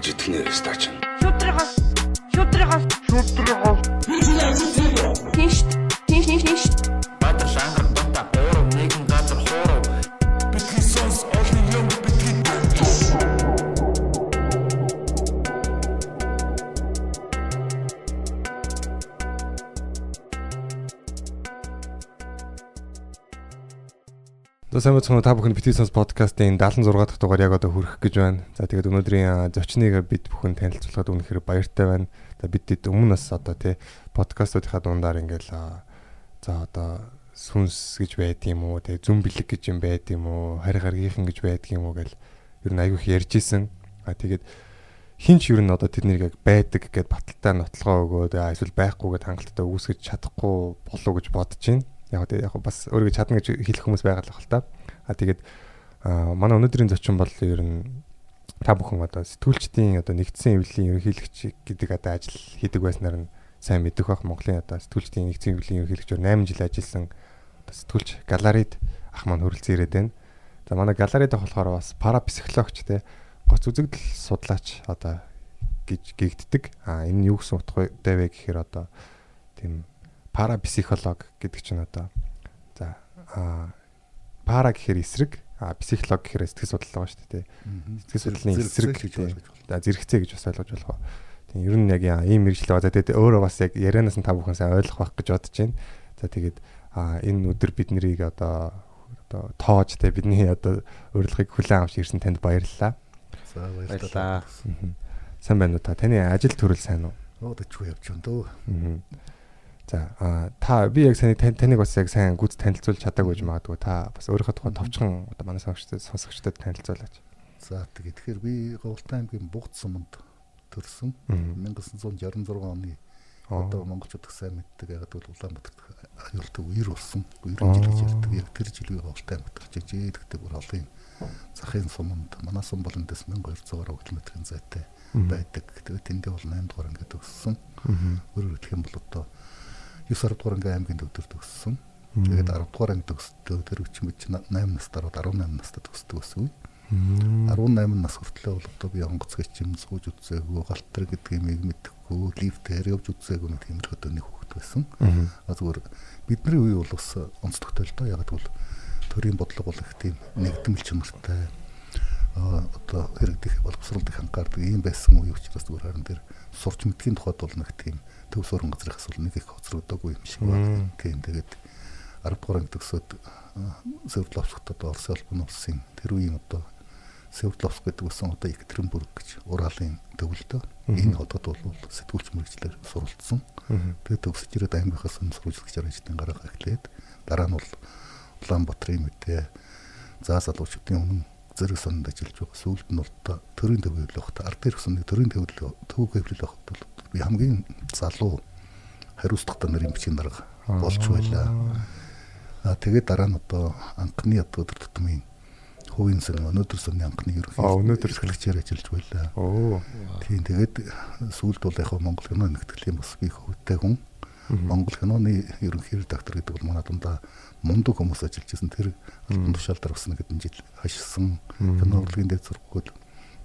гэж итгэнэ стач. Шүтрихас шүтрихас шүтрихас Тинш тинш тинш тинш За сайн бацхан та бүхэн Битсенс подкастын 76 дахь дугаар яг одоо хүрэх гэж байна. За тэгээд өнөөдрийн зочныг бид бүхэн танилцуулахад үнэхээр баяртай байна. За бид дэд өмнө бас одоо тий подкастуудынхаа дундаар ингээл за одоо сүнс гэж байд юм уу, тий зүн бэлэг гэж юм байд юм уу, харь гаргийнхан гэж байдаг юм уу гэл ер нь айгүйх ярьж исэн. А тэгээд хинч ер нь одоо тэднийг яг байдаг гэд баталтай нотлогоо өгөөд эсвэл байхгүйгээд хангалттай үүсгэж чадахгүй болов уу гэж бодож байна яг тэгээ яг бас өөрийгөө чадна гэж хэлэх хүмүүс байгаа л хэл та. А тэгээд манай өнөөдрийн зочин бол ер нь та бүхэн одоо сэтгүүлчдийн одоо нэгдсэн эвлэлийн ерөнхийлөгч гэдэг одоо ажил хийдэг байснаар нь сайн мэдэх бах Монголын одоо сэтгүүлчдийн нэгдсэн эвлэлийн ерөнхийлөгчөөр 8 жил ажилласан одоо сэтгүүлч галерейд ах маань хөрөлцөн ирээд байна. За манай галерейд болохоор бас парапсихологч те гоц үзэгдэл судлаач одоо гэж гэгддэг. А энэ юу гэсэн утгатай вэ гэхээр одоо тийм парапсихолог гэдэг чинь одоо за а пара гэхээр эсрэг а психолог гэхээр сэтгэл судлал байгаа шүү дээ. Сэтгэл судлалын эсрэг гэж ойлгож байна. За зэрэгцээ гэж бас ойлгож болох. Тийм ер нь яг ийм мэрэгжил байгаа. Тэгээд өөрөө бас яг ярианаас нь та бүхэн сайн ойлгох байх гэж бодож байна. За тэгээд а энэ өдөр бид нарыг одоо одоо тоож те бидний одоо урилгыг хүлээн авч ирсэн танд баярлалаа. За баярлалаа. Сайн байна уу та? Таны ажил төрөл сайн уу? Уудачгүй явж байна дөө. За та би яг саний таныг бас яг сайн гүз танилцуулж чадаагүй гэж магадгүй та бас өөрийнхөө тухайн товчхон одоо манай сонсогчдод сонсогчдод танилцуулаач. За тэгэхээр би Говьлтан аймгийн Бугт суманд төрсөн 1966 оны одоо монголчууд их сайн мэддэг ягаад гэвэл Улаанбаатарт аюултай үер болсон. Үерийн жил гэж ярьдаг. Яг тэр жилийн Говьлтан аймагт жижиг гэхдээ бүр олон захын суманд манай сум бол эндээс 1200 км-ийн зайтай байдаг. Тэгээ тэндээ бол 8 дугаар ангид өссөн. Өөрөөр хэлэх юм бол одоо 9 10 дугаар анги аймгийн төвдөр төгссөн. Тэгээд 10 дугаар анги төгсдөө тэр үчим бич 8 настаар 18 настай төгсдөг гэсэн үг. 18 нас хүртлээр бол одоо би онгоц гिचим сууж үзээгүй, галтар гэдгийг мэдэхгүй, лифтээр явж үзээгүй нэг тиймэрхүү өдөөний хүүхэд байсан. А зүгээр бидний үе бол бас онцлогтой л доо яг гэвэл төрийн бодлого бол их тийм нэгдмэл чанартай а одоо хэрэгдэх боловсролд их анхаардаг юм байсан үе учраас зүгээр харин тэр сурч мэдхийн тухайд бол нэг тийм төв суурин газрынхаас бол нэг их хоцрогдоогүй юм шиг байна. Тийм тэгээд 10 дугаар анги төгсөөд Севдловскт одоо Орос улбан улсын тэр үеийн одоо Севдловск гэдэг усан одоо Екатеринбург гэж Уралын төвлөлтөө энэ хотод бол сэтгүүлч мэрэгчлэр суралцсан. Тэгээд төгсөж ирээд аймгийнхаа сүм сурвалжлагч ажлын гараа эхлээд дараа нь бол Улаанбаатарын мэдээ заа залуучуудын өмнө зэрэг сонд ажиллаж байгаа. Сүүлд нь бол төрийн төвөөлөл багт ард ирэх сонны төрийн төвөг хэвлэл багт бол би хамгийн залуу хариуцлагатай нарын бичгийн дарга болж байлаа. Аа тэгээд дараа нь одоо анхны өдөр тутмын хувийн сан өнөөдөр сумны анхны ерөнхий өнөөдөр эхлэгчээр ажиллаж байлаа. Оо. Тийм тэгээд сүүлд бол яг Монгол кино нэгтгэлийн бас би хөвтэй хүн. Монгол киноны ерөнхий редактор гэдэг бол манай дундаа мундаг хүмүүс ажиллаж байсан тэр албан тушаалдар бас нэг хэдэн жил хашсан. Кино урлагийн дэв зургууд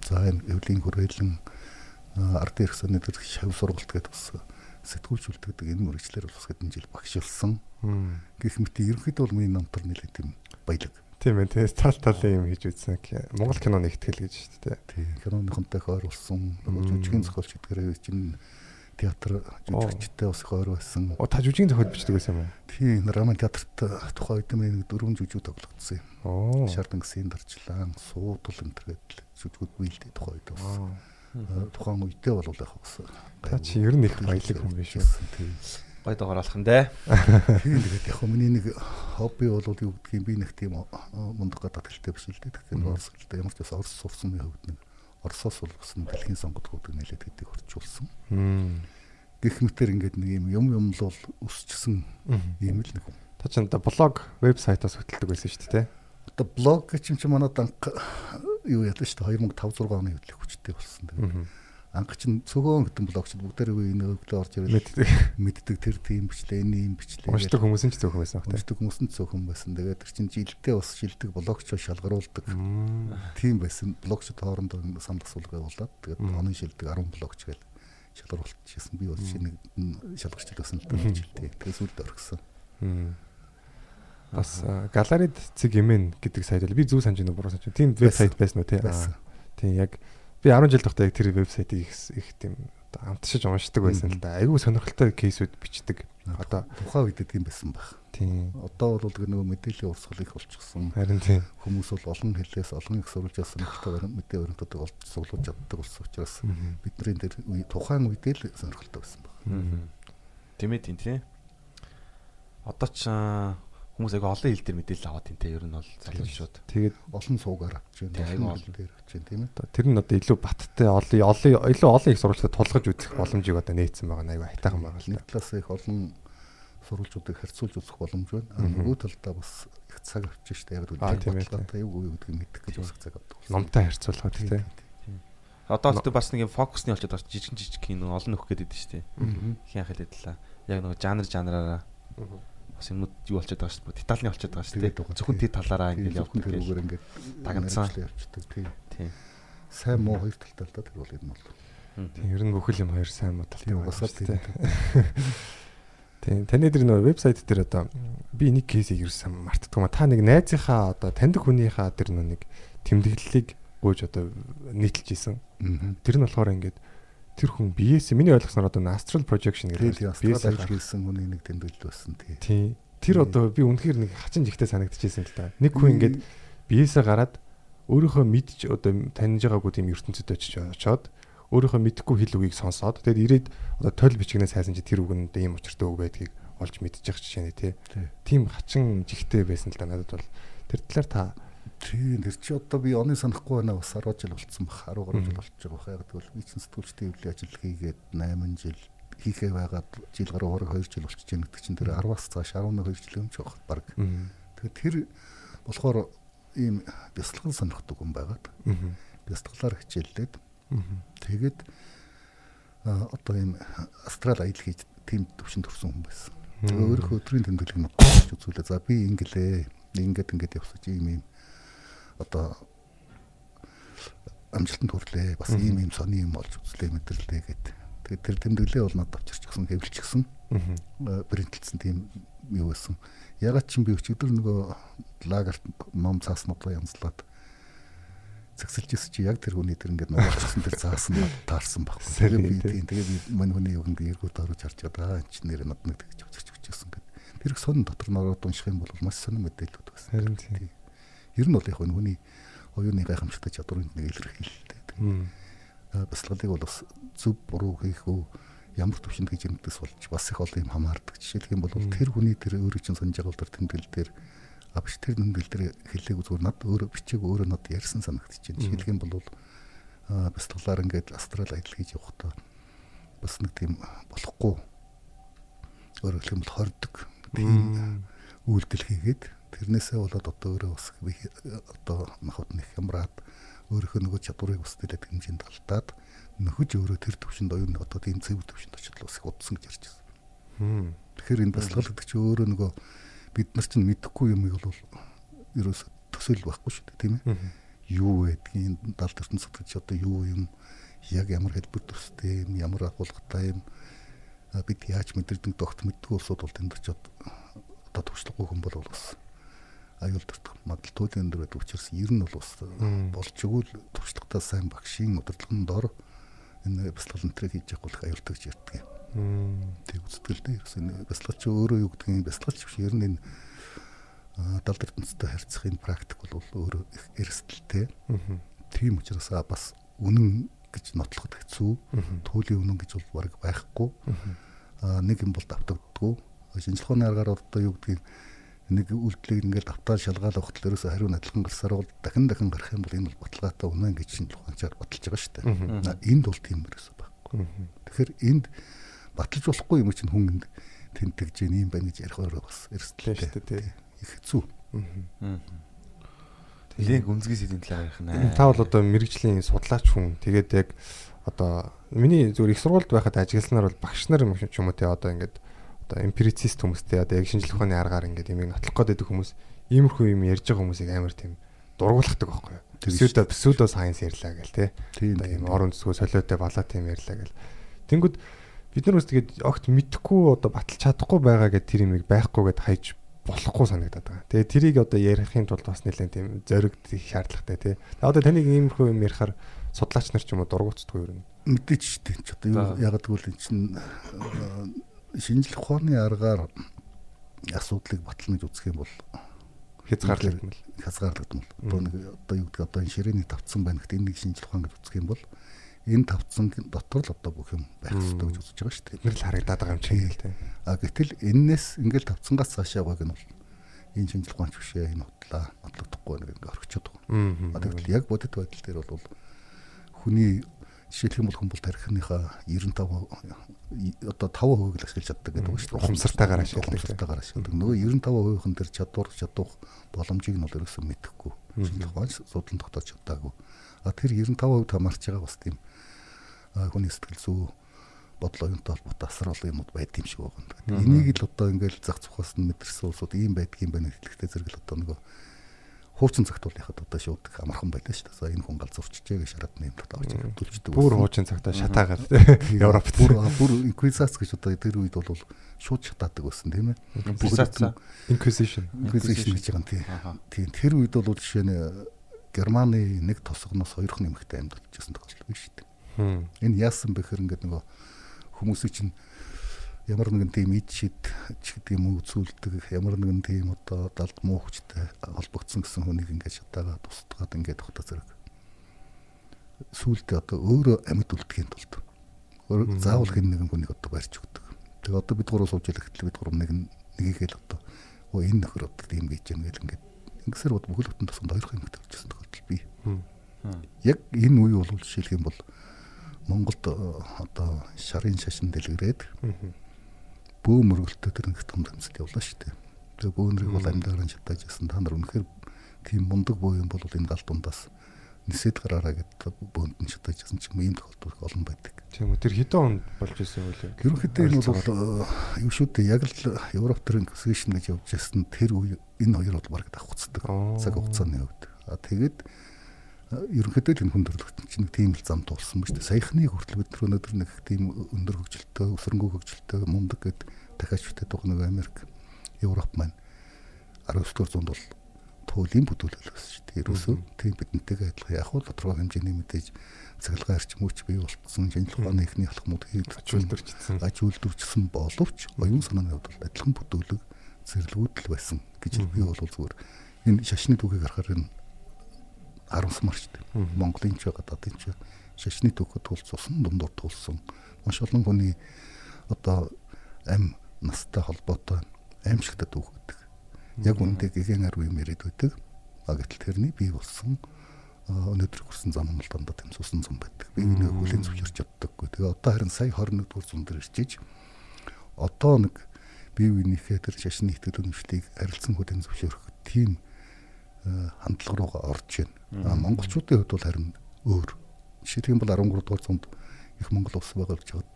за энэ эвлийн хүрээлэн ард соны тэр шав сургалт гэдэг бас сэтгүүлч үлддэг энэ мөрөглөөр бас хэдэн жил багшилсан. Гэх мэт ерөнхийдөө бол миний намтар нэлээд тийм баялаг. Тийм ээ. Тэгээ тал талын юм хийж үзсэн. Монгол киноны ихтгэл гэж шүү дээ. Тийм. Киноныхонтой хойруулсан. Жүжигийн зохиолч гэдгээр чинь театр жүжигчтэй бас хойр байсан. Оо та жүжигийн зохиол бичдэг байсан юм уу? Тийм. Раман театрт тухайн үед нэг дөрвөн жүжиг тоглогдсон юм. Оо. Шардан гисэн дарчлаан, суудл гэдэл жүжигүүд биелдэ тухайн үед бас тухайн үедээ бол яг бас та чи ер нь их баялаг хүн биш үү? Тийм. Гой доогоор алах нь дээ. Тийм тэгээд яг миний нэг хобби бол юу гэдгийг би нэг тийм мундаг гадаад хэлтэй биш л дээ. Тэгэхээр орос хэлтэй ямар ч бас орос сурсан юм хөвд нэг Оросоос бол бас дэлхийн сонгогдгуудыг нэлээд хэдийг орчуулсан. Гэх мэтэр ингээд нэг юм юм юм л бол өсчихсэн юм л нэг. Та ч энэ блог вебсайтаас хөтэлдэг байсан шүү дээ. Одоо блог гэж юм чи манай данк юу яд шүү дээ 2005 6 оны хөтлөх хүчтэй болсон. Анх чин цөөхөн гэтэн блогчд бүгдээрээ энэ өглөө орж ирэл Мэддэг. тэр тийм бичлээ энэ юм бичлээ Уншдаг хүмүүс нь ч зөөхөн байсан баг тий. уншдаг хүмүүс нь цөөхөн байсан. Тэгээд тэр чин жилдээ бас шилдэг блогчоо шалгаруулдаг. Тийм байсан. Блогчд хоорондоо санал асуулга явуулаад тэгээд оны шилдэг 10 блогч гэж шалгаруулчихсан. Би бол шинэ шалгарч байсан л да жилдээ. Тэгээд сүлд орхисон. Бас а, галерейд цэг эмэн гэдэг сайт л би зүг санаж байна уу буруу санаж байна. Тийм вебсайт байсан уу. Тийм яг би 10 жил тогтоо яг тэр вебсайтыг их их тийм амтшиж уншдаг байсан л да. Айгүй сонирхолтой кейсүүд бичдэг. Одоо тухайн үед тийм байсан баг. тийм Одоо бол тэр нөгөө мэдээллийн урсгал их болчихсон. харин тийм Хүмүүс бол олон хэлээс олон их сурвалж авсан нөхдөд мэдээ баримтуудыг олж суглуулж чаддаг болсон учраас бидний тэр тухайн үедээ л сонирхолтой байсан баг. Тэмээ тийм тий. Одоо ч хүмүүс аяга олон хил дээр мэдээлэл аваад тийм тий. Ер нь бол залуучууд. тэгээд Олон суугаар авч байна. Олон хэл дээр авч байна тийм ээ. тэр нь одоо илүү баттай олон олон илүү олон их сурвалжтай тулгаж үзэх боломжийг одоо нээсэн байгаа нь айгүй хайтайхан байгаа л Нэг да. талаас их олон сурвалжуудыг харьцуулж үзэх боломж байна. А нөгөө талдаа бас их цаг авчих штэ яг Аа, тийм ээ, бодлоготой юу юу гэдгийг мэдэх гэж бас их цаг авдаг. Номтой харьцуулахад тий. Одоо л бас нэг юм фокусны болчиход байгаа жижиг жижиг кино олон нөх гэдэг шүү дээ. Хин ах хэлээдлээ. Яг нэг жанр жанраараа бас юмнууд юу болчиход байгаа шүү дээ. Детальны болчиход байгаа шүү дээ. Зөвхөн тэр талаараа зөвхөн явдаг. тэрүүгээр ингээд Дагнацсан. явчихдаг. Тийм. Тийм. Сайн муу хоёр талтай л да тэр бол юм бол. Тийм ер нь бүхэл юм хоёр сайн муу талтай шүү тийм. Тийм таны дээр нөгөө вебсайт дээр одоо би нэг кейсийг ерөөсөн мартдаг юм а. Та нэг найзынхаа одоо таньдаг хүнийхээ тэр нэг тэмдэглэлийг гуйж одоо нийтэлж исэн. Тэр нь болохоор ингээд тэр хүн биеэс миний ойлгосноор одоо astral projection гэдэг тийм астрал ажилласан хүний нэг тэмдэглэл байсан тий. Тэр одоо би үнэхээр нэг хачин жигтэй санагдчихсэн л да. Нэг хүн ингээд биеэсээ гараад өөрийнхөө мэдж одоо таньж байгаагүй тийм ертөнцид очиж очоод өөрийнхөө мэдхгүй хэл үгийг сонсоод тэгээд ирээд одоо тойл бичгнээс хайсан чи тэр үг нь ийм учиртай үг байдгийг олж мэдчих жишээ нэ. Тий. Тийм хачин жигтэй байсан л да надад бол тэр талаар та Тийм тэр чи одоо би оны санахгүй байна. Бас 10 жил болцсон баг 10 гаруй жил болчих жоох яг тэгвэл би чинь сэтгүүлчдийн хөвлийн ажил хийгээд 8 жил хийхээ байгаад жил гаруй хорог 2 жил болчихж байгаа гэдэг чинь тэр 10-аас цааш 11 жил юм жоох баг. Тэгэхээр тэр болохоор ийм бясалгал сонирхдаг хүн байгаад бясалгалаар хичээллээд тэгээд одоо ийм астрал аялал хийж тийм төвшөнд төрсэн хүн байсан. Тэгээ өөрөө өдрийн тэмдэглэг нь үзүүлээ. За би ингэлээ. Ингээд ингээд явсаж ийм ийм одоо амжилтанд хүрлээ. Бас ийм ийм сони юм болж үзлээ мэдэрлээ гэд. Тэгээд тэр тэмдэглээ бол надад авчирчихсан, хэвлчихсэн. Принтлсэн тийм юу байсан. Ягаад ч юм би өчигдөр нөгөө лагерт ном цааснуудаа янзлаад зэгсэлжсэн чи яг тэр хүний тэр ингээд нуурчихсан тэр цаас нь таарсан байхгүй. Тэгээ би тийм тэгээ би мань хүний ингээд эргүүд орж харж байгаа. Энд чинь нэр над нэг тэгж авчирч өгчихсэн гэд. Тэр их сонин дотор нь ороод унших юм бол маш сонин мэдээлэлүүд байсан. Харин тийм. Ер нь бол яг хүний оюуны гайхамшигтай чадварыг нэг илэрхийлэлтэй. Бясалгалыг бол бас зөв буруу хийх үү ямар төвшөнд гэж юмдас болж бас их олон юм хамаардаг. Жишээлх юм бол тэр хүний тэр өөрөө чинь сонж байгаа бол тэр тэмдэглэл дээр а биш тэр тэмдэглэл дээр хэлээг зүгээр над өөрөө бичээг өөрөө над ярьсан санагдчихэв. Жишээлх юм бол бясалгалаар ингээд астрал аялал хийж явахдаа бас нэг тийм болохгүй. Өөрөөр хэлэх юм бол хордог. Тийм үйлдэл хийгээд тэрнээсээ болоод одоо өөрөө бас би одоо махад нэг хямраад өөрийнхөө нөгөө чадварыг бас тэлээд хэмжээнд алдаад нөхөж өөрөө тэр төвшөнд оюун одоо тийм зөв төвшөнд очиж бас их удсан гэж ярьж байна. Тэгэхээр энэ бясалгал гэдэг чинь өөрөө нөгөө бид нар чинь мэдэхгүй юм бол ерөөс төсөөл байхгүй шүү дээ тийм ээ. Юу байдгийг далд ертөнцид гэж одоо юу юм? Яг ямар хэлбэр төстэй юм? Ямар агуулгатай юм? Бид яаж мэдэрдэг догт мэддэг улсууд бол тэнд ч одоо төвшлөхгүй хүн бол бас аюул төртөх магадлалууд энэ дөр байдаг учраас ер нь бол бас болж өгвөл туршлагатай сайн багшийн удирдлагын дор энэ бясалгал нэрийг хийж явах бол аюултай гэж ярьдаг юм. Тэг үзтгэл дээ ерөөс энэ бясалгалч өөрөө юу гэдэг нь бясалгалч биш ер нь энэ далд ертөнцтэй харьцах энэ практик бол өөрөө их эрсдэлтэй. Тийм учраас бас үнэн гэж нотлоход хэцүү. Туулийн үнэн гэж бол бараг байхгүй. Аа нэг юм бол давтагддаггүй. Шинжлэх ухааны аргаар одоо юу гэдгийг нэг үйлдэлийг ингээд давтаал шалгаал авахт л ерөөсө хариу адилхан гарсаар бол дахин дахин гарах юм бол энэ бол баталгаатай үнэн гэж шинжлэх ухаанчаар баталж байгаа шүү дээ. Энд бол тийм ерөөсө байхгүй. Тэгэхээр энд баталж болохгүй юм чинь хүн энд тэнтэгж юм байна гэж ярих өөрөө бас эрсдэлтэй шүү дээ. Их хэцүү. Нэлээд гүнзгий сэдвийн талаар ярих нэ. Та бол одоо мэрэгжлийн судлаач хүн. Тэгээд яг одоо миний зүгээр их сургуульд байхад ажигласнаар бол багш нар юм ч юм уу те одоо ингээд одоо эмпирицист хүмүүстэй одоо яг шинжлэх ухааны аргаар ингээд юм нотлох гээд байдаг хүмүүс иймэрхүү юм ярьж байгаа хүмүүсийг амар тийм дургуулгадаг байхгүй юу? Псевдо псевдо сайенс ярьлаа гэл те. Одоо тийм, юм орон зүйн солиотой балаа тийм ярьлаа гэл. Тэнгүүд бид нар бас тэгээд огт мэдхгүй одоо баталж чадахгүй байгаа гэд тэр юмыг байхгүйгээд хайж болохгүй санагдаад байгаа. Тэгээд тэрийг одоо ярихын тулд бас нэлээд тийм зоригдох шаардлагатай тий. Тэгээд одоо таныг иймэрхүү юм ярихаар судлаач нар ч юм уу дургуутдаг юу юм. мэдээч шүү дээ. Ч одоо юу За. ягаад гэвэл эн чинь шинжлэх ухааны аргаар асуудлыг батална гэж үзэх юм бол Хязгаарлагдмал. хязгаарлагдмал. Одоо нэг одоо юу гэдэг одоо энэ ширээний тавцсан байна гэхдээ энэ нэг шинжлэх ухаан гэж үзэх юм бол энэ тавцсан дотор л одоо бүх юм байх хэрэгтэй гэж үзэж байгаа шүү дээ. Тэр л харагдаад байгаа юм чинь л тий. А гэтэл энээс ингээл тавцангаас цаашаа байгааг нь бол энэ шинжлэх ухаанч биш ээ энэ бодлоо бодлогдохгүй нэг ингээ орхичод байгаа. Аа. А тэгвэл яг бодит байдал дээр бол хүний жишээлх юм бол хүн бол тархиныхаа 95 одоо 5% л ашиглаж чаддаг гэдэг байна шүү дээ. Ухамсартайгаар ашигладаг. Ухамсартайгаар ашигладаг. Нөгөө 95%-ын дээр чадвар чадах боломжийг нь бол ерөөсөө мэдэхгүй. Ухаан судлан тогтоож чадаагүй. А тэр 95% хамаарч байгаа бас тийм хүний сэтгэл зүй бодлоо юунтай холбоотой асар олон юмуд байд юм шиг байгаа юм. Энийг л одоо ингээл зах цухаас нь мэдэрсэн улсууд ийм байдгийн байна хэлэхдээ зэрэг л одоо нөгөө хуучин цагт бол яхад одоо шууд амархан байлаа шүү дээ. За энэ хүн галзуурчжээ гэж шараад нэм татаа авч төлждөг. Бүр хуучин цагтаа шатаагаад. Европт. бүр бүр инквизац гэж одоо тэр үед бол шууд шатаадаг байсан тийм ээ. Инквизац. Inquisition. Инквизишн гэж байгаа юм тий. Аха. Тийм тэр үед бол жишээ нь Германы нэг тосгоноос хоёр хон эмэгтэй амьд болчихсон тохиолдол биш шүү дээ. Энэ яасан бэхэр ингээд нөгөө хүмүүсийг чинь ямар нэгэн тийм ид шид ч гэдэг юм үзүүлдэг ямар нэгэн тийм одоо далд муу хүчтэй холбогдсон гэсэн хүнийг ингээд шатаагаад тусдгаад ингээд тогтоо зэрэг сүултээ одоо өөрөө амьд үлдэхийн тулд заавал хэн нэгэн хүнийг одоо барьж өгдөг. Тэгээ одоо бид гурав сууж ирэхдээ бид гурав нэг нь нэгийгээл одоо оо энэ нөхөр одоо тийм гэж юм гэл ингээд ингэсээр бод бүхэл бүтэн тусганд хоёр хэмжээ тавьчихсан тохиолдол бий. Яг энэ үе бол жишээлх юм бол Монголд э, одоо шарын шашин дэлгэрээд бөө мөргөлтөд тэр нэг том тэмцэл явлаа шүү дээ. Тэгээ бөөнрийг бол амьдаараа шатааж ясан та нар үнэхээр тийм мундаг бөө юм бол энэ гал дундаас нисэд гараараа гэдэг бөөнд нь шатааж ясан ч юм ийм тохиолдол олон байдаг. Тийм үү. Тэр хэдэн онд болж исэн үү? Ерөнхийдөө энэ бол э, юу шүү дээ яг л Европ төрийн конститушн гэж явж ясан тэр үе энэ хоёр бол баг давхцдаг цаг хугацааны хувьд. А тэгээд ерөнхийдөө л энэ хүндрэлт чинь тийм л зам туулсан ба шүү дээ. Саяхныг хүртэл бид нар өнөөдөр нэг тийм өндөр хөгжилтэй, өсрөнгөө хөгжилтэй мундаг гэд дахиад шүтээд байгаа нэг Америк, Европ маань 19 дугаар зуунд бол туулийн бүтүүлэл байсан шүү дээ. Ерөөсөө тийм бидэнтэйгээ адилхан яг хуу тодорхой хэмжээний мэдээж цэглэгээ арчмууч бий болтсон, шинжлэх ухааны ихний алхмууд хийгдсэн, Ачуулдэрчсэн. аж үйлдвэрчсэн боловч оюун санааны хувьд бол адилхан бүтүүлэг зэрлэгүүдэл байсан гэж би бол зүгээр энэ шашны түүхийг харахаар энэ харамсмар шүү дээ. Монголын ч гадаадын ч шашны түүхэд тулцсан дундуур тулсан маш олон хүний одоо ам настай холбоотой аимшигтай түүх гэдэг. Яг үүндээ гэгэн юм яриад байдаг. А гэтэл тэрний бий болсон өнөөдөр хүрсэн зам нь дандаа тэмцүүлсэн зам байдаг. Би энэ хүлийн зөвшөөрч чаддаггүй. Тэгээ одоо харин сая 21 дугаар зуун дээр ирчиж одоо нэг бие биенийхээ тэр шашны итгэл үнэмшлийг харилцан хүлийн зөвшөөрөх тийм хандлага руугаа орж байна. А монголчуудын хувьд бол харин өөр. Жишээлх юм бол 13 дугаар зуунд их монгол улс байгаа гэж хаад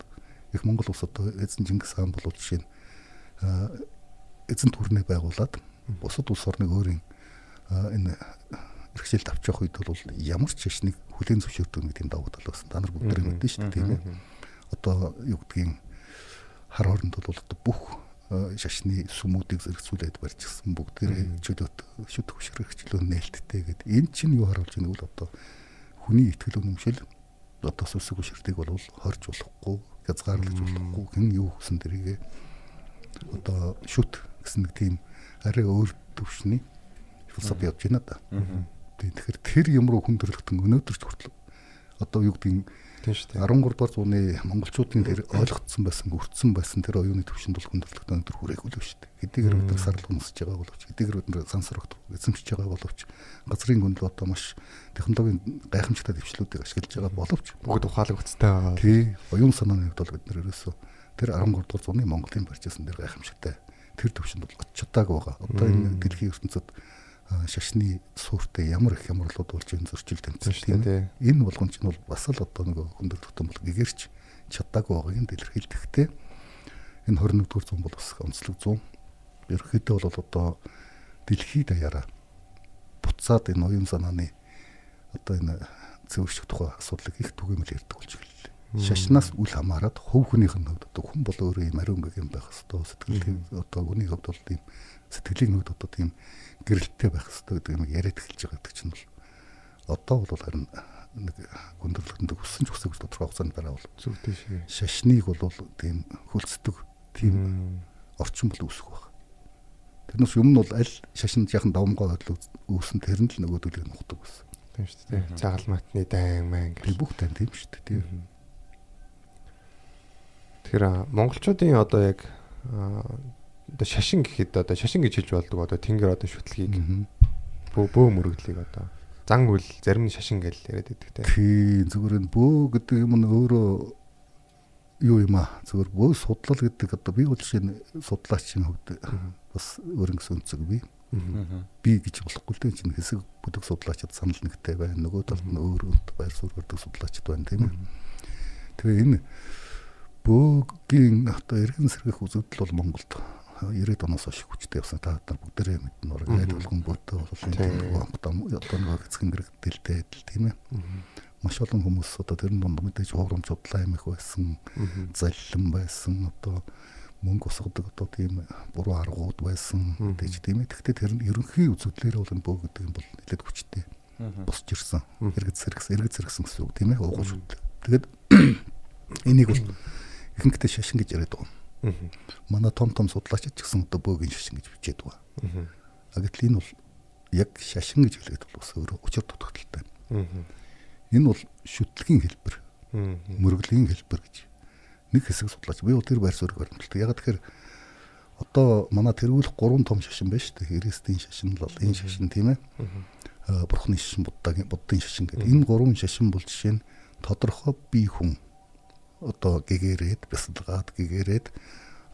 их монгол улс одоо эзэн Чингис хаан болов жишээ нь эзэн төрнөө байгуулад бусад улс орныг өөрийн энэ хэрэгшээлд авч явах үед бол ямар ч шашныг хүлээн зөвшөөрдөг нэг тийм давуу тал байсан. Та нар бүгд мэдэн шүү дээ тийм ээ. Одоо юу гэдгийг хар хооронд бол бүх шашны сүмүүдийг зэрэгцүүлээд барьчихсан бүгдээрээ чөлөөт шүд хөшрөгчлөө нээлттэй гэдэг. Энэ чинь юу харуулж байгааг бол одоо хүний итгэл үнэмшил одоо сүсэг хөшртийг бол хорж болохгүй, хязгаарлаж болохгүй хэн юу гэсэн дэрийгээ одоо шүт гэсэн нэг тийм арай өөр төвшний философи явж байна да. Тэгэхээр тэр юм руу хүн төрлөختөн өнөөдөр ч хүртэл одоо юу гэдгийг Тийм шүү дээ. 13 дугаар зууны монголчуудын тэр ойлгогдсон байсан, өртсөн байсан тэр оюуны төвшөнд бол хүндрэлтэй өндөр хүрээгүй шүү дээ. Хэдийгээр бид сарлаг нусж байгаа боловч, хэдийгээр бид сансрагт эзэмшиж байгаа боловч, газрын гүндэл одоо маш технологийн гайхамшигтай дэвшлүүдийг ашиглаж байгаа боловч Бүгд ухаалаг уцтай байгаа. тий оюун санааны хувьд бол бид нар ерөөсөө тэр 13 дугаар зууны Монголын барьжсэн тэр гайхамшигтай тэр төвшөнд бол очиж чадаагүй байгаа. Одоо энэ дэлхийн ертөнцид шашны суурьтай ямар их хямралууд болж энэ зөрчил тэмцэл тийм энэ болгон чинь бол бас л одоо нэг хүндэр тогтсон бол гэгэрч чадаагүй байгааг нь дэлэрхийлдэхтэй энэ 21-р зуун бол бас онцлог зуун ерөнхийдөө бол одоо дэлхийд даяараа буцаад энэ оюун санааны одоо энэ зөөрших тухай асуудлыг их түгээмэл ярьдаг болж эхэллээ. Шашнаас үл хамааран хувь хүнийх нь одоо хүн бол өөрөө юм ариун гэг юм байх хэвээр сэтгэлийн одоо хүний хувьд бол тийм сэтгэлийн хувьд одоо тийм гэрэлттэй байх хэвээр гэдэг юм яриад эхэлж байгаа гэдэг чинь бол одоо бол харин нэг гүндэрлэгтэн хүссэн ч хүсээгүй тодорхой хугацаанд дараа бол Зүг тийш. шашныг бол тийм хөлцдөг тийм орчин бол үүсэх байх. Тэрнээс юм нь бол аль шашинд яхан давмгай байдал үүсэн тэр нь л нөгөөдөлийг нухдаг байсан. Тийм шүү дээ. Цагаал матны дан мэн Би бүх тань тийм шүү дээ. Тийм. А, монголчуудын одоо яг одоо шашин гэхэд одоо шашин гэж хэлж болдог одоо тэнгэр одоо шүтлгийг бөө бөө мөрөглийг одоо зан үйл зарим нь шашин гэж яриад байдаг те. Тийм зүгээр энэ бөө гэдэг юм нь өөрөө юу юм аа? Зүгээр бөө судлал гэдэг одоо би бол жишээ нь судлаачийн хувьд бас өөр ингэсэн өнцөг би би гэж болохгүй л дээ. Чинь хэсэг бүдэг судлаачид санал нэгтэй байна нөгөө талд нь өөр байр суурь гэдэг судлаачид байна тийм ээ. Тэгээ энэ бөөгийн одоо эргэн сэргэх үзэгдэл бол Монголд 90-ад оноос хойш хүчтэй явсан. Та нар бүгдээрээ мэднэ ураг найд болгон бөөтөө бол энэ онгодом одоо нэг эцэг ингэрэгдэлтэй адил тийм ээ. Маш олон хүмүүс одоо тэрэн донд мэдээж хуурамч удлаа юм их байсан заллин байсан одоо мөнгө усгадаг одоо тийм буруу аргууд байсан гэж тийм ээ. Тэгтээ тэр нь ерөнхий үзэгдлэр бол энэ бөө гэдэг юм бол нэлээд хүчтэй босч ирсэн. Эргэц сэргсэн эргэц сэргсэн гэсэн үг тийм ээ уугуул тэгээд энийг бол ихэнхдээ шашин гэж яриад байгаа манай том том судлаачид ч гэсэн одоо бөөгийн шашин гэж бичээд байгаа. А гэтэл энэ бол яг шашин гэж хэлээд бол бас өөрөө учир дутагдaltaй энэ бол шүтлэгийн хэлбэр мөргөлийн хэлбэр гэж. Нэг хэсэг судлаач. Би бол тэр байр суурийг баримталдаг. Яг тэгэхээр одоо манай тэргүүлэх гурван том шашин байна шүү дээ. Христийн шашин, лалын шашин тийм ээ. Аа бурхны шашин, буддагийн буддын шашин гэдэг. Энэ гурван шашин бол жишээ нь тодорхой бие хүн одоо гэгэрээд бясалгаад гэгэрээд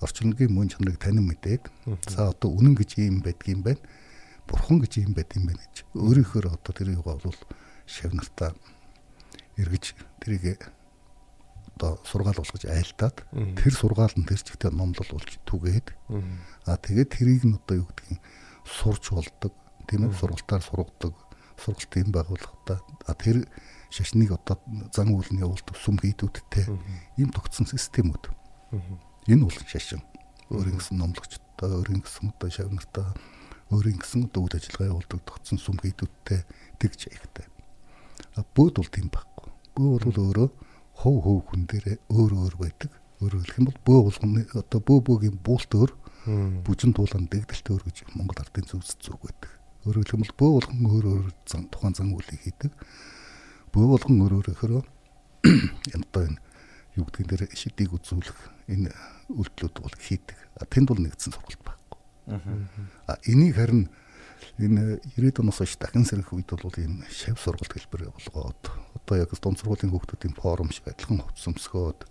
орчингийн мөн чанарыг танин мэдээд за одоо үнэн гэж юм байдгийн байна. Бурхан гэж юм байд юм байна гэж. Өөрийнхөө одоо тэрийг бол шав нартаа эргэж тэрийг одоо сургаал болгож айлтаад тэр сургаал нь тэр чигтээ номлол болж түгээд а тэгээд тэрийг нь одоо юу гэдгийг сурч болдог тийм ээ сургалтаар сургадаг сургалтын байгууллагатаа а тэр шашныг одоо зан үйлний явуулдаг сүм хийдүүдтэй ийм тогтсон системүүд. Энэ бол шашин. Өөрийн гэсэн номлогчтой өөрийн гэсэн одоо шав нартаа өөрийн гэсэн одоо үйл ажиллагаа явуулдаг тогтсон сүм хийдүүдтэй тэгж аягтай а бөөд бол тийм байхгүй. Бөө бол өөрөө хов хов хүн дээр өөр өөр байдаг. Өөрөөр хэлэх юм бол бөө болгоны одоо бөө бөөгийн буулт өөр бүжин туулан дэгдэлт өөр гэж Монгол ардын зөвс зүг байдаг. Өөрөөр хэлэх юм бол бөө болгон өөр өөр зан тухайн зан үйлийг хийдэг. Бөө болгон өөр өөр ихөрөө энэ одоо энэ юу гэдгийг дээр шидийг үзүүлэх энэ үйлдэлүүд бол хийдэг. Тэнд бол нэгдсэн сургалт байхгүй. А энийг харин энэ 90-ад оноос хойш дахин сэрэх үед бол ийм шав сургалт хэлбэр болгоод одоо яг дунд сургуулийн хүүхдүүдийн форум шиг адилхан хувцсамсгоод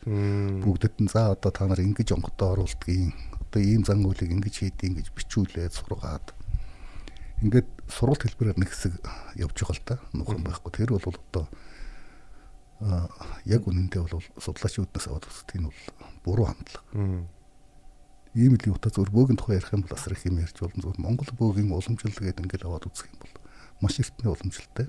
бүгдэд нь за одоо та нар ингэж онгодоо оруулдгийн одоо ийм зан үйлийг ингэж хийдیں гэж бичүүлээд сургаад ингээд сургалт хэлбэрээр нэг хэсэг явж байгаа л та нухан байхгүй. Тэр бол одоо а яг үнэндээ бол судлаачдаас аваад үзэх тийм бол буруу хандлага. Ийм л юутай зөв бөөгийн тухай ярих юм бол асар их юм ярьж болно. Зөв Монгол бөөгийн уламжлал гэдэг ингээд аваад үзэх юм бол маш эртний уламжлалтай.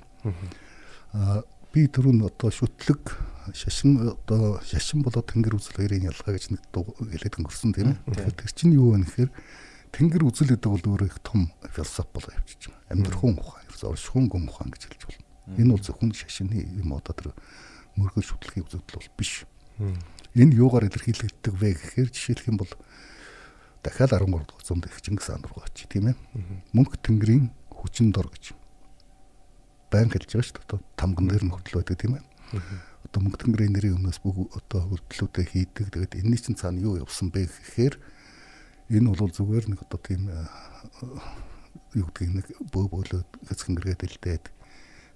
Аа би түрүүн одоо шүтлэг шашин одоо шашин болоод тэнгэр үзэл хоёрын ялгаа гэж нэг хэлээд өнгөрсөн тийм ээ. Тэгэхээр тэр чинь юу вэ гэхээр тэнгэр үзэл гэдэг бол өөрөө их том философи болоо явчихж байгаа. Амьдрахын ухаан, оршихуун гүн ухаан гэж хэлж болно. Энэ бол зөвхөн шашины юм одоо тэр мөргөл шүтлэгийн үзэгдэл бол биш. Энэ юугаар илэрхийлэгддэг вэ гэхээр жишээлх юм бол дахиад 13 дугаар зуунд их Чингис хаан руу очив тийм ээ. Мөнх тэнгэрийн хүчин дор гэж байн хэлж байгаа шүү дээ. Тамган дээр хөтлөө байдаг тийм ээ. Одоо мөнх тэнгэрийн нэрийн өмнөөс бүх одоо хөтлөлтүүдээ хийдэг. Тэгээд энэний чинь цаана юу явсан бэ гэхээр энэ бол зүгээр нэг одоо тийм юу гэдгийг нэг бөө бөөлөд хэсгэнгэргээд илдээд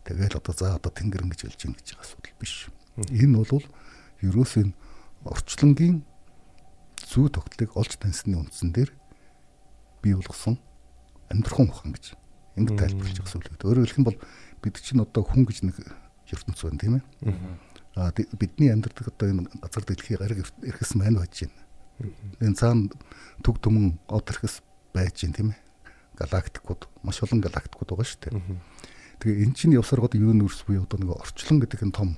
тэгээд одоо за одоо тэнгэр ингэж хэлж ин гэж байгаа асуудал биш. Энэ бол ерөөс энэ орчлонгийн зүй тогтлыг олж таньсны үндсэн дээр бий болгосон амьдрахын ухаан гэж Ингэ тайлбарлаж байгаа зүйл. Өөрөөр хэлэх юм бол бид чинь одоо хүн гэж нэг ертөнц байна тийм ээ. Аа бидний амьдардаг одоо энэ газар дэлхий гариг эрхэс маань байж байна. Энэ цаана төг төмөн од эрхэс байж байна тийм ээ. Галактикууд маш олон галактикууд байгаа шүү дээ. Тэгээ эн чинь явсаар гоод юуниверс буюу одоо нэг орчлон гэдэг энэ том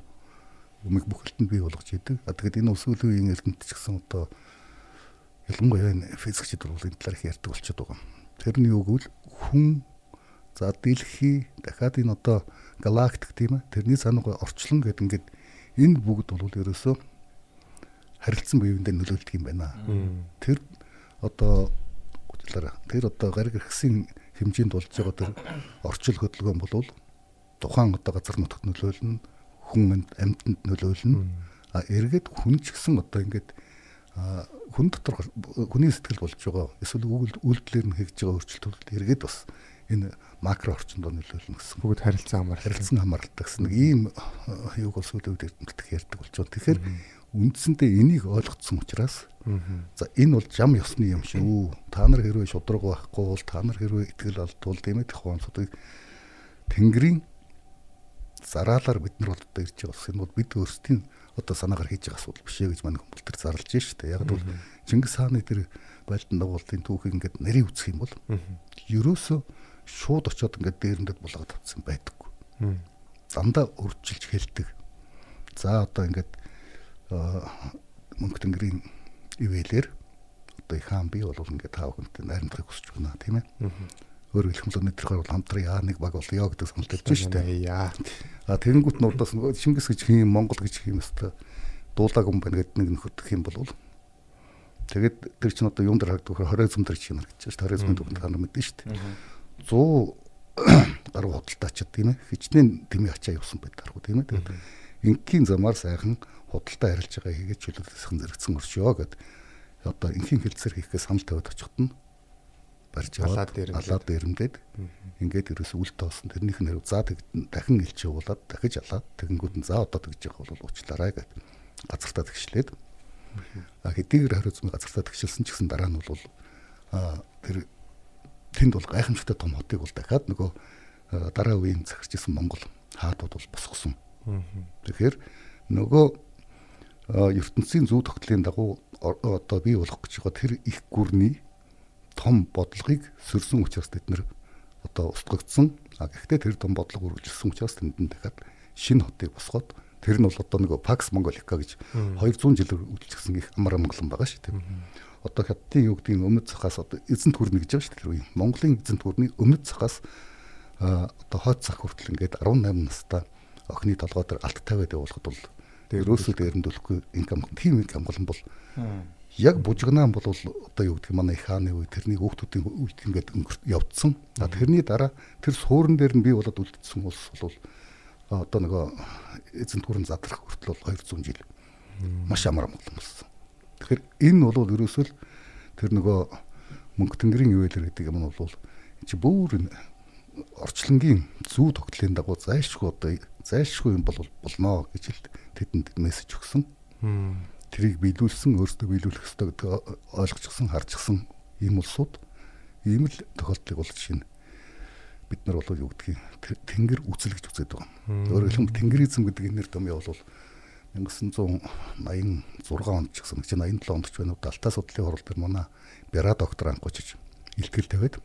өмг бүхэлдэнд бий болгож идэг. А тэгээд энэ өсвөл үеийн эрдэмтэд ч гэсэн одоо ялангуяа энэ физикчид бол энэ талаар их ярьдаг болчиход байгаа. Тэрний үг бол хүн за дэлхий дахиад энэ одоо галактик тийм ээ тэрний цаанаа орчлон гэдэг ингээд энэ бүгд бол ерөөсөө харилцан буюундээ нөлөөлдөг юм байна. Тэр одоо талаараа тэр одоо гариг иргэсийн хэмжээнд болж байгаа тэр орчил хөдөлгөөн бол тухайн одоо газар нутагт нөлөөлнө хүн амьтанд нөлөөлнө. А эргээд хүн ч гэсэн одоо ингээд хүн дотор хүний сэтгэл болж байгаа эсвэл үйлдэлээр нь хийж байгаа өөрчлөлтүүд эргээд бас энэ макро орчинд нөлөөлнө гэсэн. Бүгд харилцан хамаарал. Харилцан хамааралтай гэсэн нэг ийм юуг бол сүүлийн үед эрдэмтдэх ярьдаг болж байгаа. Тэгэхээр үндсэндээ энийг ойлгоцсон учраас за энэ бол жам ёсны юм шүү. Та нар хэрвээ шудраг байхгүй бол та нар хэрвээ итгэл алдвал ээ тухайн Тэнгэрийн зараалаар бид нар бол одоо ирж байгаа. Энэ бол бид өөрсдийн одоо санаагаар хийж байгаа асуудал биш ээ гэж манай хүмүүс төр зарлж штэ. Яг бол Чингис хааны тэр байлдан дагуултын түүхийг ингээд нарийн үзэх юм бол ерөөсөө шууд очиод ингээд дээрэндээ булгаад авсан байдаггүй. Дандаа өржилж хэлдэг. За одоо ингээд мөнгө тэнгэрийн ивэлэр одоо их хаан би бол ингээд тав хүнтэй найрамдахыг хүсэж байна тийм ээ. Өөр хэлэх юм бол хамтран яа нэг баг болё гэдэг санал тавьж штэ. Яа. А тэгэнгүүт нь урдаас нөгөө Шингис гэж хэм Монгол гэж хэм өстө дуулааг юм байна гэдэг нэг нөхөдөх юм бол тэгээд тэр чинь одоо юм дээр харагдах хоризм дээр чинь харагдаж шүү дээ. Хоризмын түүхэнд та нар мэдэн шүү дээ. 100 гаруй худалдаачид тийм ээ хичнээн тэмээ ачаа явсан байдаг тийм ээ. Тэгээд ингийн замаар сайхан худалдаа арилж байгаа хийгээд чөлөөссөн зэрэгцэн оршоо гэд одоо инхийн хилцэр хийхээс санал тавиад очиход нь барьж алаад дээрэмдээд. ингээд ерөөс үл тоосон. Тэрнийх нь за дахин илч явуулаад дахиж алаад тэгэнгүүт нь за одоо тэгж явах бол уучлаарай гэд газартаа тэгшлээд. А хэдийгээр хариуцмын газартаа тэгшилсэн ч гэсэн дараа нь бол а тэр тэнд бол гайхамшигтай том хотыг бол дахиад нөгөө дараа үеийн захирч исэн Монгол хаадууд бол босгосон. Тэгэхээр нөгөө ертөнцийн зөв тогтлын дагуу одоо бий болох гэж байгаа тэр их гүрний том бодлогыг сөрсөн учраас тэд нэр одоо устгагдсан. А гэхдээ тэр том бодлого үргэлжилсэн учраас тэнд дахиад шинэ хотыг босгоод тэр нь бол одоо нэг Пакс Монголика гэж 200 жилээр үйлчлэгсэн их амар амгалан байгаа шүү дээ. Одоо хятадын юу гэдгийг өмнөд цахаас одоо эзэнт хүрнэ гэж байгаа шүү дээ. Монголын эзэнт хүрний өмнөд цахаас одоо хойд цах хүртэл ингээд 18 настай охины толгой дээр алт тавиад явуулахад бол ерөөсөө дээрэндүүлэхгүй инкам тийм инкам амгалан бол яг бужигнаан бол одоо юу гэдэг манай их хааны үе тэрний хүүхдүүдийн үед ингээд явцсан. А тэрний дараа тэр суурин дээр нь бий болоод үлдсэн улс бол одоо нөгөө эзэнт гүрэн задрах хүртэл бол 200 жил маш амар амгалан болсон. Тэгэхээр энэ бол ерөөсөө л тэр нөгөө мөнгө тэнгэрийн ивэлэр гэдэг юм бол чи бүр орчлонгийн зүү тогтлын дагуу зайлшгүй одоо зайлшгүй юм бол болно гэж тэдэнд мессеж өгсөн. Тэрийг биелүүлсэн өөрсдөө биелүүлэх ёстой гэдэг ойлгочихсон харчихсан ийм улсууд ийм л тохиолдлыг бол жишээ нь бид нар бол юу гэдгийг тэнгэр үзэл гэж үзээд байгаа. Өөрөөр хэлбэл тэнгэризм гэдэг энэ нэр томьёо бол 1986 онд ч гэсэн 87 онд ч байна уу Далтаа судлалын хурал дээр манай Бяра доктор анхуучиж илтгэл тавиад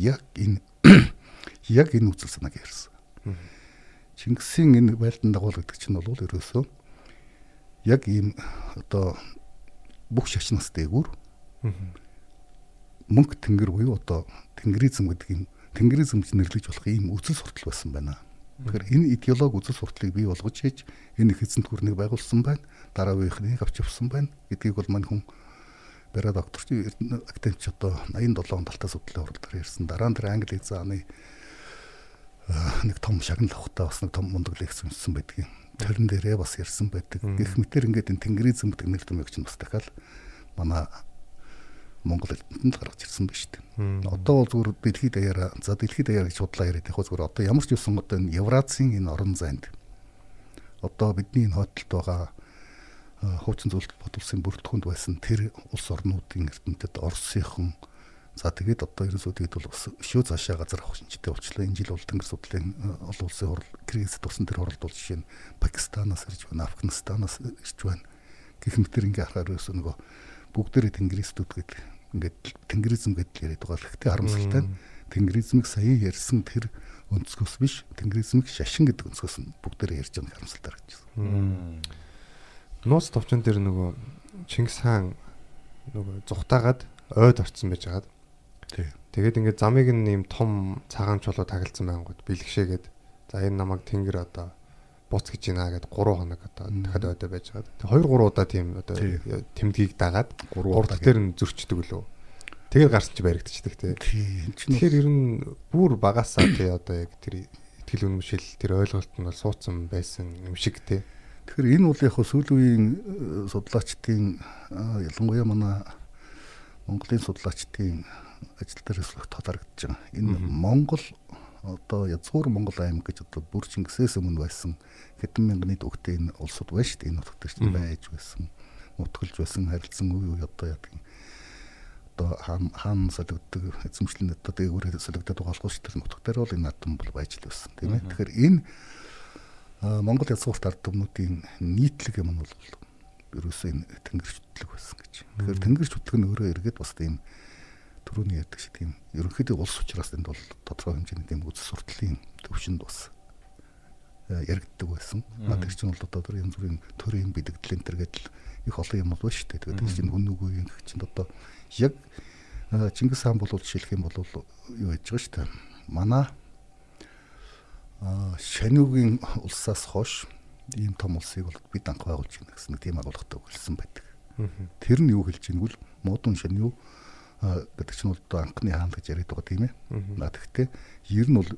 яг энэ яг энэ үзэл санааг ярьсан. Чингисийн энэ байлдан дагуул гэдэг чинь бол ерөөсөө яг ийм одоо бүх шашнаас дээгүүр мөнгө тэнгэр буюу одоо тэнгэризм гэдэг юм тэнгэризмж нэрлэж болох ийм үзэл суртал байсан байна. Тэгэхээр энэ идеологи үзэл сурталыг бий болгож хийж энэ их эзэнт гүрнийг байгуулсан байна. Дараа үеийнхнийг авч явсан байна гэдгийг бол мань хүн Бара докторч академич одоо 87 он талтаа судлалын уралдаар ярьсан. Дараа нь тэр англи зааны нэг том шагнал авахтаа бас нэг том мундаг лекц уншсан байдгийг тэрэн дээрээ бас ярьсан байдаг. Гэх мэтэр ингээд энэ тэнгэрийн зэмдэг нэр томьёог чинь бас дахиад манай Монгол эрдэнэтэнд гаргаж ирсэн шүү дээ. Одоо бол зүгээр дэлхийд даяараа за дэлхийд даяар гэж судлаа яриад яг зүгээр одоо ямар ч юусан одоо энэ Евразийн энэ орон зайд одоо бидний энэ хойдолд байгаа хуучин зөвлөлт бод улсын бүрэлдэхүүнд байсан тэр улс орнуудын эрдэнэтэд Оросынхон За тэгээд одоо ерөөсөө тэгээд бол бас өшөө цаашаа газар авах шинжтэй болчлоо. Энэ жил бол тэнгэр судлалын э, олон улсын хурал кризис тусан тэр хуралд бол жишээ нь Пакистанаас ирж байна, Афганистанаас ирж байна. Гэх мэтэр ингээ харахаар ерөөсөө нөгөө бүгдээрээ тэнгэризтүүд гэдэг ингээд тэнгэризм гэдэг яриад байгаа. Гэхдээ харамсалтай нь тэнгэризмийг сая ярьсан тэр өнцгөөс биш тэнгэризмийг шашин гэдэг өнцгөөс нь бүгдээрээ ярьж байгаа харамсалтай харагдчихсан. Нууц товчон дээр нөгөө Чингис хаан нөгөө зүхтаагаад ойд орцсон байж байгаад. Тэгээд ингээд замыг нь ийм том цагаан чулуу тагилсан байнгут бэлгшээгээд за энэ намайг тэнгэр одоо буц гэж байна гэд 3 хоног одоо дахиад ойдоо байж байгаа. Тэг 2 3 удаа тийм одоо тэмдгийг дагаад 3 удаа дээр нь зөрчдөг лөө. Тэгээд гарсан чи баригдчихдаг тий. Тэгэхээр ер нь бүр багасаа тий одоо яг тэр итгэл үнэмшил тэр ойлголт нь бол суудсан байсан юм шиг тий. Тэгэхээр энэ бол яг сүүлийн үеийн э, судлаачдын аа, ялангуяа манай Монголын судлаачдын ажил дээрээс л тод харагдаж байгаа. Энэ Монгол одоо язгуур Монгол аймаг гэж одоо бүр Чингисээс өмнө байсан хэдэн мянган нийт өгтэй энэ улсууд байна шүү дээ. Энэ нутагт чинь байж байсан, нутгалж байсан, харилцсан үе үе одоо яадаг юм. Одоо хаан хаан солигддог эзэмшлэн одоо дээгүүрээ болохоос тэр нутагтаар бол энэ атом бол байж л байсан тийм ээ. Тэгэхээр энэ Монгол язгуурт ард түмнүүдийн нийтлэг юм нь бол ерөөсөө энэ тэнгэрч хөтлөг байсан гэж. Тэгэхээр тэнгэрч хөтлөг нь өөрөө эргээд бас тийм түрүүний ярьдаг шиг тийм ерөнхийдөө улс учраас энд бол тодорхой хэмжээний тийм үзэл сурталын төвшөнд бас э, яригддаг байсан. Наад тэр чинь бол одоо тэр янз бүрийн төрийн бэлэгдэл энэ төр гэдэл их олон юм бол шүү дээ. Тэгээд тэр чинь хүн нүгүү юм чинь одоо яг э, Чингис хаан бол жишээлх юм бол юу яж байгаа шүү дээ. Манай Аа, Шаниугийн улсаас хойш ийм том улсыг бол бид анх байгуулж гинэ гэсэн тийм агуулгатай өгүүлсэн байдаг. Тэр нь юу хэлж ийнгүй л модон Шаниу гэдэг чинь бол одоо анхны хаан гэж яриад байгаа тийм ээ. Наа тэгтээ ер нь бол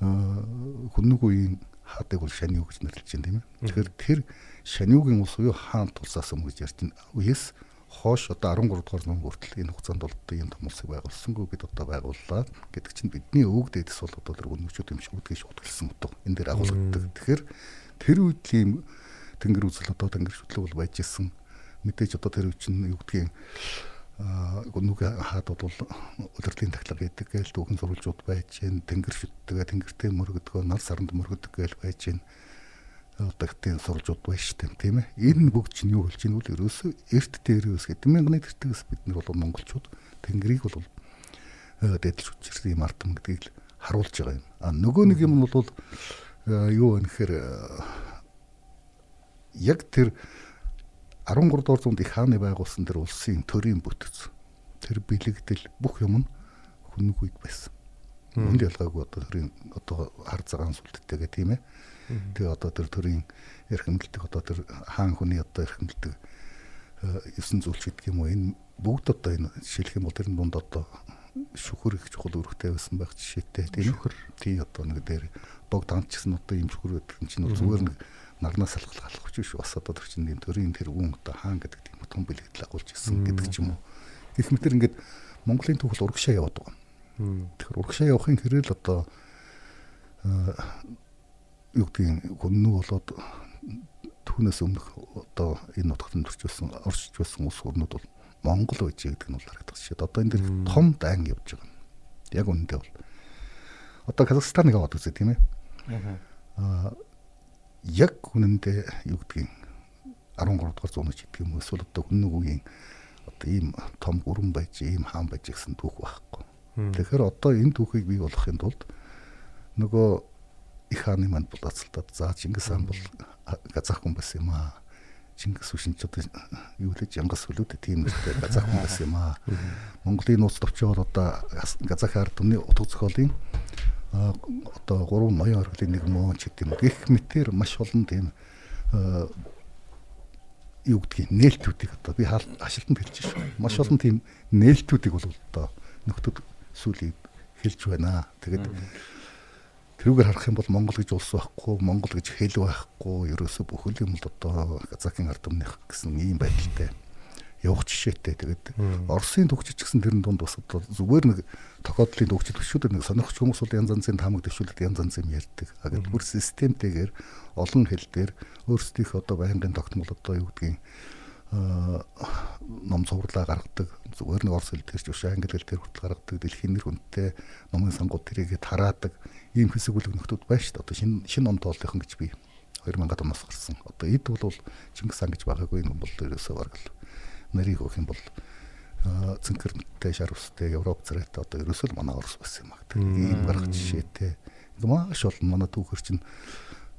хүннэг үеийн хаадаг бол Шаниу гэж нэрлэж байна тийм ээ. Тэгэхээр тэр Шаниугийн улс буюу хаан тулсаас өмнө гэж ярьж байна. Үеэс хоош одоо 13 дугаар нам хүртэл энэ хугацаанд бол одоо ийм том улсыг байгуулсангүй бид одоо байгууллаа гэдэг чинь бидний өвөг дээдэс бол одоо тэр үнэмшүүд юм шиг үдгэж утгалсан утга энэ дээр агуулгадаг. Тэгэхээр тэр үед ийм тэнгэр үзэл одоо тэнгэр шүтлэг бол байж исэн мэдээж одоо тэр үед чинь юу гэдгийг а гүнүг хаад бол удирдлын тахлага гэдэг гээл дүүхэн сурвалжууд байж гэн тэнгэр шүтдэг тэнгэртэй мөргөдгөө нар саранд мөргөдөг гээл байж гэн суржууд байна шүү дээ тийм ээ. Энэ бүгд чинь юу болж ийн үл ерөөсөө эрт дээрээс хэдэн мянганы тэртгээс бид нар бол монголчууд тэнгэрийг бол дээдлж үчирсэн юм артам гэдгийг л харуулж байгаа юм. А нөгөө нэг юм бол юу вэ гэхээр яг тэр 13 дугаар зуунд их хааны байгуулсан тэр улсын төрийн бүтэц тэр бэлэгдэл бүх юм нь хүннэг үед байсан. Үнд ялгаагүй одоо төрийн одоо хар цагаан сүлдтэйгээ тийм ээ. Тэгээ одоо тэр төрийн эрхэмлдэг одоо тэр хаан хүний одоо эрхэмлдэг эсэн зүйлч гэдэг юм уу энэ бүгд одоо энэ жишээлх юм бол тэрний дунд одоо шүхэр их чухал өргөтэй байсан байх жишээтэй тийм шүхэр. Тий одоо нэг дээр дог данч гэсэн одоо юм шүхэр гэдэг нь чинь зүгээр нэг нарнаас алхал алхах биш бас одоо тэр чинь төрийн тэр үн одоо хаан гэдэг тийм том бэлгэдэл агуулж ирсэн гэдэг ч юм уу гэх мэтэр ингээд Монголын түүхэл урагшаа яваад байгаа. Тэгэхээр урагшаа явахын хэрэл одоо юу гэдгийг хүннүү болоод түүнээс өмнөх одоо энэ байсан орчиж байсан улс орнууд бол Монгол байж гэдэг нь бол харагдах шээ. Одоо энэ дэр том дан явж байгаа. Яг үнэндээ бол одоо Казахстаныг аваад үзээ тийм ээ. Аа яг үнэндээ юу гэдгийг 13 дугаар зууны ч гэдэг юм эсвэл одоо хүннэг үеийн одоо ийм том гүрэн байж ийм хаан байж гэсэн түүх байхгүй. Тэгэхээр одоо энэ түүхийг бий болгохын тулд нөгөө их хааны манд булаацалтад за Чингис хаан бол казах хүн байсан юм аа. Чингис үшин ч одоо юу лээ Жангас хүлүүд тийм нэртэй казах хүн байсан юм аа. Монголын нууц товчоор одоо казах ард түмний утга зохиолын одоо гурван ноён оргилын нэг мөн ч гэдэм гэх мэтэр маш олон тийм юу гэдгийг нээлтүүдийг одоо би хашилтанд хэлж шүү. Маш олон тийм нээлтүүдийг бол одоо нөхдөд сүүлийн хэлж байна. Тэгээд Тэрүүгээр харах юм бол Монгол гэж улс байхгүй, Монгол гэж хэл байхгүй, ерөөсөө бүхэл юм л одоо Казахын ард түмнийх гэсэн ийм байдалтай явах жишээтэй. Тэгээд Оросын төгчч гэсэн тэрэн дунд бас зүгээр нэг тохиолдлын төгчд төшөөдөр нэг сонирхч хүмүүс бол янз янзын таамаг төшөөлөлд янз янз юм ярьдаг. А гэдэг бүр системтэйгээр олон хэл дээр өөрсдийнх одоо байнгын тогтмол одоо юу гэдгийг ном цувралаа гаргадаг зүгээр нэг орс хэл төрч биш англи хэл төр хүртэл гаргадаг дэлхийн нэр хүндтэй номын сангууд тэрийг тараадаг ийм хэсэг бүлэг нөхдүүд байна шүү дээ. Одоо шинэ шинэ ном тооллынхан гэж би 2000 оноос гарсан. Одоо эд бол Чингис хаан гэж байгаагүй юм бол ерөөсөө бараг л нарийг өгөх юм бол цэнхэрнтэй шар устэй Европ царайтай одоо ерөөсөө л манай орс байсан юм аа. Ийм гарах жишээтэй. Маш олон манай түүхэр чинь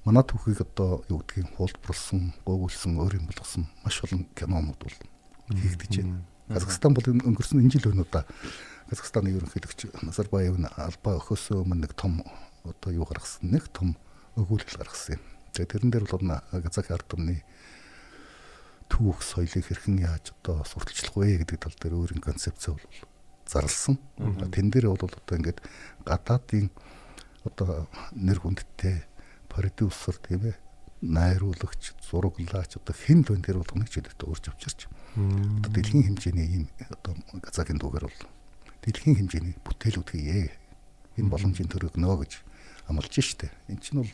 манай түүхийг одоо юу гэдгийг хуулбарлсан, гуйгуулсан, өөр юм болгосон маш олон кинонууд бол хийгдэж байна. Казахстан бол өнгөрсөн энэ жил өнөөдөө Казахстаны ерөнхийлөгч Назарбаев нь албаа өгөхөөс өмнө нэг том одоо юу гаргасан, нэг том өгүүлэл гаргасан юм. Тэгээ тэрэн дээр бол Казах ард түмний түүх соёлыг хэрхэн яаж одоо сурталчлах вэ гэдэг тал дээр өөрийн концепц бол зарласан. Тэн дээр бол одоо ингээд гадаадын одоо нэр хүндтэй продюсер тийм ээ найруулагч, зураглаач одоо хэн төн тэр болгоныг ч өдөртөө урьж авчирч. Одоо дэлхийн хэмжээний ийм одоо газагийн дүүгээр бол дэлхийн хэмжээний бүтээлүүд хийе. Энэ боломжийн төрөг нөө гэж амлаж штэ. Эн чинь бол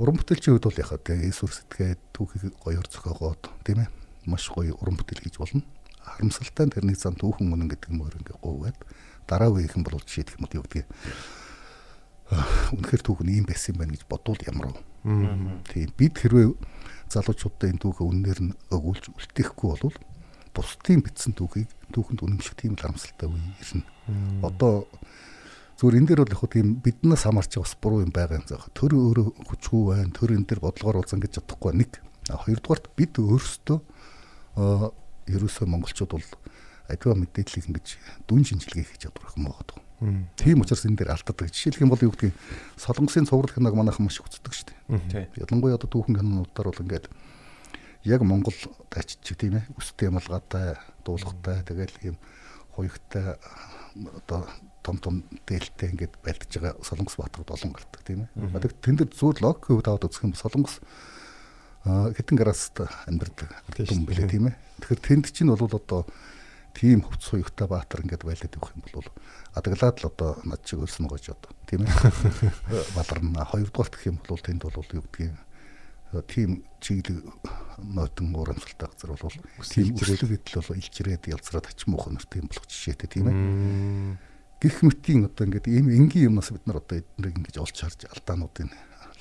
уран бүтээлчийн хувьд бол яхаа тэгээ эсвэр сэтгээд түүхийг гоёор зохиогоод тийм ээ маш гоё уран бүтээл хийж болно. Харамсалтай тэрний зам түүхэн үнэн гэдэг юм өөр ингээ говгээд дараа үеийнхэн бол жишээлх юм бол юу гэдгийг үнэхээр түүх нь ийм байсан юм байна гэж бодвол ямар вэ? Тийм бид хэрвээ залуучуудаа энэ түүхээ үнээр нь өгүүлж үлдээхгүй бол бусдын бичсэн түүхийг түүхэнд үнэмших тийм л харамсалтай үе ирнэ. Одоо зүгээр энэ дээр бол яг тийм биднээс хамаарч бас буруу юм байгаа юм заах. Төр өөрөө хүчгүй байна. Төр энэ дээр бодлогоор уулзан гэж бодохгүй нэг. Хоёрдугаарт бид өөрсдөө ерөөсөө монголчууд бол аливаа мэдээллийг ингэж дүн шинжилгээ хийж чадвар юм байгаа. Тийм учраас энэ дээр алддаг. Жишээлх юм бол юу гэдгийг Солонгосын цуврал киног манайхан маш үздэг шүү дээ. Ялангуяа одоо түүхэн кинонуудаар бол ингээд яг Монгол дайчч тийм ээ өстэй ямалгаатай, дуулахтай, тэгэл ийм хуягтай одоо том том дээлтэй ингээд байлдаж байгаа Солонгос баатрууд олон гардаг тийм ээ. Одоо тэн дээр зүгээр логик хувьд аваад үзэх юм Солонгос хэдэн градуст амьдардаг юм бэлээ тийм ээ. Тэгэхээр тэнд чинь бол одоо тийм хөвц суйгтай баатар ингээд байлаад явах юм бол адаглаад л одоо над чиг өлсөн гоож одоо тийм ээ. Баларна хоёрдугаарт гэх юм бол тэнд бол юу гэдгийг тийм чиглэг нойтон урамсалтай газар бол тийм өслөг идэл бол илчрээд ялцраад ачмуух нэр тийм болох жишээтэй тийм ээ гих мэтийн одоо ингээд ийм энгийн юмнаас бид нар одоо эднийг ингэж олж харж алдаануудын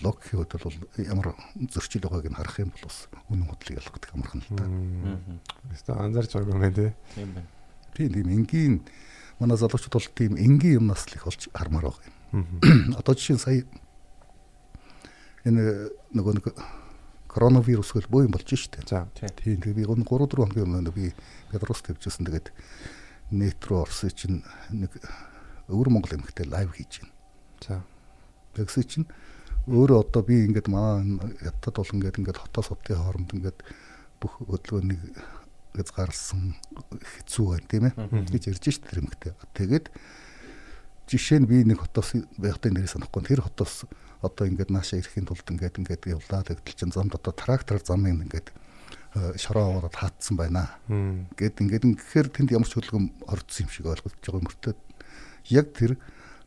логикийн хувьд бол ямар зөрчил байгааг нь харах юм бол бас үнэн худлыг ялгадаг амархан л та. Өстө анзаарч байгаа юм тий. Тийм байна. Тийм энгийн манай залуучууд бол тийм энгийн юмнаас л их олж хармаар байгаа юм. Одоо жишээ сая энэ нөгөө нэг коронавирус хөл боо юм болж штэ. За тийм тэгээ би 3 4 хоногийн өмнө би Белорус тавьжсэн тэгээд нэт рүү орсон чинь нэг өвөр Монгол эмэгтэй лайв хийж байна. За. Тэгсэн чинь өөрөө одоо би ингээд манай ятад бол ингээд ингээд хотоос хотын хооронд ингээд бүх хөдөлгөөнийг гязгаарсан хэцүү байна тийм ээ гэж ярьж штэ тэр эмэгтэй. Тэгээд жишээ нь би нэг хотоос байхдаа нэрээ санахгүй тэр хотоос одоо ингээд наашаа ирэхийн тулд ингээд ингээд явлаа тэгтэл чин замд одоо трактороор замыг ингээд шороо ороод хаацсан байна. Гэт ингээд ингэхээр тэнд ямар ч хөдөлгөөн орцсон юм шиг ойлгож байгаа мөртөө яг тэр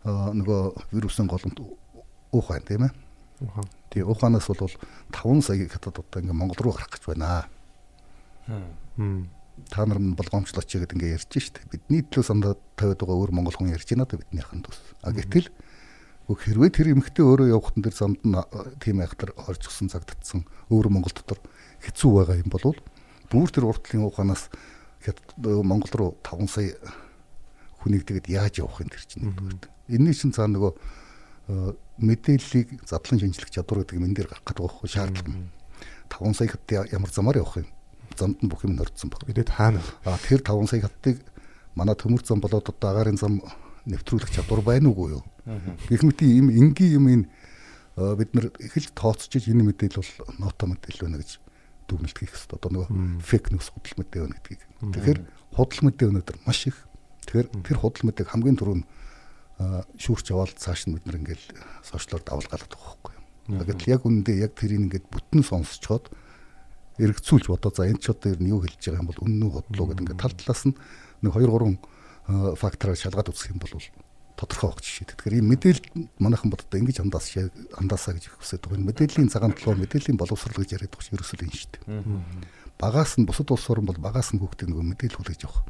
нөгөө вирусын голомт уух байна тийм ээ. Тэгээ ухаанаас бол 5 сая хятад одоо ингээ Монгол руу гарах гэж байна. Та нар нь болгоомжлооч гэдэг ингээ ярьж штэ. Бидний төлөө сандаа тавиад байгаа өөр монгол хүн ярьж байна да бидний хаан төс. А гэтэл хэрвээ тэр эмхтэй өөрөө явахтан тэр замд нь тийм айхтар оржсон цаг татсан өөр монгол дотор хэцүү байгаа юм бол бүр тэр уртлын ухаанаас Монгол руу 5 сая хүнийг тэгэд яаж явах юм тэр чинь. Энэний чинь цаа нөгөө мэдээллийг задлан шинжлэх чадвар гэдэг юм энэ дээр гарах гэдэг байхгүй шаардлага. 5 сая хат ямар замаар явах юм? Замд нь бүх юм нордсон баг. Бидэд хаана? А тэр 5 сая хаттыг манай төмөр зам болоод одоо агаарын зам нэвтрүүлэх чадвар байна уугүй юу? Гэх мэт ийм энгийн юм энэ бид нар их л тооцож энэ мэдээлэл бол ноото мэдээлэл байна гэж дүгнэлт хийх хэрэгтэй. Одоо нөгөө фейк ньюс худал мэдээ байна гэдгийг. Тэгэхээр худал мэдээ өнөөдөр маш их. Тэгэхээр тэр худал мэдээг хамгийн түрүүнд шүүрч аваад цааш нь бид нар ингээл сошиалор давалгаалаад байгаа байхгүй юу. Гэтэл яг үнэндээ яг тэрийг ингээд бүтэн сонсцоход эргэцүүлж бодоо за энэ ч одоо ер нь юу хэлж байгаа юм бол үнэн үү бодлоо гэдэг ингээд тал талаас нь нэг 2 3 фактораар шалгаад үзэх юм бол тодорхой байх жишээ. Тэгэхээр ийм мэдээлэл манайхан бодод ингэж хандаас хандаасаа гэж хүсэж байгаа. Энэ мэдээллийн цагаан толгой мэдээллийн боловсрол гэж яриад байгаа ерөөсөө энэ шүү дээ. Багаас нь бусад улс орн бол багаас нь хүүхдээ нөгөө мэдээлэл хүлээж авах.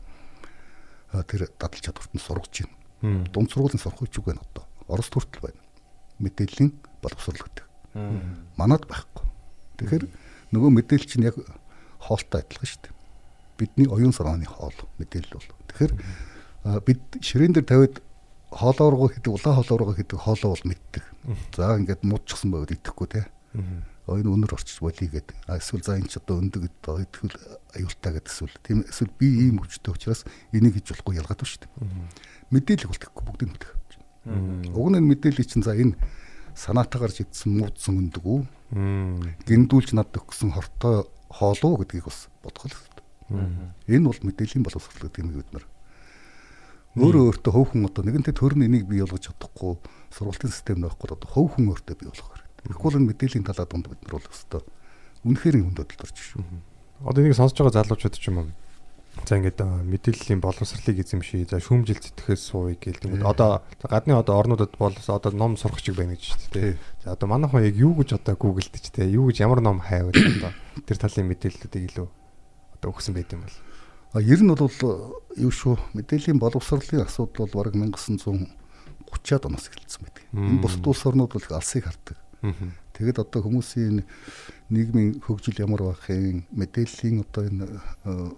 Тэр дадал чадварт нь сургаж байна. Дунд сургуулийн сурах үчиг байна одоо. Орос хүртэл байна. Мэдээллийн боловсрол гэдэг. Манад байхгүй. Тэгэхээр нөгөө мэдээлэл чинь яг хоолтой адилхан шүү дээ. Бидний оюун санааны хоол мэдээлэл бол. Тэгэхээр бид ширээн дээр тавиад хоолоо руу хийдэг, улаан хоолоо руу хийдэг хоолоо бол мэддэг. За ингээд муудчихсан байвал идэхгүй те. Энэ өнөр орчиж болий гэдэг. А эсвэл за энэ ч одоо өндөг идэхүүл аюултай гэдэг эсвэл тийм эсвэл би ийм хүчтэй учраас энийг хийж болохгүй ялгаад байна шүү дээ. Мэдээлэл бол тэгэхгүй бүгдийг мэдэх. Уг нь энэ мэдээлэл чинь за энэ санаатаагаар жидсэн муудсан өндөг үү? Гиндүүлж над өгсөн хортой хоолоо гэдгийг бас хэрэгтэй. Энэ бол мэдээллийн боловсрол гэдэг юм бид нар. Өөрөө өөртөө хөв хүн одоо нэгэнтээ төрн энийг бий болгож чадахгүй сургалтын систем нөхгүй одоо хөв хүн өөртөө бий болгох хэрэгтэй. Тэгэхгүй бол мэдээллийн талаа дунд бид нар бол өстой үнэхээр хүндөд орж шүү. Одоо энийг сонсож байгаа залуучууд ч юм уу. За ингээд мэдээллийн боловсролыг эзэмший. За шүүмжил зэтгэхээс сууя гээл. Тэгээд одоо гадны одоо орнуудад бол одоо ном сурах чиг байна гэж шүү дээ. За одоо манайхан яг юу гэж одоо гуглдэж те юу гэж ямар ном хайвал одоо тэр талын мэдээллүүдийг илүү одоо өгсөн байт юм бол. А ер нь бол юу шүү мэдээллийн боловсролын асуудал бол бараг 1930-аад оноос эхэлсэн байдаг. Энэ бусад улс орнууд бол их алсыг хардаг. Тэгэд одоо хүмүүсийн нийгмийн хөгжил ямар байхын мэдээллийн одоо энэ э,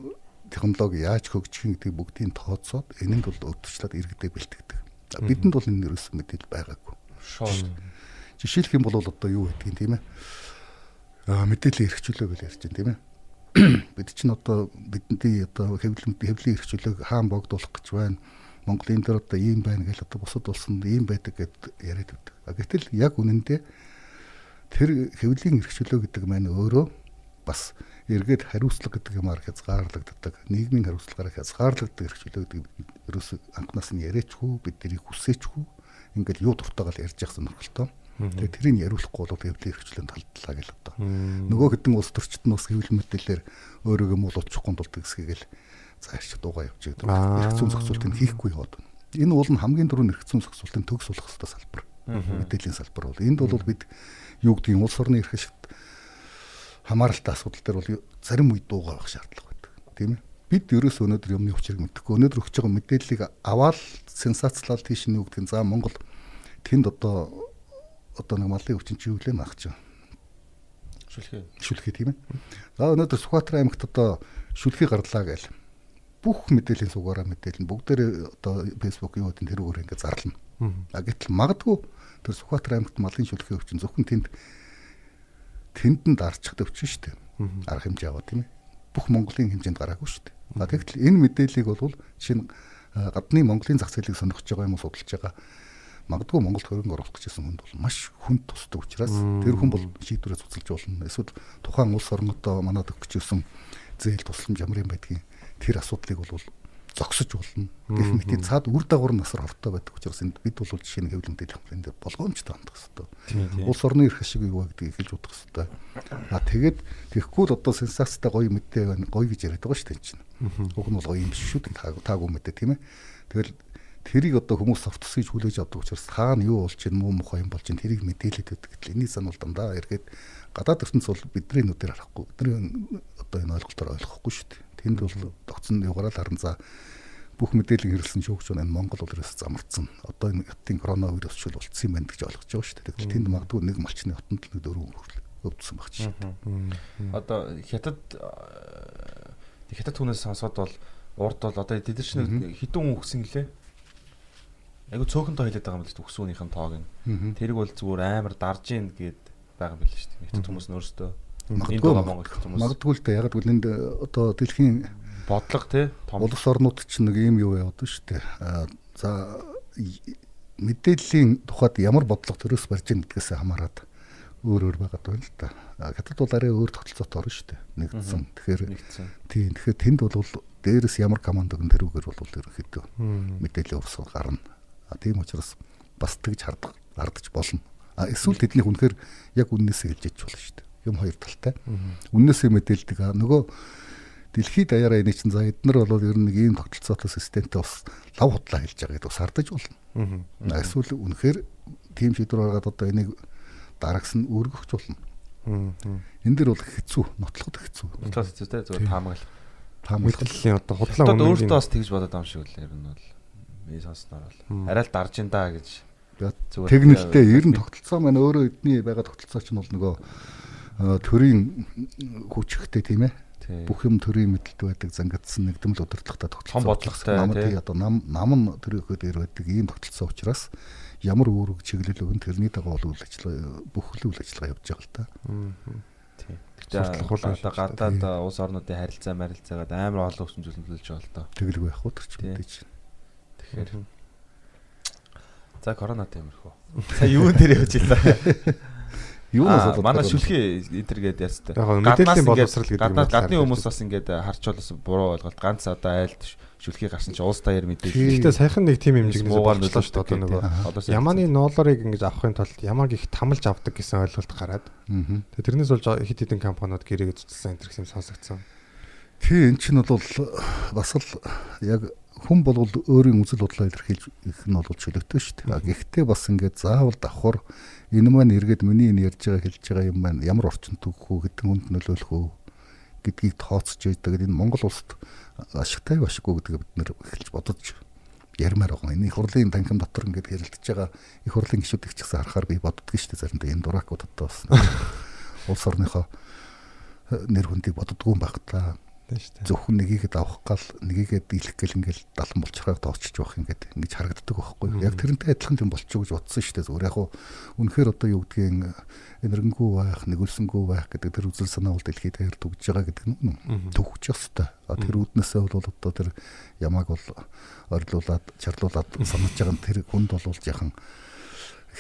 технологи яаж хөгжих гэдгийг бүгдийг тооцоод энэнд бол өвдчлээд иргэдэд бэлтгэдэг. За бидэнд бол энэ нэрээс мэдээлэл байгаагүй. Жишээлх юм бол одоо юу гэдгийг тийм ээ. Аа мэдээллийн эрхчлөө гэж ярьж байна тийм ээ. Бид чинь одоо бидний одоо хэвлэм хэвлийн эрхчлөөг хаан богдуулах гэж байна. Монголын дээр одоо ийм байна гэж одоо бусад улсанд ийм байдаг гэд яриад байдаг. Гэтэл яг үнэндээ тэр хэвлийн эрхчлөө гэдэг маань өөрөө бас эргээд хариуцлага гэдэг юмар хязгаарлагддаг. Нийгмийн хариуцлагаараа хязгаарлагддаг эрхчлөө гэдэг ерөөсөө анхнаас нь яриачгүй бид тэрийг хүсээчгүй ингээл юу дуртайгаа л ярьж яхсан нөхөлтөө. Тэгээ тэрийг яриулахгүй бол хэвлийн эрхчлөөнд талдлаа гэл одоо. Нөгөө хэдэн улс төрчд нь бас хэвлэл мэдээлэлээр өөрийгөө муу олчихгүй тулд гэсгээл заашч дуугаа явж. Эрх зүйн зохицуултыг хийхгүй яваад байна. Энэ бол нь хамгийн түрүүнд эрх зүйн зохицуултын төгс болох хэвээр салбар. Мэдээллийн салбар бол энд бол бид юу гэдгийг улс орны эрх ашигт хамааралтай асуудал дээр бол зарим үед дуугаа авах шаардлага байдаг. Тийм ээ. Бид ерөөс өнөөдөр юмны учрыг мэдэхгүй. Өнөөдөр өгч байгаа мэдээллийг аваад сенсацлал тийш нь юу гэдгийг за Монгол тэнд одоо одоо нэг малын өвчин чи юу лээ нах чинь. Шүлхээ. Шүлхий тийм ээ. За өнөөдөр Сүхбаатар аймагт одоо шүлхий гарлаа гээл. Бүх мэдээллийн сугаараа мэдээлэл нь бүгдээр одоо Facebook юу гэдэг тэрүүгээр ингээд зарлана. А гэтэл магадгүй тэр Сүхбаатар аймагт малын шүлхий өвчин зөвхөн тэнд тэнд нь дарчих өвчин шүү дээ. Арга хэмжээ аваа тийм ээ. Бүх Монголын хэмжээнд гараагүй шүү дээ. А тэгтэл энэ мэдээллийг бол шинэ гадны Монголын зах зээлийг сонирхож байгаа юм уу судалж байгаа магадгүй Монголд хөрөнгө оруулах гэжсэн хүнд бол маш хүнд тусдаг учраас тэр хүн бол шийдвэрээ цуцалж болно. Эсвэл тухайн улс орнодоо манад өгч ирсэн зээл тусламж ямар юм байдгийг тэр асуудлыг бол зогсож болно. Гэх мэт цаад үр дагавар насар хортой байдаг учраас энд бид бол жишээ нь хэвлэл мэдээлэл хамтын дээр болгоомжтой хандах хэрэгтэй. Улс орны эрх ашиг юу гэдгийг хэлж удах хэрэгтэй. А тэгээд тэгэхгүй л одоо сенсацтай гоё мэдээ байна. Гоё гэж яриад байгаа шүү дээ чинь. Уг нь бол гоё юм биш шүү дээ. Таагүй мэдээ тийм ээ. Тэгэл тэрийг одоо хүмүүс совтос гэж хүлээж авдаг учраас хаана юу болж чинь муу мухай юм болж чинь тэрийг мэдээлээд өгдөг гэтэл энийг санал дандаа эргээд гадаад ертөнц бол бидний нүдээр харахгүй. Бидний одоо энэ ойлголтоор ойлгохгүй шүү дээ. Тэнд бол тогтсон югараа л харан за бүх мэдээлэл хэрэглэсэн шүүгч байна. Монгол бол ерөөс замарцсан. Одоо энэ хятадын коронавирус шил болцсон юм байна гэж ойлгож байгаа шүү дээ. Тэгвэл тэнд магадгүй нэг малчны хотонд л нэг дөрөв өвдсөн баг чинь. Одоо хятад хятад хүнээс сонсоод бол урд бол одоо тэд нар чинь хідэн хүн өгсөн гэлээ. Айгу цөөхөнтэй хэлээд байгаа юм л шүү өгсөөнийх нь тоог нь. Тэрэг бол зүгээр амар дарж ийн гэд байгаа юм биш үү? Хятад хүмүүс нь өөрсдөө Магадгүй магадгүй л да яг л энд одоо дэлхийн бодлого тий том улс орнууд чинь нэг юм юу яваад шүү дээ. За мэдээллийн тухайд ямар бодлого төрөөс барьж ийн гэдгээс хамаарат өөр өөр байгаад байна л да. Хятад бол арай өөр тогтолцоотой орно шүү дээ. Нэгдсэн. Тэгэхээр тийм тэгэхээр тэнд бол дээрээс ямар команд өгн тэрүүгээр бол ерөнхийдөө мэдээллийн урсгал гарна. А тийм учраас бас тэгж хардаг ардж болно. А эсвэл тэдний үнэхээр яг үннээсээ хэлж ич болно шүү дээ. Юм хоёр талтай. Үннээсээ мэдээлдэг. А нөгөө дэлхийд даяараа энийг чинь за эднэр бол ер нь нэг ийм тогтолцоотой системтэй бас лав худлаа хэлж байгаа гэдэг бас хардаж болно. Аа. Эсвэл үнэхээр тийм шийдвэр гаргаад одоо энийг дараагс нь өргөхч болно. Энэ дэр бол хэцүү, нотлоход хэцүү. Бодлоо хэцүү те зүгээр таамаглал. Таамаглал. Мэдээллийн одоо Одоо үнэн өөртөө бас тэгж бодоод байгаа юм шиг үл ер нь бол. Би сонсноор бол. Арай л дарж ин да гэж. Зүгээр Тэгнэлтэй ер нь тогтолцоо маань өөрөө эдний байгаа тогтолцоо чинь бол нөгөө төрийн хүчтэй тийм ээ. Бүх юм төрийн мэдлэлд байдаг зангидсан нэгдмэл удирдлагатай тогтолцоо. Том бодлоготой, Нам тий. тий одоо нам нам нь төрийнхөө дээр байдаг ийм тогтолцоо учраас ямар үүрэг чиглэл өгөн тэрний дагуу бол үйл ажиллагаа бүх үйл ажиллагаа явж байгаа л та. Тий. Сурталх хул Тэгтээ ажиллаж одоо гадаад улс орнуудын харилцаа марилцаагаад амар олон хүчин зүйл нөлөөлж байгаа л доо. Тэглэг байх уу Тий. мэдээж. Тэгэхээр За корона тиймэрхүү. Сая юун дээр явж илаа. Юу Аа, бол манай шүлхий. Яг гоо мэдээллийн боловсрал гэдэг юм гадны хүмүүс бас ингээд харчуулаас буруу ойлголт ганц одоо айлд шүлхий гарсан чи уус даяар мэдээлэл. Гэхдээ саяхан нэг тим Муугаар болчихлоо шүү дээ. Одоо нөгөө Ямааны ноолорыг ингэж авахын тулд ямааг их тамалж авдаг гэсэн ойлголт гараад. Аа. Тэгээ тэрнээс болж хит хитэн компаниуд гэрээгээ цуцлсан энэ гэсэн юм сонсогдсон. Тий эн чинь бол бас л яг хүн бол өөрийн үзэл бодлоо илэрхийлж их нь бол чөлөөтэй шүү дээ. Гэхдээ бас ингээд заавал давхар энэ маань эргээд миний энэ ярьж байгаа хэлж байгаа юм маань ямар орчинд төгөх үү гэдэг хүнд нөлөөлөх үү гэдгийг тооцож яадаг. Энэ Монгол улсад ашигтай башиггүй гэдгийг бид нэр эхэлж бодож ярмаар байгаа. Энэ их хурлын танхим дотор ингээд хэрэлдэж байгаа их хурлын гишүүдийг ч гэсэн харахаар би боддгоо шүү дээ. Заримдаа энэ дуракуудад бас улс орныхоо нэр хүндийг боддгоо юм байх та Тийм шүү дээ. Зөвхөн нэгийгэд авах гал нэгийгэд дийлэх гэл ингээл далан болчихраа тоочж явах ингээд ингэж харагддаг байхгүй. Яг тэрнтэй адилхан юм болчихоо гэж бодсон шүү дээ. Зүгээр яг хуу үнэхээр одоо юу гэдгийг энэрнгүү байх, нэгүүлсэнгүү байх гэдэг тэр үзэл санаа бол дэлхийд даяар төгж байгаа гэдэг нь төгж ёстой. Тэр үүднээсээ бол одоо тэр ямааг бол орилуулад, чарлуулад санаж байгаа нь тэр хүнд бол яхан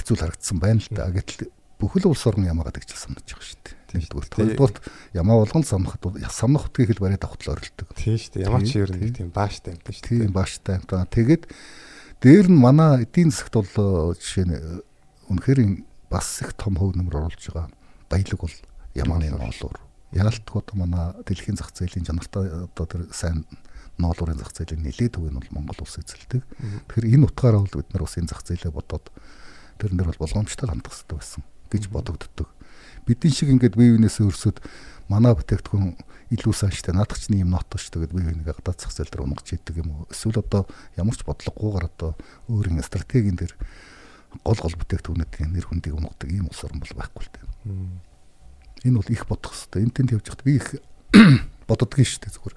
хэцүү харагдсан байна л да. Гэтэл бүхэл улс орны ямаагаа тэгж санаж байгаа шүү дээ. Нэгдүгээр. Хоёрдугаар ямаа болгон самнахад бол самнах утгыг хэл бариад авахтал орилдог. Тийм шүү дээ. Ямар ч Тийм, ер нь тийм бааштай юм шүү дээ. Тийм бааштай юм та. Тэгээд дээр нь манай эдийн засагт бол э, жишээ нь э, үнэхээр бас их том хөв нэмэр оруулж байгаа баялаг бол ямааны ноолуур. Яалтгүй одоо манай дэлхийн зах зээлийн чанартай одоо тэр сайн ноолуурын зах зээлийн нэлээд төв нь бол Монгол улс эзэлдэг. Тэгэхээр энэ утгаараа бол бид нар бас энэ зах зээлээ бодоод тэрэн дээр бол болгоомжтой хандах хэрэгтэй байсан гэж бодогддог. Бидний шиг ингээд бие биенээсээ өрсөд манай бүтээгдэхүүн илүү штэ наадах чинь юм ноот штэ гэд бие биенийгээ гадаад зах зээл дээр унгаж идэг юм уу эсвэл одоо ямар ч бодлогогүйгээр одоо өөрийн стратегийн дээр гол гол бүтээгдэхүүнүүдийн нэр хүндийг унгдаг ийм улс орн бол байхгүй л дээ. Энэ бол их бодох хэрэгтэй. Энд тэнд явж хат би их боддгийн штэ зүгээр.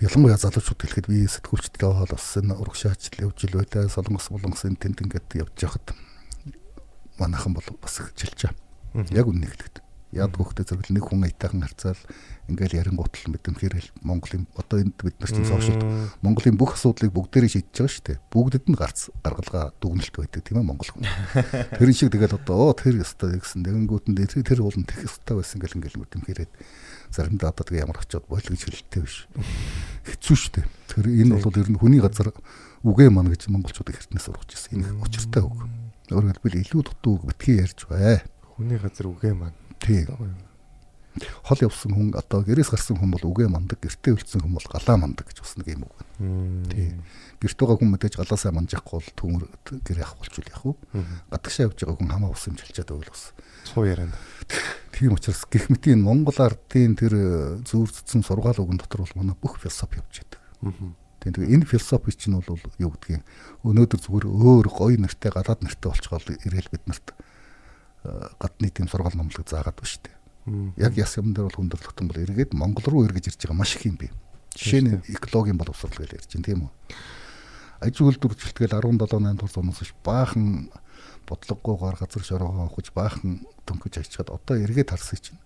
Ялангуяа залуучууд хэлэхэд би сэтгүүлчтэй бас энэ урагшаачлал явж ил байлаа. Солонгос болонгос энэ тэнд ингээд явж хахад манайхан бол бас их жилчээ. Яг үнэ хэлэхэд. Яад хөөхтэй зэрэгэл нэг хүн аятайхан харцаал ингээл ярингуутал мэдэмхээр хэл Монголын одоо энд бид нар чинь сошиалд Монголын бүх асуудлыг бүгдээрээ шийдэж байгаа шүү дээ. Бүгдэд нь гарц гаргалгаа дүгнэлт байдаг тийм ээ Монгол хүн. Тэр шиг тэгээд одоо оо тэр ёстой гэсэн тэгэнгүүтэн дээр тэр уулын тех ёстой байсан гэл ингээл мэдэмхээрээд заримдаа одоо тэгээ ямар очиод бойл гэж хэлэлтэй биш. Хэцүү шүү дээ. Тэр энэ бол ер нь хүний газар үгээ ман гэж монголчууд эртнээс ургаж ирсэн. Энэ учиртай үг. Өөрөөр хэлбэл илүү дутуу битгий ярьж бай. Хүний газар үгээ маань. Тийм. Хол явсан хүн одоо гэрээс гарсан хүн бол үгээ мандаг, гэртээ үлдсэн хүн бол галаа мандаг гэж бас нэг юм үг байна. Тийм. Гэрт байгаа хүн мэдээж галаасаа манжахгүй бол төмөр гэрээ авахулчул яах вэ? Гадагшаа явж байгаа хүн хамаа ус юм чилчээд байвал бас. Цуу яриана. Тийм учраас гих мэтийн Монгол ардын тэр зүүрцсэн сургаал үгэн дотор бол манай бүх философи явж байдаг. Тийм тэгээ энэ философи чинь бол юу гэдгийг өнөөдөр зүгээр өөр гоё нэртэй гадаад нэртэй болчихвол ирээл бид нарт гадны тийм сургаал номлог заагаад ба штэ. Яг яс юм дээр бол хүндрэлтэн бол эргээд Монгол руу эргэж ирж байгаа маш их юм бэ. Жишээ нь экологийн боловсрал гэж ярьж байна тийм үү. Аж үйлдвэр бүртгэлтэл 17 8 дугаар зуунаас биш баахан бодлогогүйгээр газар шороогоо авахж баахан төнкөж ажичаад одоо эргээд харсыг чинь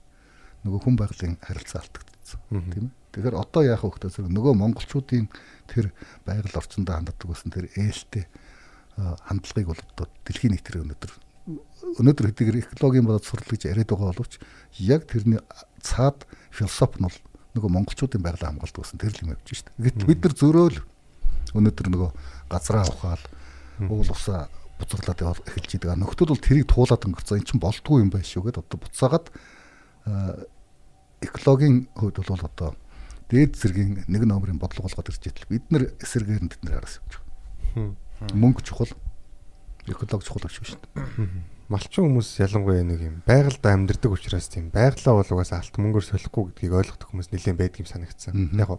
нөгөө хүн байгалийн харилцаа алдагдсан тийм ээ. Тэгэхээр одоо яах вэ гэхээр зэрэг нөгөө монголчуудын тэр байгаль орчиндөө ханддаг байсан тэр ээлтэй хандлагыг бол одоо дэлхийн нийтээр өнөөдөр өнөөдөр хэдийгээр экологийн боловсрол гэж яриад байгаа боловч яг тэрний цаад философи нь бол нөгөө монголчуудын байгалаа хамгаалдаг гэсэн тэр л юм явж штэ. Гэтэл бид нар зөрөөл өнөөдөр нөгөө газраа ухаал уул усаа буцарлаад эхэлж идэг. Нөхдөл бол тэрийг туулаад өнгөрцөө эн чинь болдгүй юм байна шүү гэд одоо буцаагаад экологийн хувьд бол одоо дээд зэргийн нэг номерын бодлого болгоод ирж итэл бид нар эсэргээр нь тэд нар араас явж байгаа. Мөнгө чухал экологи чухал гэж шүү дээ. малчин хүмүүс ялангуяа нэг юм байгальд амьдардаг учраас тийм байгалаа бол угаасаа алт мөнгөөр солихгүй гэдгийг ойлгох хүмүүс нэлээд байдаг юм санагдсан. Яг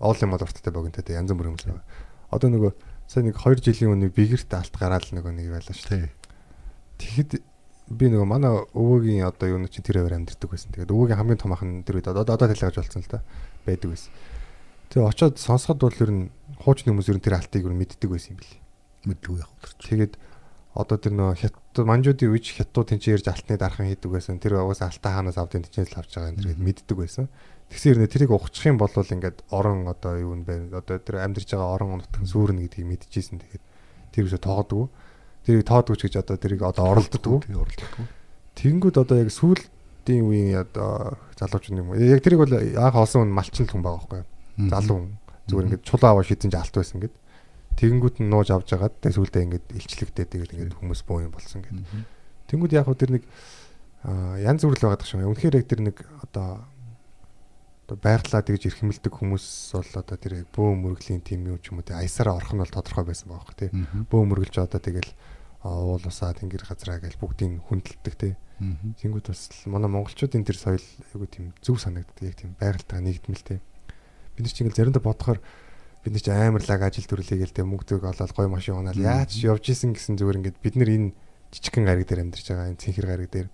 оол юм бол урттай богинтой янз бүрийн хүмүүс байгаа. Одоо нөгөө сая нэг 2 жилийн өмнө бигэрт алт гараад нөгөө нэг байлаа шүү дээ. Тэгэхэд би нөгөө манай өвөөгийн одоо юу нэг чинь тэр аваар амьдардаг байсан. Тэгээд өвөөгийн хамгийн том ах нь тэр үед одоо одоо талаагаж болсон л та байдаг байсан. Тэгээ очоод сонсоход бол ер нь хуучны хүмүүс ер нь тэр алтыг ер нь мэддэг байсан юм билий. мэдгүй яг чинь. Тэгээд одоо тэр нөө хятад манжуудын үеч хятад тэнцэн ирж алтны дархан хийдэг байсан. Тэр угаасаа алтаа хаанаас авдیں۔ тэнцэнэл авч байгаа энэ тэгээд мэддэг байсан. Тэгсээр нэ тэрийг ухчих юм бол ингээд орон одоо юу бэ? Одоо тэр амьдарч байгаа орон нутгийн сүрнэ гэдгийг мэдчихсэн. Тэгээд тэр үсээ тоодгүй. Тэрийг тоодгүй ч гэж одоо тэрийг одоо оролддог. Тэнгүүд одоо яг сүүлдийн үеийн одоо залуучууд юм. Яг тэрийг бол анх олсон хүн малчин хүн байгаа байхгүй? Залуу хүн. Зүгээр ингээд чулуу аваа шидэн ч алт байсан гэд. Тэгэнгүүт нь нууж авч жагаад тэгээ сүулдэ ингээд илчлэгдээ тэгээд ингээд хүмүүс боо юм болсон гэд. Тэнгүүд яг хөө тэр нэг янз бүр л байгаа юм. Үнэхээр яг тэр нэг одоо одоо байглаа тэгж эрхэмэлдэг хүмүүс бол одоо тэр бөө мөргөлийн тим юм ч юм уу те аясаараа орох нь бол тодорхой байсан байгаа хөө те. Бөө мөргөлж одоо тэгэл уул усаа тэнгэр газраа гэж бүгдийг хүндэлдэг те. Тэнгүүд бас манай монголчуудын тэр соёл айгу тийм зөв санагддаг яг тийм байгальтайгаа нэгдмэл те. Бид нар чинь ингээл заримдаа бодохоор бид нар чи амарлаг ажил төрлөе гээл те мөнгөдөг олоод гой машин унаал яаж явж исэн гэсэн зүгээр ингээд бид нар энэ жижигхэн гариг дээр амьдарч байгаа энэ цэнхэр гариг дээр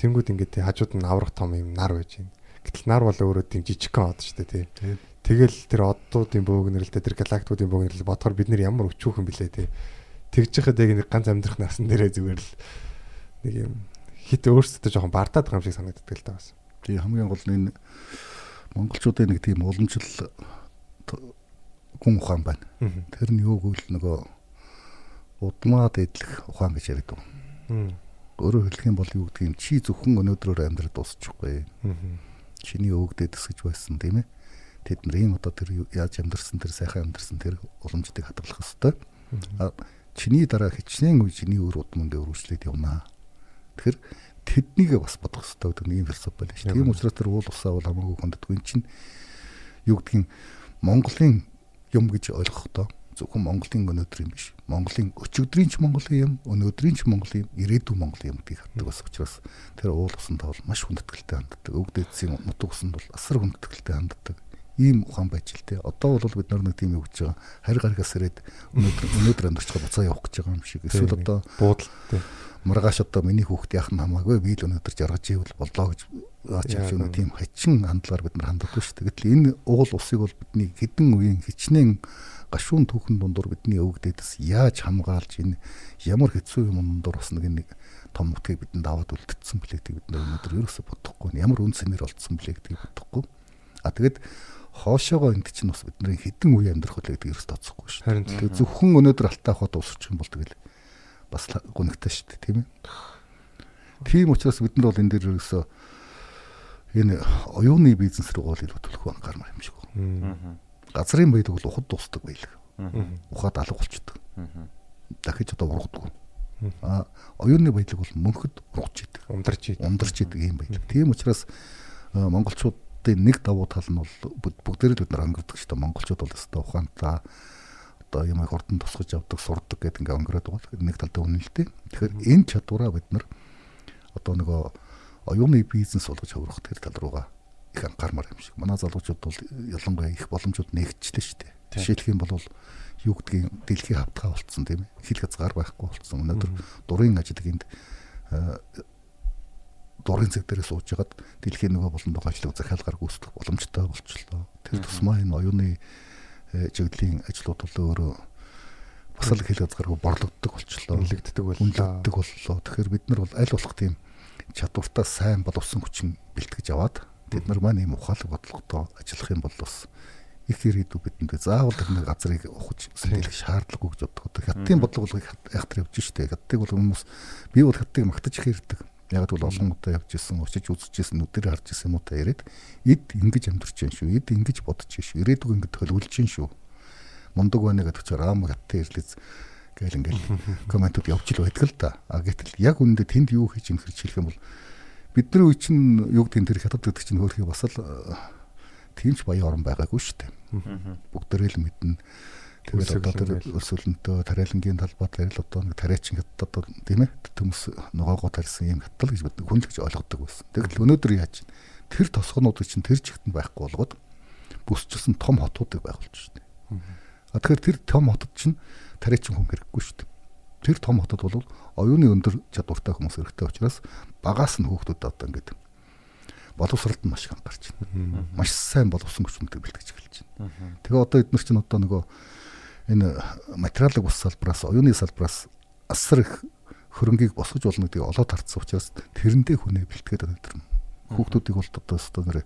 тэнгууд ингээд хажууд нь аврах том юм нар байж байна. Гэтэл нар бол өөрөө тийм жижигхэн од шүү дээ те. Тэгэл тэр оддуудын бөөгнөрлөлтөд тэр галактикуудын бөөгнөрлөл бодохоор бид нар ямар өчүүхэн блэ те. Тэгж яхад яг нэг ганц амьдрах насан дээрээ зүгээр л нэг юм хит өөрсдөө жоохон бардаад байгаа юм шиг санагддаг л та бас. Тэгээ хамгийн гол нь энэ монголчуудын нэг тийм уламжил гүн ухаан байна. Тэр нь юу гэвэл нөгөө удмаа дэдлэх ухаан гэж байна. Өөрөөр хэлэх юм бол юу гэдгийг юм чи зөвхөн өнөөдрөөр амьдрал дуусчихгүй. Чиний өвгдөд өсгөж байсан тийм ээ. Тэдний одоо тэр яаж амьдрсан тэр сайхан амьдрсан тэр уламжлалыг хадгалах хэвээр. Чиний дараа хичнээн үе чиний өр удманд өргөжлөд явнаа. Тэгэхээр тэднийгээ бас бодох хэрэгтэй гэдэг нэг философи байна шүү. Тийм учраас тэр уул усаа бол хамаагүй хонддгүй. Чинь юу гэдгийг Монголын юм гэж ойлгохдоо зөвхөн Монголын өнөөдөр юм биш. Монголын өчигдрийн ч Монголын юм, өнөөдрийн ч Монголын юм, ирээдүйн Монголын юм гэдгийг хатдаг бас учраас тэр уул усанд бол маш хүндэтгэлтэй ханддаг. Өвдөдсийн нутаг усанд бол асар хүндэтгэлтэй ханддаг. Ийм ухаан байж л те. Одоо бол бид нар нэг тийм юу гэж байгаа. Харь гаргаас ирээд өнөөдөр өнөөдөр амьдарч байгаа буцаа явах гэж байгаа юм шиг. Эсвэл одоо буудалтай маргааш одоо миний хүүхд яах нь хамаагүй би л өнөөдөр жаргаж ивэл боллоо гэж аач юм шиг тийм хачин хандлагаар бид нар ханддаг шүү дээ. Гэтэл энэ уул усыг бол бидний хэдэн үеийн хичнээн гашуун түүхэн дундуур бидний өвгдөөс яаж хамгаалж энэ ямар хэцүү юм дундуур бас нэг нэг том нутгийг бидэнд аваад үлдсэн блэ гэдэг бид нар өнөөдөр ерөөсө бодохгүй. Ямар үн цэнээр олдсон блэ гэдгийг бодохгүй. А тэгэд хоошоогоо энд чинь бас бидний хэдэн үе амьдрах вэ гэдгийг ерөөсө тооцохгүй шүү. Харин Тэгээ зөвхөн өнөөдөр алтаа хот усчих юм бол тэгэл бас гонигтай шүү дээ тийм ээ. Тийм учраас бид нар бол энэ дээр ерөөсө энэ оюуны бизнес рүү гол илүү төлөх анхаармаар юм шиг байна. Газрын баялаг бол ухад дуустдаг баялаг. Ухаад алга болчдөг. Дахиж одоо ургадгүй. А оюуны баялаг бол мөнхөд ургаж идэг. ундарч идэг. Ундарч идэг юм баялаг. Тийм учраас а, монголчуудын нэг давуу тал нь бол бүгдээрээ л бид нар өнгөрдөг шүү дээ. Монголчууд бол өстой ухаантай одоо юм их хурдан тусгаж авдаг, сурдаг гэдэг ингээ өнгөрөөд байгаа. Нэг талдаа үнэн л дээ. Тэгэхээр энэ чадвараа бид нар одоо нөгөө оюуны бизнес болгож хөврөх тэр тал руугаа их анхаармаар юм шиг. Манай залуучууд бол ялангуяа их боломжууд нэгчлээ шүү дээ. Жишээлх юм бол юу гэдгийг дэлхийн хавтгай болцсон тийм ээ. Хил хязгаар байхгүй болцсон. Өнөөдөр дурын ажил э, дурын цаг дээр сууж хагаад дэлхийн нөгөө болон ажлыг захиалгаар гүйцэтгэх боломжтой болчихлоо. Тэр тусмаа энэ оюуны э, чиглэлийн ажлууд бол өөрөө бас л хил хязгааргүй борлогддог болчихлоо. Үнэлэгддэг боллоо. Үнэлэгддэг боллоо. Тэгэхээр бид нар бол аль болох тийм чадвартай сайн боловсон хүчин бэлтгэж аваад бид нар маань ийм ухаалаг бодлоготой ажиллах юм бол бас их ирээдүй бидэнд заавал нэг газрыг ухаж сэлэх шаардлагагүй гэж боддог. Хаттын бодлого бол яхтар явж штэ. Хаттыг бол хүмүүс би бол хаттыг магтаж их ирдэг. Яг л олон удаа явж исэн, учиж үзэж исэн, нүдээр харж исэн юм уу та яриад эд ингэж амьдарч байна шүү. Эд ингэж бодож байна шүү. Ирээдүг ингэ төлөвлөж байна шүү. Мундаг байна гэдэг чинь рам гаттай ирлээс гэл ингээл комментууд явж л байдаг л да. А гэтэл яг үүндээ тэнд юу хийж юм хэрэг хэлэх юм бол бидний үе чинь юг тэн тэр хятад гэдэг чинь хөрхий бас л э, тэмч баян орон байгаагүй шүү дээ. Бүгд төрөл мэднэ Тэгээд одоо тэр өрсөлөнтөө тариалангийн талбайд ярил одоо нэг тариачин хятад одоо тийм ээ төмс ногоогоо тарьсан юм хятад гэж бид хүн л гэж ойлгодог байсан. Тэгэл өнөөдөр яаж тэр тосгонууд чинь тэр чигтэнд байхгүй болгоод бүсчилсэн том хотуудыг байгуулж дээ. А тэгэхээр тэр том хотод чинь тариачин хүн хэрэггүй шүү дээ. Тэр том хотод бол оюуны өндөр чадвартай хүмүүс хэрэгтэй учраас багаас нь хүүхдүүд одоо ингээд боловсролд нь маш их анхаарч байна. Маш сайн боловсон хүчтэй бэлтгэж эхэлж байна. Тэгээ одоо эдгээр чинь одоо нөгөө энэ материалын ус салбараас оюуны салбараас асар их хөрөнгийг босгож болно гэдгийг олоод харсан учраас тэрэндээ хүнээ бэлтгээд өнөдр хүүхдүүдийг бол одоо өстө нэр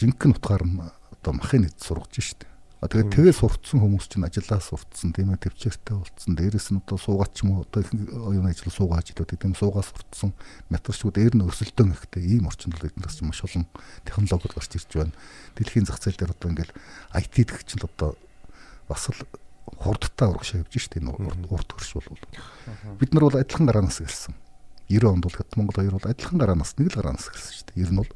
жинхэнэ утгаар нь одоо махын нийт сургаж штэ. А тэгээд тэгээ сурцсан хүмүүс чинь ажиллаа сурцсан тийм ээ төвчээртэй болцсон. Дээрээс нь одоо суугаад ч юм уу одоо оюуны ажил суугаад ч гэдэг тийм суугаа сурцсан материалчуд дээр нь өсөлтөн ихтэй ийм орчинд бол эднээс чинь маш олон технологиуд гарч ирж байна. Дэлхийн зах зээл дээр одоо ингээл IT гэх чинь одоо бас л хурдтай урагшаа явж штэ энэ урд хөрш бол бид нар бол адилхан гараанаас ирсэн. 90 онд бол Монгол хоёр бол адилхан гараанаас нэг л гараанаас ирсэн штэ ер нь бол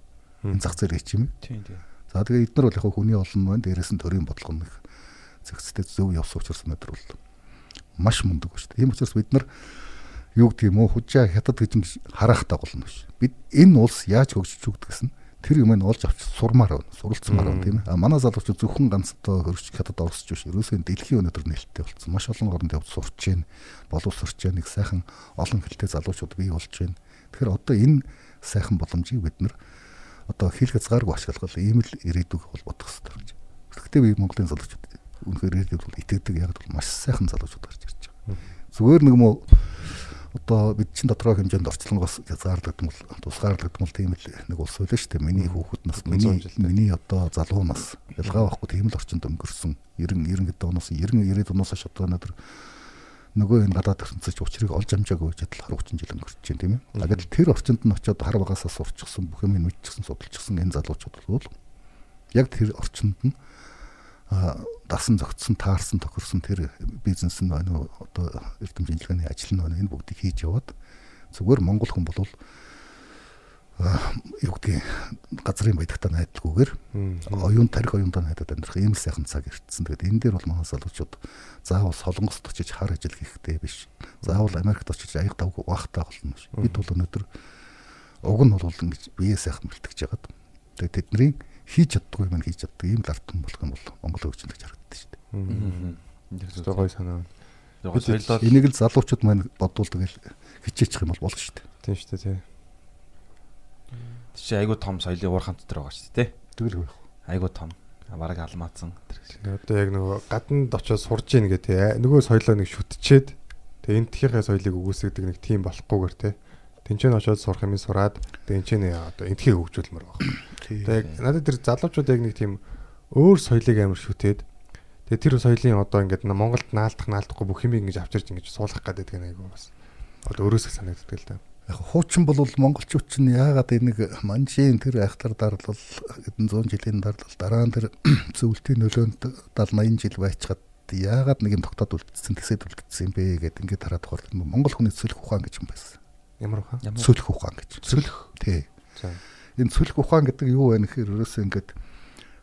энэ зах хийчих юм. Тийм тийм. за тэгээ эдгээр бол яг хүний олон байна дээрээс нь төрийн бодлого нэг зэгцтэй зөв явсан учраас өнөөдөр бол маш мундаг штэ тийм учраас бид нар юу гэдэг юм уу? Хужаа хятад гэж харах дагуулна биш бид энэ улс яаж хөгжиж өгдөгс нь тэр юм нь олж авч сурмаар байна. Суралцмаар байна тийм ээ. Манай залуучууд зөвхөн ганц одоо хөрч хятад орсч биш. Ерөөсөө дэлхийн өнөөдөр нээлттэй болсон. Маш олон оронд явж сурч байна. Боловсрч байна. Нэг сайхан олон хэлтэй залуучууд бий болж байна. Тэгэхээр одоо энэ сайхан боломжийг бид нар одоо хил хязгааргүй ашиглах ийм л ирээдүг бол бодох хэрэгтэй гэж. Гэхдээ би Монголын залуучууд үнэхээр ирээдүйд бол итгэдэг яг бол маш сайхан залуучууд гарч ирж байгаа. Зүгээр нэг мөө одоо бид чинь дотроо хэмжээнд орчлонгоос хязгаарлагдсан бол тусгаарлагдсан бол тийм л нэг улс байлаа шүү дээ. Миний хүүхэд нас, миний миний одоо залуу нас ялгаа байхгүй тийм л орчинд өнгөрсөн. 90 90 хэд оноос 90 90 оноос хойш одоо өнөөдөр нөгөө энэ гадаад ертөнцөд учрыг олж амжаагүй чадал 10 30 жил өнгөрч чинь тийм ээ. Гэтэл тэр орчинд нь очиод хар багасаа сурчсан бүх юм мэдчихсэн судалчихсан энэ залуучууд бол яг тэр орчинд нь дасан зөгцсөн таарсан тохирсон тэр бизнес нь байна уу одоо эрдэм шинжилгээний ажил нь байна энэ бүгдийг хийж яваад зүгээр монгол хүн бол юу гэдгийг газрын баядагтаа найдалгүйгээр оюун тарих оюундаа найдаад амьдрах ийм л сайхан цаг ирсэн. Тэгээд энэ дээр бол манай залуучууд заавал солонгост очиж хар ажил хийхтэй биш. Заавал Америкт очиж аяг давгүй бахтаа болно биш. Бид бол өнөөдөр уг нь бол ингэж бие сайхан бэлтгэж яагаад. Тэгээд тэдний хийж чаддгүй юм хийж чаддаг ийм л артан болох юм бол Монгол хөгжинд гэж харагддаг шүү дээ. Зөв гой санаа. Соёлоор Энийг л залуучууд маань бодуулдаг л хичээчих юм бол болно шүү дээ. Тийм шүү дээ. тий. чи айгу том соёлын уур хамт дээр байгаа шүү дээ. Тэгэл байх. Айгу том. Бараг алмаацсан. Одоо яг нөгөө гаднад очиод сурж ийн гэх тий. Нөгөө соёлоо нэг шүтчээд тэгээ энтхийнхээ соёлыг үгүйсгдэг нэг тим болохгүйгээр тий. Тэнцэн очиод сурах юм сураад тэнцэн одоо энтхийг хөгжүүлмээр байна. Тэгээ яг надад тэр залуучууд яг нэг тийм өөр соёлыг амар шүтээд тэгээ тэр соёлын одоо ингээд Монголд наалдах наалдахгүй бүх юм ингэж авчирч ингэж суулгах гэдэг нэг айгу бас одоо өөрөөсөө санагддаг л да. Яг хуучин бол монголчууд чинь яагаад энийг манжийн тэр айхтар дарлал хэдэн зуун жилийн дарлал дараа нь тэр зөвлөлтийн нөлөөнд 70 80 жил байцгаад яагаад нэг юм тогтоод үлдсэн тэсэд үлдсэн юм бэ гэдэг ингээд хараад тохиолдол монгол хүний цөлөх ухаан гэж юм байсан. Ямар ухаан? Цөлөх ухаан гэж. Цөлөх. Тий. За. Энэ цөлөх ухаан гэдэг юу вэ гэхээр ерөөсөө ингээд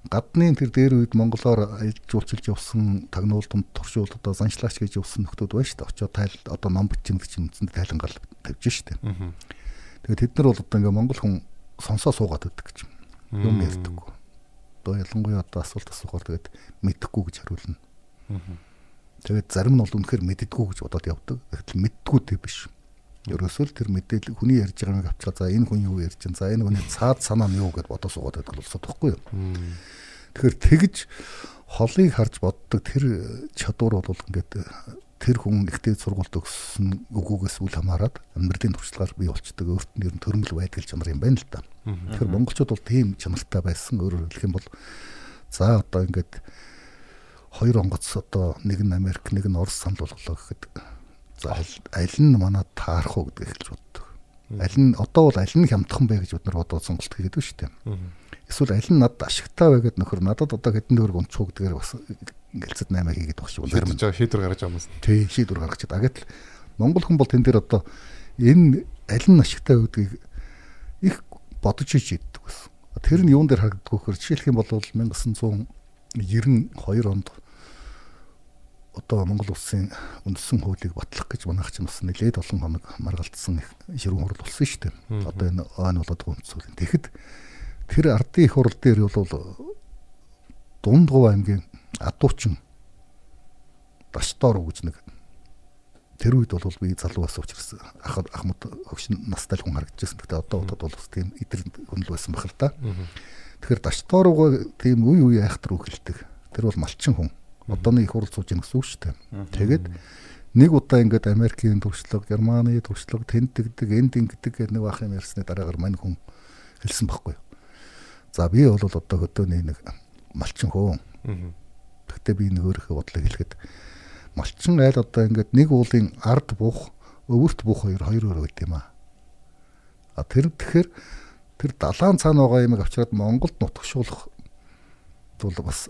гадны тэр дээр үед монголоор аялжуулчилж явсан тагнуултанд туршуул одоо заншлаач гэж явсан нөхдүүд байна шүү дээ. Очоод тайл одоо ном бичэн гэж үндсэндээ тайлангаал тавьж шүү дээ. Тэгээд тэд нар бол одоо ингээ монгол хүн сонсоо суугаад байдаг гэж юм ярьдаггүй. Одоо ялангуяа одоо асуулт асуухаар тэгээд мэдэхгүй гэж хариулна. Тэгээд зарим нь бол үнэхээр мэддэггүй гэж бодоод явдаг. Гэтэл мэддэггүй тэг биш. Ерөөсөө л тэр мэдээлэл хүний ярьж байгааг авчгаа за энэ хүн юу ярьж байна. За энэ хүний цаад санаа нь юу гэд бодож суугаад байдаг бол судахгүй юу. Тэгэхээр тэгж холыг харж боддог тэр чадвар бол ингээд тэр хүн ихтэй сургуульд өгсөн үгүйгээс үл хамааран амьдралын туршлагаар бий болчдөг өөрт нь ер нь төрмөл байдал чанар юм байна л да. Тэгэхээр монголчууд бол тийм чанартай байсан. Өөрөөр хэлэх юм бол за одоо ингээд хоёр онгоц одоо нэг нь Америк нэг нь Орос санал болголоо гэхэд за аль нь манад таарах уу гэдэг эхэлж боддог. Аль нь одоо бол аль нь хямдхан бэ гэж бид нар одоо сонголт хийгээд байна шүү дээ. Эсвэл аль нь надад ашигтай вэ гэд нөхөр надад одоо хэдэн төгрөг унцах уу гэдгээр бас ингэлцэд 8 хийгээд багш юм. Шийдвэр жаа шийдвэр гаргаж байгаа юм. Тий, шийдвэр гаргачихад. А гэтэл Монгол хүн бол тэн дээр одоо энэ аль нь ашигтай вэ гэдгийг бодож иж иддэг байсан. Тэр нь юун дээр харагддаг вөхөр жишээлх юм бол 1992 онд одоо Монгол улсын үндсэн хуулийг батлах гэж манайх ч бас нэлээд олон хоног маргалдсан ширүүн хурал болсон шүү дээ. Одоо энэ ойн болоод хуулийн. Тэгэхэд тэр ардын их хурал дээр бол Дундгов аймгийн Адуучин Даштор гэж нэг тэр үед бол би залуу байсан учраас ах ахмад өгш настай хүн харагдчихсан. Гэхдээ одоо удаад бол бас тийм идэр хөнл байсан бахал та. Тэгэхээр Даштор тийм үе үе айхтар үгэлдэг. Тэр бол малчин хүн одооны их хурл сууж ийн гэсэн үг шүү дээ. Тэгээд нэг удаа ингээд Америкийн туршлага, Германы туршлага тэнтэгдэг, энд ингэдэг нэг бах юм ярьсны дараагаар мань хүн хэлсэн байхгүй юу. За би бол одоо хөдөөний нэг малчин хөө. Тэгтээ би нэг өөрийнхөө бодлыг хэлэхэд малчин айл одоо ингээд нэг уулын ард буух, өвөрт буух хоёр хоёр өөр байд юм аа. А тэр тэгэхээр тэр далаан цаана байгаа юмыг авчираад Монголд нутгшуулах бол бас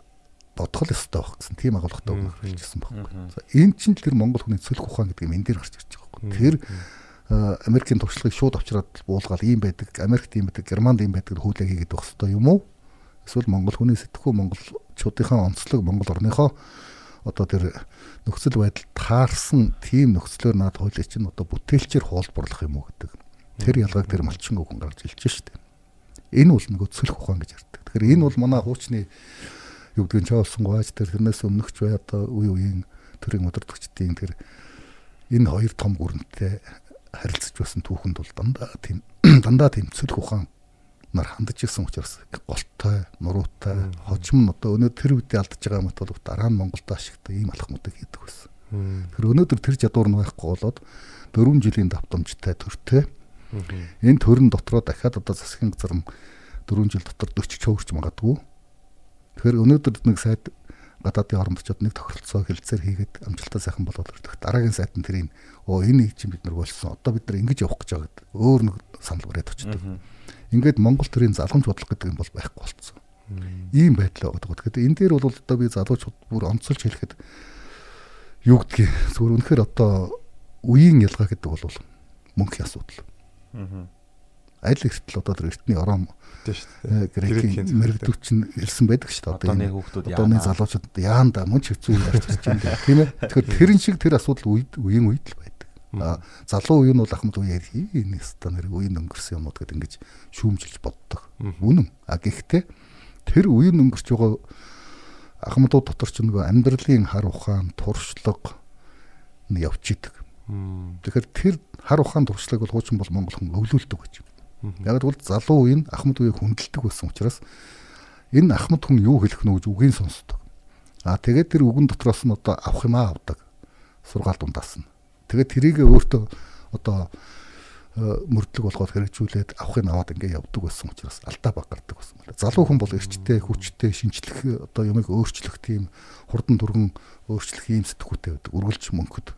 бодгол ёстой байх гэсэн тийм агуулгатай үг хэлжсэн байхгүй. За энэ чинь тэр Монгол хүний цөлх ухаан гэдэг юм энэ дээр гарч ирж байгаа байхгүй. Тэр Америкийн туршлагыг шууд авчираад буулгаад ийм байдаг, Америкт ийм байдаг, Германд ийм байдаг хүүлээ хийгээд байх хэрэгтэй юм уу? Эсвэл Монгол хүний сэтгхүү монголчуудынхаа онцлог Монгол орныхоо одоо тэр нөхцөл байдал таарсан тийм нөхцлөөр наад хуулийг чинь одоо бүтээлчээр хуулбарлах юм уу гэдэг. Тэр ялгааг тэр малчин хүн гаргаж илж штэ. Энэ бол нөгөө цөлх ухаан гэж ярьдаг. Тэгэхээр энэ бол манай хуучны юу гэдгийг чаавсан гооч тэр тэрнээс өмнөх ч бай одоо үе үеийн төрийн удирдгчдын тэр энэ хоёр том гүрэнтэй харилцаж байсан түүхэнд бол дандаа тийм дандаа тийм цөлх ухаан нар хандж ирсэн учраас голтой, нуруутай, хожим нь одоо өнөө тэр үедээ алдж байгаа мэт бол дараа нь Монголд ашигтай ийм алхмуудыг хийдэг байсан. Тэр өнөөдөр тэр чадвар нь байхгүй болоод 4 жилийн давтамжтай төртэй. Энэ төрн дотроо дахиад одоо засгийн зарим 4 жил дотор 40 чөөрч магадгүй Тэгэхээр өнөөдөр нэг сайд гадаадын очоод нэг тохиролцоо хэлцээр хийгээд амжилттай сайхан болоод ирдэг. Дараагийн сайд нь тэрийг оо энэ чинь бид нар болсон. Одоо бид нар ингэж явах гэж байгаа гэдэг. Өөр нэг санал бариад очдөг. Ингээд Монгол төрийн залгамж бодлого гэдэг юм бол байхгүй болцсон. Ийм байдал байгаа. Тэгэхээр энэ дээр бол одоо би залуучууд бүр онцолж хэлэхэд юу гэдгийг зүгээр үнэхээр одоо үеийн ялгаа гэдэг бол мөнхийн асуудал. Аа аль эртэл одоо тэр эртний ором грекийн мэрэгдүүч нь хэлсэн байдаг шүү дээ. Одоо нэг хүүхдүүд одооны залуучууд яанда мөн ч хэцүү юм ярьж байна тийм ээ. Тэгэхээр тэрэн шиг тэр асуудал үед үеийн үед л байдаг. Залуу үе нь бол ахмад үеэр энэ ста нэр үеийн өнгөрсөн юмуд гэдэг ингэж шүүмжилж боддог. Үнэн. А гэхдээ тэр үеийн өнгөрч байгаа ахмадууд дотор ч нөгөө амьдралын хар ухаан, туршлага нь явж идэг. Тэгэхээр тэр хар ухаан туршлагыг бол хуучин бол монгол хүн өвлүүлдэг гэж. Яг л залуу үеийн ахмад үеийг хүндэлдэг байсан учраас энэ ахмад хүн юу хэлэх нь гэж үгийг сонсдог. Аа тэгээд тэр үгэн дотроос нь одоо авах юмаа авдаг. Сургаал дундаас нь. Тэгээд тэрийг өөртөө одоо мөрдлөг болгоод хэрэгжүүлээд авахыг аваад ингээ явдаг байсан учраас алдаа баг гардаг байсан. Залуу хүн бол эрчтэй, хүчтэй, шинжлэх одоо юмыг өөрчлөх тийм хурдан түргэн өөрчлөх ийм сэтгүүтэй байдаг. Үргэлж мөнхөд.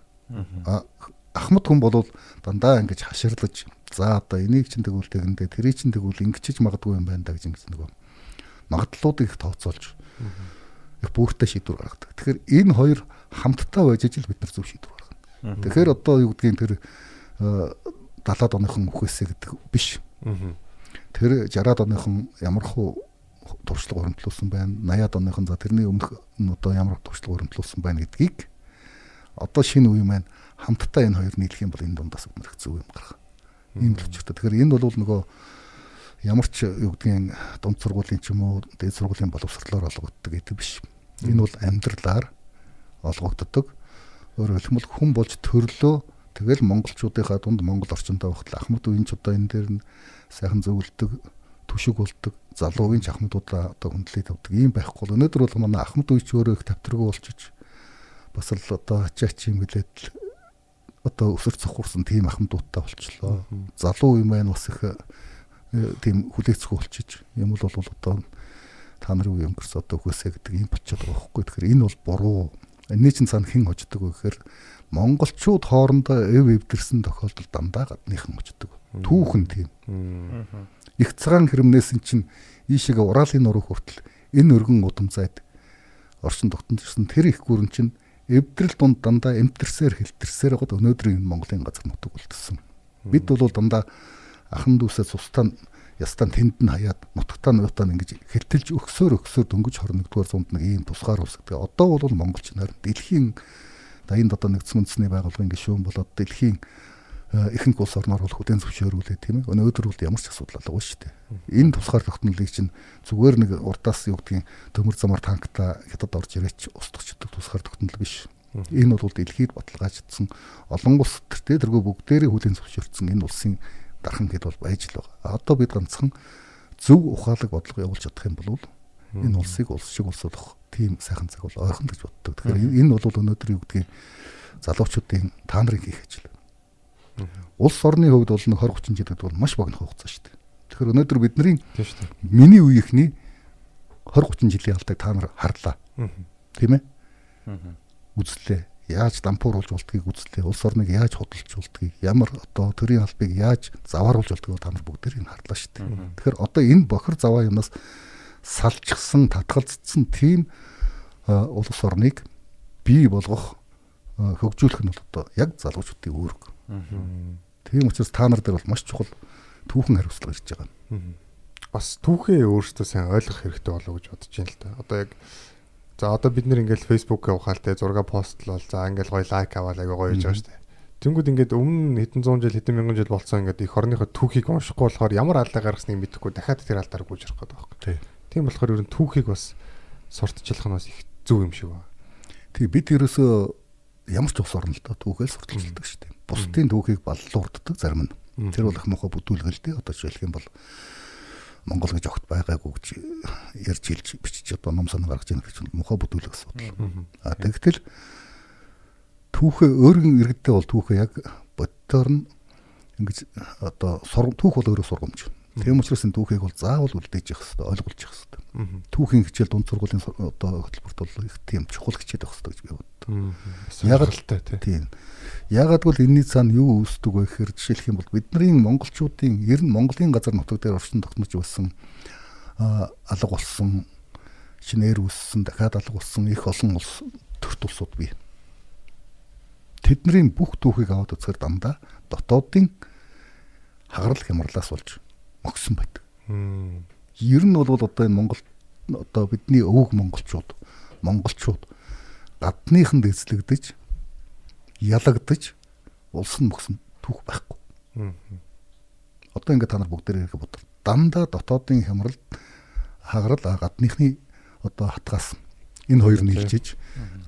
Аа ахмад хүн бол дандаа ингэж хаширлаж за одоо энийг чинь тэгвэл тэгэндээ тэрийг чинь тэгвэл ингэчиж магадгүй юм байна да гэж ингэж нөгөө магадлалуудыг их тооцоолж их бүртээ шийдвэр гаргадаг. Тэгэхээр энэ хоёр хамтдаа байж ижил бид нар зөв шийдвэр гаргана. Тэгэхээр одоо юу гэдгийг тэр 70-аад оныхон үхээсэ гэдэг биш. Тэр 60-аад оныхон ямархуу туршлага хөрөмтлүүлсэн байна. 80-аад оныхон за тэрний өмнөх одоо ямар туршлага хөрөмтлүүлсэн байна гэдгийг одоо шинэ үе маань хамтдаа энэ хоёр нийлэх юм бол энэ дундаас өднөх зөв юм гарах. Ийм л өчтэй. Тэгэхээр энэ бол нөгөө ямар ч юу гэдгийг дунд сургуулийн ч юм уу дээд сургуулийн боловсрлоор олгогддог гэдэг биш. Энэ бол амьдралаар олгогддог. Өөрөөр хэлбэл хүн болж төрлөө тэгэл монголчуудынхаа дунд монгол орчиндөө багтал ахмад үеийнч одоо энэ дээр нь сайхан зөвлөдөг түшиг болдог залуугийн ч ахмадуудаа одоо хүндлээд авдаг ийм байхгүй өнөөдөр бол манай ахмад үеч өөрөө их тавтаргүй болчих бас л одоо ачаач юм гэлээд одоо өсөр цохурсан тийм ахмадуудтай болчлоо. Залуу юм байна бас их э, тийм хүлээцгүй болчиж юм бол бол одоо та нарын үе өнгөрс одоо үхээсэ гэдэг юм болчиход байгаа байхгүй. Тэгэхээр энэ бол буруу. Энийн чинь цаана хэн хождог вэ гэхээр монголчууд хоорондоо эв эвдэрсэн тохиолдол дандаа гадныхан хождог. Түүхэн тийм. Их цагаан хэрэмнээс ин чинь ийшээгээ ураалын нуруу хүртэл энэ өргөн удамцайд орчин тогтнож ирсэн тэр их гүрэн чинь эвдрэл дунд дандаа эмтэрсээр хэлтэрсээр гоод өнөөдрийн Монголын газар нутаг болтсон. Бид бол дандаа ахан дүүсээ цустаа ястан тэнд нь хаяад нутагтаа нутагтаа ингэж хэтэлж өгсөөр өгсөөр дөнгөж 21-р зуунд нэг ийм тусгаар улс гэдэг. Одоо бол монголч нар дэлхийн да энд одоо нэгдсэн үндэсний байгууллагын гишүүн болоод дэлхийн ихэнх улс орноор бол хүлээн зөвшөөрүүлээ тийм ээ. Өнөөдөр бол ямар ч асуудал алга шүү дээ. Энэ тусгаар тогтнолыг чинь зүгээр нэг урдаас юу гэдгийг төмөр замаар танкта хятад орж ирээч устгачдаг тусгаар тогтнол биш. Энэ бол дэлхийд баталгааждсан олон улс төртөө тэргүй бүгдээрээ хүлээн зөвшөөрсөн энэ улсын дархан гэд бол байж л байгаа. Одоо бид ганцхан зөв ухаалаг бодлого явуулж чадах юм бол энэ улсыг улс шиг улс болох тийм сайхан цаг бол ойрхон гэж боддог. Тэгэхээр энэ бол өнөөдөр юу гэдгийг залуучуудын та нарын хийх ажил. Улс орны хувьд бол нэг 20 30 жил гэдэг бол маш богино хугацаа шүү дээ. Тэгэхээр өнөөдөр бидний миний үеийнхний 20 30 жилийн алдаг та нар харлаа. Тийм ээ? Үзлээ. Яаж дампууруулж болдгийг үзлээ. Улс орныг яаж худалдаж болдгийг, ямар одоо төрийн албыг яаж завааруулж болдгийг та нар бүгдээр энэ харлаа шүү дээ. Тэгэхээр одоо энэ бохир заваа юмнаас салчсан, татгалзсан тийм улс орныг бий болгох хөгжүүлэх нь бол одоо яг залуучуудын үүрэг. Тийм учраас та нар дээр бол маш чухал түүхэн хариуцлага ирж байгаа. бас түүхээ өөрөөсөө сайн ойлгох хэрэгтэй болов уу гэж бодож байна л да. Одоо яг за одоо бид нэр ингээл фэйсбүүкээ ухаалтай зураг постлол за ингээл гоё лайк аваад аяга гоё хийж байгаа шүү дээ. Тэнгүүд ингээд өмнө хэдэн зуун жил хэдэн мянган жил болцсон ингээд их орныхоо түүхийг уншихгүй болохоор ямар алдаа гаргасныг мэдэхгүй дахиад тэр алдаар гүйж ярих гэдэг байхгүй. Тийм. Болохоор ер нь түүхийг бас сурталчлах нь бас их зөв юм шиг байна. Тэгээ бид ерөөсөө ямар ч ус орно л доо түүхээс сурталчилдаг шүү дээ. Бусдын түүхийг баллуурддаг зарим нь. Тэр бол их мохо бүдүүлгэл дээ. Одоо жишээлх юм бол Монгол гэж огт байгаагүй гэж ярьж илж бичиж одоо ном санаа гаргаж яах гэж мохо бүдүүлэх асуудал. А тэгтэл түүхээ өөрийн иргэдтэй бол түүхээ яг бодтоор нь ингэж одоо түүх бол өөрөө сургамж. Тийм учраас энэ түүхийг бол заавал үлдээж явах хэрэгтэй, ойлгуулж явах хэрэгтэй. Түүхийн хичээл дунд сургуулийн одоо хөтөлбөрт бол их тийм чухал хичээл байх хэрэгтэй гэж би боддог. Яг л. Тийм. Ягаад бол энэний цаана юу үүсдэг вэ гэхээр жишээлх юм бол бидний монголчуудын ер нь Монголын газар нутаг дээр орчин тогтнож байсан а алга болсон шинээр үүссэн дахиад алга болсон их олон улс төрт улсууд бий. Тэдний бүх түүхийг аваад үзэхээр дандаа дотоодын хагарал хямралаас болж мөксөн байдаг. Ер нь бол одоо энэ Монгол одоо бидний өвөг монголчууд монголчууд гадныханд эзлэгдэж ялагдаж улсын мөксөн түүх байхгүй. Одоо ингээд та нар бүгдээр хэрэг бодвол дандаа дотоодын хямрал хагарал гадныхны одоо хатгаас энэ хоёр нь илжиж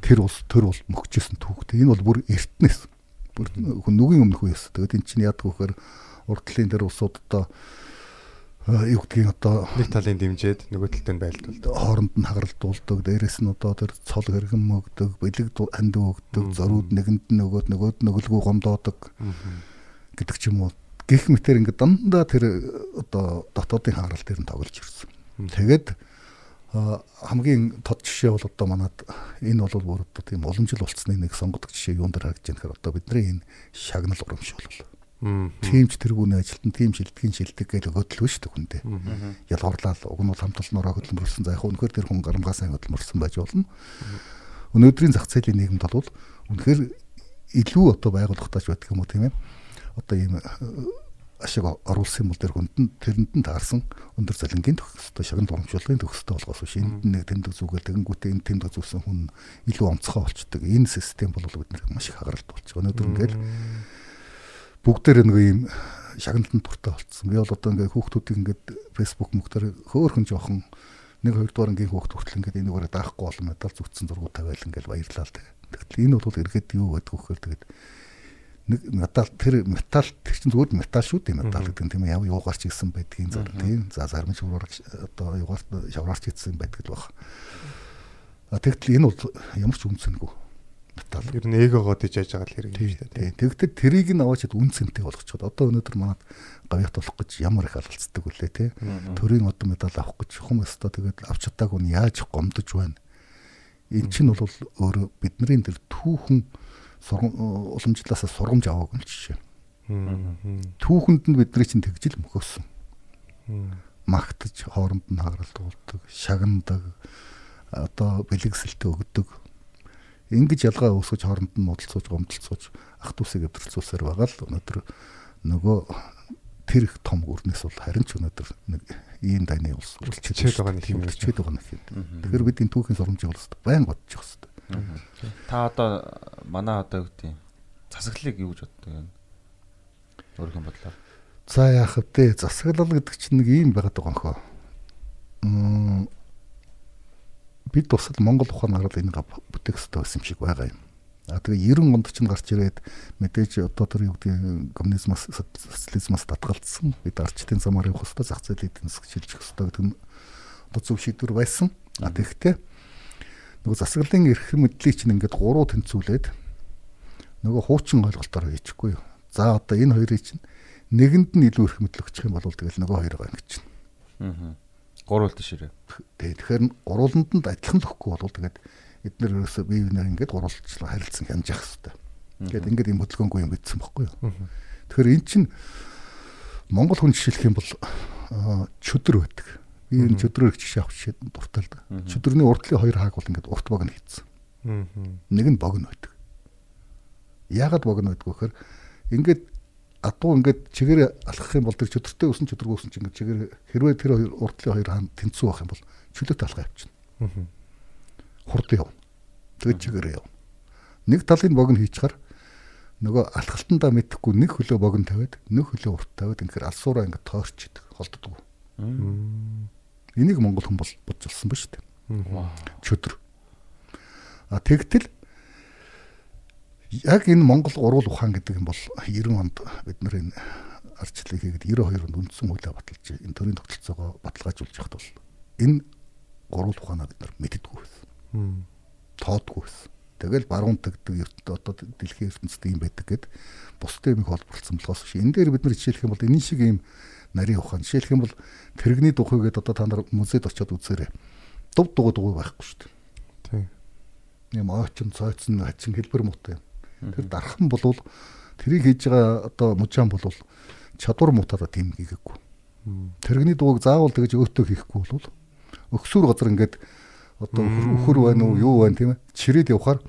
тэр улс төр бол мөгчөөсөн түүхтэй. Энэ бол бүр эртнээс бүр нүгийн өмнөх үеэс. Тэгээд эн чинь яадаг вэхээр урдлын тэр улсууд одоо юу гэдгийг одоо Нэг талын дэмжээд нөгөө талд нь байлдвал. хооронд нь хагаралдуулдаг, дээрэс нь одоо тэр цол хэрэгэн мөгдөг, бэлэг ханд өгдөг, зорууд нэгэнд нь нөгөөд нөгөөд нөгөлгөө гомдоодог гэдэг ч юм уу. Гэх мэтэр ингээд дандаа тэр э, одоо дотоодын хагарал дээр нь тоглож ирсэн. Тэгээд хамгийн тод жишээ бол одоо манад энэ бол бүр одоо тийм уламжил болцсны нэг сонгодог жишээ юунд дээр харагдаж байгаа нөхөр одоо бидний энэ шагнал урамшуул. Мм. Тимч тэргүүний ажилтан тим шилдгийн шилдэг гэж хөдөлгөө шүү дээ хүндээ. Ялгуурлал уг нь бол хамт олноороо хөдөлмөрлсөн. За яг үнэхээр тэр хүн гарамгаа сайн хөдөлмөрлсөн байж болно. Өнөөдрийн зах зээлийн нийгэмд бол үнэхээр илүү одоо байгууллагатаач байдаг юм уу тийм ээ. Одоо ийм э, ашиг оруулсан юм бол тэр хүнд нь тэрэнд нь таарсан өндөр цалингийн төгсөлтөй шагнал урамжуулгын төгсөлтөй болгоос биш энд нэг тэмдэг зүгээр тэгэнгүүтээ энэ тэмдэг зүгсэн хүн илүү онцгой болчдөг. Энэ систем бол бид маш их хагаралт болчих. Өнөөдөр ингээл бүгдээр нэг юм шагналтанд дуртай болцсон. Би бол одоо ингээ хүүхдүүдийг ингээд Facebook мөхтөр хөөхөн жоохон нэг хоёр дугаар ангийн хүүхд хүртэл ингээд энийг өөрөө даахгүй болон медаль зүгтсэн зургууд тавиал ингээд баярлалаа л тэгээ. Тэгтэл энэ бол эргээд юу гэдэг вэ гэхээр тэгээд нэг металл тэр металл тэр чинь зүгээр металл шүү дээ металл гэдэг нь тийм яв юугаарч ирсэн байдгийн зар тийм за зарим шавраарч одоо юугаар шавраарч ирсэн байдаг л баг. Тэгтэл энэ бол ямар ч үнцэнгүй металл Ер нь эгогоо диж яаж байгаа л хэрэг юм шүү дээ. Тэгвэл тэрийг нь аваачаад үн цэнтэй болгочиход одоо өнөөдөр манад гавьяат болох гэж ямар их алалцдаг үлээ тий. Төрийн одоо медаль авах гэж хүм өстө тэгээд авч чадаагүй нь яаж гомдож байна. Эн чинь бол өөрөө бидний тэр түүхэн сургам уламжлалаас сургамж аваагүй юм жишээ. Түүхэнд нь бидний чинь тэгжил мөхөсөн. Магтаж хооронд нь хагаралт уулдаг, шагнадаг, одоо бэлгэсэлт өгдөг. Ингиж ялгаа өсгөж хооронд нь модалцууж, гомдолцууж ах дүүсийг өвдөрцүүлсээр байгаа л өнөөдөр нөгөө тэр их том өрнөөс бол харин ч өнөөдөр нэг ийм дайны улс Үлччээд байгаа нэг юм үлччээд байгаа нэг юм. Тэгэхээр бид энэ түүхийн сургамжийг бол байн бодож явах хэрэгтэй. Та одоо манай одоо юу гэдэг засаглалыг юу гэж боддог юм? Өөрийнхөө бодлоор. За яах вэ? Засаглал гэдэг чинь нэг ийм байгаад байгаа нөхөө. Мм бид тусал Монгол ухаан гараад энэ бүтээх хэрэгтэй байсан юм шиг байгаа юм. А тэгээ 90 онд ч гарч ирээд мэдээж одоо тэр юу гэдэг коммунизмаас социализмаас татгалцсан бид арчтын замаар явах хэрэгтэй зах зээл эдийн засаг шилжих хэрэгтэй гэдэг нь одоо зөв шийдвэр байсан. А тэгэхдээ нөгөө засаглалын эрх мэдлийг чинь ингээд гуруу тэнцвүүлээд нөгөө хуучин ойлголтоор хийчихгүй юу. За одоо энэ хоёрыг чинь нэгэнд нь илүү эрх мэдэл өгчих юм бол тэгэл нөгөө хоёроо ингэж чинь. Аа. Гуруулт ширээ. Тэгээ тэгэхээр гурууланд нь адилхан л өгөхгүй бол тэгээд эдгээр ерөөсөө бие биенээ ингээд гурвалжлаа харилцан хянаж явах хэрэгтэй. Ингээд ингээд юм хөдөлгөөнгүй юм бидсэн бохгүй юу. Тэгэхээр эн чинь Монгол хүн жишээлх юм бол чөдөр байдаг. Би энэ чөдрөөр жишээ авах жишээ дуртай л да. Чөдрөний урдлын хоёр хааг бол ингээд урт богно хийцэн. Нэг нь богно байдаг. Яагаад богно байдгүй гэхээр ингээд адуу ингээд чигээр алхах юм бол тэр чөдөртэй өсөн чөдөргөө өсөн чинь ингээд чигээр хэрвээ тэр хоёр урдлын хоёр хаан тэнцүү байх юм бол чөлөөт алхаа явчихна. Хурд яв. Тэгээд чигээр яв. Нэг талын богн хийчихаар нөгөө алхалтандаа мэдхгүй нэг хөлөө богн тавиад нэг хөлөө урт тавиад ингээд алсуураа ингээд тоорч идэг холддгоо. Энийг монгол хүн бол бодж олсон ба шүү дээ. Чөдөр. А тэгтэл яг энэ Монгол урал ухаан гэдэг юм бол 90 онд бид нар энэ арчлыг хийгээд 92 онд үндсэн хуулиа баталж энэ төрийн тогтолцоогоо баталгаажуулж яхад бол энэ урал ухаанаа бид нар мэддэггүй байсан. Тоодгүй байсан. Тэгэл баруун тагдаг одоо дэлхийн ертөнцид юм байдаг гэд бусдын юм холбогдсон болохоос биш. Энэ дээр бид нар жишээлх юм бол энэ шиг юм нарийн ухаан жишээлх юм бол тэрэгний духыг гэдэг одоо та нар музейд очиод үзээрэй. Дув дугуй дугуй байхгүй шүү дээ. Тийм. Юм ойчин цойцсон хачин хэлбэр муутай юм Тэр дархан болвол тэрийг хийж байгаа одоо мужаан болвол чадвар муутаараа тийм хийгээгүй. Тэрэгний дууг заавал тэгж өөтөө хийхгүй болвол өксүр газар ингээд одоо өхөр байна уу юу байна тийм ээ чирээд явхаар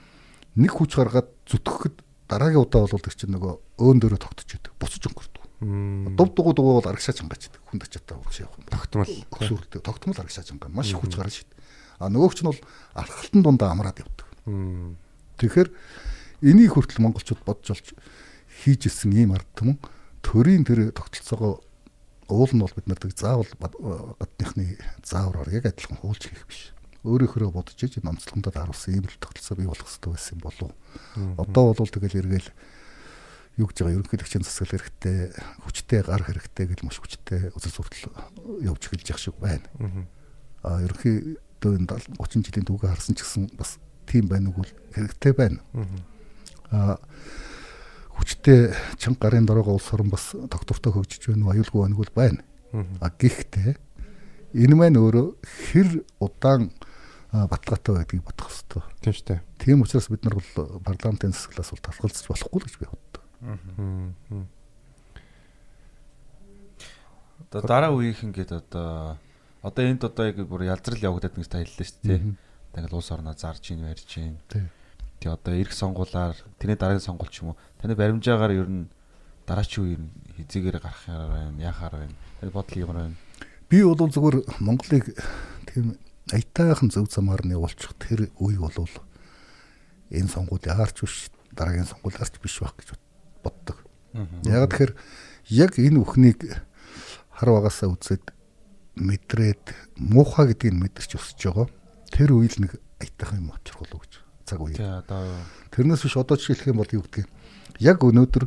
нэг хүч гаргаад зүтгэхэд дараагийн удаа болвол тэг чинь нөгөө өөн дөрөө тогтож идэг буцаж өнгөрдөг. Дув дугуй дугуй бол арагшаач хангаж идэг хүнд ачаатай урагш явах юм. Тогтмол өксүртэй тогтмол арагшаач хангаа маш их хүч гарч шít. А нөгөөгч нь бол алхалтан дундаа амраад явдаг. Тэгэхээр энийг хүртэл монголчууд бодж олж хийж ирсэн ийм ард түмэн төрийн тэр тогтолцоогоо уул нь бол бид нар тэг заавал гадныхны заавраар яг адилхан хуулж хийх биш. Өөрөөхөө бодож иж номцлогондод харуулсан ийм л тогтолцоо бий болох хэрэгтэй байсан болов. Одоо бол тэгэл эргээл юу гэж байгаа? Ерөнхийлөгчийн засаглал хэрэгтэй, хүчтэй гар хэрэгтэй гэл маш хүчтэй үзэл суртал явж эхэлж явах шиг байна. Аа ерөнхийдөө 30 жилийн түүгээ харсан ч гэсэн бас тийм байна уу хэрэгтэй байна хүчтэй чанга гарын дорогоо улс орон бас доктортой хөгжиж байна уу аюулгүй байна уу байна. А гэхдээ энэ маань өөрөө хэр удаан баталгаатай байдгийг бодох хэрэгтэй. Тийм шүү дээ. Тийм учраас бид нар бол парламентын засаглаас бол тархалцаж болохгүй л гэж би боддог. Одоо дараа үеийнх ингээд одоо одоо энд одоо яг бүр ялзрал явагдаад нэг та хэллээ шүү дээ. Тэгэл улс орноо зарж ийн барьж ийн. Тийм Тий одоо эх сонгуулаар тэрний дараагийн сонгуул ч юм уу таны баримжаагаар ер нь дараачийн үеэр хизээгээр гарахаар байна, яхаар байна. Таны бодол ямар байна? Би бол зүгээр Монголыг тийм аятайхан зөв замаар нь явуулчих тэр үе болвол энэ сонгуул яарч биш дараагийн сонгуул арч биш байх гэж боддог. Яг тэгэхээр яг энэ бүхнийг хар багасаа үзээд мэдрээд муухай гэдгийг мэдэрч өсөж байгаа. Тэр үйл нэг аятайхан юм очих болов гэж цаг үе. Тий одоо Тэрнээс биш одоо жишээлх юм бол юу гэдгийг яг өнөөдөр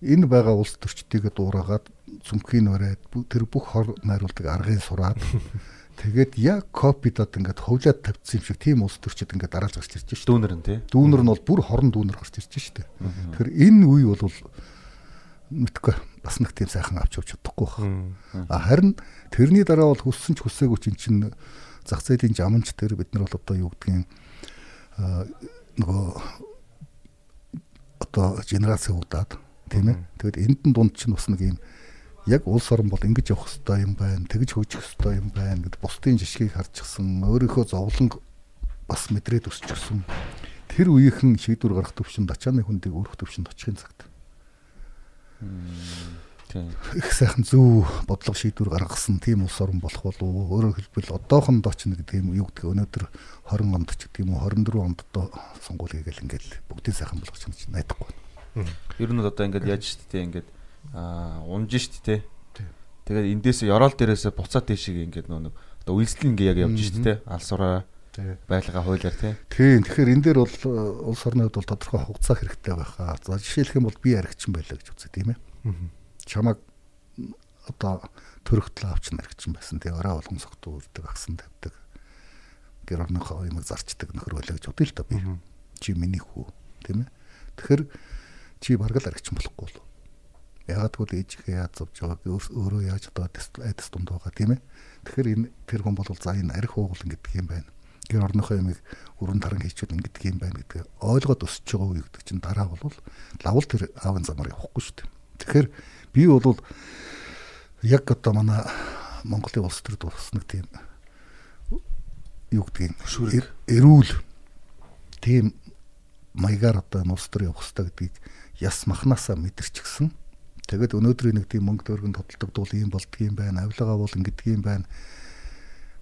энэ байгаа улс төрчдийгээ дуурайгаад цүмхийн бариад тэр бүх хор найруулдаг аргыг сураад тэгээд яг копидод ингээд ховлаад тавьчихсан юм шиг тийм улс төрчид ингээд дараалж гарч ирж шүү дээ. дүүнер нь тий. Дүүнер нь бол бүр хорон дүүнер гарч ирж шүү дээ. Тэгэхээр энэ үе бол мэдгүй бас нэг тийм сайхан авч явж чадахгүй байна. А харин тэрний дараа бол хүссэн ч хүсээгүй чинь зах зээлийн жаманч тэр бид нар бол одоо юу гэдгийг нөгөө одоо генерац удаад тийм ээ. Тэгэд энд нь дунд чинь бас нэг юм яг улс орон бол ингэж явах хэрэгтэй юм байна. Тэгж хөгжих хэрэгтэй юм байна гэд бусдын жишгийг харчихсан. Өөрийнхөө зовлон бас мэдрээд өсчихсөн. Тэр үеийнхэн шийдвэр гаргах төвшөнд ачааны хүндийг өрөх төвшөнд очихын цагт. Тийм. их сайхан зөв бодлого шийдвэр гаргасан тийм улс орн болох болов уу? Өөрөөр хэлбэл одоохондоо ч нэг тийм юу гэдэг өнөөдөр 20 онд ч гэдэг юм уу 24 онд одоо сонгуул хийгээл ингээл бүгдийг сайхан болгож чадчих найдахгүй. Ер нь одоо ингээд яаж штэ те ингээд аа унж штэ те. Тийм. Тэгээд эндээс ёроол дээрээсээ буцаад дэшиг ингээд нөө нэг одоо үйлсэл ингээ яг явж штэ те. Алсураа Тий. байлгаа хуулиар те. Тийм. Тэгэхээр энэ дээр бол э, улс орны хувьд бол тодорхой хугацаа хэрэгтэй байхаа. За жишээлх юм бол би аригчин байлаа гэж үзье тийм ээ. Чамаг одоо төрөхтлөө авч наригчин байсан. Тэгээ орой болгон согтуу үрдэг агсан тавьдаг. Гэр орныхоо юмыг зарчдаг нөхөр байлаа гэж бодъё л да би. Чи миний хүү тийм ээ. Тэгэхээр чи бараг л аригчин болохгүй л. Ягаад гэвэл ээжихээ яаж зовж байгааг өөр- өөрөө яаж одоо айдас дунд байгаа тийм ээ. Тэгэхээр энэ тэр хүн бол за энэ арих уугуул ингэдэг юм байна. Гэр орныхоо юмыг өрөн таран хийчихвэл ингэдэг юм байна гэдэг ойлгоод өсөж байгаа үе гэдэг чинь дараа бол лавл тэр аавын замаар явахгүй шүү дээ. Тэгэхээр би бол яг одоо манай Монголын улс төрд бас нэг тийм юу гэдгийг Хөшүүрэг. эр- эрүүл тийм маягаар одоо энэ улс төр явах хэрэгтэй гэдгийг яс махнасаа мэдэрчихсэн. Тэгээд өнөөдрийн нэг тийм мөнгө төгрөгийн тодтолдог болдго юм байна. Авилгаа бол ингэдэг юм байна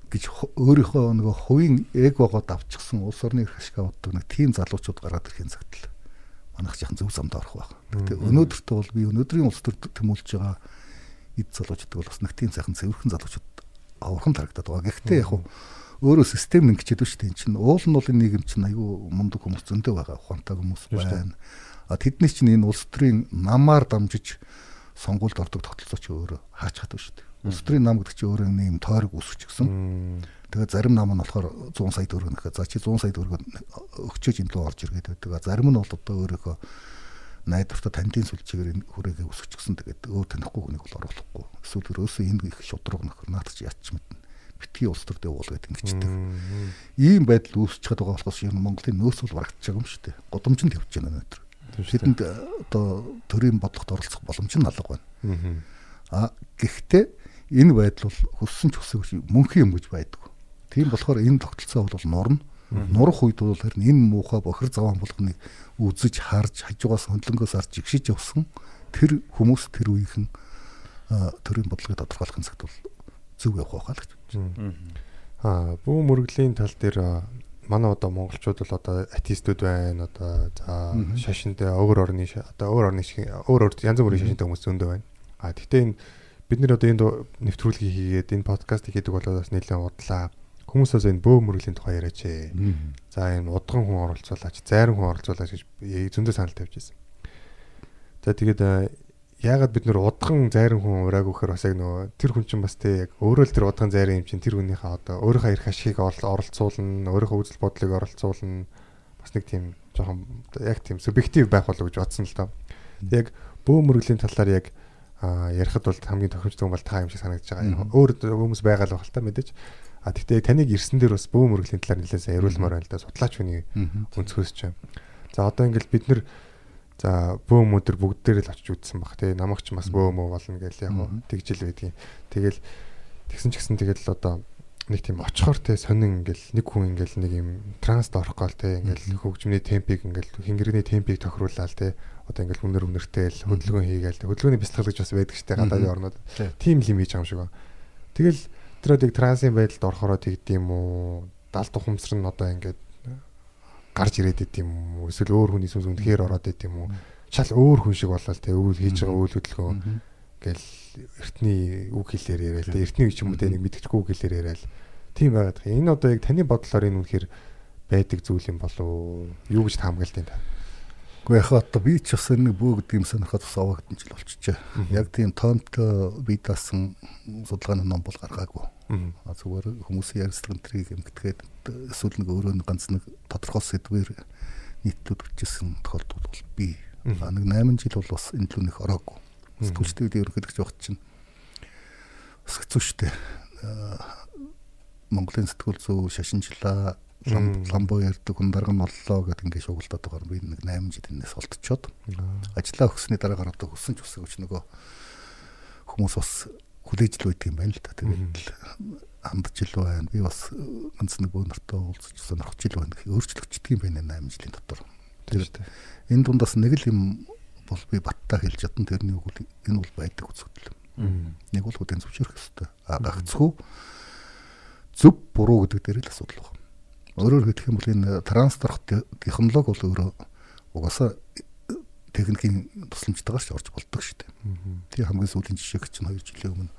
гэж өөрийнхөө нөгөө хувийн эгогоод авчихсан улс орны эрх ашиг авдаг нэг тийм залуучууд гараад ирэхин цагт л манайх жахан зөв замд орох байх. Гэтэ өнөөдөртөө бол би өнөөдрийн улс төрд тэмүүлж байгаа эд залуучууд бол бас нэг тийм сайхан цэвэрхэн залуучууд авархан тарагдаад байгаа. Гэхдээ яг өөрөө систем ингэчээд шүү дээ. Энд чинь уул нь бол энэ нийгэм чинь аюу мундаг хүмүүс зөндөө байгаа. Ухаантай хүмүүс байна. А тэдний чинь энэ улс төрийн намаар дамжиж сонгуульд ордог тогтолцоо чи өөрөө хаач хатав шүү дээ. Улс төрийн нам гэдэг чинь өөрөө нэг юм тойрог үүсч гисэн. Тэгээ зарим нам нь болохоор 100 сая төгрөг нэхэ. За чи 100 сая төгрөг өгчөөж энэ рүү орж иргээд байдаг. Зарим нь бол одоо өөрөөхөө найдвартай тандийн сүлжээгээр энэ хүрээгээ өсгчихсэн. Тэгээд өөр танихгүй хүнийг бол оруулахгүй. Эсвэл өрөөсөө энэ их шудраг нөхөр наад чи ядч мэднэ. Битгий улс төр дэвуул гэдэг ингэждэг. Ийм байдал үүсч чаддаг байгаа болохоос нь Монголын нөөц бол барагдчихаг юм шүү дээ. Годомжинд явж байна өнөөдөр. Тэдэнд э, одоо төрийн бодлогот оролцох боломж нь алга байна. А гэхдээ энэ байдал бол хөссөн ч хүсээгүй мөнхийн юм гэж байдгүй. Тийм болохоор энэ тогтолцоо бол нурна. Нурах үед бол харин энэ муухай бохир заван болгоныг үзэж харж хажуугаас хөндлөнгөөс харж жигшиж явсан тэр хүмүүс тэр үеийнхэн төрийн бодлогыг тодорхойлохын цагт бол зөв явах байхаа л гэж. Аа, бүү мөрөглийн тал дээр манай одоо монголчууд бол одоо атеистүүд байна. Одоо за шашинтай өөр орны одоо өөр орны шиг өөр өөр янз бүрийн шашинтай хүмүүс зөндөө байна. А тэгтээ энэ бид нэр одоо энэ нэвтрүүлгийг хийгээд энэ подкастыг хийдэг болоод бас нэлээд удлаа. Хүмүүсээс энэ бөө мөрөглийн тухай яриач ээ. За энэ удган хүн оролцуулаач, зайран хүн оролцуулаач гэж зөндөө санал тавьж байсан. За тэгээд яагаад бид нэр удган зайран хүн ураагүй гэхээр бас яг нөгөө тэр хүн чинь бас тэг яг өөрөө л тэр удган зайран юм чинь тэр хүнийхээ одоо өөрийнхөө эрх ашигыг орол- оролцуулна, өөрийнхөө үзэл бодлыг оролцуулна. Бас нэг тийм жоохон яг тийм субъектив байх болов гэж бодсон л доо. Яг бөө мөрөглийн талаар яг ярихад бол хамгийн тохиромжтой хүн бол та юм шиг санагдаж байгаа. Өөр хүмүүс байгаа л байх л та мэдээж. А тэгтээ таныг ирсэн дээр бас бөө мөрөглийн талаар нэлээд сайн яриулмаар байна л да. Судлаач хүний өнцгөөс ч. За одоо ингээл бид нэр за бөөм өдөр бүгд дээр л очиж үзсэн баг тий намагч бас бөөм өө болно гэл яг хоо тэгжил байдгийн. Тэгэл тэгсэн ч гэсэн тэгэл одоо нэг тийм очихоор те сонин ингээл нэг хүн ингээл нэг юм транст орох гол те. Ингээл хөгжмөний темпийг ингээл хингэрний темпийг тохируулаад те. Одоо ингээл хүнээр үнэртэй л хөдөлгөөн хийгээл хөдөлгөөний бяцлал гэж бас байдаг штэ гадаадын орнууд. Тийм л юм хийж байгаа юм шиг. Ба. Тэгэл тэр одыг трансын байдалд орохороо тэгдэм үү далд ухамсар нь одоо ингээд гарч ирээд идэм үү эсвэл өөр хүний сүнс үнэхээр ороод идэм үү шал өөр хүн шиг болол те. Өвөл хийж байгаа үйл хөдөлгөөн гэл эртний үг хэлээр яриад те. Эртний ч юм уу те нэг мэдгэжгүй үг хэлээр яриад. Тийм байгаад. Байгаа. Энэ одоо яг таны бодлоор энэ үнэхээр байдаг зүйл юм болов? Юу гэж таамаглалт энэ та? Гэхдээ яг одоо би ч бас нэг гэдэг юм сонирхоод бас овогдсон жил болчихжээ. Яг тийм томтой би даасан судалгааны ном бол гаргаагүй. А зүгээр хүмүүсийн ярилцлага энтрийг эмгэтгээд эсвэл нэг өөрөө нэг ганц нэг тодорхой сэдвээр нийтлүүд бичсэн тохиолдол бол би. А нэг 8 жил бол бас энэ лүүнийх ороогүй. Сэтгүүлчдийн үед ерөнхийдөө явахд чинь бас хэцүү шттэ. Монголын сэтгүүл зүй шашинчлаа ламбоо ярддаг хүн дарга нь боллоо гэдэг ингээд шугалтаад байгаа би нэг 8 жил энэс олдчиход. Ажлаа өгсөний дараагаар одоо өссөн ч өсөөгч нөгөө хүмүүс бас хүлээж л байдаг юм байна л да тэгээд хандж ил байна би бас ганц нэг бөө нартай уулзч сонирхож ил байна. Өөрчлөгчдөг юм байна 8 жилийн дотор. Тэгээд энэ дундаас нэг л юм бол би баттаа хэлж чадсан тэрний үг бол энэ бол байдаг үзэгдэл. Нэг бол хөдөн зөвшөөрөх ёстой. А гагцхүү. Зөв буруу гэдэг дээр л асуудал байна. Өөрөөр хэлэх юм бол энэ трансдорх технологи бол өөрөө угаасаа техникийн тусламжтайгаар ч орж болдог шүү дээ. Тийм хамгийн сүүлийн жишээ чинь 2 жилийн өмнө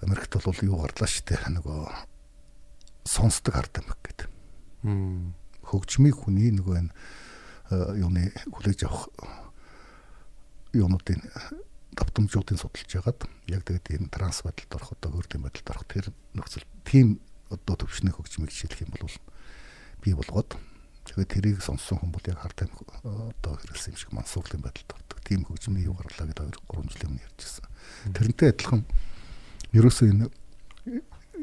Америкт бол юу гарлаа шүү дээ. Нөгөө сонсдог ард амиг гэдэг. Хөгжмийн хүний нөгөө энэ юуны хүлээж авах юунуудын давтамжуудын судалж ягаад яг тэгээд энэ транс байдалд орох одоо хөрлийн байдалд орох тэр нөхцөл тийм одоо төвшний хөгжмийг жишээлх юм бол бий болгоод тэгээд тэрийг сонссон хүн бол яг хард амиг одоо хэрэгсэн юм шиг мансуурлын байдалд ордог. Тийм хөгжмийн юу гарлаа гэдэг 2 3 жилийн өмнө ярьжсэн. Тэрнтэй адилхан ерөөсөө энэ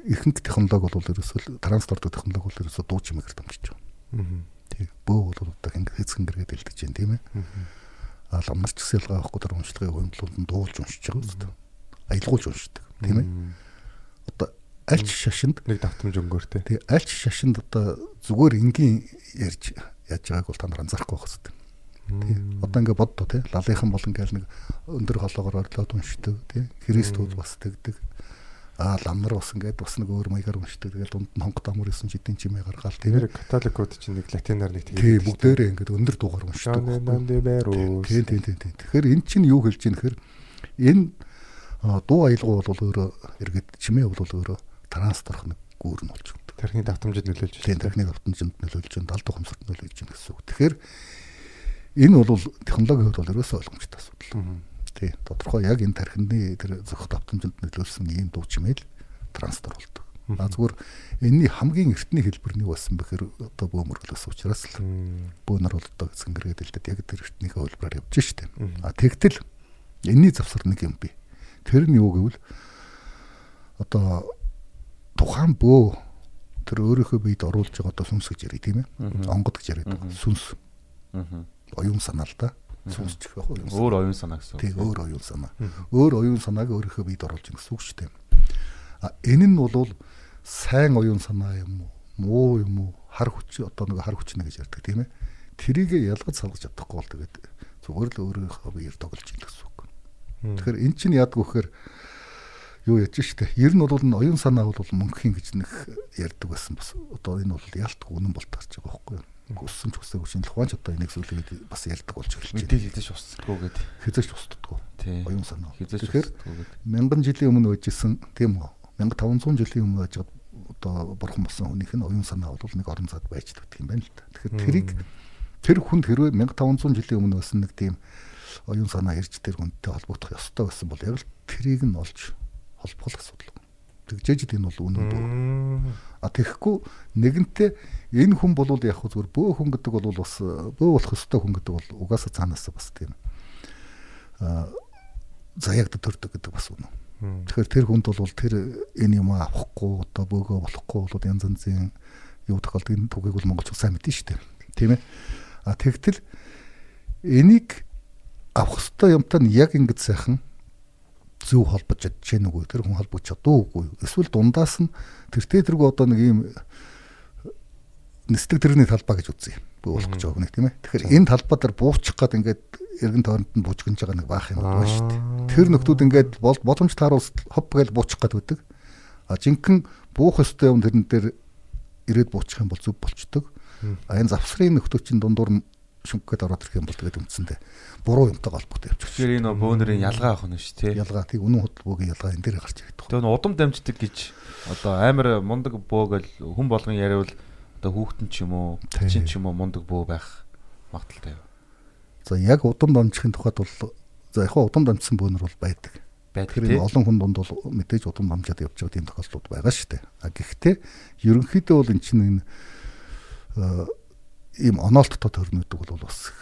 ихэнх технологи бол ерөөсөө транспорт технологи бол ерөөсөө дуу чимээгээр дамжиж байгаа. Тэг бөө бол одоо хэцхэн гэргээд элдэж байна тийм ээ. А ламнарч гэсэн ялгаа авахгүй дараа уншлагын хөндлөлд нь дуулж уншиж байгаа үстэй. Аялгуулж уншдаг тийм ээ. Одоо альч шашинд нэг давтамж өнгөөртэй. Тэг альч шашинд одоо зүгээр энгийн ярьж яаж байгааг бол та нар анзаарахгүй байх хэрэгтэй. Тий. Одоо ингээ боддоо тий. Лалынхан бол ингээл нэг өндөр холоогоор орлоод уншдаг тий. Христүүд бас тэгдэг. Аа ламнар бас ингээд бас нэг өөр маягаар уншдаг. Тэгэл дунд нь хонх дамар исэн жидэн чимээ гаргаал тий. Тэр католикууд чинь нэг латинаар нэг тэгээд. Тий бүгдээрээ ингээд өндөр дуугаар уншдаг. Тий тий тий тий. Тэгэхээр эн чинь юу хэлж ийм гэхээр энэ дуу аялгуу бол өөрөө эргээд чимээ бол өөрөө трансторх нэг гүүр нь болж өгдөг. Тархины давтамжид нөлөөлж байна. Тархины давтамжид нөлөөлж байна. Далд ухамсарт нөлөөлж байна гэсэн үг. Тэгэхээр энэ бол технологийн хувьд бол ерөөсөө ойлгомжтой асуудал. Тий. Тодорхой яг энэ тархины тэр зөх давтамжинд нөлөөлсөн ийм дуу чимээл транстор болдог. А зүгээр энэний хамгийн эртний хэлбэр нь байсан бэхэр одоо бөөмөрлөөс учраас л бөөнөр бол одоо зэнгэргээд илдэд яг тэр эртнийхээ хэлбэрээр явж штэ. А тэгтэл энэний завсар нэг юм би. Тэр нь юу гэвэл одоо тухайн бөө тэр өөрийнхөө биед оруулж байгаа одоо сүнс гэж яриа тийм ээ. Онгод гэж яриад байгаа. Сүнс. Оюун санаа л да. Сүнсчих байх уу? Өөр оюун санаа гэсэн. Тийм өөр оюун санаа. Өөр оюун санааг өөрийнхөө биед оруулж гэсэн үг шүү дээ. А энэ нь бол сайн оюун санаа юм уу? Муу юм уу? Хар хүч одоо нэг хар хүч нэ гэж ярьдаг тийм ээ. Тэрийг ялгаж салгаж чадахгүй бол тэгээд зүгээр л өөрийнхөө биеэр тоглож ийн гэсэн үг. Тэгэхээр эн чинь яадаг вэхээр юу яж штэ. Ер нь бол оюун санаа бол мөнхийн гэж нэг ярьдаг байсан бас. Одоо энэ бол яалтгүй үнэн бол тарч байгаа байхгүй юу? Өссөн ч өсөөгүй чинь тухайн ч одоо энийг зүйлийг бас ярьдаг болж эхэлж байна. Мэдээж хязгаарч устдаггүй гэдэг. Хязгаарч устдаггүй. Оюун санаа. Тэгэхээр мянган жилийн өмнө байжсэн тийм үү? 1500 жилийн өмнө байж одоо бурхан болсон хүнийх нь оюун санаа бол нэг орон зайд байж дутдаг юм байна л да. Тэгэхээр тэрийг тэр хүнд хэрвээ 1500 жилийн өмнө байсан нэг тийм оюун санаа ирж тэр хүнтэй холбогдох ёстой байсан бол яг л тэрийг нь олж холбох асуудал. Тэгжээж энэ бол үнэн бүү. А тэгэхгүй нэгэнтээ энэ хүн бол яг хөө зүгээр бөө хүн гэдэг бол бас бөө болох өстой хүн гэдэг бол угаасаа цаанаас бас тийм а заяагд төрдөг гэдэг бас үнэн. Тэгэхээр тэр хүнд бол тэр энэ юм авахгүй одоо бөөгөө болохгүй бол янз янзын юу тохиолдгийг түгээг бол монголч сайн мэдэн шүү дээ. Тийм ээ. А тэгтэл энийг авах ёстой юмтай нь яг ингэж сайхан зөв холбож чадж гэнэ үгүй. Тэр хүн холбож чадаагүй эсвэл дундаас нь тэртээ тэргүй одоо нэг юм нисдэг тэрний талбай гэж үзье. Болох гэж байгаа нэг тийм ээ. Тэгэхээр энэ талбай дээр буучих гад ингээд эргэн тойронд нь буужгинж байгаа нэг баах юм байна шүү дээ. Тэр нөхдүүд ингээд боломж тааруус хоп гэж буучих гад байдаг. А жинхэнэ буух өстэй юм тэрэн дээр ирээд буучих юм бол зөв болчдөг. А энэ завсрын нөхдөөчийн дундуур нь шүнхгээд ороод ирэх юм бол тэгээд үндсэндээ буруу юмтай холбоотой явж байгаа. Тэгэхээр энэ бөөнөрийн ялгаа авах нь шүү дээ. Ялгаа тийм үнэн хөдөлгөөгийн ялгаа энэ дээр гарч ирээд байна. Тэгээд удам дамждаг гэж одоо амар мундаг бөөгөл хүн болгон яриул одоо хүүхдэн ч юм уу, чин ч юм уу мундаг бөө байх магадaltaй. За яг удам дамжихын тухайд бол за яг удам дамжсан бөөнөр бол байдаг. Тэгэхээр олон хүн дунд бол мэдээж удам дамжаад явж байгаа тийм тохиолдлууд байгаа шүү дээ. А гэхдээ ерөнхийдөө бол эн чинь энэ ийм оноолттой төрнөдөг бол бас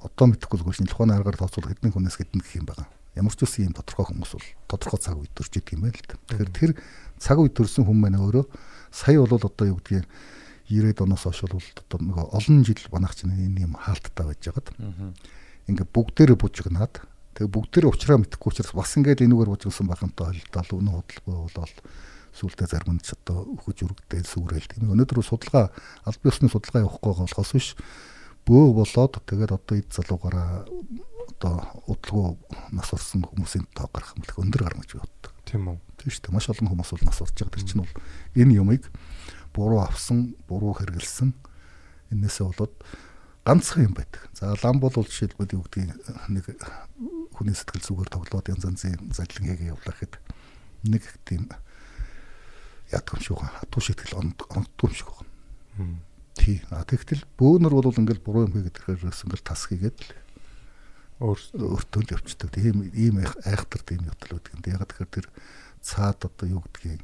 одоо мэдэхгүй зүгээр шинэ тухайн аргаар тооцвол хэдэн хүнээс хэдэн гэх юм байгаа. Ямар ч үсэн ийм тодорхой хүмүүс бол тодорхой цаг үед төрж идэг юм байна л да. Тэгэхээр тэр цаг үед төрсэн хүн маань өөрөө сая бол одоо юу гэдгийг 90-ад оноос хойш бол одоо нэг олон жил банах чинь энэ юм хаалттай байж байгаад. Ингээ бүгдээрээ бужигнаад тэгээ бүгдээрээ уучраа мэдэхгүй учраас бас ингээд энүүгээр бужигсан байхантай ойлтол өнөө хөдөлгөөн болол сүултээ зарим нь ч одоо өхөж өргөдөө сүгрээл тийм. Өнөөдөр судалгаа аль биесны судалгаа явахгүй болохоос биш бөө болоод тэгээд одоо эд залуугаараа одоо удалгүй нас орсон хүмүүсийн тоо гарах юм л өндөр гарна гэж боддог. Тийм үү. Тийм шүү дээ. Маш олон хүмүүс бол нас орж байгаа. Тэр чинь бол энэ юмыг буруу авсан, буруу хэрэгэлсэн. Энээсээ болоод ганцхан юм байдаг. За лам бол жишээлбэл юу гэдгийг нэг хүний сэтгэл зүгээр тоглоод янз янзын заллингийг явуулах гэхэд нэг тийм ядг юм шиг байна. Хатуу шитгэл онддгүй юм шиг байна. Тий. А тэгтэл бөөнөр бол ингээл буруу юм хийгээд ирэхээс ингээл тас хийгээд л өөртөө л явцдаг. Тийм ийм айхтар тийм явдал үүдг юм. Яг тэгэхээр тэр цаад одоо юу гэдгийг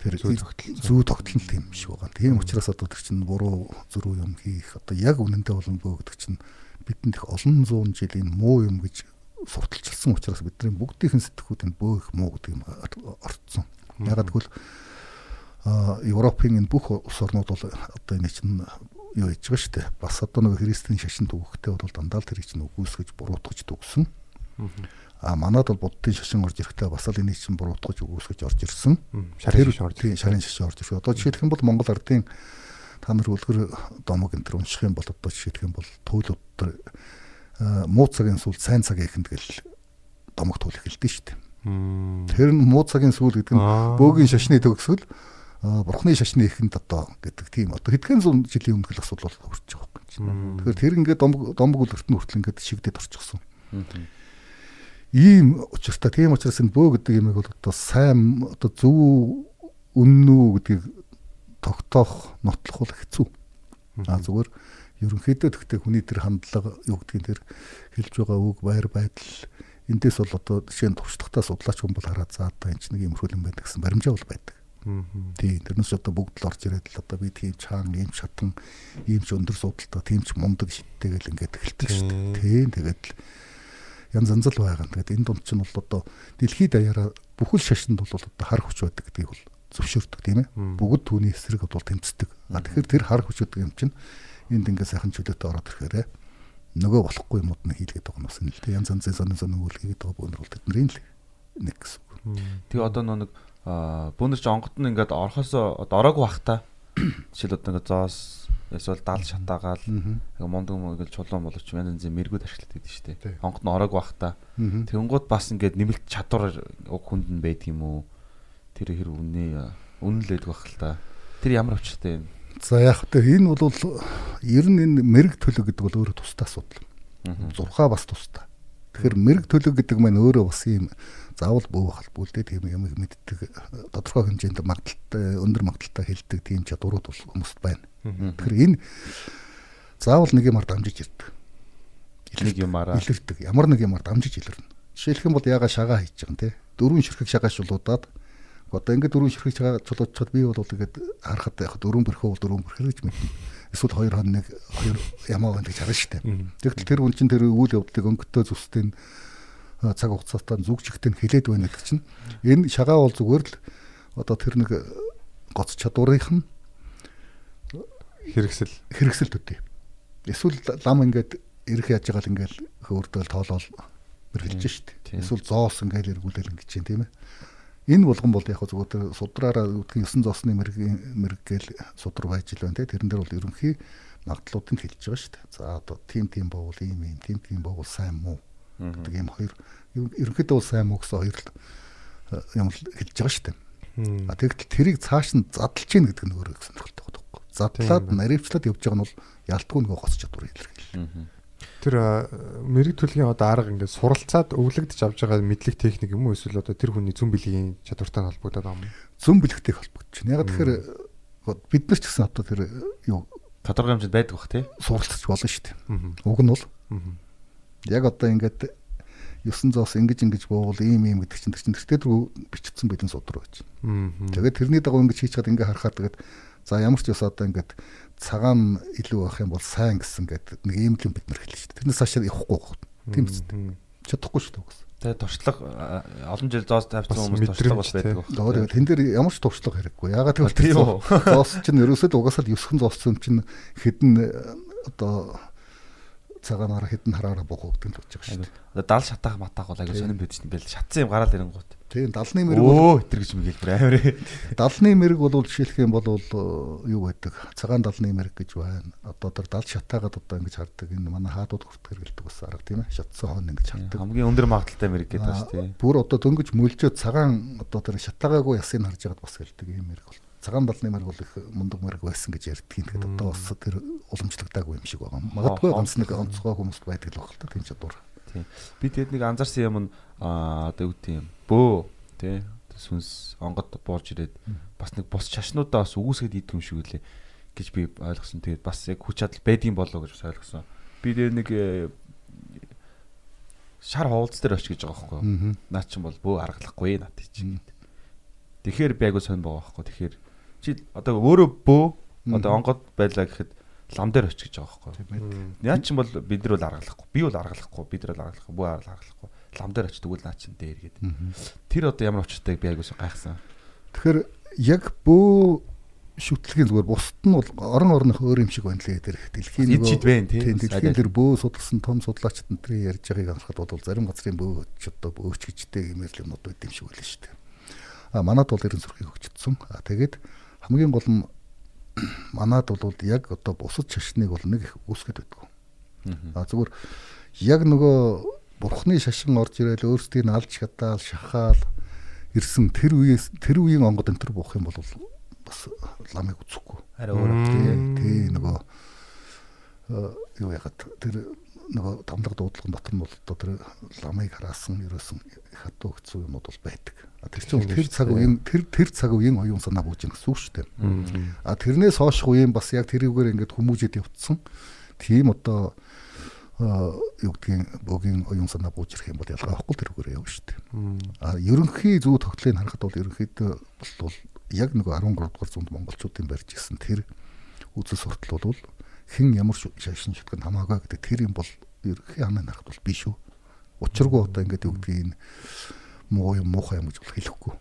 тэр зүү тогтлол тийм шиг байгаа. Тийм учраас одоо тэр чинь буруу зөрүү юм хийх одоо яг үнэндээ болон бөөгдөг чинь бидэнд их олон зуун жилийн муу юм гэж сурталчилсан учраас бидний бүгдийнхэн сэтгхүүд энэ бөөх муу гэдэг юм орцсон. Ягаад гэвэл Европын энэ бүх улс орнууд бол одоо энэ чинь юу хийж байгаа шүү дээ. Бас одоо нэг христийн шашин төгөхтэй бол дандаа л тэр чинь үгүйсгэж буруутгаж төгсөн. А манад бол буддын шашин орж ирэхдээ бас л энийг чинь буруутгаж үгүйсгэж орж ирсэн. Шарын шашин орж ирсэн. Шарын шашин орж ирсэн. Одоо жишээлх юм бол Монгол ардын та нар үлгэр домог энэ төр унших юм бол одоо жишээлх юм бол туйлууд төр муу цагийн сүүл сайн цаг ихэнд гэл домог туул эхэлдэж шүү дээ. Тэр нь муу цагийн сүүл гэдэг нь бөөгийн шашны төгсгөл бурхны шашны ихэнд одоо гэдэг тийм одоо хэдхэн зуун жилийн өмнөх асуудал бол хүрч байгаа юм. Тэгэхээр тэр ингээд домог домог үлгэртэн хүртэл ингээд шигдээд орчихсон. Ийм учиртай тийм учраас энэ бөө гэдэг юмыг бол одоо сайн одоо зөв үнэн үү гэдгийг тогтоох нотлох бол хэцүү. А зүгээр ерөнхийдөө тэгтээ хүний тэр хандлага юу гэдгийг тэр хэлж байгаа үг байр байдал эндээс бол одоо жишээ нь туршлагатаа судлаач хүн бол хараад заа одоо энэ ч нэг юм хөрөлн байдаг гэсэн баримжаа бол байдаг. Тийм тэрнээс одоо бүгд л орж ирээд л одоо би тийм чаан, ийм шатан, ийм ч өндөр судалтай, тийм ч мундаг шиттэй гэл ингээд эхэлдэг шүү дээ. Тийм тэгээд л янз янз л байгаа. Тэгээд энэ дунд чинь бол одоо дэлхийд даяараа бүхэл шашинд бол одоо хар хүч байдаг гэдгийг бол зөвшөөрдөг тийм ээ. Бүгд түүний эсрэг бол тэмцдэг. Тэгэхээр тэр хар хүч гэдэг юм чинь энд ингээд сайхан чөлөөтэй ороод ирэхээр нөгөө болохгүй юмуд нь хийлгээд байгаа юм байна л дээ. Янз янзын сонин сонин үйл хийгээд байгаа бөөнөр бол тэдний л нэг гэсэн. Тэгээ одоо нэг бүүнэр чи онгот нь ингээд орхосоо ороогүй бахта жишээл одоо ингээд зоос эсвэл дал шатаагаал мундаг мөнгөл чулуун боловч янз янзын мэрэгүүд ашиглаад байдаг шүү дээ. Онгот нь ороогүй бахта. Тэнгууд бас ингээд нэмэлт чадвар уг хүнд нь байдаг юм уу? Тэр хэр үнэ байдаг бах л та. Тэр ямар очтой юм? За яг тэр энэ бол ер нь энэ мэрэг төлөв гэдэг бол өөрөө тустай асуудал. Зурхаа бас тустай. Тэгэхээр мэрэг төлөв гэдэг маань өөрөө бас ийм заавал бөө халбгүй л дээ тийм юм мэддэг тодорхой хэмжээнд магадaltaй өндөр магадaltaй хэлдэг тийм чадварууд бол хүмүүст байна. Тэгэхээр энэ заавал нэг юмар дамжиж ирдэг. Нэг юмараа илэрдэг. Ямар нэг юмар дамжиж илэрнэ. Жишээлх юм бол яга шагаа хийж байгаа юм те. Дөрвөн ширхэг шагаа шулуудаад одоо ингээд дөрвөн ширхэг шагаа чулуудчихад би бол тэгээд харахад яг дөрвөн бэрхүү бол дөрвөн бэрхэр гэж мэднэ. Эсвэл хоёр хон нэг хоёр ямаа байна гэж харна штэ. Тэгвэл тэр хүн чинь тэр үйл явдлыг өнгөтэй зүстэй цаг хугацаатай зүгжихтэй хилээд байна гэдэг чинь энэ шагаа бол зүгээр л одоо тэр нэг гоц чадварынх нь хэрэгсэл хэрэгсэл төдий. Эсвэл лам ингээд ирэх яаж байгаа л ингээд хөөрдөл тоолол мэргэлж штт. Эсвэл зоос ингээд эргүүлэл ингэж чинь тийм ээ. Энэ болгон бол яг зүгээр тэр судраараа үүдгийн 9 зоосны мэрэг мэрэггээл судар байж л байна те. Тэрэн дээр бол ерөнхий магадлалууд нь хэлж байгаа шүү дээ. За одоо тим тим боовол ийм ийм тим тим боовол сайн муу гэдэг ийм хоёр ерөнхийдөө бол сайн муу гэсэн хоёр юм хэлж байгаа шүү дээ. А тэгтэл тэрийг цааш нь задлж гин гэдэг нь өөрөө сонирхолтой байдаг. Задлаад наривчлаад явж байгаа нь бол ялтгүй нөгөө гоц чадвар илэрхийлэл. Тэр мэрэг төлгийн одоо арга ингээд суралцаад өвлөгдөж авч байгаа мэдлэг техник юм уу эсвэл одоо тэр хүний зүн бэлгийн чадвартай холбогдоод байгаа юм. Зүн бэлгтэй холбогдож байна. Яг тэгэхээр бид нар ч гэсэн одоо тэр юу тодорхой хэмжээнд байдаг бах тий. Суралцж болно шүү дээ. Уг нь бол яг одоо ингээд 9 зоос ингэж ингэж боовол ийм ийм гэдэг чинь тэр чинь тэртээ рүү бичигдсэн бэлэн судар байж. Тэгээд тэрний дагуу ингэж хийж чад ингээ харахад тэгээд за ямар ч ёс одоо ингээд цагаан илүү байх юм бол сайн гэсэн гэдэг нэг ийм л юм бид нар хэлнэ шүү дээ. Тэрнээс цаашаа явахгүй байх. Тийм биз дээ. Чадахгүй шүү дээ. Тэгээ туршлага олон жил зоос тавьсан хүмүүс туршлага бас байдаг байна. Тэгээ тэн дээр ямар ч туршлага хэрэггүй. Ягаад гэвэл зоос чинь ерөөсөө угаасаа 9хэн зоос юм чинь хэдэн одоо цагаанаараа хідэн хараараа л болж байгаа шүү дээ. Одоо дал шатаах матаах бол айгу сонирн байдаг чинь ингээл шатсан юм гараал ирэнгуут. Тийм далны мэрэг Өө хэтэр гэж мэгэл бүр амар. далны мэрэг бол жишээлх юм бол э, юу байдаг? Цагаан далны мэрэг гэж байна. Одоо тэр дал шатаагаад одоо ингэж хардаг. Энэ манай хаадууд хүрт хэрэгэлдэг бас арга тийм ээ. Шатсан хон ингэж хардаг. Хамгийн өндөр магадaltaй мэрэг гэдэг шүү дээ. Бүр одоо дөнгөж мөлжөө цагаан одоо тэр шатаагаагүй ясыг харж байгаад бас хэлдэг юм мэрэг бол. Цагаан далны мэрэг бол их мундаг мэрэг байсан гэж ярьдаг юм. Тэгэхээр одоо бас тэр уламжлагдаагүй юм шиг байгаа. Магадгүй ганц нэг онцгой хүмүүст байдаг л баг л та тийм чадвар. Тийм. Би тэгэд нэг анзаарсан юм нь аа одоо юу гэдэг юм бөө тий сүнс онгод буулж ирээд бас нэг бус шашнуудаа бас үгүйсгээд идэх юм шиг үлээ гэж би ойлгосон. Тэгээд бас яг хүч чадал байдгийн болоо гэж ойлгосон. Би дээр нэг э, шар хуулц дээр очиж гэж байгаа байхгүй юу? Наа чинь бол бөө аргалахгүй нат чинь. Тэгэхээр би айгуу сонь байгаа байхгүй. Тэгэхээр чи одоо өөрөө бөө одоо онгод байлаа гэхэд лам дээр очиж гэж байгаа байхгүй? Яа чин бол бид нар бол аргалахгүй. Би бол аргалахгүй. Бид нар аргалахгүй. Бүү аргалахгүй. Лам дээр очиж тэгвэл наа чин дээр гээд. Тэр одоо ямар очиртай би айгуус гайхсан. Тэгэхээр яг бөө шүтлэгийн зүгээр бусд нь бол орон орных өөр юм шиг байна лээ тэр дэлхийн тийм дэлхийн тэр бөө судалсан том судлаачид энэ төрийн ярьж байгааг харахад бол зарим газрын бөөч одоо бөөч гэжтэй гэмээр юмнууд байд юм шиг байлаа шүү дээ. А манад бол ерэн зургийг өгчдсөн. А тэгээд хамгийн гол нь манад бол яг одоо бусад шашныг бол нэг их үүсгэж байдгүй. А зүгээр яг нөгөө бурхны шашин орж ирэл өөрсдийг нь алж хатаал шахаал ирсэн тэр үеэс тэр үеийн онгод энэ төр буух юм бол бас ламыг үзэхгүй. Арай өөр. Тий, тий нөгөө э, юу ягаад тэр нөгөө тамлаг дуудлагын дотор нь бол одоо тэр ламыг хараасан ерөөсөн хатуу хэцүү юмуд бол байдаг. Тэр чинь тэр цаг үеийн тэр тэр цаг үеийн оюун санаа бууж ийн гэсэн үг шүү дээ. А тэрнээс хойш үеийн бас яг тэрүүгээр ингээд хүмүүжэд явцсан. Тийм одоо юу гэдгийг бөгийн оюун санаа бууж ирэх юм бол ялгаа авахгүй тэрүүгээр явна шүү дээ. А ерөнхий зүй тогтлыг харахад бол ерөнхийдөө бол яг нэг 13 дугаар зуунд монголчуудын барьж гисэн тэр үзэл суртал бол хэн ямар шашин шүтгэн хамаагүй гэдэг тэр юм бол ерөнхий ханаа харахад бол биш үү. Учиргүй одоо ингээд юу гэдгийг энэ муу юм муухай юм гэж бол хэлэхгүй.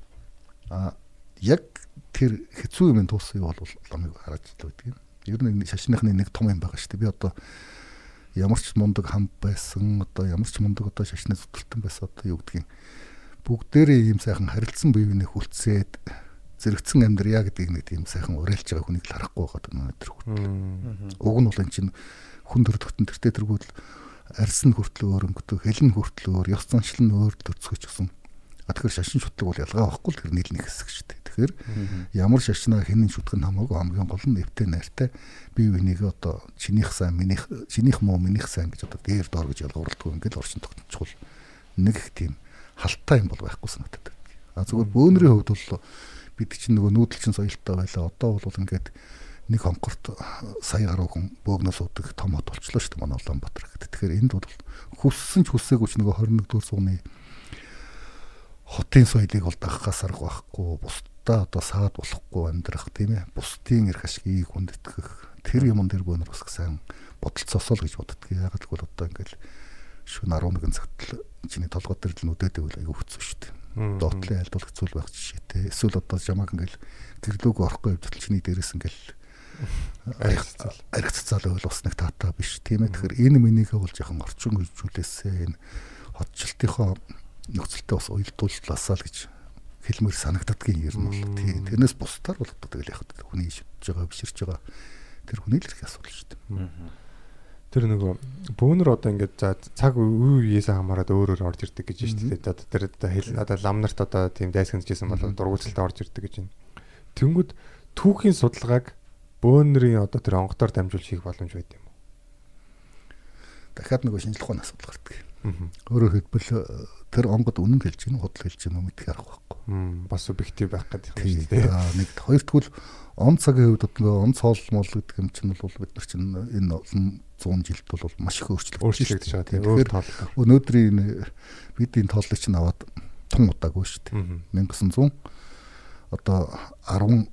А яг тэр хэцүү юм туусан юу бол ламыг хараж л байдаг юм. Ер нь шашныхны нэг том юм байгаа шүү дээ. Би одоо ямар ч мундаг хам байсан одоо ямар ч мундаг одоо шашны зүтгэлтэн байсан одоо юу гэдгийг бүгдээрээ ийм сайхан харилцсан бие биенээ хүлцээд зэрэгцэн амьдрья гэдгийг нэг тийм сайхан уриалж байгаа хүнийг л харахгүй байгаа манай тэр хүн. Уг нь бол эн чинь хүн төрөлхтөн тэртээ тэргүүл арьс нь хүртлөө өөр өнгөтэй хэл нь хүртлөө өөр ёс заншил нь өөр төцгөж гсэн. А тэгэхээр шашин шутлаг бол ялгаа байхгүй л тэр нийл нэг хэсэг шүү дээ. Тэгэхээр ямар шашнаа хинэн шүтгэн хамаагүй хамгийн гол нь эвтэй найртай бие биенийг одоо чинийх сайн минийх чинийх муу минийх сайн гэж одоо дээр доор гэж ялгуурлахгүй ингээд оршин тогтчихвол нэг их тийм халтай юм бол байхгүй санагдаад. А зүгээр бөөнрийн хувьд бол бид чинь нөгөө нүүдэлчин соёлтой байлаа. Одоо бол ингээд нэг хонхорт сая гаруй хүн бөөгнөөс удаг том хот болчлоо шүү дээ манай Улаанбаатар гэдэг. Тэгэхээр энд бол хүссэн ч хүсээгүй ч нөгөө 21-р зууны хотын соёлыг бол дагахаас арга байхгүй бусдаа одоо саад болохгүй амьдрах тийм ээ бусдын эрх ашгийг хүндэтгэх тэр юмн дээр бөөнөр бас сайн бодолцоосоо л гэж боддөг. Яг л бол одоо ингээл шөнө 11 цагт чиний толгой дээр л нүдэдэг үл аягүй хэцүү шүү дээ. Доотлын айлдвал хэцүү байх жишээтэй. Эсвэл одоо жамаг ингээл гэрлүүг орохгүй явдал чиний дээрээс ингээл бас нэг таатаа биш тийм ээ. Тэгэхээр энэ минийгээ бол жоохон орчин үежүүлээсээ энэ хотчлтынхоо нөхцөлтэй бас уялдууллаасаа л гэж хэлмээр санагддгийн ер нь бол тийм. Тэрнээс бусдаар бол одоо тэгэл яг хүний шидэж байгаа биширж байгаа тэр хүний л их асуудал шүү дээ. Тэр нөгөө бөөнөр одоо ингээд за цаг үе үеэсээ хамаарат өөр өөр орж ирдэг гэж байна шүү дээ. Одоо тэр одоо хэл одоо лам нарт одоо тийм дайсагнажсэн бол дургууталтаа орж ирдэг гэж байна. Тэнгүүд түүхийн судалгааг бөөнөрийн одоо тэр онготоор дамжуулж хийх боломж байд юм уу? Дахиад нөгөө шинжлэх ухааны асуудал гардаг. Өөрөөр хэлбэл тэр онгод үнэн хэлж гин худал хэлж гин мэдэх арга байхгүй. Бас объектив байх гэдэг юм шүү дээ. Нэг хоёрдугаар он цагийн хувьд нөгөө он цоол мол гэдэг юм чинь бол бид нар чинь энэ олон 100 жилд бол маш их өөрчлөгдөж байгаа тийм Тэгэхээр өнөөдрийн энэ бидний тооллыг чинь аваад тун удаагүй шүү дээ. Мгм. 1900 одоо 18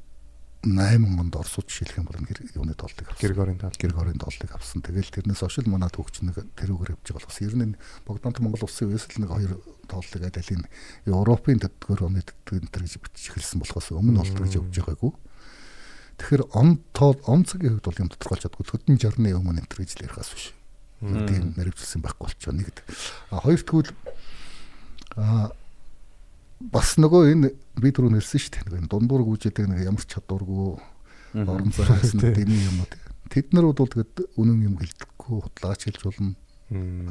онд орсууд жишээлх юм бол энэ юуны тооллыг авсан. Григорийн тоол. Григорийн тооллыг авсан. Тэгэл тэрнээс хойш л манай төгч нэг тэрүүгээр явж байгаа бас ер нь энэ Богдант Монгол улсын үеэс л нэг хоёр тооллыг аль нь Европын төдгөр оны төдгөр энэ төр гэж бичиж эхэлсэн болохоос өмнө бол гэж явж байгаагүй. Тэгэхээр он тоол он цагийн хувьд бол юм тодорхойлж чадгүй хөдөн жарны өмнө энэ төр гэж л ярихаас биш. тийм мэрэгчлсэн байхгүй болчихоо нэг. А хоёр тэгвэл а бас нөгөө энэ би түрүү нэрсэн шүү дээ. Нэг дундуур гүйжэдэг нэг ямар ч чадваргүй орон зайсан дэмий юм уу. Тэд нар бол тэгээд үнэн юм хэлдэггүй худлаач хэлж болно.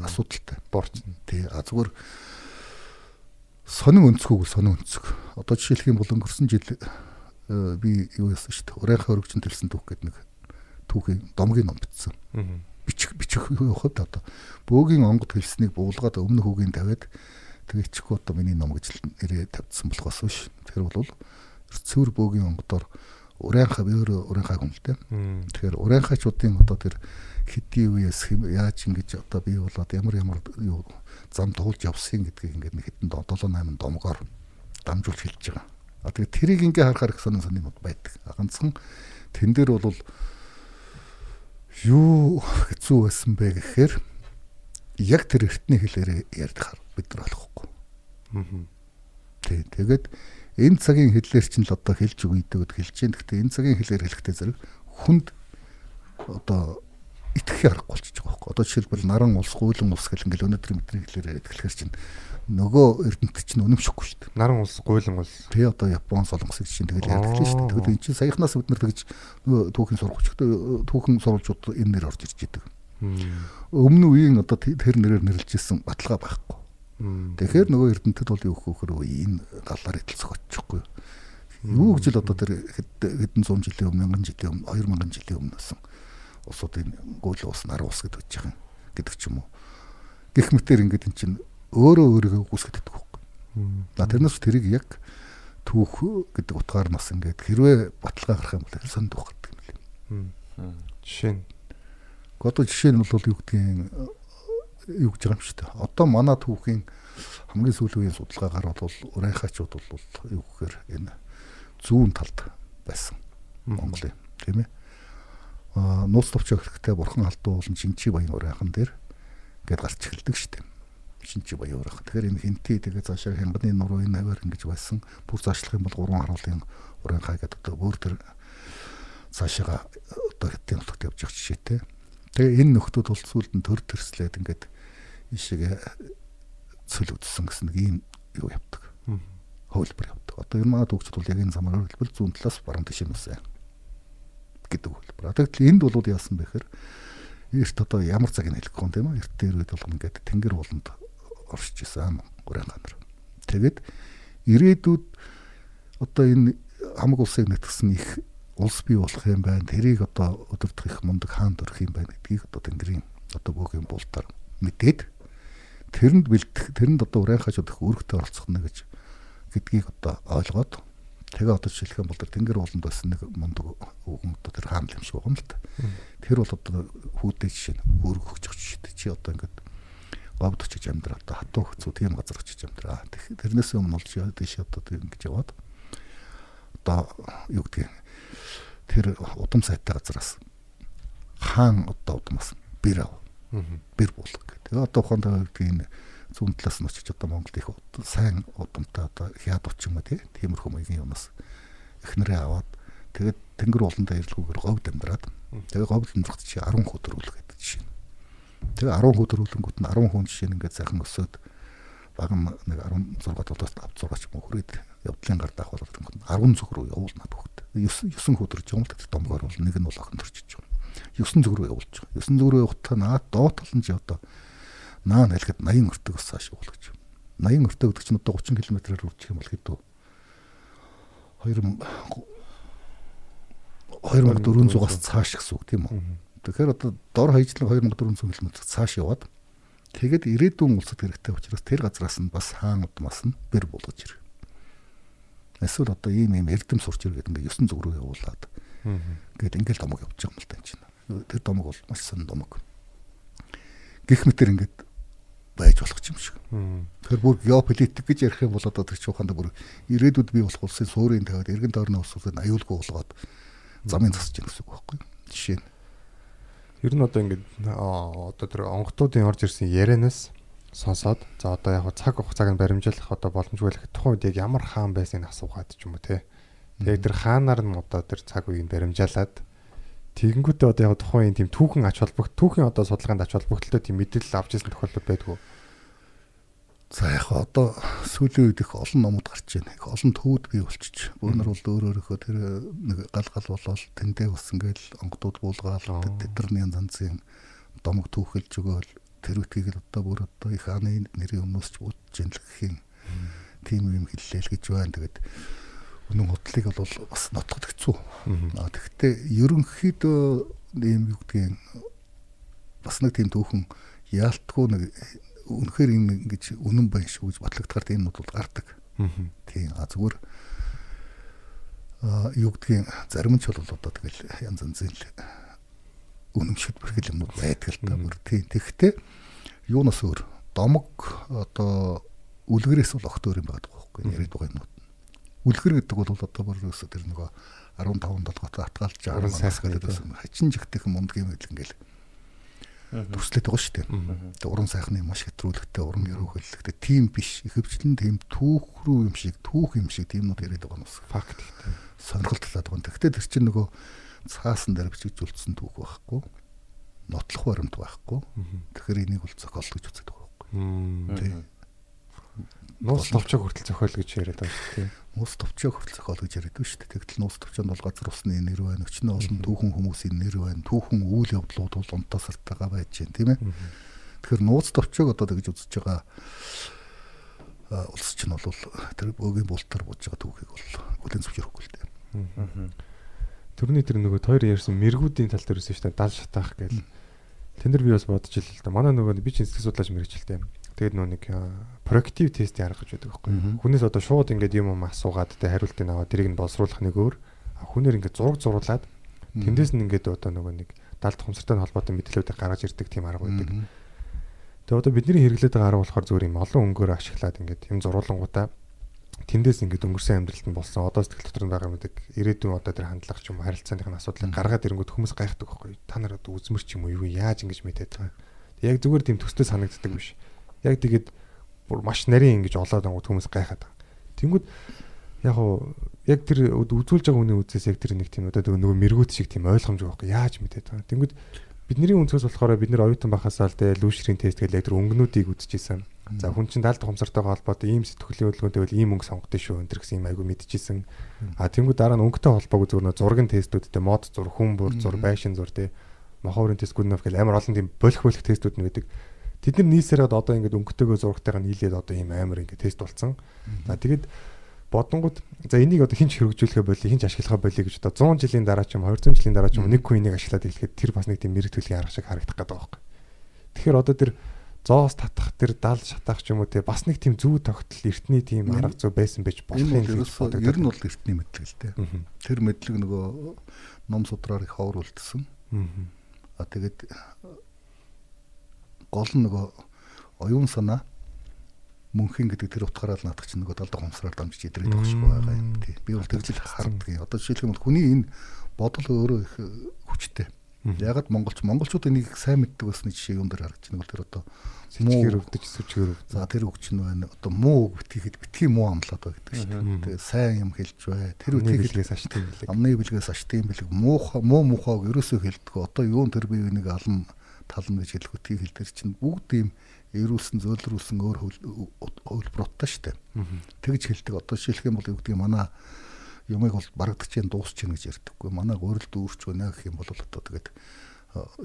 Асуудалтай. Борч. Тий. А зүгээр сонин өнцгөөг сонин өнцөг. Одоо жишээлх юм бол өнгөрсөн жил би юу яасан шүү дээ. Урайхаа өргөжин төлсөн түүх гэдэг нэг түүхийн домгийн ном бичсэн. Бичих бичих явахад одоо бөөгийн онгод хэлснийг буулгаад өмнө хүүгийн тавиад тэгээ чихгүй одоо миний ном гэж нэрээ тавьдсан болохоос биш. Тэр бол цэвэр бөөгийн онгодоор урайхаа би өөрөө урайхаа хүн л дээ. Тэгэхээр урайхаачуудын одоо тэр хэдий үеэс яаж ингэж одоо би болоод ямар ямар зам туулж явсан гэдгийг ингээд нэг хэдэн 7 8 домгоор дамжуулж хэлж байгаа. А тэгээ тэрийг ингээ харахаар их сонин сонинуд байдаг. Ганцхан тэн дээр бол юу хэцүү байсан бэ гэхээр яг тэр эртний хэлээр ярьдахаар бид нар болохгүй. Аа. Тий, тэгээд энэ цагийн хэллэр чинь л одоо хэлж өгийдэг гэд хэлж чинь. Гэхдээ энэ цагийн хэлээр хэлэхдээ зэрэг хүнд одоо итгэхий аргагүй болчихж байгаа байхгүй. Одоо жишээлбэл наран улс, гуйлан улс гэл ингээл өнөөдрийн мэдрийн хэлээр хэлэхээр чинь нөгөө эрдэнэт чинь үнэмшихгүй шүү дээ. Наран улс, гуйлан улс. Тэ одоо Япон, Солонгос гэж чинь тэгэл ярьдаг шүү дээ. Тэгвэл эн чинь саяхнаас бид нар тэгж нөгөө түүхийн сургуульчтай түүхэн сурвалжууд энэ нэр орж ирж идэг. Өмнө үеийн одоо тэр нэрээр нэрлэжсэн баталгаа байхгүй. Тэгэхээр нөгөө эрдэнэтэд бол юу гэхээр энэ галаар идэл зохиочихгүй. Юу гэж л одоо тэр хэдэн зуун жилийн өмнө, мянган жилийн өмнө, 2000 жилийн өмнө насан улсуудын гүйл ус нар ус гэдэг байгаа гэдэг ч юм уу. Гэх мэтэр ингээд эн чинь өөрөө өөрийгөө гүйцэтгэдэг байхгүй. За тэрнээс тэрийг яг түүх гэдэг утгаар нас ингээд хэрвээ баталгаа гарах юм бол сонд түүх гэдэг юм лээ. Жишээ нь одоо жишээ нь бол юу гэдгийг юу гэж байгаа юм шүү дээ. Одоо манай түүхийн хамгийн сүүлийн үеийн судалгаагаар бол урайхаачууд бол юу гэхээр энэ зүүн талд байсан Монголын тийм ээ нууц товч өгөхтэй бурхан алдуу болон шинчи баян урайхан дээр гээд гарч эхэлдэг шүү дээ. Шинчи баян урайхан. Тэгэхээр энэ хинти тэгээ цаашаа хянганы нуруу энэ аваар ингэж байсан. Бүр заашлах юм бол гурван харуулын урайхаа гэдэг одоо бүр тэр цаашаа одоо хятадын нутагт явж байгаа жишээтэй. Тэгээ энэ нөхдүүд бол сүүлд нь төр төрслээд ингээд ишээ цөл үдсэн гэсэн нэг ийм юу явдаг. Хөвлбөр явдаг. Одоо энэ манай төгчд бол яг энэ замаар хөвлбөр зүүн талаас баруун тийш юм уусаа гэдэг хөлбөр. Тэгэхдээ энд бол яасан бэ гэхээр эрт одоо ямар цаг нь хэлэхгүй юм тийм үү? Эрт дээр үед бол ингээд тэнгэр болонд оршиж исэн гурийн ганар. Тэгээд ирээдүйд одоо энэ хамаг улсыг нэтгсэн их улс бий болох юм байна. Тэрийг одоо өдөрдох их мундаг хаан төрөх юм байна гэдгийг одоо тэнгэрийн одоо бүгийн бултаар мэдээд тэрэнд бэлдэх тэрэнд одоо урайхаж удах өргөтэй оролцох нэ гэж гэдгийг одоо ойлгоод Тэгээ одоо жишээлх юм бол тэнгэр ууланд байсан нэг мундаг үгэн одоо тэр хаан юм шиг байгаа юм л та. Тэр бол одоо хүүдээ жишээ нь өөргөх гэж жишээ чи одоо ингээд говд очиж амьдраа одоо хатуу хөцүү тийм газар очиж амьдраа. Тэрнээс өмнө бол чи тийш одоо тэр ингэж яваад одоо юу гэдгийг тэр удам сайтай газараас хаан одоо удамаас бэр ав. Бэр буулга гэдэг. Одоо ухаантай гэдгийг зүүн талаас нь очиж одоо Монголд их сайн удамтай одоо хяад уч юм а тиймэрхүү маягийн юмас эхнэрээ аваад тэгээд тэнгэр ууландаа ирэлгүйгээр говьд амьдраад тэгээд говьд амьдрахт чи 10 хөдрүүл гэдэг жишээ. Тэгээд 10 хөдрүүлэнгүүт нь 10 хүн жишээ нь ингээд сайхан өсөөд баг нэг 16 толгоос 5 6 ч юм уу хүрээд явдлын гар даах бол 10 зүг рүү явуулнаад хөхт. 9 9 хөдөрж юм л гэдэг домгоор бол нэг нь бол охин төрчихөж байгаа. 9 зүг рүү явуулж байгаа. 9 зүг рүү явахтаа наад доо тал нь чи одоо наа нэлгэд 80 өртөг бас цааш явуулж. 80 өртөг гэдэг чинь одоо 30 км-аар үржих юм бол хэдүү 2400-аас цааш гэсэн үг тийм үү. Тэгэхээр одоо дор хаяжлан 2400 км цааш яваад тэгээд ирээдүйн улсад хэрэгтэй учраас тэр газраас нь бас хаан удмаас нь бэр болгож ирэх. Эсвэл одоо ийм ийм эрдэм сурч иргээд ингээ 9 зүг рүү явуулаад. Ингээд ингээл домог явж байгаа юм л тань чинь. Тэр домог бол маш сан домог. Гэх мэтэр ингээд байж болох юм шиг. Тэгэхээр бүр геополитик гэж ярих юм бол одоо тэр чуханд бүр ирээдүйд бий болох улсын суурийн тавиад эргэн тойрны улсуудыг аюулгүй болгоод замын засаж гин гэсэн үг байхгүй. Жишээ нь. Ер нь одоо ингээд одоо тэр онготуудын орж ирсэн ярианаас сонсоод за одоо яг цаг хугацааг нь баримжуулах одоо боломжгүй л тухайн үед яг ямар хаан байсныг асуугаад ч юм уу те. Тэгээд тэр хаанаар нь одоо тэр цаг үеийг баримжаалаад тэгэнгүүтээ одоо яг тухайн тийм түүхэн ач холбогд түүхэн одоо судалгаанд ач холбогдолтой тийм мэдээлэл авч ирсэн тохиолдол байдгүй. За яг одоо сүүлийн үед их олон номууд гарч байна. Их олон төвд бий болчих. Бөөнөр бол өөр өөрөөхөө тэр нэг гал гал болол тэндээ ус ингээл онгодууд буулгаал тэдэрний занцын домог түүхэлж өгөөл тэр үтгийг л одоо бүр одоо их аны нэрийн өмнөөс ч бодож ин л гэхийн тийм юм хэллээ л гэж байна. Тэгээд үнэн хутлыг бол бас нотгод хэцүү. Аа тэгвэл ерөнхийдөө ийм юу гэдгийг бас нэг тийм түүхэн яалтгүй нэг үнэхээр энэ ингэж үнэн байна шүү гэж батлагдахаар нот бол гардаг. Тийм а зүгээр а юу гэдгийг зарим ч бол одоо тэгэл янз янзын л үнэн шүтбэрхэл юмнууд байдаг л та бүр тийм. Тэгэхдээ юунаас өөр домог одоо үлгэрээс бол огт өөр юм байдаг байхгүй яриад байгаа юмнууд. Үлгэр гэдэг бол одоо бүр өсө тэр нөгөө 15 толгойтой атгаалж 10 саяс гэдэг байсан. Хачин жигдэх мундг юм гэл ингээл төрслээд байгаа шүү дээ. Тэгээ уран сайхны маш хэтрүүлэгтэй, уран яруу хөллөгтэй тийм биш. Ихэвчлэн тийм түүх рүү юм шиг, түүх юм шиг тиймнүүд яриад байгаа нь бас Факт ихтэй. сонирхолтой байгаа. Тэгэхдээ тэр чинь нөгөө цаасан дээр бичигдүүлсэн түүх байхгүй. Нотлох баримт байхгүй. Тэгэхээр энийг бол зохиол гэж үздэг байхгүй. Тийм. Нууц товчоо хүртэл зохиол гэж яриад байгаа шүү дээ. Нууц товчоо хүртэл зохиол гэж яриад байна шүү дээ. Тэгтэл нууц товчоонд бол газар усны нэр байна. Өчнөө олон түүхэн хүмүүсийн нэр байна. Түүхэн үйл явдлууд бол унтаа сартаага байж байна, тийм ээ. Тэгэхээр нууц товчоог одоо тэгж үзэж байгаа улс чинь бол тэр бөөгийн бултар бууж байгаа түүхийг бол бүлээн зөвшөөрөхгүй л дээ. Төрний тэр нөгөө тойр ярьсан мэргүүдийн тал дээр өссөн шүү дээ. Дал шатаах гээл. Тэн дээр би бас бодож ил л да. Манай нөгөө би чинь сэтгэл судлаач мэрэгчлээ. Тэгээд нөө нэг проактив тест ярих гэж байдаг байхгүй. Хүнээс одоо шууд ингээд юм юм асуугаад тэ хариултыг аваад тэрийг нь боловсруулах нэг өөр. Хүнээр ингээд зураг зуруулад тэндээс нь ингээд одоо нөгөө нэг далд хумсартай холбоотой мэдээлэлүүдийг гаргаж ирдэг тийм арга байдаг. Тэгээ одоо бидний хэрэглээд байгаа арга болохоор зүгээр юм олон өнгөөр ашиглаад ингээд юм зуруулангуудаа тэндээс ингээд өнгөрсөн амьдралд нь болсон одоо сэтгэл дотор нь байгаа мэддэг ирээдүйн одоо тэр хандлага ч юм харилцааных нь асуудлыг гаргаад ирэнгүүт хүмүүс гайхдаг байхгүй та нар одоо үзмэр ч юм уу юу яаж ингэж мэдээд байгаа. Яг зүгээр тийм төстэй санагддаг биш. Яг тэгээд бүр маш нарийн ингэж олоод ангууд хүмүүс гайхаад байгаа. Тэнгүүд яг уу яг тэр үзүүлж байгаа хүний үзээс яг тэр нэг тийм одоо нөгөө мэрэгүүт шиг тийм ойлгомж байхгүй яаж мэдээд байгаа. Тэнгүүд бидний өнцгөөс болохоор бид нэр оюутан бахасаа л дээ лүүшрийн тест гэдэг яг тэр өнгөнүүдийг үзчихсэн. За хүн чинь даалт хумсартайгаа холбоотой ийм сэтгүүлийн хөдөлгөөнтэй бол ийм өнгө сонгодог шүү энэ гэсэн юм айгу мэдчихсэн. А тэнгууд дараа нь өнгөтэй холбоогүй нөө зургийн тестүүдтэй мод зур, хүн бүр зур, байшин зур тий. Моховрын тест гүнэв гэл амар олон тийм болох болох тестүүд нь байдаг. Тэд нар нийсээрээ одоо ингээд өнгөтэйгөө зургатайгаа нийлээд одоо ийм амар ингээд тест болцсон. За тэгээд бодонгууд за энийг одоо хинч хэрэгжүүлэхэ боли хинч ашиглахаа боли гэж одоо 100 жилийн дараа ч юм 200 жилийн дараа ч юм нэг хүн энийг ашиглаад эхлэхэд тэр бас нэг тийм мэрэгтгэлийн арга шиг харагдах гэдэг байхгүй. Тэгэхээр одоо тэр зоос татах тэр дал шатах ч юм уу те бас нэг тийм зүү тогтол эртний тийм арга зүй байсан байж болох юм бол ерөөсөө ер нь бол эртний мэдлэг л дээ. Тэр мэдлэг нөгөө ном судраар их ховор үлдсэн. А тэгээд гол нь нөгөө оюун санаа мөнхийн гэдэг тэр утгаараа л наадах чинь нөгөө далд хомсраар дамжиж идрээд байгаа шиг байгаа юм тий. Би бол тэгж л харддаг. Одоо жишээлх юм бол хүний энэ бодол өөрөө их хүчтэй. Ягаад монголч монголчууд энийг сайн мэддэг басны жишээ юм дээр харагдаж байна. Тэр одоо Сэжгээр өвдөж сүчгээр өвдөж. За тэр үг чинь байна. Одоо муу үг битгийхэд битгий муу амлаад байгаа гэдэг шүү дээ. Сайн юм хэлж бай. Тэр Амны үтгийг бэлгээс ашиг юм билээ. амны бэлгээс аштын бэлэг муухай муу мухайг ерөөсөө хэлдэг. Одоо юун тэр бие биенийг алан тална гэж хэлэх үтгийг хэлдэг чинь бүгд ийм эрүүлсэн зөөлрүүлсэн өөр хөлбөрөттэй шүү дээ. Тэгж хэлдэг. Одоо жишээлх юм бол юу гэдэг манай юмыг бол барагдаж чинь дуусч чинь гэж ярьдаггүй. Манай гурил дүүрч байна гэх юм бол одоо тэгээд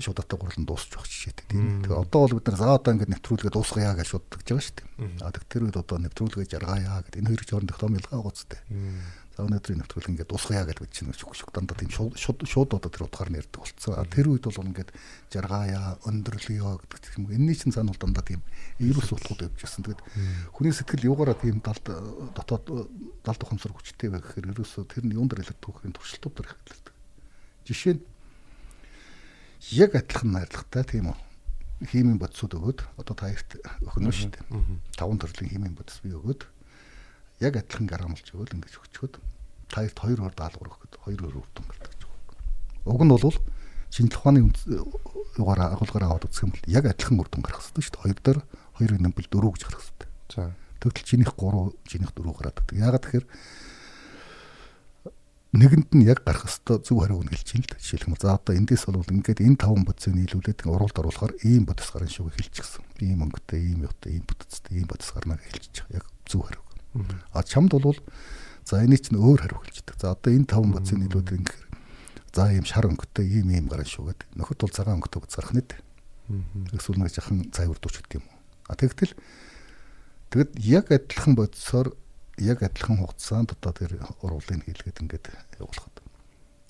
шууд атаа гурилан дуусч байх жишээтэй тийм. Тэгээ одоо бол бид нар за одоо ингээд нэвтрүүлгээ дуусгая гэж шууддаг жбайгаа шүү дээ. А тэг тэр үед одоо нэвтрүүлгээ жаргаая гэдэг энэ хоёр жооронд том ялгаа гоцтой. За өнөөдрийн нэвтрүүлэг ингээд дуусгая гэж бид чинь шүк шүк дандаа тийм шууд шууд одоо тэр утгаар нь ярьдаг болцсон. А тэр үед бол ингээд жаргаая, өндөрлөё гэдэг юм. Энэний чинь цаана бол дандаа тийм эерүүс судлууд явж байсан. Тэгээд хүний сэтгэл юугаараа тийм далд дотоод далд ухамсар хүчтэй байх гэхээр ерөөсөө тэр нь юун дээр илэрдэг түүхийн туршилтууд дээр хэлдэг. Жишээ нь яг адилхан найрлагатай тийм үү химийн бодисууд өгөөд одоо та хоёрт өхнө шүү дээ. Таван төрлийн химийн бодис би өгөөд яг адилхан грамлж өгөөл ингэж өгчөөд та хоёрт хоёр хор даалгавар өгөхөд хоёр өөр үр дүн гардаг гэж байна. Уг нь бол шинжлэх ухааны югаараа агуулгаараа аваад үзэх юм бол яг адилхан үр дүн гарах хэрэгтэй шүү дээ. Хоёр дээр хоёр нэмбэл дөрөв гэж гарах хэрэгтэй. За. Тэгвэл чинийх 3, чинийх 4 гараад байдаг. Яагаад тэгэхээр нэгэнд нь яг гарах ёстой зөв хариу хэлж юм л да. Жишээлбэл за одоо эндээс бол ингээд энэ таван бодисыг нийлүүлээд уралд оруулахаар ийм бодис гарна шүү гэж хэлчихсэн. Ийм өнгөтэй, ийм явтай, ийм бүтцтэй, ийм бодис гарна гэж хэлчих. Яг зөв хариу. А чамд бол за энийг чинь өөр хариу хэлждэг. За одоо энэ таван бодисыг нийлүүлээд ингээд за ийм шар өнгөтэй, ийм ийм гарна шүү гэдэг. Нөхөд бол цагаан өнгөтэй бодис гарах нэт. Эсвэл нэг жахан цайвар дууч гэдэг юм уу. А тэгтэл тэгэд яг адилхан бодисоор яг адилхан хугацаанд одоо тэр урвалыг хийлгээд ингээд явуулахад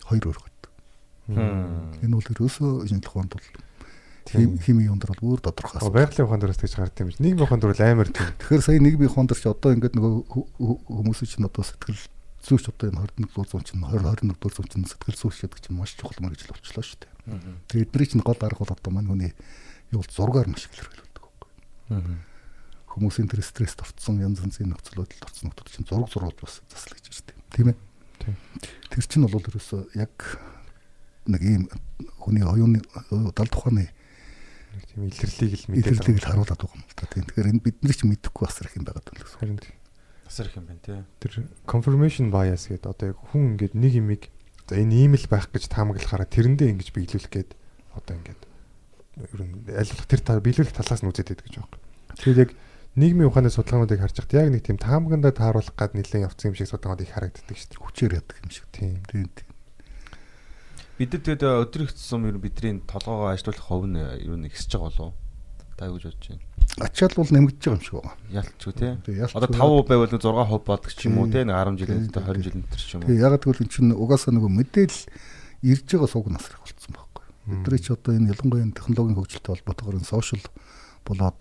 хоёр өөр гот. Энэ бол ерөөсөө энэ тухайд бол хими юунд бол өөр тодорхой. Байгалийн ухаан дөрөөс гэж гард юм биш. Нийгмийн ухаан дөрөв амар тийм. Тэгэхээр сая нийгмийн ухаан дөрч одоо ингээд нөгөө хүмүүсийн чинь одоо сэтгэл зүйч одоо энэ 21 дугаар зуун чинь 20 21 дугаар зуун чинь сэтгэл зүйч гэдэг чинь маш чухал мөр гэж л болчихлоо шүү дээ. Тэгээд эдний чинь гол арга бол одоо маань хүний юу зургаар маш их илэрхийлдэг байхгүй. Хүмүүсийн тэр стресст орцсон янз янзын нөхцөл байдалд орцсон хүмүүс чинь зураг зурууд бас засал гэж байна тийм ээ. Тэр чинь бол ерөөсөө яг нэг ийм хүний оюуны далд ухааны тийм илэрлийг л мэдээлэл илэрлийг л харуулдаг юм л та. Тийм. Тэгэхээр энэ бидний ч мэдэхгүй асар их юм байгаа юм гэсэн. Харин асар их юм байна тий. Тэр confirmation bias гэдэг одоо яг хүн ингээд нэг юмыг за энэ ийм л байх гэж таамаглахаараа тэрэндээ ингэж биелүүлэх гээд одоо ингээд ер нь аль болох тэр биелүүлэх талаас нь үзээд байдаг гэж байна. Тэгэхээр яг нийгмийн ухааны судалгаануудыг харж байхад яг нэг тийм таамагндаа тааруулах гад нэлээд явцсан юм шиг судалгаанууд их харагддаг шүү дээ. Хүчээр яадаг юм шиг. Тийм. Тийм. Бид нар тэгээд их цэцэн ер нь бидний толгоогоо ажилуулах хувь нь ер нь ихсэж байгаа болов уу? Та юу гэж бодож байна? Ачаал бол нэмэгдэж байгаа юм шиг байна. Ялцгүй тий. Одоо 5% байвал 6% болдог ч юм уу тий нэг 10 жилийн дотор 20 жилийн дотор ч юм уу. Тий ягаад гэвэл эн чинь угаасаа нөгөө мэдээлэл ирж байгаа сууг насрах болцсон байхгүй. Бидний ч одоо энэ ялангуяа технологийн хөгжилтэй холбоотойгоор энэ сошиал болоод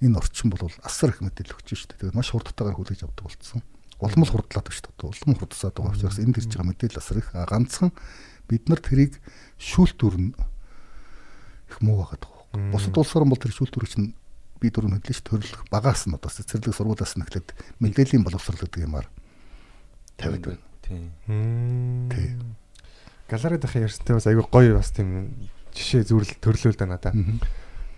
энэ орчин бол асар их мэдээлэл өгч шүү дээ. Тэгээд маш хурдтайгаар хүлээж авдаг болцсон. Улам л хурдлаад байна шүү дээ. Улам хурдсаад байгаа учраас энд ирж байгаа мэдээлэл асар их ганцхан бид нар тэрийг шүүлтүрн их муу байгаад байгаа. Бусад улсаар бол тэр шүүлтүрийг чинь би дөрөв хөдлөж төрлөх багаас нь одоо цэцэрлэг сургуулиас нь эхлээд мэдээллийн боловсрол гэдэг юмар тавиад байна. Тий. Тий. Галерей дахь ярьсантай бас айгүй гоё бас тийм жишээ зүрл төрлөөл дээ надаа.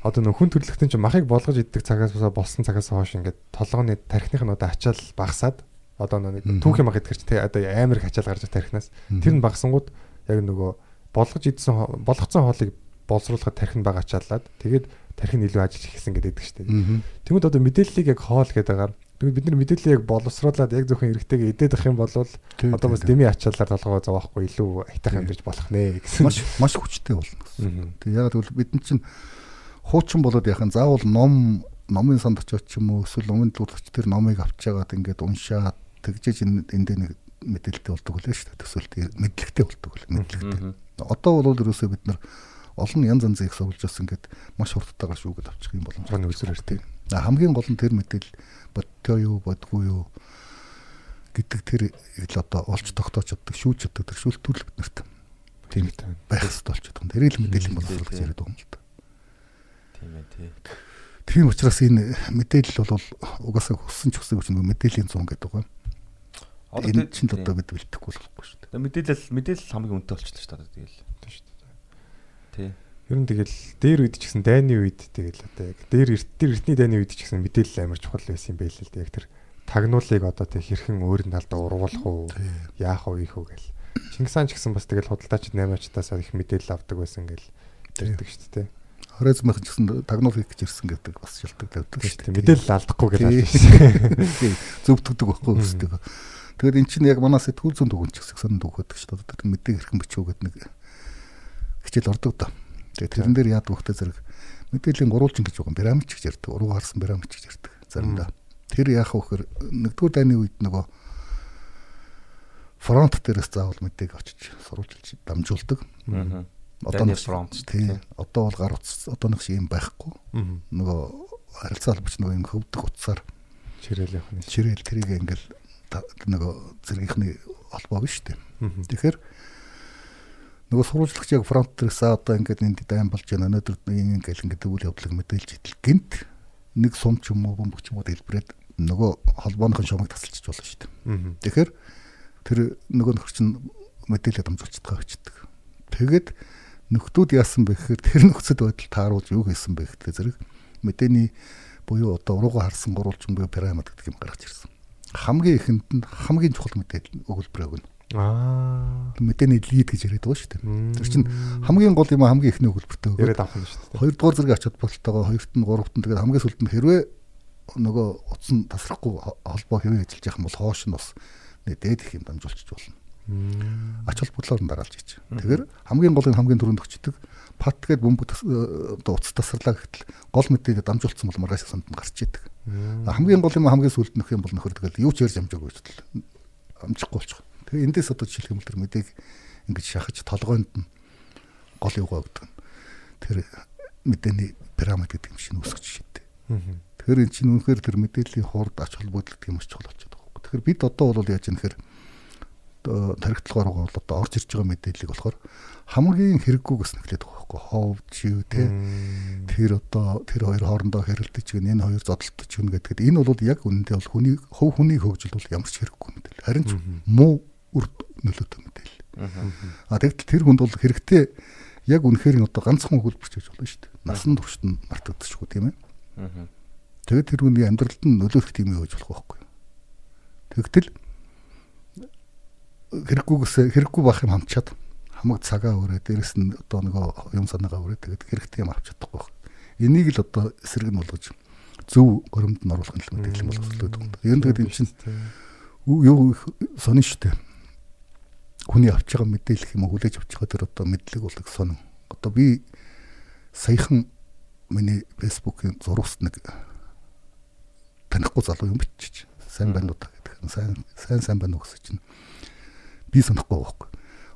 Одоо нөх хүн төрлөختөн чинь махыг болгож иддэг цагаас болсон цагаас хойш ингээд толгооны тархиных нь одоо ачаал багасаад одоо нэг түүхийн мах идэх чинь одоо амар их ачаал гарч тархинаас тэр нь багасангууд яг нөгөө болгож идсэн болгоцсон хоолыг боловсруулахад тархин бага ачаалаад тэгээд тархин илүү ажиллаж эхэлсэн гэдэг дээ. Тэгмэд одоо мэдээллийг яг хоол гэдэг агаар тэгвэл бид нар мэдээллийг яг боловсруулад яг зөвхөн эргэтэйгээ идээд ах юм бол одоо бас дэмий ачаалаар толгоо зовохгүй илүү айтах амьдж болох нэ гэсэн. Маш маш хүчтэй болно. Тэг яг тэгвэл бид нар чинь хуучин болоод яхан заавал ном номын санд очиод ч юм уу эсвэл номын дуулагч тэр номыг авч жагаад ингээд уншаад тэгжээж энэ энд нэг мэдээлэлтэй болдог үлээ шүү дээ. Төсөөлт мэдлэгтэй болдог үл мэдлэгтэй. Одоо бол ерөөсөө бид нар олон янз янзыг суулж бас ингээд маш хурдтайгаар шүүгээд авчих юм боломжтой үзрээр тийм. Хамгийн гол нь тэр мэдээлэл бодтой юу бодгүй юу гэдэг тэр ил одоо олж тогтоож чаддаг шүүж чаддаг тэр шүүлтүүл бид нарт тийм байх хэрэгтэй болчиход байна. Тэрийг л мэдээлэл боловсруулах гэж яриад байгаа юм л да. Тийм ээ тий. Тийм учраас энэ мэдээлэл бол угаасаа хүссэн ч хүсээгүй ч мэдээллийн зүүн гэдэг байгаа. Одоо энэ чинь одоо бид бэлтгэхгүй болохгүй шүү дээ. Мэдээлэл мэдээлэл хамгийн үнэтэй болчихлоо шүү дээ тэгэл. Тийм шүү дээ. Тий. Ер нь тэгэл дээр үед ч гэсэн дайны үед тэгэл одоо яг дээр эртний эртний дайны үед ч гэсэн мэдээлэл амар чухал байсан юм байл л дээ. Яг тэр тагнуулыг одоо тэг хэрхэн өөрийн талдаа ургуулах уу, яах уу, ийх үү гэл. Чингис хаан ч гэсэн бас тэгэл худалдаачд 8-ачтаас их мэдээлэл авдаг байсан гэл тэрдэг шүү дээ. Хорез мах ч гэсэн тагнуул хийх гэж ирсэн гэдэг бас шилдэг тавьдаг шүү дээ. Мэдээлэл алдахгүй гэж алдсан. Зөвдөгдөг байхгүй өсдөг. Тэгэхээр эн чинь яг манай сэтгүүл зүйн дүгнч гэсэн дүгөөдөг шүү дээ. Тэр мэдээг хэрхэн бичвүүгээд нэг хичээл ордог доо. Тэгээ тэрэн дээр яад вөхтэй зэрэг мэдээллийн гурвалжин гэж байгаа пирамид гэж ярьдаг. Уруу харсан пирамид гэж ярьдаг. Заримдаа. Тэр яах вэ гэхээр нэгдүгээр дайны үед нөгөө фронт дээрээс заавал мэдээг очиж сурвалжилж дамжуулдаг. Аа. Одоо нэг фронт тий. Одоо бол гар утас одоо нэг шиг юм байхгүй. Нөгөө харилцаа холбооч нөгөө юм хөвдөх утсаар чирээл явах нь. Чирээл тэрийг ингээл нөгөө зэрэгийнхний холбоо биш үү. Тэгэхээр нөгөө сурвалжлагч яг фронт дээрээс одоо ингээд энд дайм болж байна. Өнөөдөр ийм ингээл ингээд үйл явдлыг мэдээлж идэл гинт нэг сум ч юм уу бомб ч юм уу дэлбэрээд нөгөө холбооныхон шугамыг тасалчих болно шүү дээ. Тэгэхээр тэр нөгөө нөхөр чинь мэдээлэл дамжуулчихдаг очдөг. Тэгээд нөхдүүд яасан бэ гэхээр тэр нөхцөл байдал тааруулж юу хийсэн бэ гэхлээр зэрэг мэдээний буюу одоо урууга харсан гурвалжин буюу пирамид гэдэг юм гаргаж ирсэн хамгийн ихэнд нь хамгийн чухал мэдээлэл өгүүлбэр өгнө. Аа. Мэдээний лид гэж яриад байгаа шүү дээ. Тэр чинь хамгийн гол юм хамгийн ихний өгүүлбэртэй өгөөд яриад авах юм шүү дээ. хоёрдугаар зэрэг ач холбогдолтойгоо хоёрт нь гуравт нь тэгээд хамгийн сүүлд нь хэрвээ нөгөө утас нь тасрахгүй хо- холбоо хэвээ ажиллаж явах юм бол хоош нь бас дээд их юм дамжуулчих болно. Ач холбогдлоор нь дараалж хийж. Тэгэхээр хамгийн гол нь хамгийн түрүүнд өгчдөг пат гээд бөмбөг э, одоо утас тасарлаа гэхтэл гол мэдээлэл дамжуулсан бол маргааш санд нь гарч идэг. Хамгийн гол юм хамгийн сүүлд нөх юм бол нөхөр тэгэл юу ч ярьж амжаагүй гэж л амжихгүй болчих. Тэгээ эндээс одоо жишээлх юм бол тэр мэдээг ингэж шахаж толгойд нь гол юугаа өгдөг. Тэр мэдээний пирамид гэдэг юм шиг үүсгэж шийдтэй. Мм. Тэгэхээр эн чинь үнэхээр тэр мэдээллийн хурд ач холбогдол гэдэг юм маш чухал болчиход байгаа. Тэгэхээр бид одоо бол яаж юм нэхэр тархитлагаар бол одоо орж ирж байгаа мэдээллийг болохоор хамгийн хэрэггүй гэсэн хэлээд байгаа байхгүй. Хов жив те тэр одоо тэр хоёр хоорондоо хэрэлдэж гэн энэ хоёр зодтолтож гэн гэдгээд энэ бол яг үнэндээ бол хүний хөв хүний хөгжил бол ямар ч хэрэггүй мэдээлэл. Харин ч муу үр нөлөөтэй мэдээлэл. А тэгтэл тэр хүнд бол хэрэгтэй яг үнэхээр одоо ганцхан өгүүлбэрч гэж болно шүү дээ. Насан туршид нь мартагдчихгүй тийм ээ. Тэгээд тэр хүний амьдралд нь нөлөөлөх тийм юм гэж болох байхгүй тэгтэл хэрэггүйгээс хэрэггүй байх юм хамчаад хамаг цагаа өрөө дээрэс нь одоо нөгөө юм санаагаа өрөө тэгээд хэрэгтэй юм авч чадахгүй байна. Энийг л одоо эсрэг нь болгож зөв горимд нь оруулах нь юм боловсруулдаг юм. Ер нь тэгээд эн чинь юу сонин штэ. Хүний авч байгаа мэдээлэл юм уу хүлээж авч байгаа тэр одоо мэдлэг бол их сонин. Одоо би саяхан миний фэйсбүүкийн зурагт нэг танихгүй залуу юм бичиж сайн байна уу гэдэг. Сайн сайн сайн байна уу гэсэн чинь би санахгүй байхгүй.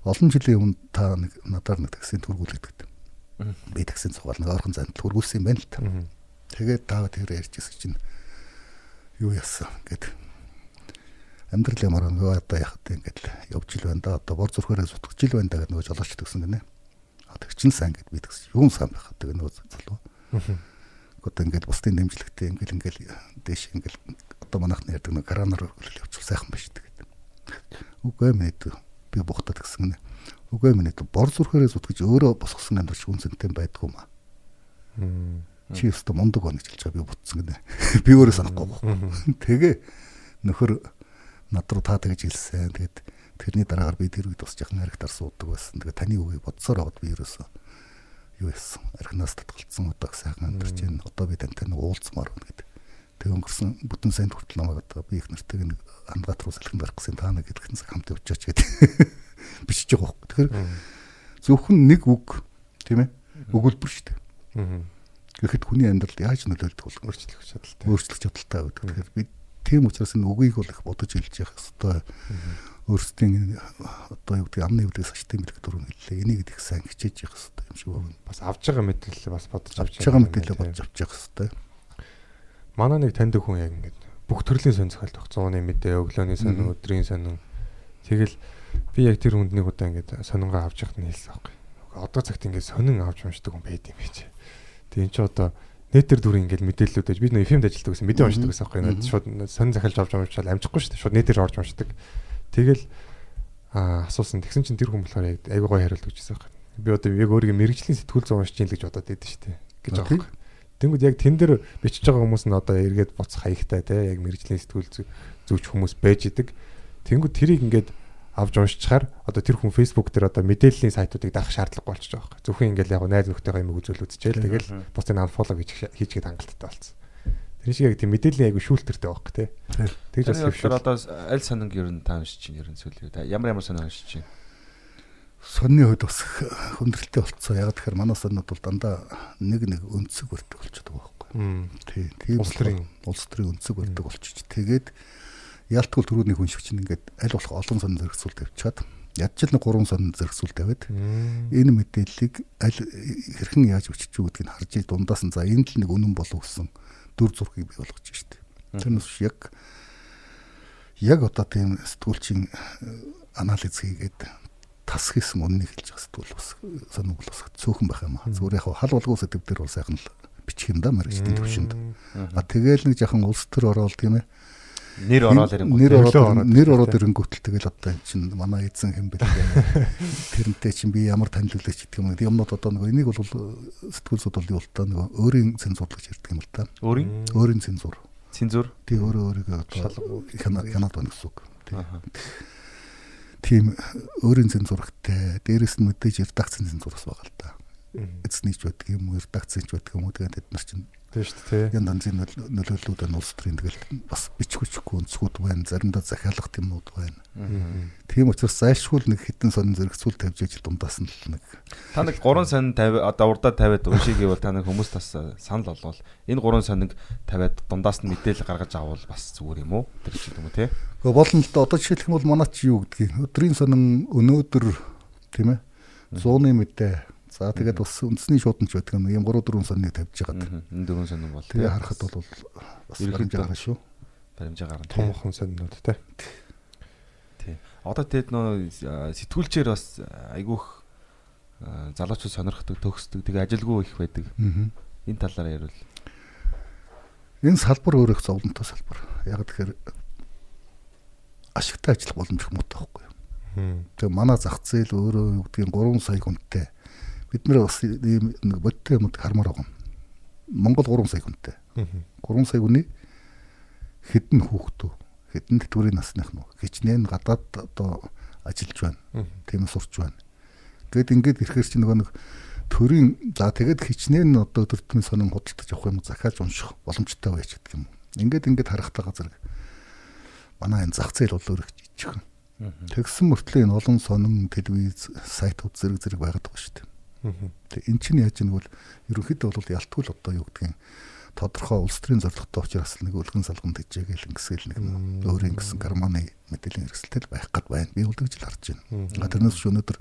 Олон жилийн өмнө та нэг надаар нэг таксинд хөргүүлээд. Би таксинд суугаад нэг орхон занд хөргүүлсэн юм байна л та. Тэгээд таа тэр ярьж ирсэн чинь юу яасан гэд амьдрал ямар нөгөө одоо яхад ингээд явж ил байна да одоо бор зүрхээрээ сутгаж ил байна да гэдэг нөгөө жолооч төгсөн гинэ. А тэг чин сайн гэд би тэгс юун сайн байхад тэг нөгөө залуу. Одоо ингээд бусдын дэмжлэгтэй ингээд ингээд дээш ингээд одоо манайх ярьдаг нэг гранаар хөлөл явуул сайхан ба шүү дээ. Үгүй минь би бухтаад гисэн гинэ. Үгүй минь бор зүрхээрээ сутгаж өөрөө босгосон амьдарч үнцэнтэй байдгүй юм аа. Чи өстө мундаг байна гэж хэлж байгаа би бутсан гинэ. Би өөрөө санахгүй байна. Тэгээ нөхөр над руу таа тэгж хэлсэн. Тэгээд тэрний дараагаар би тэр үед бас жоохон харигтар суудаг байсан. Тэгээд таны үгийг бодсоор аваад би ерөөсөө юу яасан. Архинаас татгалцсан удааг сайхан амьдарч байна. Одоо би тантай нэг уулзмаар байна гэдэг. Тэг өнгөрсөн бүтэн сайн хүртэл намайг одоо би их нартайг нэг андгат руу салхин барих гэсэн та нэг гэдгэн цаг хамт явчихаач гэдэг бичиж байгаа хөөх. Тэгэхээр зөвхөн нэг үг тийм ээ өгүүлбэр шүү дээ. Гэхдээ хүний амьдралд яаж нөлөөлдөг бол өөрчлөх чадaltaй. өөрчлөх чадaltaй байдаг. Тэгэхээр би тийм учраас энэ үгийг бол их бодож хэлж явах хэрэгтэй. Өөрсдийн одоо юу гэдэг амны өвлөгөөс ашигтай мэлэг дөрөв хэллээ. Энийг их сайн хичээж явах хэрэгтэй юм шиг байна. Бас авж байгаа мэдээлэл бас бодож Авч байгаа мэдээлэл бодож авч явах хэрэгтэй. Манай нэг танд хүн яг ингээд бүх төрлийн сонь зохиолт баг 100-ны мэдээ, өглөөний сонин, өдрийн сонин. Тэгэл би яг тэр хүнд нэг удаа ингээд сонингоо авч явахт нь хэлсэн байхгүй. Одоо цагт ингээд сонин авч уншдаг хүн байд юм байж. Тэг эн чи одоо нэтер дүр ингээд мэдээллүүд байж би нэг FM-д ажилладаг гэсэн мэдээ уншдаг гэсэн байхгүй. Надад шууд сонин захиалж авч уншвал амжихгүй шүү дээ. Шууд нэтер орж уншдаг. Тэгэл аа асуусан. Тэгсэн чинь тэр хүн болохоор яг айгуу гоё хариулт өгчээсэн байхгүй. Би одоо яг өөрийгөө мэрэгжлийн сэтгүүл зүүн уншиж ийн л гэж бодоод байдсан шүү дээ. Гэж А, байгаа байхгүй. Тэнгүүд яг тэн дээр бичиж байгаа хүмүүс нь одоо эргээд буцах хаягтай те яг мэрэгжлийн сэтгүүл зүүч хүмүүс байж идэг. Тэнгүүд тэрийг ингээд авч уншчихаар одоо тэр хүн Facebook дээр одоо мэдээллийн сайтуудыг даах шаардлагагүй болчихж байгаа байхгүй. Зөвхөн ингээд яг найз нөхдөйгөө юм үзүүл үзчихэл тэгэл бусдыг unfollow гэж хийчихэд хангалттай болсон. Тэр шиг яг тийм мэдээллийн айгу шүүлтэртэй байхгүй те. Тэгж бас хэвшүүл. болохоор одоо аль сонинг ер нь та уншиж чинь ер нь үед ямар ямар сонин уншиж чинь Сонны хувьд бас хүндрэлтэй болцсон. Яг тэгэхээр манай соннууд бол дандаа нэг нэг өнцөг барьдаг болчиход байгаа байхгүй. Тий, тийм Улс төрийн. улс төрийн өнцөг барьдаг болчих. Тэгээд яалтгүй түрүүний хүн шиг чинь ингээд аль болох олон сонин зэрэгцүүл тавьчаад ядчил нэг гурван сонин зэрэгцүүл тавиад энэ мэдээллийг аль хэрхэн яаж өччих үү гэдгийг харж ий дундаас нь за энэ л нэг үнэн болов гэсэн дүр зургийг бий болгож штеп. Тэрнээс яг яг одоо тийм сэтгүүлчийн анализ хийгээд тас хийсэн үннийг хэлж байгаа сэтгүүл бас сонин бол бас цөөхөн байх юм аа. Зүгээр яг хал болгоо сэдв дээр бол сайхан л бичих юм да мэрэгчдийн төвшөнд. А тэгээл нэг жахан улс төр ороод тийм ээ нэр ороод ирэнгүүт нэр ороод нэр ороод ирэнгүүт л тэгэл одоо эн чинь манай эзэн хэм бэлгээ тэрнтэй чинь би ямар танил үлээч гэдэг юм. Юмнууд одоо нэг энийг бол сэтгүүл суд бол юу л та нэг өөрийн цензур гэж ярьдаг юм л та. өөрийн Өөрийн цензур. цензур Тий өөрөө өөрийгөө одоо хянаад байна гэсэн үг. Тий. Тийм өөрийн зэн зурагтай дээрэс нь мэдээж редакцийн зэн зурагс байгаа л да. Эцнийч байдаг юм уу, редакцийнч байдаг юм уу тэгээд тэд нар чинь Тийм шүү дээ. янзын нөл- нөлөөллүүд нь улс төрийн тэгэл бас бичгүчгүй өнцгүүд байна, заримдаа захиалах юмнууд байна. Тийм учраас зайлшгүй нэг хитэн сонин зэрэгцүүл тавьж иж дундаас нь л нэг Та нэг 3 сонин 50 одоо урдаа 50-ад уншиг гэвэл та нэг хүмүүс тас санал болвол энэ 3 сониг 50-ад дундаас нь мэдээлэл гаргаж авал бас зүгээр юм уу? Тэр ч юм уу те. Гэхдээ болно л да одоо жишээлх юм бол манай чи юу гэдгийг өдрийн сонин өнөөдөр тийм ээ 100-ны мэдээ за тэгээд бас үндэсний шууданч байдаг юм ийм 3 4 сониныг тавьж байгаа. Энэ дөрвөн сонин бол Тэгээ харахад бол бас баримжаа гарна шүү. баримжаа гарна. Том хон сонинууд те. Тий. Одоо тэгэд нөө сэтгүүлчээр бас айгүйх залуучууд сонирхдаг, төгсдөг, тэгээ ажилгүй их байдаг. Аа. Энэ талаараа ярил. Энэ салбар өөрөө их зовлонтой салбар. Яг тэгэхээр ашигтай ажиллах боломж их муутай байхгүй юу? Тэгээ манай зах зээл өөрөө юу гэдгийг 3 сая хүнтэй. Бид нэр бас ийм нэг бодтой юмд хармаар байгаа юм. Монгол 3 сая хүнтэй. 3 сая хүний хэдэн хүүхдүүд, хэдэн тэтгэврийн насных нь хичнээн гадаад одоо ажиллаж байна. Тийм сурч байна. Гэт ингээд ирэхээр чи нөгөө нэг төрийн за тэгээд хичнээн одоо өдөртмийн сонин худалдаж авах юм захиалж унших боломжтой байж гэдэг юм. Ингээд ингээд харахтайгаа зэрэг манай энэ зах зээл бол өөр их жижигхэн. Тэгсэн мөртлөө энэ олон сонин телевиз сайтууд зэрэг зэрэг байгаад байгаа шүү дээ. Тэгээ эн чинь яаж нэг бол ерөнхийдөө бол ялтгүй л одоо юу гэдгийг тодорхой улс төрийн зорилготой учраас нэг өлгөн салган тэжээгээл ингэсэл нэг өөр ингэсэн гарманы мэдээллийн хэрэгсэлтэй байх гад байна. Би бол тэгж л харж байна. Тэрнээс ч өнөөдөр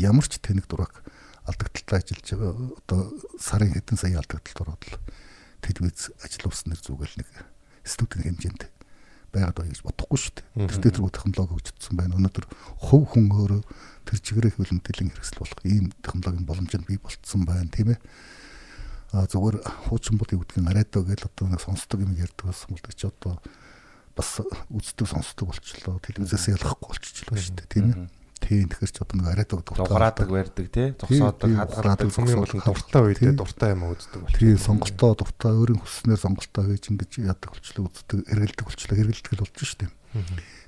ямар ч тэнэг дурак алдагдaltaй ажиллаж байгаа одоо сарын хэдэн сая алдагдaltaд ороод л телевиз ажиллуулснаар зүгэл нэг студийн хэмжээнд байгаад байгаа гэж бодохгүй шүү дээ. Тэр дээр тэргүй технологи хөгжигдсөн байна. Өнөөдөр хөв хүн өөрөө тэр чигээрээ хөл мэдээллийн хэрэгсэл болох ийм технологийн боломжууд бий болцсон байна тийм ээ. А зүгээр хуучин бол юу гэдгийг арайдаа гэж одоо нэг сонсдог юм ярьдаг байсан бол ч одоо бас үздэг сонсдог болчихлоо. Телевизээс ялахгүй болчихлоо шүү дээ тийм ээ. Тийм тэгэхээр ч одоо нэг арайдаг Дуграадаг барьдаг тий. Зогсоодог, хадгалдаг. Хамгийн бол дуртай үедээ дуртай юм үздэг бол. Тийм сонголтоо дуртай өөрийн хүснээр сонголтоо хийж ингэж яадаг болчлоо үздэг эргэлдэг болчлоо эргэлдэг л болж шүү дээ.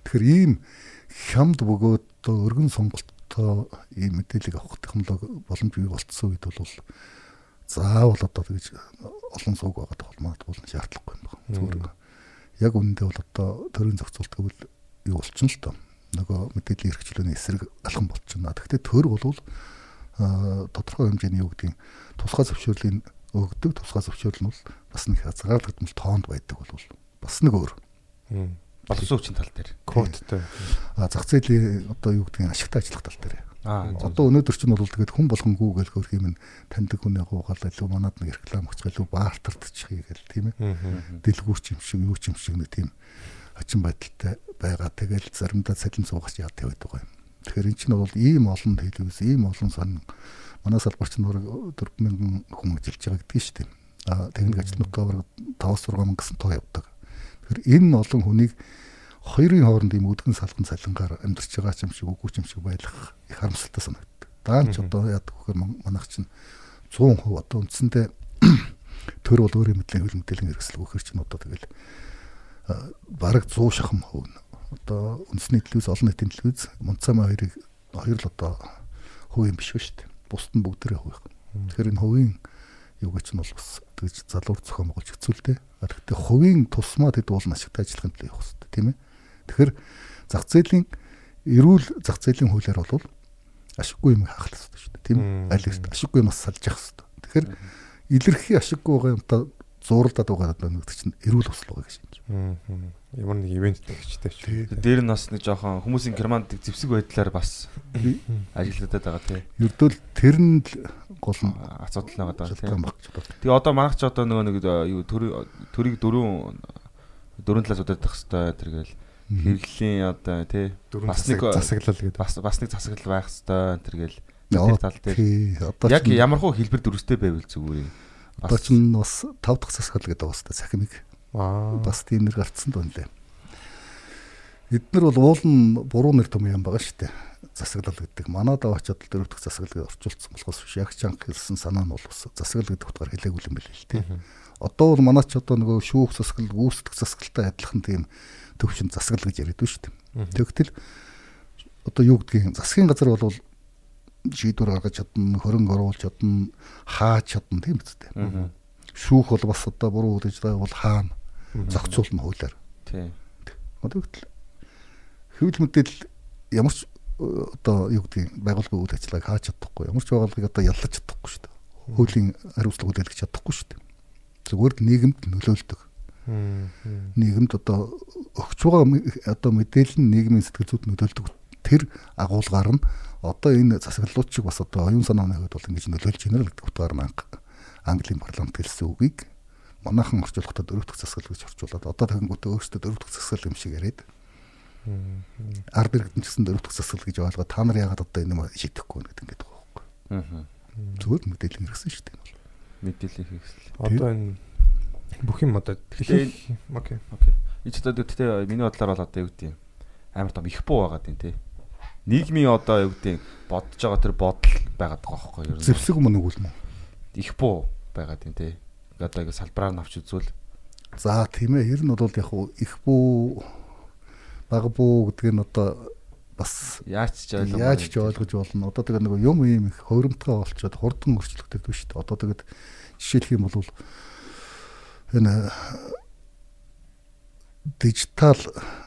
Тэгэхээр ийм хямд бөгөөд одоо өргөн сонголтоо ийм мэдээлэл авах технологи боломж бий болцсон үед бол заавал одоо тэгж олон сууг байгаад холмоод бол шаардлагагүй юм байна. Зүгээр яг үүндээ бол одоо төрийн зохицуулт гэвэл юу болчихно л доо нөгөө мэдээллийн хэрэгчлөөний эсрэг алхам болчихно. Тэгэхдээ төр бол тодорхой хэмжээний юу гэдгийг тусгай зөвшөөрлийг өгдөг тусгай зөвшөөрөл нь бол бас нэг хязгаарлагдмал тоонд байдаг бол бас нэг өөр. Боловсон хүчин тал дээр. Кодтой. А зах зээлийн одоо юу гэдгийг ашигтай ажиллах тал дээр. Аа. Одоо өнөөдөр чинь бол тэгээд хүн болгон гүүгээл хөрх юм таньдаг хүнээ гуугаал илүү манад нэг реклам өгч гэлүү баартардчих гээл тийм ээ. Дэлгүүрч юм шиг юу ч юм шиг нэг тийм хачин байдалтай байгаа. Тэгэл заримдаа цалин суугаж яад тавиад байгаа юм. Тэгэхээр эн чинь бол ийм олон телевиз, ийм олон сан манай салбарч нь бараг 4000 хүн ажиллаж байгаа гэдгийг шүү дээ. А техник ажилтнуудаа бараг 5-6 мянган гэсэн тоо явдаг. Тэгэхээр энэ олон хүнийг хоёрын хооронд ийм өдгөн салган цалингаар амьдарч байгаа ч юм шиг үгүй ч юм шиг байлгах их харамсалтай санагддаг. Даанч одоо яадаг вөхөр манайх чинь 100% одоо үндсэндээ төр бол өөрийн мэдлийн хөл мэдээллийн хэрэгсэл өгөхөр чинь одоо тэгэл бараг 100 шахам хувь нь одоо үндэсний телевиз олон нийтийн телевиз Монцамаа хоёрыг хоёр л одоо хувийн биш шүү дээ. Бусд нь бүгдээрээ хувийн. Тэгэхээр энэ хувийн юу гэж нь бол бас тэгж залуур зохион байгуулж хэцүүлтэй. Гэхдээ хувийн тусмаа тэд бол ашигтай ажиллахын төлөө явах хэрэгтэй тийм ээ. Тэгэхээр зах зээлийн эрүүл зах зээлийн хуулиар бол ашиггүй юм хаах хэрэгтэй шүү дээ. Тийм ээ. Аль ашиггүй юмас салж явах хэрэгтэй. Тэгэхээр илэрхий ашиггүй байгаа юмтай зууралдаад байгаа гэдэг нь чинь эрүүл усл байгаа гэж юм. Ямар нэг ивенттэй гэжтэй шүү. Дээр нь бас нэг жоохон хүмүүсийн германд зэвсэг байдлаар бас ажилладаг байгаа тий. Ердөө тэр нь л гол нь Асуудал байгаа даа тий. шалтгаан баг ч бодож. Тэгээ одоо манайх ч одоо нөгөө нэг юу төр төрийг дөрөв дөрөв талаас удаадаг хэвээр тэргээл хэрэглийн одоо тий бас нэг засаглал гэдэг. бас бас нэг засаглал байх хэвээр тэргээл тэр тал дээр яг ямархуу хэлбэр дөрөстэй байвал зүгээр юм. Ч нь бас 5 дахь засгал гэдэг байгаа цахимыг Аа. бас тийм нэр гарцсан байна лээ. Эднэр бол уул нь буруу нэр том юм байгаа шүү дээ. Засаглал гэдэг. Манад аваачаад л дөрөв дахь засаглал гэж орчуулсан болохоос биш. Яг ч анх хэлсэн санаа нь бол засаглал гэдэг утгаар хэлээгүй юм байл л дээ. Одоо бол манайч одоо нөгөө шүүх засаглал, гүйцэтгэх засагалтай адилхан тийм төвшин засаглал гэж яриад байна шүү дээ. Тэгвэл одоо юу гэдгийг засгийн газар бол шийдвэр гаргаж чадна, хөрөнгө оруулж чадна, хааж чадна тийм дээ. Шүүх бол бас одоо буруу үйл ажиллагаа бол хаана зохицуулна хуулиар. Тий. Одоо гэтэл хэвлэл мэдээлэл ямар ч э, одоо юу гэдгийг байгуулгын үйл ажиллагааг хааж чадахгүй. Ямар ч байгууллагыг одоо яллаж чадахгүй шүү дээ. Хуулийн хариуцлага хүлээх чадахгүй шүү дээ. Зүгээр л нийгэмд нөлөөлдөг. Нийгэмд одоо өгч байгаа одоо мэдээлэл нь нийгмийн сэтгэл зүйд нөлөөлдөг. Тэр агуулгаар нь одоо энэ засаглалууд шиг бас одоо оюун санааны хувьд бол ингэж нөлөөлж байна л гэдэг утгаар манга Английн парламент хэлсэн үгийг манайхан орчуулахдаа дөрөв дэх засаглал гэж орчуулад одоо тэгэнгүүтээ өөрсдөө дөрөв дэх засаглал юм шиг яриад ард иргэдэн ч гэсэн дөрөв дэх засаглал гэж ойлгоод та нар яагаад одоо энэ юм шийдэхгүй вэ гэдэг ингээд байгаа байхгүй. Аа. Зүгээр мэдээлэл хэрэгсэн шүү дээ. Мэдээлэл хийхсэл. Одоо энэ бүх юм одоо хэлэх окей. Окей. Ич одоо тэгтээ миний бодлоор бол одоо юу гэдэг юм амар том их буу байгаа тийм тий. Нийгмийн одоо юу гэдэг бодож байгаа тэр бодол байгаад байгаа байхгүй юу? Зэвсэг мөн үгүй юм уу? их буу байгаа тийм тий. Одоо ингэ салбараар навч үзвэл За тийм ээ. Ер нь бол яг их бүү баг бүү гэдэг нь одоо бас яаж ч ойлгомжтой. яаж ч ойлгож болно. Одоо тэгээ нэг юм ийм их хөврөмтгай болчиход хурдан өрчлөгдөж байна шүү дээ. Одоо тэгээд жишээлх юм бол энэ дижитал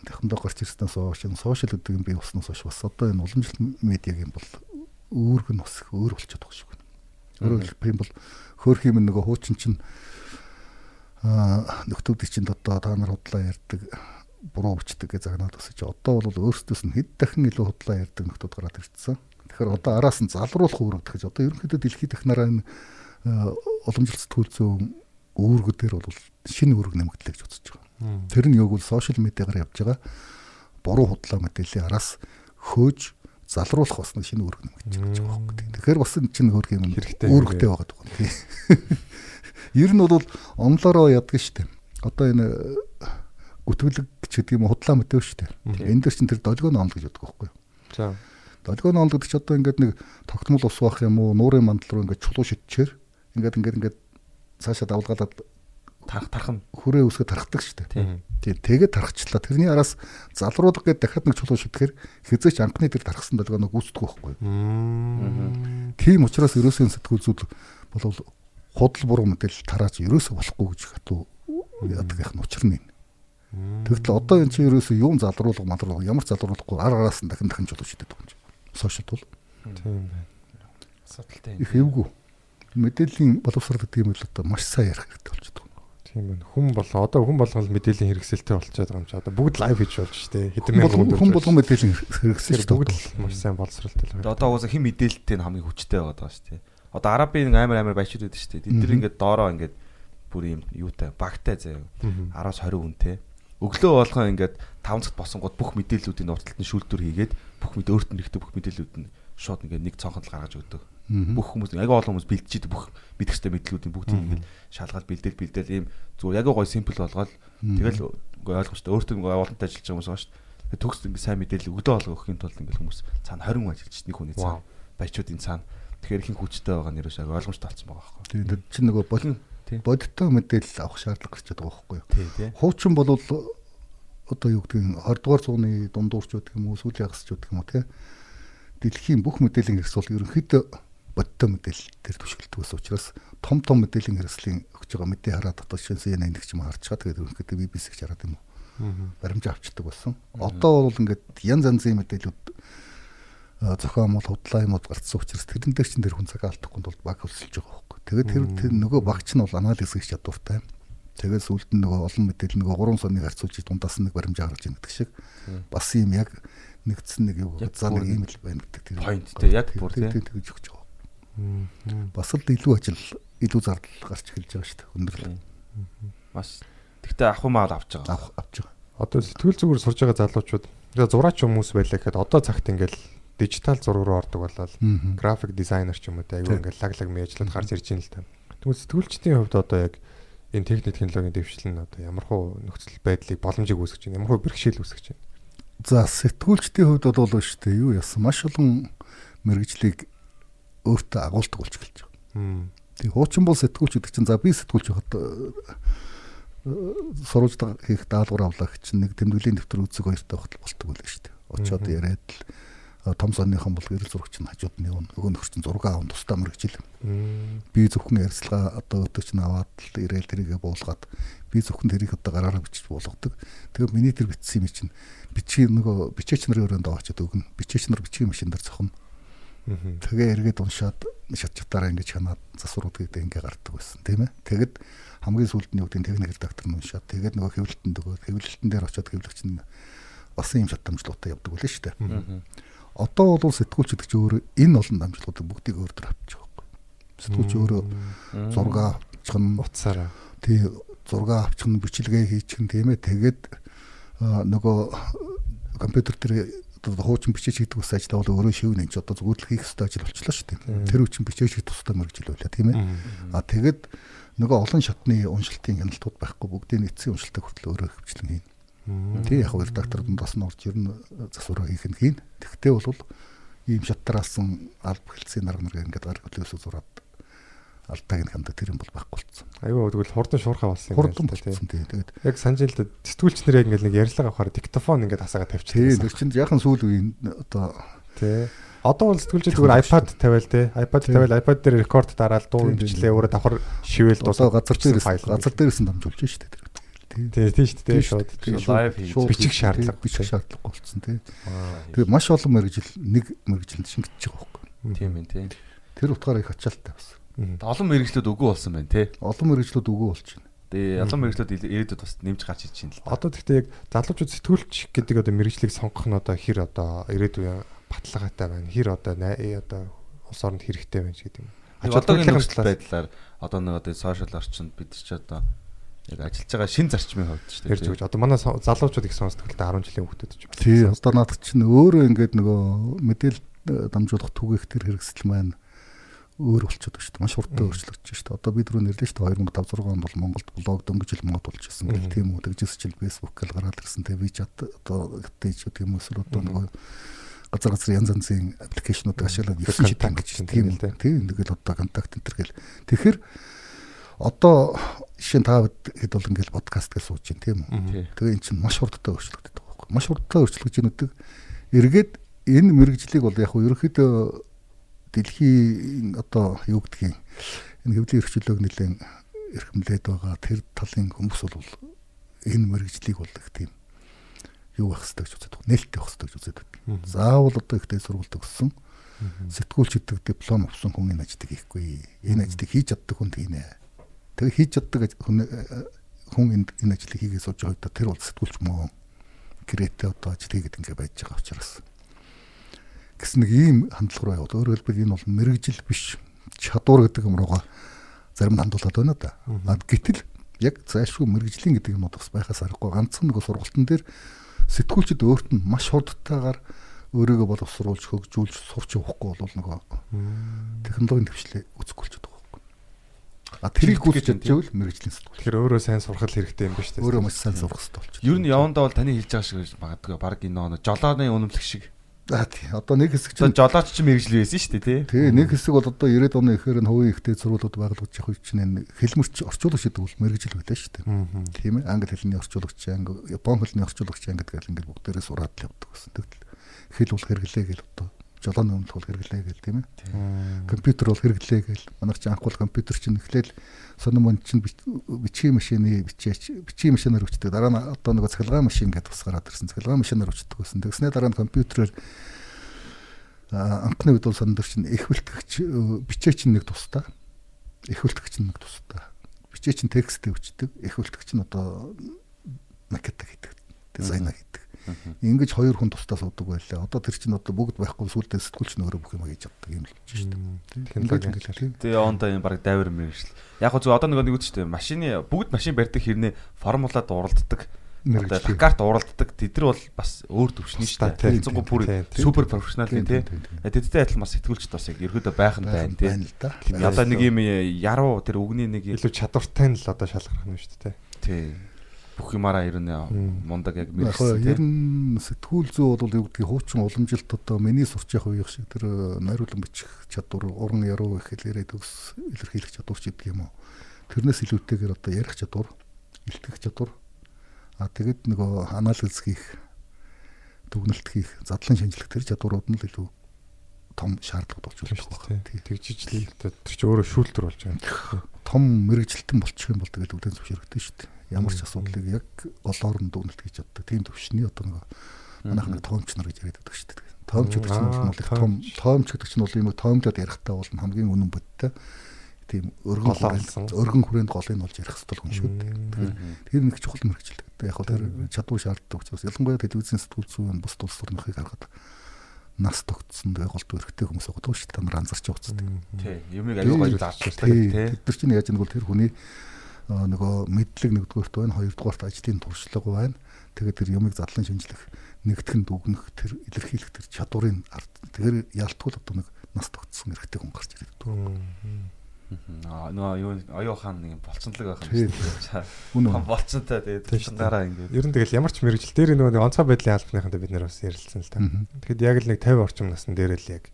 технологи гарч ирснээс хойш сошиал гэдэг юм бий болсноос хойш бас одоо энэ уламжлалт медиагийн бол үүрэг нь бас өөр болчиход байгаа шүү. Өөрөөр хэлбэл юм бол хөөх юм нөгөө хуучин чинь аа нөхдүүдийн чинь одоо та нар худлаа ярьдаг буруу бичдэг гэж загнаад өсөж одоо бол өөрсдөөс нь хэд дахин илүү худлаа ярьдаг нөхдүүд гараад ирсэн. Тэгэхээр одоо араас нь залруулах үүрэг гэж одоо ерөнхийдөө дэлхийд дахнараа энэ уламжлалт зүйн үүргүүдээр бол шинэ үүрэг нэмэгдлээ гэж үзэж байгаа. Тэр нь юу гэвэл сошиал медиагаар явж байгаа буруу худлаа мэдээллийн араас хөөж залруулах бас шинэ үүрэг нэмэгдэж байгаа гэж байгаа байхгүй. Тэгэхээр бас энэ чинь өөр юм үүрэгтэй байгаа даа. тий. Ер нь бол онлоороо яддаг штеп. Одоо энэ гүтгэлэг ч гэдэг юм худлаа мэдээв штеп. Энэ дээр чинь тэр долгион онл гэж боддог байхгүй юу? За. Долгион онл гэдэг чинь одоо ингээд нэг тогтмол ус бах юм уу, нуурын мандал руу ингээд чулуу шидчээр ингээд ингээд ингээд цаашаа давлгаалаад тарах тархан. хүрээ үсгээ тархдаг штеп. Тийм. Тийм тэгээд тархачлаа. Тэрний араас залруулах гэдэг дахиад нэг чулуу шитгэхээр хязгаарч анхны тэр тархсан долгионоо гүйцэтгэх байхгүй. Тийм учраас ерөөсөө сэтгүүл зүйл болвол худал буруу мэдээлэл тарааж ерөөсөө болохгүй гэж хатуу яадаг их учир нь. Тэгтэл одоо энэ чинь ерөөсөө юм залруулга малруулга ямар ч залруулахгүй ар араас нь дахин дахин чулуу байгаа юм чинь. Сошиал бол Тийм байна. Асуудалтай их эвгүй. Мэдээллийн боловсрол гэдэг юм л одоо маш сайн ярих хэрэгтэй болчиход байна. Тийм байна. Хүн болон одоо хүн болгон мэдээллийн хэрэгсэлтэй болчиход байгаа юм чи. Одоо бүгд лайв хийж болж штэ. Хэдэн мянган болгон хүн болгон мэдээлэл хэрэгсэл Тэр шүү бүгд л маш сайн боловсралтай л байна. одоо уусаа хэн мэдээлэлтэй нь хамгийн хүчтэй байгаад байгаа дээ. Одоо арабын амар амар баячууд байдаг шүү дээ. Тэд нар ингээд доороо ингээд бүр юм юутай багтай заяа. Мгм. 10-аас 20 хүнтэй. Өглөө болгоо ингээд 5 цагт босонгууд бүх мэдээллүүдийн урталт нь шүүлтүр хийгээд бүх мэд өөрт нь ихтэй бүх мэдээллүүд нь шууд ингээд нэг цонхонд л гаргаж өгдөг. Бүх хүмүүс аяга олон хүмүүс бэлдчихэд бүх мэдэх ёстой мэдлүүдийн бүгдийг ингээд шалгаад бэлдээл бэлдээл ийм зүгээр аяга гой симпл болгоод тэгэл үгүй ойлгомжтой. Өөртөө олонтой ажиллаж байгаа хүмүүс байгаа шүү дээ. Төгс ингээ сайн мэдээлэл өглөө болго өгөхийн тулд ингээ хүмүүс цаана 20 хүн ажиллаж нэг хүний цаана баячуудын цаана. Тэгэхээр их хүчтэй байгаа нь ерөөсөө ойлгомжтой болсон байгаа байхгүй. Тэгээд чинь нөгөө болон бодиттой мэдээлэл авах шаардлага гарч байгаа байхгүй юу? Хуучин бол одоо юу гэдэг нь 20 дугаар зууны дундуурч гэдэг юм уу сүүлийн юм уу те дэлхийн бүх мэдээллийн хэрэгс бол ерөнхийдөө бодиттой мэдээлэл дээр түшгэлдэг байсан учраас том том мэдээллийн хэрэгслийн өгч байгаа мэдээ хараад жишээ нь CNN ч юм харж байгаа тэгээд ерөнхийдөө BBC-г хараад юм уу баримжаа авчдаг байсан. Одоо бол ингээд янз янзын мэдээлүүд зохион мол худлаа юмуд гарцсан учраас тэрэн дээр чинь тэр хүн цаг алдахгүй тулд баг хөлсөлж байгаа байхгүй. Тэгээд тэр нөгөө багч нь бол анализ хийх чадвартай. Тэгээд сүлд нь нөгөө олон мэдээлэл нөгөө гурван соныг харьцуулж дундаас нэг баримжаа гаргаж ийн гэдэг шиг бас юм яг нэгдсэн нэг юу Яг за нэг юм л байна гэдэг тэр point те, яг бүр те. тэгж өгч байгаа. Бас л илүү ажил илүү зардал гарч эхэлж байгаа шүү дээ. Өндөрлөө Маш тэгтээ ах юмаа л авч байгаа. авах авч байгаа. Одоо сэтгэл зүгээр сурж байгаа залуучууд тэгээ зураач хүмүүс байлаа гэхэд одоо цагт ингээл дижитал зураг руу ордог болол график дизайнер ч юм уу Тий. ингээл лаг лаг мэйжлээд гарч ирж байна л та. Тэгвэл сэтгүүлчдийн хувьд одоо яг энэ техник технологийн дэвшил нь одоо ямар хуу нөхцөл байдлыг боломжийг үүсгэж байна ямар хуу бэрхшээл үүсгэж байна. За сэтгүүлчдийн хувьд бол бол шүү дээ. Юу яасан? Маш олон мэрэгжлийг өөртөө агуулдаг болж эхэлж байгаа. Тэг хуучин бол сэтгүүлч гэдэг чинь за би сэтгүүлч хот сурвалж хийх даалгавар авлаа гэх чинь нэг тэмдэглэлийн дэвтэр үзэг хоёртой болтго байлаа шүү дээ. Очоод яриад л том сонныхон бол гэрэл зурагч нь хажууд нь явна. Нөгөө нөхөр чинь 6 аван тусдаа мэрэгжил. Би зөвхөн ярилцлага одоо өтөч нь аваад л ирээл тэрийгэ буулгаад би зөвхөн тэрийг одоо гараараа бичиж буулгадаг. Тэгээ миний тэр бичсэн юм чинь бичгийн нөгөө бичээч нарын өрөөнд аваачаад өгнө. Бичээч нар бичгийн машин дээр зохино. Тэгээ эргээд уншаад шат чатаараа ингэж ханаад засварууд гэдэг ингээ гардаг байсан тийм ээ. Тэгэд хамгийн сүүлд нь юу гэдэг техник редактор нь уншаад тэгээд нөгөө хэвлэлтэнд өгөө хэвлэлтэн дээр очиод хэвлэгч нь бас юм шатамжлуутай явдаг үлээ шүү дээ. Одоо бол сэтгүүлч гэдэг чинь өөрөө энэ олон дамжлагуудыг бүгдийг өөр төр авчих байхгүй. Сэтгүүлч өөрөө зураг авчих нь утсаараа. Тий зураг авчих нь бичлэгээ хийчих нь тийм ээ. Тэгээд нөгөө компьютер дээр одоо хуучин бичиж хийдэг ус ажлаа бол өөрөө шивнэ гэж одоо зүгээр л хийх хэрэгтэй ажил болчихлоо шүү дээ. Тэр үчин бичиж хийх тусдаа байлаа тийм ээ. А тэгээд нөгөө олон шатны уншилтын хяналтууд байхгүй бүгдийн эцсийн уншилтыг хүртэл өөрөө хөвчлэн хийнэ. Тий яг хоёр редакторд нь бас нь орж ирнэ засвараа хийх нь хийн. Тэгтээ бол ийм шатраасан алба хэлцээ нарга нарга ингээд гар хөдлөөсөө зураад алдааг нь хандаг тэр юм бол байхгүй болсон. Айгүй тэгвэл хурдан шуурхаа болсон юм байна. Хурдан болсон тий. Тэгээд яг санаж л да сэтгүүлч нэрээ ингээд нэг ярьлага авахаар диктофон ингээд хасаагаа тавьчихсан. Тий, тэр чинь яхан сүүл үеийн одоо тий Одоо бол сэтгүүлчид зүгээр iPad тавиал те. iPad тавиал iPad дээр рекорд дараал дуу бичлээ өөрөө давхар шивэл дуусаа газар дээр газар дээрээс нь дамжуулж шүү дээ. Тий, тийм шүү дээ. Шууд лайв хийж бичих шаардлага, бичих шаардлагагүй болсон тий. Тэгээ маш олон мэрэгжил нэг мэрэгжилд шингэж байгаа байхгүй. Тийм ээ тий. Тэр утгаараа их ачаалттай бас. Олон мэрэгжлүүд үгүй болсон байна тий. Олон мэрэгжлүүд үгүй болж байна. Тэгээ олон мэрэгжлүүд ирээдүйд бас нэмж гарч иж байна л. Одоо тэгтээ яг залуучууд сэтгүүлч гэдэг одоо мэрэгжлийг сонгох нь одоо хэр одоо ирээдүйн баталгаатай байна. Хэр одоо одоо улс оронд хэрэгтэй байна гэдэг юм. Одоогийн нөхцөл байдлаар одоо нэг одоо сошиал орчинд бид ч одоо яг ажиллаж байгаа шин зарчмын хувьд шүү дээ. Ярьж өгч. Одоо манай залуучууд их сонсдог л да 10 жилийн хүүхдүүд ч. Тий, одоо надад чинь өөрөө ингээд нөгөө мэдээлэл дамжуулах түгээх төр хэрэгсэл маань өөр болчиход байна шүү дээ. Маш хурдан өөрчлөгдөж шүү дээ. Одоо бид рүү нэрлээ шүү дээ 2005 6 онд бол Монголд блог дөнгөж жил мод болж ирсэн гэх тийм үү. Тэгжээс чил гэл гараад ирсэн. Тэгээ би чат одоо гэтэж гэдэг юм эсвэл одоо нөгөө газар газар янз янзын аппликейшнуудыг ашиглаад 9 жил гэж тийм үү. Тийм тэгэл одоо контакт энэ төр гэл. Тэгэхээр одоо жишээ нь та хэд бол ингээл подкаст гэж сууж чинь тийм үү. Тэгээ эн чинь маш хурдтай өөрчлөгдөж байгаа байхгүй. Маш хурдтай өөрчлөгдөж байгаа. Эргээд энэ мэрэгжлийг бол яг хөө ерөөхдөө дэлхийн одоо юу гэдгийг энэ хэвлэлийн эрхчлөөг нэлээд эрхэмлээд байгаа тэр талын хүмүүс бол энэ мэрэгжлийг бол их тийм юу байх хэрэгтэй гэж үздэг. Нээлттэй байх хэрэгтэй гэж үздэг. Заавал одоо ихтэй сургалт өгсөн сэтгүүлч гэдэг диплом авсан хүн энэ ажлыг хийхгүй. Энэ ажлыг хийж чаддаг хүн тийм ээ Тэгээ хийж чаддаг хүн хүн энэ ажлыг хийгээ сууж байгаа үед тэр бол сэтгүүлч мөн креатив одоо ажил хийгээд ингээ байж байгаа учраас гэсэн нэг ийм хандлага руу яваад өөрөөр хэлбэл энэ бол мэрэгжил биш чадвар гэдэг юм руугаа зарим хандуулаад байна да. Гэтэл яг зайлшгүй мэрэгжлийн гэдэг юм бас байхаас аргагүй ганцхан нэг сургалтын дээр сэтгүүлчд өөрт нь маш хурдтайгаар өөрийгөө боловсруулж хөгжүүлж сурч явахгүй бол нөгөө технологийн төвчлээ үүсэхгүй ч А тэрийг гүйцэтгэж байвал мэрэгжлийн сэтгүүл. Тэгэхээр өөрөө сайн сурах хэрэгтэй юм ба шүү дээ. Өөрөө маш сайн сурах хэрэгтэй болчих. Ер нь явандаа бол таны хэлж байгаа шиг магадгүй баг энэ нөө жолооны үнэмлэх шиг. Аа тий. Одоо нэг хэсэг чинь жолооч ч мэрэгжил байсан шүү дээ тий. Тий, нэг хэсэг бол одоо 90-ад оны эхээр нь хувийн ихтэй сургуулиуд байгуулж явах чинь хэлмэрч орчуулагч гэдэг бол мэрэгжил байлаа шүү дээ. Тийм ээ. Англи хэлний орчуулагч, япон хэлний орчуулагч ангид гэл ингээд бүгдээрээ сураад л явдаг гэсэн. Тэгвэл хэл бол хэрэглээ гэл одоо жолооны өмнөх бол хэрэглээ гэл тийм ээ. Компьютер бол хэрэглээ гэл. Манайх чи анх бол компьютер чинь эхлээл сонин чинь бичгийн машины бичээч бичгийн машинаар өчтдөг. Дараа нь одоо нэг цахилгаан машин гэдэг бас гараад ирсэн. Цахилгаан машинаар өчтдөг гэсэн. Тэгснээр дараа нь компьютерээр анхны үед бол сонин чинь их бэлтгэгч бичээч нэг тусдаа. Их бэлтгэгч нэг тусдаа. Бичээч текстээ өчтдөг. Их бэлтгэгч нь одоо макет гэдэг. Дизайн гэдэг Ингэж хоёр хүн тусдаа суудаг байлаа. Одоо тэр чинь одоо бүгд байхгүй сүултээ сэтгүүлч нөөрэ бүх юм хийж чаддаг юм л болж шүү дээ. Тэгээ оонда юм баг дайвар мэрэгжил. Яг гоо зөв одоо нэг нэг үстэй машины бүгд машин барьдаг хэрнээ формулад уралддаг одоо карт уралддаг тэд нар бол бас өөр төвшний шүү дээ. Хэлцэнгу бүр супер профессионал юм тий. Тэдтэй адилхан бас сэтгүүлчд бас яг ерөөдөө байх нь байна тий. Одоо нэг юм яруу тэр үгний нэг илүү чадвартай нь л одоо шалгарх нь шүү дээ. Тий бүх юмараа ер нь мундаг яг мэрсэн тийм. Ер нь сэтгүүл зүй бол юу гэдгийг хуучин уламжилт одоо миний сурч явах үеих шиг тэр э, найруулан бичих чадвар, уран яруу их хэлээрээ төгс илэрхийлэх чадвар ч гэдэг юм уу. Тэрнээс илүүтэйгээр одоо ярих чадвар, илтгэх чадвар. А тэгэд нөгөө анализ хийх дүгнэлт хийх, задлан шинжлэх тэр чадварууд нь л илүү том шаардлага болж болох шүү байна. дээ. Тэгжиж л тэр чи өөрөө шүүлтэр болж байгаа юм. Том мэрэгжилтэн болчих юм бол тэгэл үдэн зөвшөөрөгдөн шүү дээ. Ямар ч асуудлыг яг голоор нь дүгнэлт хийж чаддаг. Тийм төвшний одоо нэг манайх нэг тоомч нар гэж яриад байдаг шүү дээ. Тоомч гэдэг чинь бол их том тоомч гэдэг чинь бол юм тоомлоод ярихтаа бол хамгийн үнэн бодтой. Тийм өргөн өргөн хүрээнд голыг олж ярих хэрэгтэй хүн шүү дээ. Тэгэхээр тэр нэг чухал мэрэгжилдэг. Яг хөө тэр чадвар шаарддаг учраас ялангуяа телевизийн сэтгүүл зүйн бус тулс орнохыг харахад нас тогтсон тэгээ голд өрхтэй хүмүүс байгаа шүү дээ. Та нар анзарч байгаа үстэй. Тий. Юмыг аюу гоё заасан Тий. тий. Бид нар чинь яаж нэг бол тэр хүний нөгөө мэдлэг нэгдүгээрт байна, хоёрдугаарт ажлын туршлага байна. Тэгээд тэр юмыг задлан шинжлэх, нэгтгэн дүгнэх, тэр илэрхийлэх тэр чадварын ард. Тэгэхээр ялтгуул одоо нэг нас тогтсон эрэгтэй хүн гарч ирээд байна. Аа нөгөө юу аюу хаан нэг болцонлог байх юм шиг. Болцонтой тэгээд гараа ингээд. Ер нь тэгэл ямар ч мэрэгжил дээр нөгөө нэг онцгой байдлын албаныхантай бид нэр бас ярилцсан л та. Тэгэхэд яг л нэг 50 орчим насны дээр л яг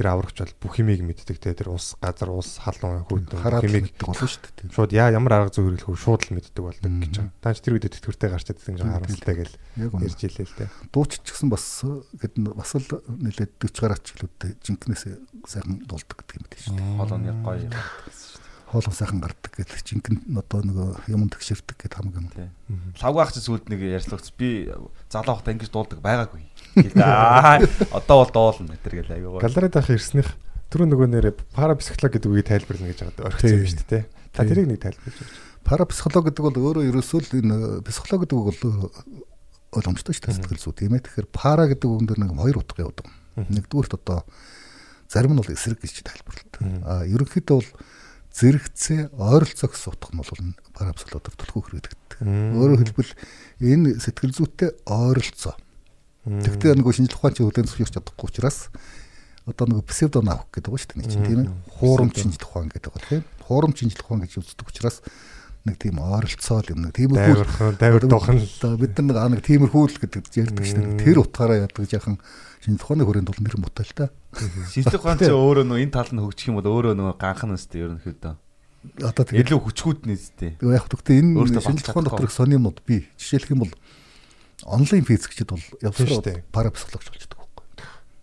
тэр аврагч бол бүх юмыг мэддэг те тэр ус газар ус халуун хүүдэн бүх юмыг мэддэг болов шүү дээ. шууд яа ямар арга зүй хэрэглэх вэ шууд л мэддэг болдог гэж байгаа. Таан ч тэр үед тэтгэвртэй гарч юм Тийм, харамсалтай гэл ярьж илээ л те. Дуучч гэсэн бас гэд бас л нэлээд 40 гараач гэлүүдтэй жинкнээс сайхан дуулдаг гэдэг юм дээ шүү дээ. Холооны гоё. Хоолоо сайхан гардаг гэдэг жинкэн одоо нөгөө юм тэгшэрдэг гэдэг хамаг юм. Лавгаах чи сүлд нэг ярьцлагц би залуу хахта ингэж дуулдаг байгаагүй. Одоо бол дуулна гэтэр гэл аюу гоё. Галерейд ах ирснэх түрүү нөгөө нэрэ парапсихолог гэдэг үгийг тайлбарлана гэж байгаа орхисон юм шүү дээ. Та тэрийг нэг тайлбарлаж өгч. Парапсихолог гэдэг бол өөрөө ерөөсөө л энэ психолог гэдэг үг бол ойлгомжтой шүү дээ сэтгэл зүй тийм ээ. Тэгэхээр пара гэдэг үг дээр нэг хоёр утга явдаг. Нэгдүгürt одоо зарим нь бол эсрэг гэж тайлбарладаг. А ерөнхийдөө бол зэрэгцээ ойролцоо гэсэн утга нь бол парапсихологоор төлхөө хэрэгддэг. Өөрөөр хэлбэл энэ сэтгэл зүйтэй ойролцоо. Тэгтээ нөгөө шинжлэх ухаан чинь хүлээн зөвшөөрч чадахгүй учраас одоо нөгөө псевдонавк гэдэг байгаа шүү дээ нэг чинь тийм ээ. Хуурамч шинжлэх ухаан гэдэг байгаа тийм. Хуурамч шинжлэх ухаан гэж үздэг учраас нэг тийм ойролцоо юм нэг тиймэрхүү дайвар дуухан л бид нар нэг тиймэрхүү л гэдэг ярьдаг шүү дээ. Тэр утгаараа яадаг жаахан шинжлэх ухааны хүрээнд бол нэр муутай л та. Шинжлэх ухаан чи өөрөө нөө энэ тал нь хөгжих юм бол өөрөө нөгөө ганхан нэстэй ерөнхийдөө. Одоо тэгээд Илүү хүчгүүд нэстэй. тэгээ яг гэхдээ энэ шинжлэх ухаан баталгахдаггүй. дотор их сони юмнууд бий. Жишээлх юм бол онлайн физикчд бол шүү дээ. парапсихологч болчихдог байхгүй.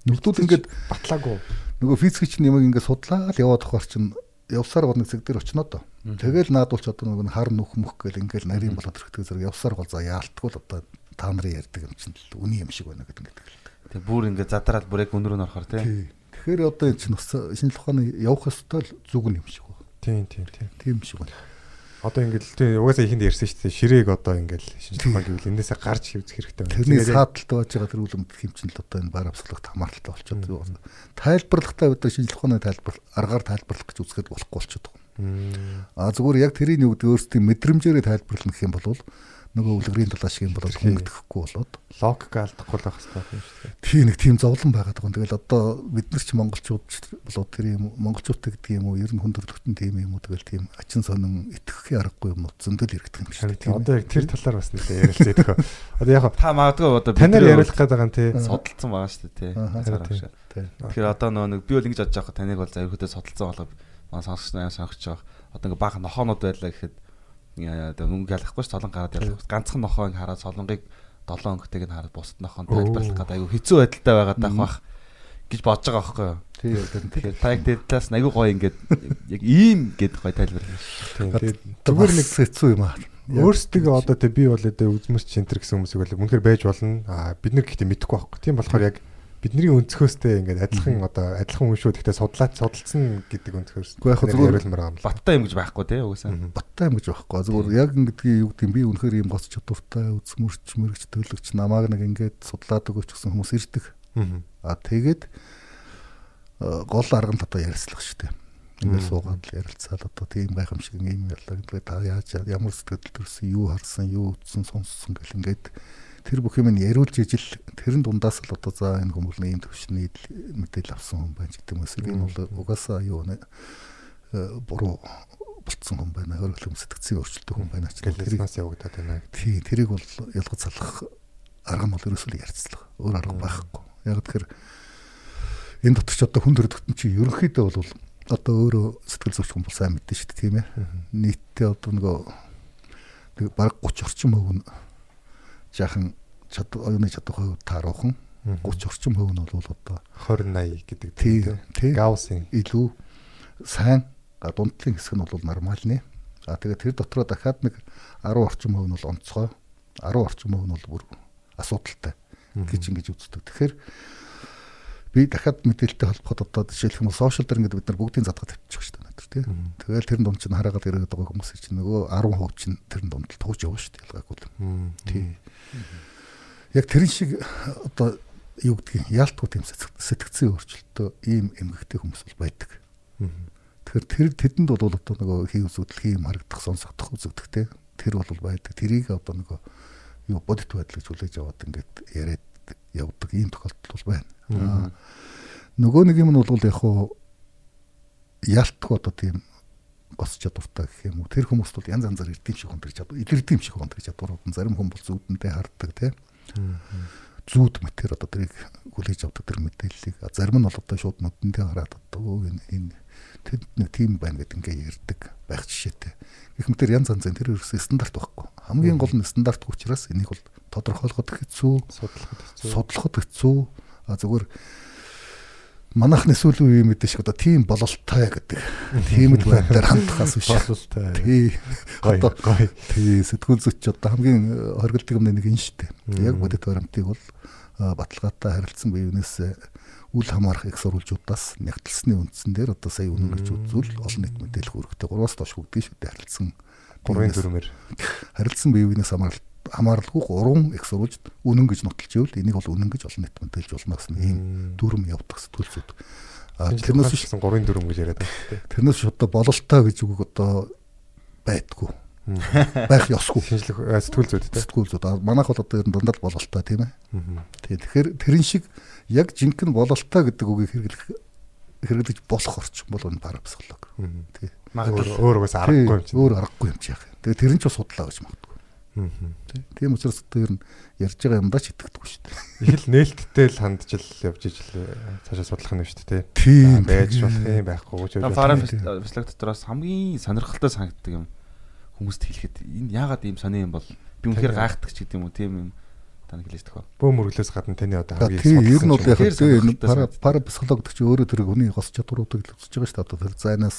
Нүгдүүд ингээд батлаагүй. нөгөө физикч нь ямаг ингээд судлаад яваад тахаар чинь явсаар гол нэг зэг дээр очино доо. Тэгэл наадуулч одоо нөгөө хар нүх мөх гэл ингээл нарийн болоод ирэхтэй зэрэг явсаар гол за яалтгүй л одоо та нарын ярьдаг юм чинь л үний юм шиг байна гэдэг ингээд. Тэг бүр ингээд задраад бүр яг өнөрөө тий. Тий. Тэгэхээр одоо энэ чинь бас шинжлэх ухааны явах ёстой л зүг юм шиг байна. Тийм тийм тийм. Тийм шиг байна. Одоо ингээл тийм угаасаа ихэнд ярьсан шүү дээ. Ширээг одоо ингээл шинжлэх ухаан гэвэл энээсээ гарч хөвцөх хэрэгтэй байна. Тэрний сааталтай байж байгаа тэр үлэмт хэм чинь л одоо энэ барамслагт хамааралтай болчиход. Тайлбарлахтаа бид нар шинжлэх ухааны тайлбар аргаар тайлбарлах гэж үзэхэд болохгүй болчиход байгаа. Мм. А зүгээр яг тэрийг нэг өөрсдийн мэдрэмжээрээ тайлбарлах юм бол нөгөө үлгэрийн талаа шиг юм бол хөнгөдөхгүй болоод логик алдахгүй л байх хэрэгтэй юм шүү дээ. тий нэг тийм зовлон байгаад байгаа. Тэгэл одоо бид нар ч монголчууд болоод тэр юм монголчуудтай гэдэг юм уу ер нь хүн төрлөختөн тийм юм уу тэгэл тийм ачин сонин итгэхийн аргагүй юм уу зөндөл иргэдэг юм шүү дээ. одоо яг тэр талаар бас нэлээ ярилцъя дөхөө. Одоо яг Та магадгүй одоо танаар бидний яриулах гээд байгаа юм тий. судалсан байгаа шүү дээ тий. Тийм. Тэгэхээр одоо нөгөө нэг би бол ингэж бодож байгаа таныг бол заяа судалсан болоо маань сонсогч нар сонгож байгаа. Одоо ингээ баахан нохоонууд байлаа гэхэд мөнгө ялахгүй ш солон гараад ялах. Ганцхан нохоо ингээ хараад солонгыг 7 өнгөтэйг нь хараад бусад нохоон тайлбарлах гэдэг айгу хэцүү байдалтай байгаад байх бах гэж бодож байгаа байхгүй юу. Тий одоо тэр Тэгэхээр та яг тэр талаас айгу гоё ингээд яг ийм гэд гоё тайлбарлаа. Тийм. Тэгээд зүгээр нэг хэцүү юм аа. өөрсдөө одоо тэ би бол одоо үзмэрч центр гэсэн хүмүүсийг бол үнэхээр байж болно. Аа бид нар гэхдээ мэдэхгүй байхгүй. Тийм болохоор яг бидний өнцгөөстэй ингээд адилхан одоо адилхан хүн шүү. Гэхдээ судлаач судалсан гэдэг өнцгөөс. Гэхдээ яг зүгээр. Баттай юм гэж байхгүй тий угаасаа. баттай юм гэж байхгүй. Зүгээр яг ингэдгийг юу гэдэг би үнэхээр ийм гоц чадвартай үзмөрч мэрэгч төлөгч намааг нэг ингээд судлаад өгөөч гэсэн хүмүүс ирдэг. Аа. Тэгээд э, гол арга нь одоо ярилцлах шүү дээ. Ингээд суугаад л ярилцаад одоо тийм гайхамшиг юм ялла гэдэг та яаж ямар сэтгэл төрсөн юу харсан юу үзсэн сонссон гэл ингээд тэр бүх юм нь яриулж ижил. Тэрэн дундаас л одоо за энэ хүмүүс юм төвшний мэдээлэл авсан хүн байна гэдэг юм эсвэл энэ бол угаасаа юу нэ? Э, буруу болцсон хүн байна. Хөргөлөм сэтгцийн өрчлөлтөө хүн байна ч нас явагдаад байна. тий тэрийг бол ялгаж салах арга нь бол ерөөсөө л ярьцлага өөр арга байхгүй. Яг тэгэхээр энэ дотор ч одоо хүн төрөлхтөн чи ерөнхийдөө бол одоо өөрөө сэтгэл зүйч хүн бол сайн мэдэн шүү дээ тийм ээ. Нийтдээ одоо нөгөө баг 30 орчим өв нь жаахан чадвар оюуны чадвар хувь тааруухан. 30 орчим хувь нь бол одоо 20 80 гэдэг тий тий. Гауссын илүү сайн дундлын хэсэг нь бол нормальны. А тэгээд тэр дотроо дахиад нэг 10 орчим хувь нь бол онцгой, 10 орчим хувь нь бол бүр асуудалтай. Гэж ингэж үздэг. Тэгэхээр би дахиад мэдээлэлтэй холбоход одоо жишээлх юм бол сошиал дээр ингээд бид нар бүгдийн задгаа тавьчих шүү дээ тэр тий. Тэгэл тэр дунд чинь хараагаад ирээд байгаа хүмүүс чинь нөгөө 10% чинь тэр дунд л тууж явна шүү дээ ялгаагүй л. Тий. Яг тэрэн шиг одоо юу гэдгийг яалтгүй тийм сэтгцэн өөрчлөлтөө ийм эмгэгтэй хүмүүс бол байдаг. Тэгэхээр тэр тэдэнд бол одоо нөгөө хий үзэгдэл хий харагдах сонсогдох үзэгдэх те тэр бол байдаг. Тэрийг одоо нөгөө юу бодит байдал гэж хүлээж аваад ингээд яриад явдаг ийм тохиолдол бол байна. Нөгөө нэг юм нь бол яг хуу яалтгүй одоо тийм гос чадвартай гэх юм уу. Тэр хүмүүс бол янз янзаар ирдэм шиг хондог чадвар, илэрдэм шиг хондог чадварууд нь зарим хүн бол зүудэндээ харддаг те. Зүүд мэтэр одоо тэрийг хүлээж авдаг тэр мэдээллийг зарим нь бол одоо шууд нүдэндээ хараад одоо энэ энэ тэд нэг тийм байна гэдэг ингээ ярьдаг байх жишээтэй. Гэх мэтэр янз янзын тэр ерөөсөө стандарт байхгүй. Хамгийн гол нь стандарт учраас энийг бол тодорхойлоход хэцүү, судлахад хэцүү. судлахад хэцүү. А зүгээр манайхны сүүлийн үеийн мэдээж одоо тийм бололтой гэдэг. Тиймд байдлаар хандхаас биш. Бололтой. Тий. Одоо гой. тий сэтгүүл зүйч одоо хамгийн хоригддаг юмны нэг энэ шүү дээ. Яг бодит баримтыг бол баталгаатай харилцсан биенээс үл хамаарах их сурвалжуудаас нягтлсны үндсэн дээр одоо сая үнэн гэж үзвэл олон нийт мэдээлэх үүрэгтэй 3-аас доош бүгдийг шүү дээ харилцсан Гурван биенээс- дөрмөр. харилцсан биенээс хамаарал хамааралгүй гурван их сурвалжд үнэн гэж нотолж ивэл энийг бол үнэн гэж олон нийт мэдээлж болно гэсэн ийм дүрм явдаг сэтгүүл зүйд. А тэрнээс биш чинь гурван дөрөм гэж яриад байна тэрнээс одоо бололтой гэж үг одоо байдгүй. Байх ёсгүй. Шинжлэх э, сэтгүүл зүйд тийм. сэтгүүл зүйд. Манайх бол одоо ер нь дандаа л бололтой тийм ээ. Тий, Тэгэхээр тэрэн шиг яг жинхэнэ бололтой гэдэг үгийг хэрэглэх хэрэглэж болох орчин бол энэ парапсихолог. Тий. Өөр өөр угаас аргагүй юм чинь. Өөр аргагүй юм чи яах. Тэгээ тэр нь ч бас судлаа гэж магадгүй. Тий. Тийм учраас одоо ер нь ярьж байгаа юмдаа ч итгэдэггүй шүү дээ. Их л нээлттэй л хандж л явж ижил цаашаа судлах нь шүү дээ Тийм. тийм. Байж болох юм байхгүй фэслэг дотроос хамгийн сонирхолтой санагддаг юм хүмүүст хэлэхэд энэ яагаад ийм сони юм бол би үнэхээр Тийм. гайхдаг ч гэдэг юм уу тийм юм тань хэлж тахаа. Бөөм мөрөглөөс гадна таны одоо хамгийн тий, ер нь бол яг тий энэ сонирхолтой пара пара психолог гэдэг чинь өөрөө тэр хүний гос чадваруудыг л үзэж байгаа шүү дээ. Одоо тэр зайнаас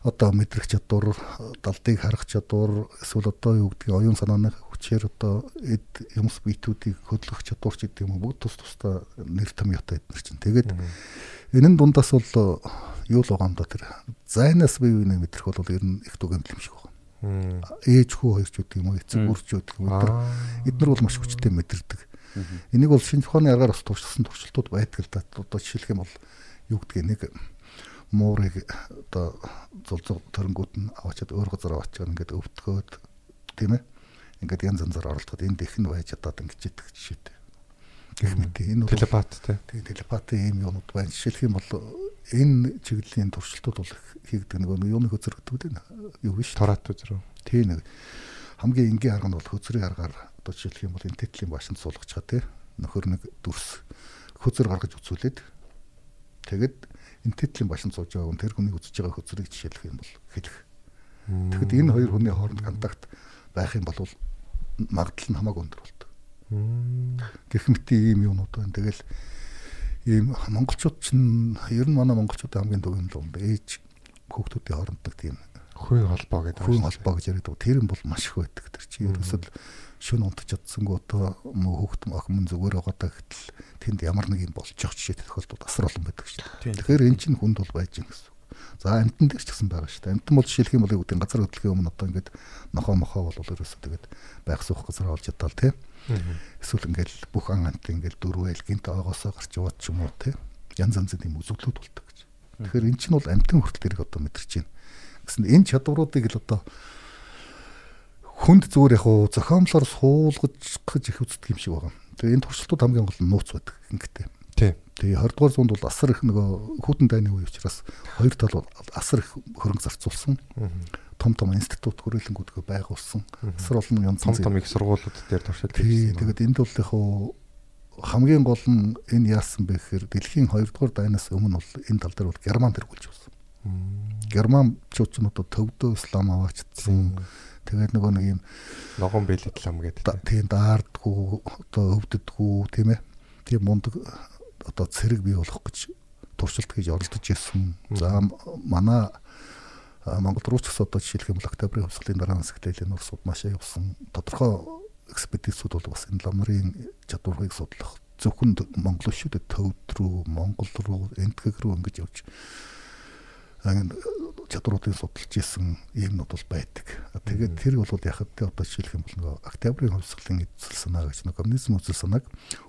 одоо мэдрэх чадвар, далдыг харах чадвар, эсвэл одоо юу гэдгийг оюун санааны хүчээр одоо эд юмс биетүүдийг хөдлөх чадвар ч гэдэг юм уу бүгд тус тусдаа нэр томьёотой эднэр чинь. Тэгээд энэ нь дундаас бол юу л байгаа юм да тэр зайнаас бие биенээ мэдрэх бол ер нь их түгээмэл юм шиг байна. Ээж хүү хоёрч гэдэг юм уу, эцэг бүрч гэдэг юм уу. эднэр бол маш хүчтэй мэдэрдэг. Энийг бол шинж ухааны аргаар бас туршилсан туршилтууд байдаг л да. Одоо жишээлх юм бол юу гэдгийг нэг муурыг одоо зулзуу төрөнгүүд нь аваачаад өөр газар аваачаад ингээд өвтгөөд тийм ээ. Ингээд янз янзаар оролдоход энэ дэх нь байж чадаад ингэж яддаг жишээтэй. Гэх мэт энэ бол телепат тий. тийм телепати ийм юмуд байна. Жишээлх юм бол энэ чиглэлийн туршилтууд бол хийгдэг нэг юуны хөзөр гэдэг үү? Юу биш. Торат үзрүү. Тийм нэг хамгийн энгийн арга нь бол хөзрийн аргаар одоо жишээлх юм бол энэ тэтлийн башинд суулгачаа тий нөхөр нэг дүрс хөзөр гаргаж үзүүлээд тэгэд энэ тэтлийн башинд сууж байгаа хүн тэр хүний үзэж байгаа хөзрийг жишээлх юм бол хэлэх. Тэгэхэд энэ хоёр хүний хооронд контакт байх юм бол магадлал нь хамаагүй өндөр болдог. Гэх мэт ийм юмнууд байна. Тэгэл ийм монголчууд чинь ер нь манай монголчуудын хамгийн төв юм л юм. Ээж хүүхдүүдийн хооронд нэг тийм Хүйн холбоо гэдэг. Хүйн холбоо гэж яриад байгаа. Тэр юм бол маш их байдаг. Тэр чинь ерөөсөө л шүн унтаж чадсангүй одоо мөн хүүхд охин мөн зүгээр байгаа гэтэл тэнд ямар нэг юм болж явах жишээ тохиолдод асар олон байдаг шүү дээ. Тэгэхээр эн чинь хүнд бол байж гин гэсэн. үг. За амтан дээр ч гэсэн байгаа шүү дээ. Амтан бол жишээлх юм бол нь газар хөдлөхийн өмнө одоо ингээд нохоо мохоо бол ерөөсөө тэгээд байх суух газар олж чадаал тий. Эсвэл ингээл бүх ан амт ингээл дөрвөл гинт оогоосоо гарч яваад ч юм уу тий. Янз янзын юм үзэгдлүүд болдог гэж. Тэгэхээр эн чинь бол амтан хүртэл тэрийг одоо мэдэрч байна. Гэсэн энэ чадваруудыг л одоо хүнд зүгээр яг уу зохиомлоор суулгаж гэж их үздэг юм шиг байгаа. Тэгээ энэ туршилтууд хамгийн гол нь нууц байдаг ингэхдээ. Тий. Тэгээ 20 дугаар зуунд бол асар их нөгөө хүүтэн дайны үе учраас хоёр тал бол асар их хөрөнгө зарцуулсан. Том том институт хүрээлэнгүүдгээ байгуулсан. Асар олон янз Том том их сургуулиуд дээр туршилт хийсэн. тэгээд энд бол яг уу хамгийн гол нь энэ яасан бэ гэхээр дэлхийн 2 дугаар дайнаас өмнө бол энэ тал дээр бол герман тэргүүлж явсан. Германчууд ч одоо төвдөө ислам аваачдсан. Тэгээд нөгөө нэг юм ногоон бэлэт лам гэдэг. тийм даардгүү одоо өвдөдгүү тийм ээ. Тийм мундаг одоо цэрэг бий болох гэж туршилт хийж оролдож ирсэн. За манай Монгол руу ч гэсэн одоо жишээлх юм бол октябрийн хувьсгалын дараа хэсэгтээ энэ урсууд маш явсан. Тодорхой экспедицүүд бол бас энэ ламрын чадварыг судлах зөвхөн монголчуудад төвд рүү, Монгол руу, энтгэг рүү ингэж явж чадруудыг судалж исэн юмнууд бол байдаг. Тэгээд тэр бол яхад те одоо жишээлх юм бол нөгөө октябрийн хувьсгалын эзэл санаа гэж нөгөө коммунизм үзэл санааг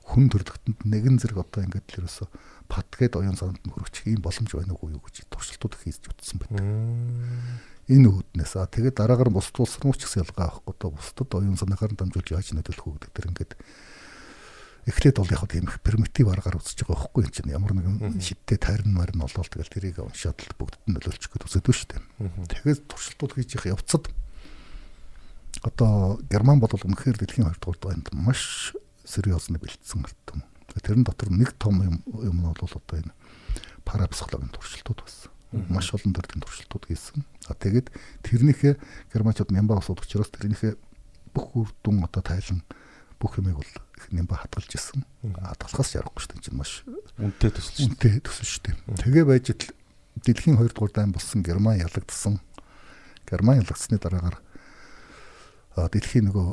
хүн төрлөختөнд нэгэн зэрэг одоо ингээд л ерөөсө падгээд оюун санаанд нь хүрчих ийм боломж байна уу юу гэж туршилтууд хийж утсан байдаг. Энэ үүднээс а тэгээд дараагаар бусд улс руу ч гэсэн ялгаа авахгүй то бусдад оюун санаагаар дамжуулж яаж нөлөөлөх үү гэдэг тэр ингээд эхлээд бол яг тийм их примитив аргаар үзэж байгаа байхгүй юм чинь ямар нэгэн шидтэй тайрн марин олол тэгэл тэрийг уншаад л бүгдд нь нөлөөлчих гээд үзэдөө шүү дээ. Тэгээд туршилтууд хийж явах явцад одоо герман бол үнэхээр дэлхийн 2 дугаар дайнд маш сериозны бэлдсэн алтан. Тэрэн дотор нэг том юм юм нь бол одоо энэ парапсихологийн туршилтууд байсан. Маш олон төрлийн туршилтууд хийсэн. А тэгээд тэрнийхээ германчууд нямба усууд учраас тэрнийхээ бүх үр дүн одоо тайлан бүх юмыг бол их нямба хадгалж исэн. Хадгалахаас ярахгүй шүү дээ. чинь маш Үнтэй төсөл шүү. үнэтэй төсөн шүү дээ. Тэгээ байж итл дэлхийн 2 дугаар дайн болсон Герман ялагдсан. Герман ялагдсны дараагаар дэлхийн нөгөө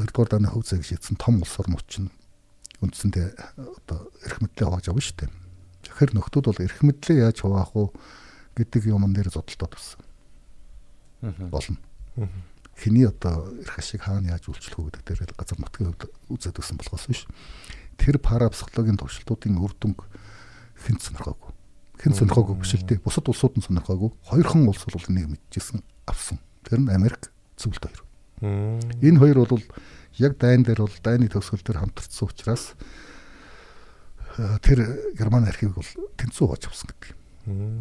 2 дугаар дайны хөв зэг шийдсэн том улс орнууд чинь үндсэндээ одоо эрх мэдлээ хувааж авна шүү дээ. Тэгэхээр нөхдүүд бол эрх мэдлээ яаж хуваах уу гэдэг юмн дээр зодтолтоод байсан. Болно. Хиний одоо эрх ашиг хаана яаж үйлчлэх үү гэдэг дээр газар нутгийн хувьд үзээд өгсөн болохоос биш. Тэр парапсихологийн туршилтуудын үр дүнг хэн сонирхоогүй. Хэн сонирхоогүй биш л дээ. Бусад улсууд нь сонирхоогүй. Хоёрхан улс бол энийг мэдчихсэн авсан. Тэр нь Америк зөвлөлт хоёр. Энэ хоёр бол яг дайн дээр бол дайны төгсгөл дээр хамтарсан учраас э, тэр Герман архивыг бол тэнцүү хооч авсан гэдэг.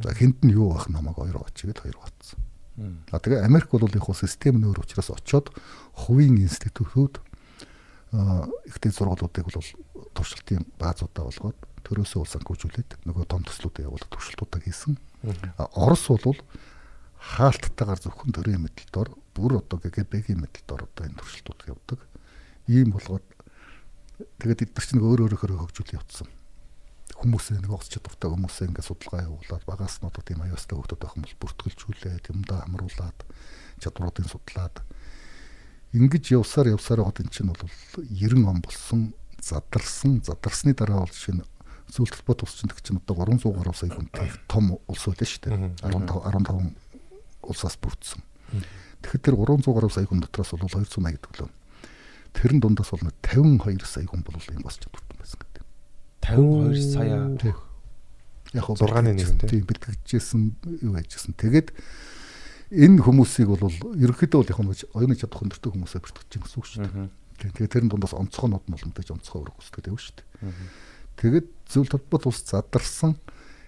За хэнд нь юу байх намайг хоёр хооч гээд хоёр батсан. А тэгээ Америк бол их хөө систем нөр учраас очоод хувийн институтууд а ихтэй сургуулиудыг бол туршилтын баазуудаа болгоод төрөөсөө ул санхүүжүүлээд нөгөө том төслүүдээ явуулаад туршилтуудаа хийсэн. Орос бол хаалттайгаар зөвхөн төрийн мэдлэлдор бүр одоо ГГБ-ийн мэдлэлдор одоо энэ туршилтууд явдаг. Ийм болгоод тэгээд эдгээр чинь өөр өөрөөр хөгжүүл явуулсан. Хүмүүсээ нэг огц чадвартай хүмүүсээ ингээд судалгаа явуулаад багаас нь одоо тийм аюустай хөгтөд байх юм бол бүртгэлжүүлээд юмдаа хамруулад чадваруудыг судлаад ингэж явсаар явсаар байгаад эн чинь бол 90 он болсон задарсан задарсны дараа бол жишээ нь зүйл толгой тус чинь тэг чинь одоо 300 гаруй сая хүнтэй том улс байлаа шүү дээ 15 15 улсаас бүрдсэн. Тэгэхээр тэр 300 гаруй сая хүн дотроос бол 280 төлөө. Тэрэн дундаас бол 52 сая хүн бол энэ бос чадвартай байсан гэдэг. 52 сая. Яг нь, тий. тийм бэлтгэжсэн юу яжсэн. Тэгээд энэ хүмүүсийг бол ерөнхийдөө бол яг нэг оюуны чадах өндөртэй хүмүүсээ бэлтгэж гэсэн үг шүү дээ. Тэгээд тэрэн дундаас онцгойнууд нь боломжтой онцгой өргөх үстэй явна шүү дээ. Тэгээд зөвл толбот ус задарсан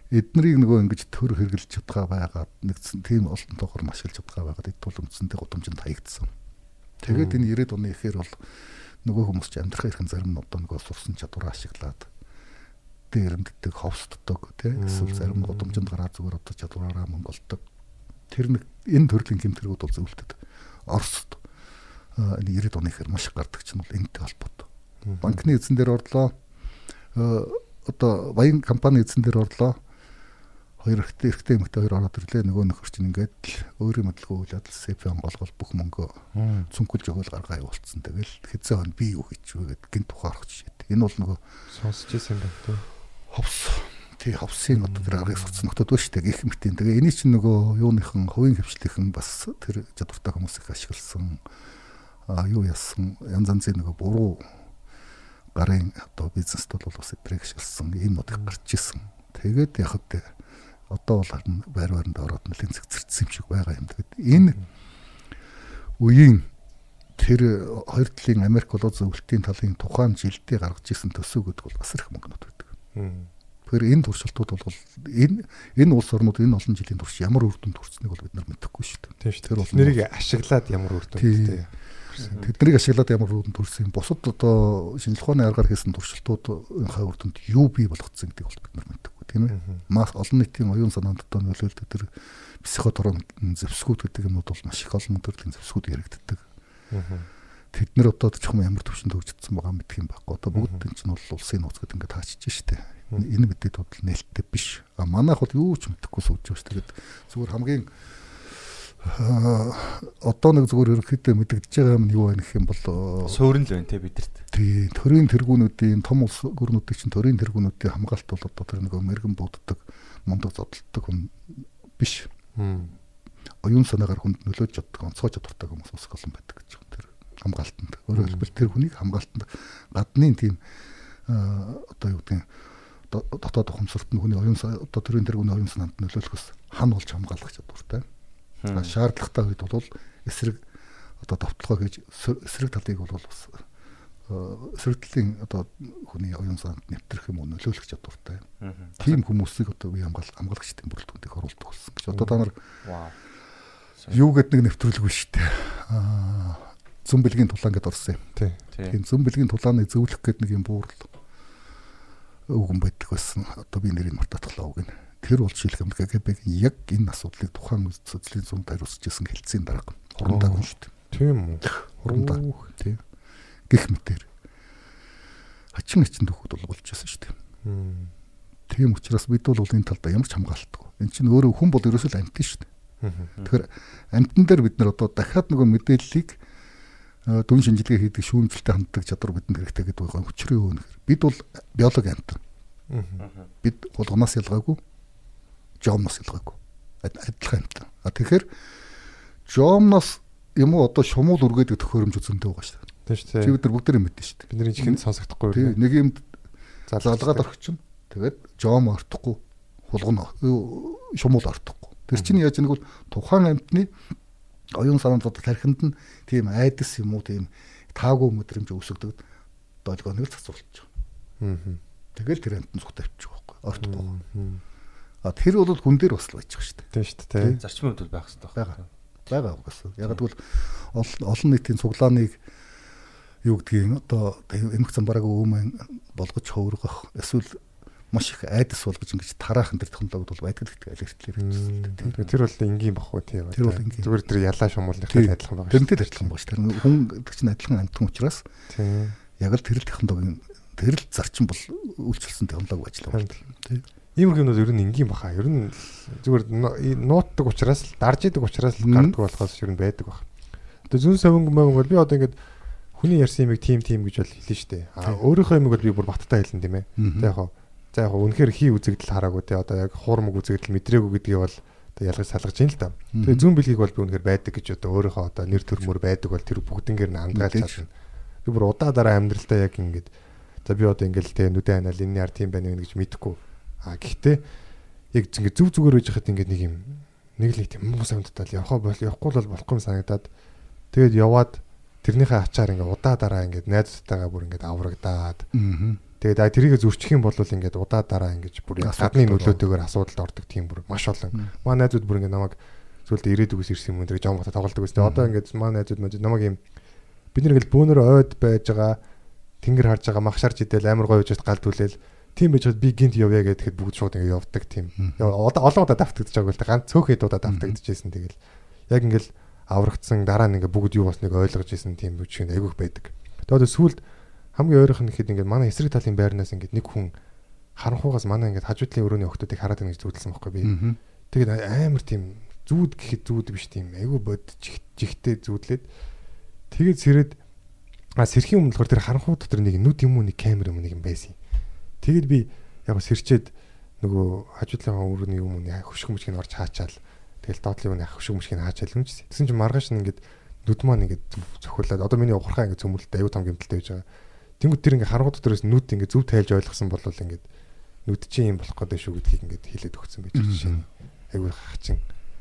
эднэрийг нөгөө ингэж төр хэрглэж чадгаа байгаад нэгдсэн тийм олон тоогоор машиглаж чадгаа байгаад эд тул үндсэндээ гудамжинд хаягдсан. Тэгээд энэ 90-ад оны ихээр бол нөгөө хүмүүс ч амьдрах хэрхэн зарим нь одоо нөгөө сурсан чадвараа ашиглаад дээрэмддэг, ховсддог тий эсвэл зарим гудамжинд гараад зүгээр одоо чадвараараа мөнгө олдог. Тэр нэг энэ төрлийн гэмтэргүүд бол зөвлөлтөд Оросд энэ 90-ад оны ихээр маш их гардаг ч нь бол энэтэй холбоотой. Банкны эзэн дээр орлоо одоо баян компани эзэн дээр орлоо хоёр ихтэй ихтэй эмэгтэй хоёр ороод ирлээ нөгөө нөхөр чинь ингээд л өөрийн мэдлгүй үйл явдал СП голгол бүх мөнгөө цүнхэлж өгөөл гаргаа явуулсан. Тэгэл хэзээ хон би юу хийж вэ гэд гинт ухаарах жишээ. Энэ бол нөгөө Сонсч ирсэн байх тий. Ховс тий ховсын одоо тэр аргыг сурцсан нөтөд ба штэ гэх мэтийн. Тэгээ эний чинь нөгөө юуныхан хувийн хөвчлийнхэн бас тэр чадвартай хүмүүс их ашигласан а юу яасан янз янзын нөгөө буруу гарын одоо бизнест бол бас эдрэг ашигласан ийм нот их гарч исэн. Тэгээд яг хөө одоо бол харин байр байранд ороод нэлээд зэгцэрсэн юм шиг байгаа юм. Тэгээд энэ үеийн тэр хоёр талын Америк болоо зөвлөлтийн талын тухайн жилдээ гаргаж ирсэн төсөв гэдэг бол бас их мөнгөнүүд байдаг. Тэгэхээр энэ туршилтууд бол энэ энэ улс орнууд энэ олон жилийн турш ямар үр дүнд хүрснийг бол бид нар мэдэхгүй шүү дээ. Тэр бол нэрийг ашиглаад ямар үр дүнтэй. Тэднийг ашиглаад ямар үр дүнд хүрсэн юм. Бусад одоо шинжлэх ухааны аргаар хийсэн туршилтуудынхаа үр дүнд юу бий болгоцсон гэдгийг бол бид нар мэдэхгүй. тийм ээ. Мас олон нийтийн оюун санаанд одоо нөлөөлдөг тэр психоторон зэвсгүүд гэдэг юмуд бол маш их олон төрлийн зэвсгүүд яригддаг. Тэд нэр одоо чухам ямар төвшөнд хөгжигдсэн байгаа мэдх юм байхгүй. Одоо бүгд энэ чинь бол улсын нууц гэдэг ингээд таачиж штэ. Энэ мэдээ тодл нээлттэй биш. А манайх бол юу ч мэдэхгүй сууж байгаа штэ. Зүгээр хамгийн одоо нэг зүгээр ерөнхийдөө мэдэгдэж байгаа юм юу вэ гэх юм бол суурин л байна те бидэрт. тий төрийн тэргүүнүүдийн том улс гүрнүүдийн чинь төрийн тэргүүнүүдийн хамгаалт бол одоо тэр нэг мэрэгэн буддаг мундаг зодтолдог хүн биш. Оюун санаагаар хүнд нөлөөж чаддаг онцгой чадвартай хүмүүс бас олон байдаг гэж байна. Тэр хамгаалтанд. Өөрөөр хэлбэл тэр хүнийг хамгаалтанд гадны тийм одоо юу гэдэг дотоод ухамсарт нь хүний оюун одоо төрийн тэргүүний оюун санаанд нөлөөлөхөс хан болж хамгаалах чадвартай. Шаардлагатай үед бол эсрэг одоо товтлогоо хийж эсрэг талыг бол бас эсрэгтлийн одоо хүний оюун санаанд нэвтрэх юм уу нөлөөлөх чадвартай. Тийм хүмүүсийг одоо бие хамгаал хамгаалагчдын бүрэлдэхүүнийг оруулдаг болсон гэж. Одоо та нар юу гэдэг нэг нэвтрүүлгүй шүү дээ. Аа зүн бэлгийн тулаан гэдээ орсон юм. Тийм зүн бэлгийн тулааныг зөвлөх гэдэг нэг юм буурал өгөн байдаг байсан. Одоо би нэрийг мартаатглаа үг нь. Тэр бол юм КГБ-гийн яг энэ асуудлыг тухайн үзлийн зунд хариуцж исэн хэлцээний дарга хурамдаг юм шүү дээ. Тийм үү. Хурамдаг. Тийм. Гэх мэтэр. Хачин хачин төхөд бол болж байсан шүү дээ. Тийм учраас бид бол энэ талдаа ямар ч хамгаалтгүй. Энд чинь өөрөө хүн бол ерөөсөө амтэн шүү дээ. Тэгэхээр амтан дээр бид нар одоо дахиад нөгөө мэдээллийг дүн шинжилгээ хийдэг шүүмжлэлтэй ханддаг чадвар бидэнд хэрэгтэй гэдэг байгаа хүчрээ өөнөх. Бид бол биологи амтан. Бид хулганаас ялгаагүй жомноос ялгаагүй. Адилхан амтан. А тэгэхээр жомноос юм уу одоо шумуул үргээдэг төхөөрөмж зөндөө байгаа шүү дээ. Тийм шүү дээ. Чи бид нар бүгд тэр мэдэн шүү дээ. Бидний чихэнд сонсогдохгүй Тийм нэг юм залгаад орчихно. Тэгээд жом ортохгүй хулгана шумуул ортохгүй. Тэр чинь яаж нэг бол тухайн амтны оюун санаанд одоо тархинд нь тийм айдас юм уу тийм таагүй мэдрэмж үүсгдэг долгионыг цацуулж байгаа. Аа. Тэгэл тэр амтан зүгт авчих байхгүй. Ортохгүй. А тэр бол хүн дээр бас л байж байгаа шүү дээ. Тийм шүү дээ. Зарчмын хувьд байх хэрэгтэй байгаа. Байгаа угаасаа. Яг тэгвэл олон нийтийн цуглааныг юу гэдгийг одоо эмх замбараг өөмөн болгож хөвөргөх эсвэл маш их айдас болгож ингэж тараахан тэр технологид бол байдаг гэдэг алертлэр хэлсэн. Тэр бол энгийн бахгүй тийм. Тэр бол энгийн. Зүгээр тэр ялаа шумуулныхтай адилхан байгаа. Тэрнтэй адилхан байгаа шүү. Тэр хүн гэдэг чинь адилхан амтхан учраас тийм. Яг л тэр л технологийн тэр л зарчим бол үйлчилсэн технологи ажиллаа байна. Тийм. Иймэрхүү юмнууд ер нь энгийн баха. Ер нь зүгээр нуутдаг учраас л дарж идэг учраас л гардаг болохоос ер нь байдаг баха. Одоо зүүн савинг маяг бол би одоо ингэж хүний ярьсан юмыг тим тим гэж бол хэлнэ шүү дээ. А өөрийнхөө юмыг бол би бүр баттай хэлнэ тийм ээ. За яг За яг үнэхээр хий үзэгдэл хараагүй те одоо яг хуурмаг үзэгдэл мэдрээгүй гэдгийг бол одоо ялгаж салгаж ийн л да. Тэгээ зүүн бэлгийг бол би үнэхээр байдаг гэж одоо өөрийнхөө одоо нэр төрмөр байдаг бол тэр бүгднгээр нь хандгаалж чадна. Би бүр удаа дараа амьдралдаа яг ингэж за би одоо ингээл те нүдэ ханаал энэ яар тийм байна гэж мэдэхгүй. А гэхдээ яг ингэ зүв зүгээр байж хахад ингэ нэг юм нэг л тийм муу санагдаад явах бол явахгүй бол болохгүй юм санагдаад тэгээд яваад тэрнийхээ ачаар ингээ удаа дараа ингээ найзтайгаа бүр ингээ аврагдаад Тэгээд тэрийг зөрчих юм бол ингээд удаа дараа ингээд бүр гадны нөлөөтэйгээр асуудалд ордог тийм бүр маш олон. Манай найзууд бүр ингээд намайг зүйлд ирээдүгээс ирсэн юм дээр жом гата тоглолдог гэсэн. Одоо ингээд манай найзууд мөн намайг юм бид нэг л бөөнөр ойд байж байгаа тэнгэр харж байгаа махшарж идэл амар гоё гэж галд түлээл тийм байж би гинт явъя гэхэд бүгд шууд ингээд явдаг тийм. Одоо олон удаа давтагдаж байгаа л ганц цөөхөд удаа давтагдчихсэн тэгэл яг ингээд аврагдсан дараа нь ингээд бүгд юу болсныг ойлгож исэн тийм үчиг айгүйх байдаг. Тэгээд сүүлд хамгийн ойрох нь гэхэд ингээд манай эсрэг талын байрнаас ингээд нэг хүн харанхуугаас манай ингээд хажуудлын өрөөний охтуудыг хараад байна гэж зүудэлсэн байхгүй би. Тэгээд амар тийм зүүд гэхэд зүүд биш тийм айгүй бод жигтэй зүүдлээд тэгээд сэрэд а сэрхийн өмнө болохоор тэр харанхуу дотор нэг нүд юм уу нэг камер юм нэг юм байсан. Тэгээд би яг сэрчээд нөгөө хажуудлын өрөөний юм уу хөшг мөчгийг орж хаачаал тэгэл доотлын юм хөшг мөчгийг хаачаал юм чи. Тэгсэн чинь маргааш нь ингээд нүд маань ингээд цохиулаад одоо миний ухархаа ингээд цөмөлтөд аюу том гэмтэлтэй байж байгаа Тэнгүүд тэр ингээ харангууд доторос нүд ингээ зөв тайлж ойлгосон бол ингээ нүд чинь юм болох гэдэг шүү гэдгийг ингээ хэлээд өгсөн байж байгаа жишээ. Айгүй хачин.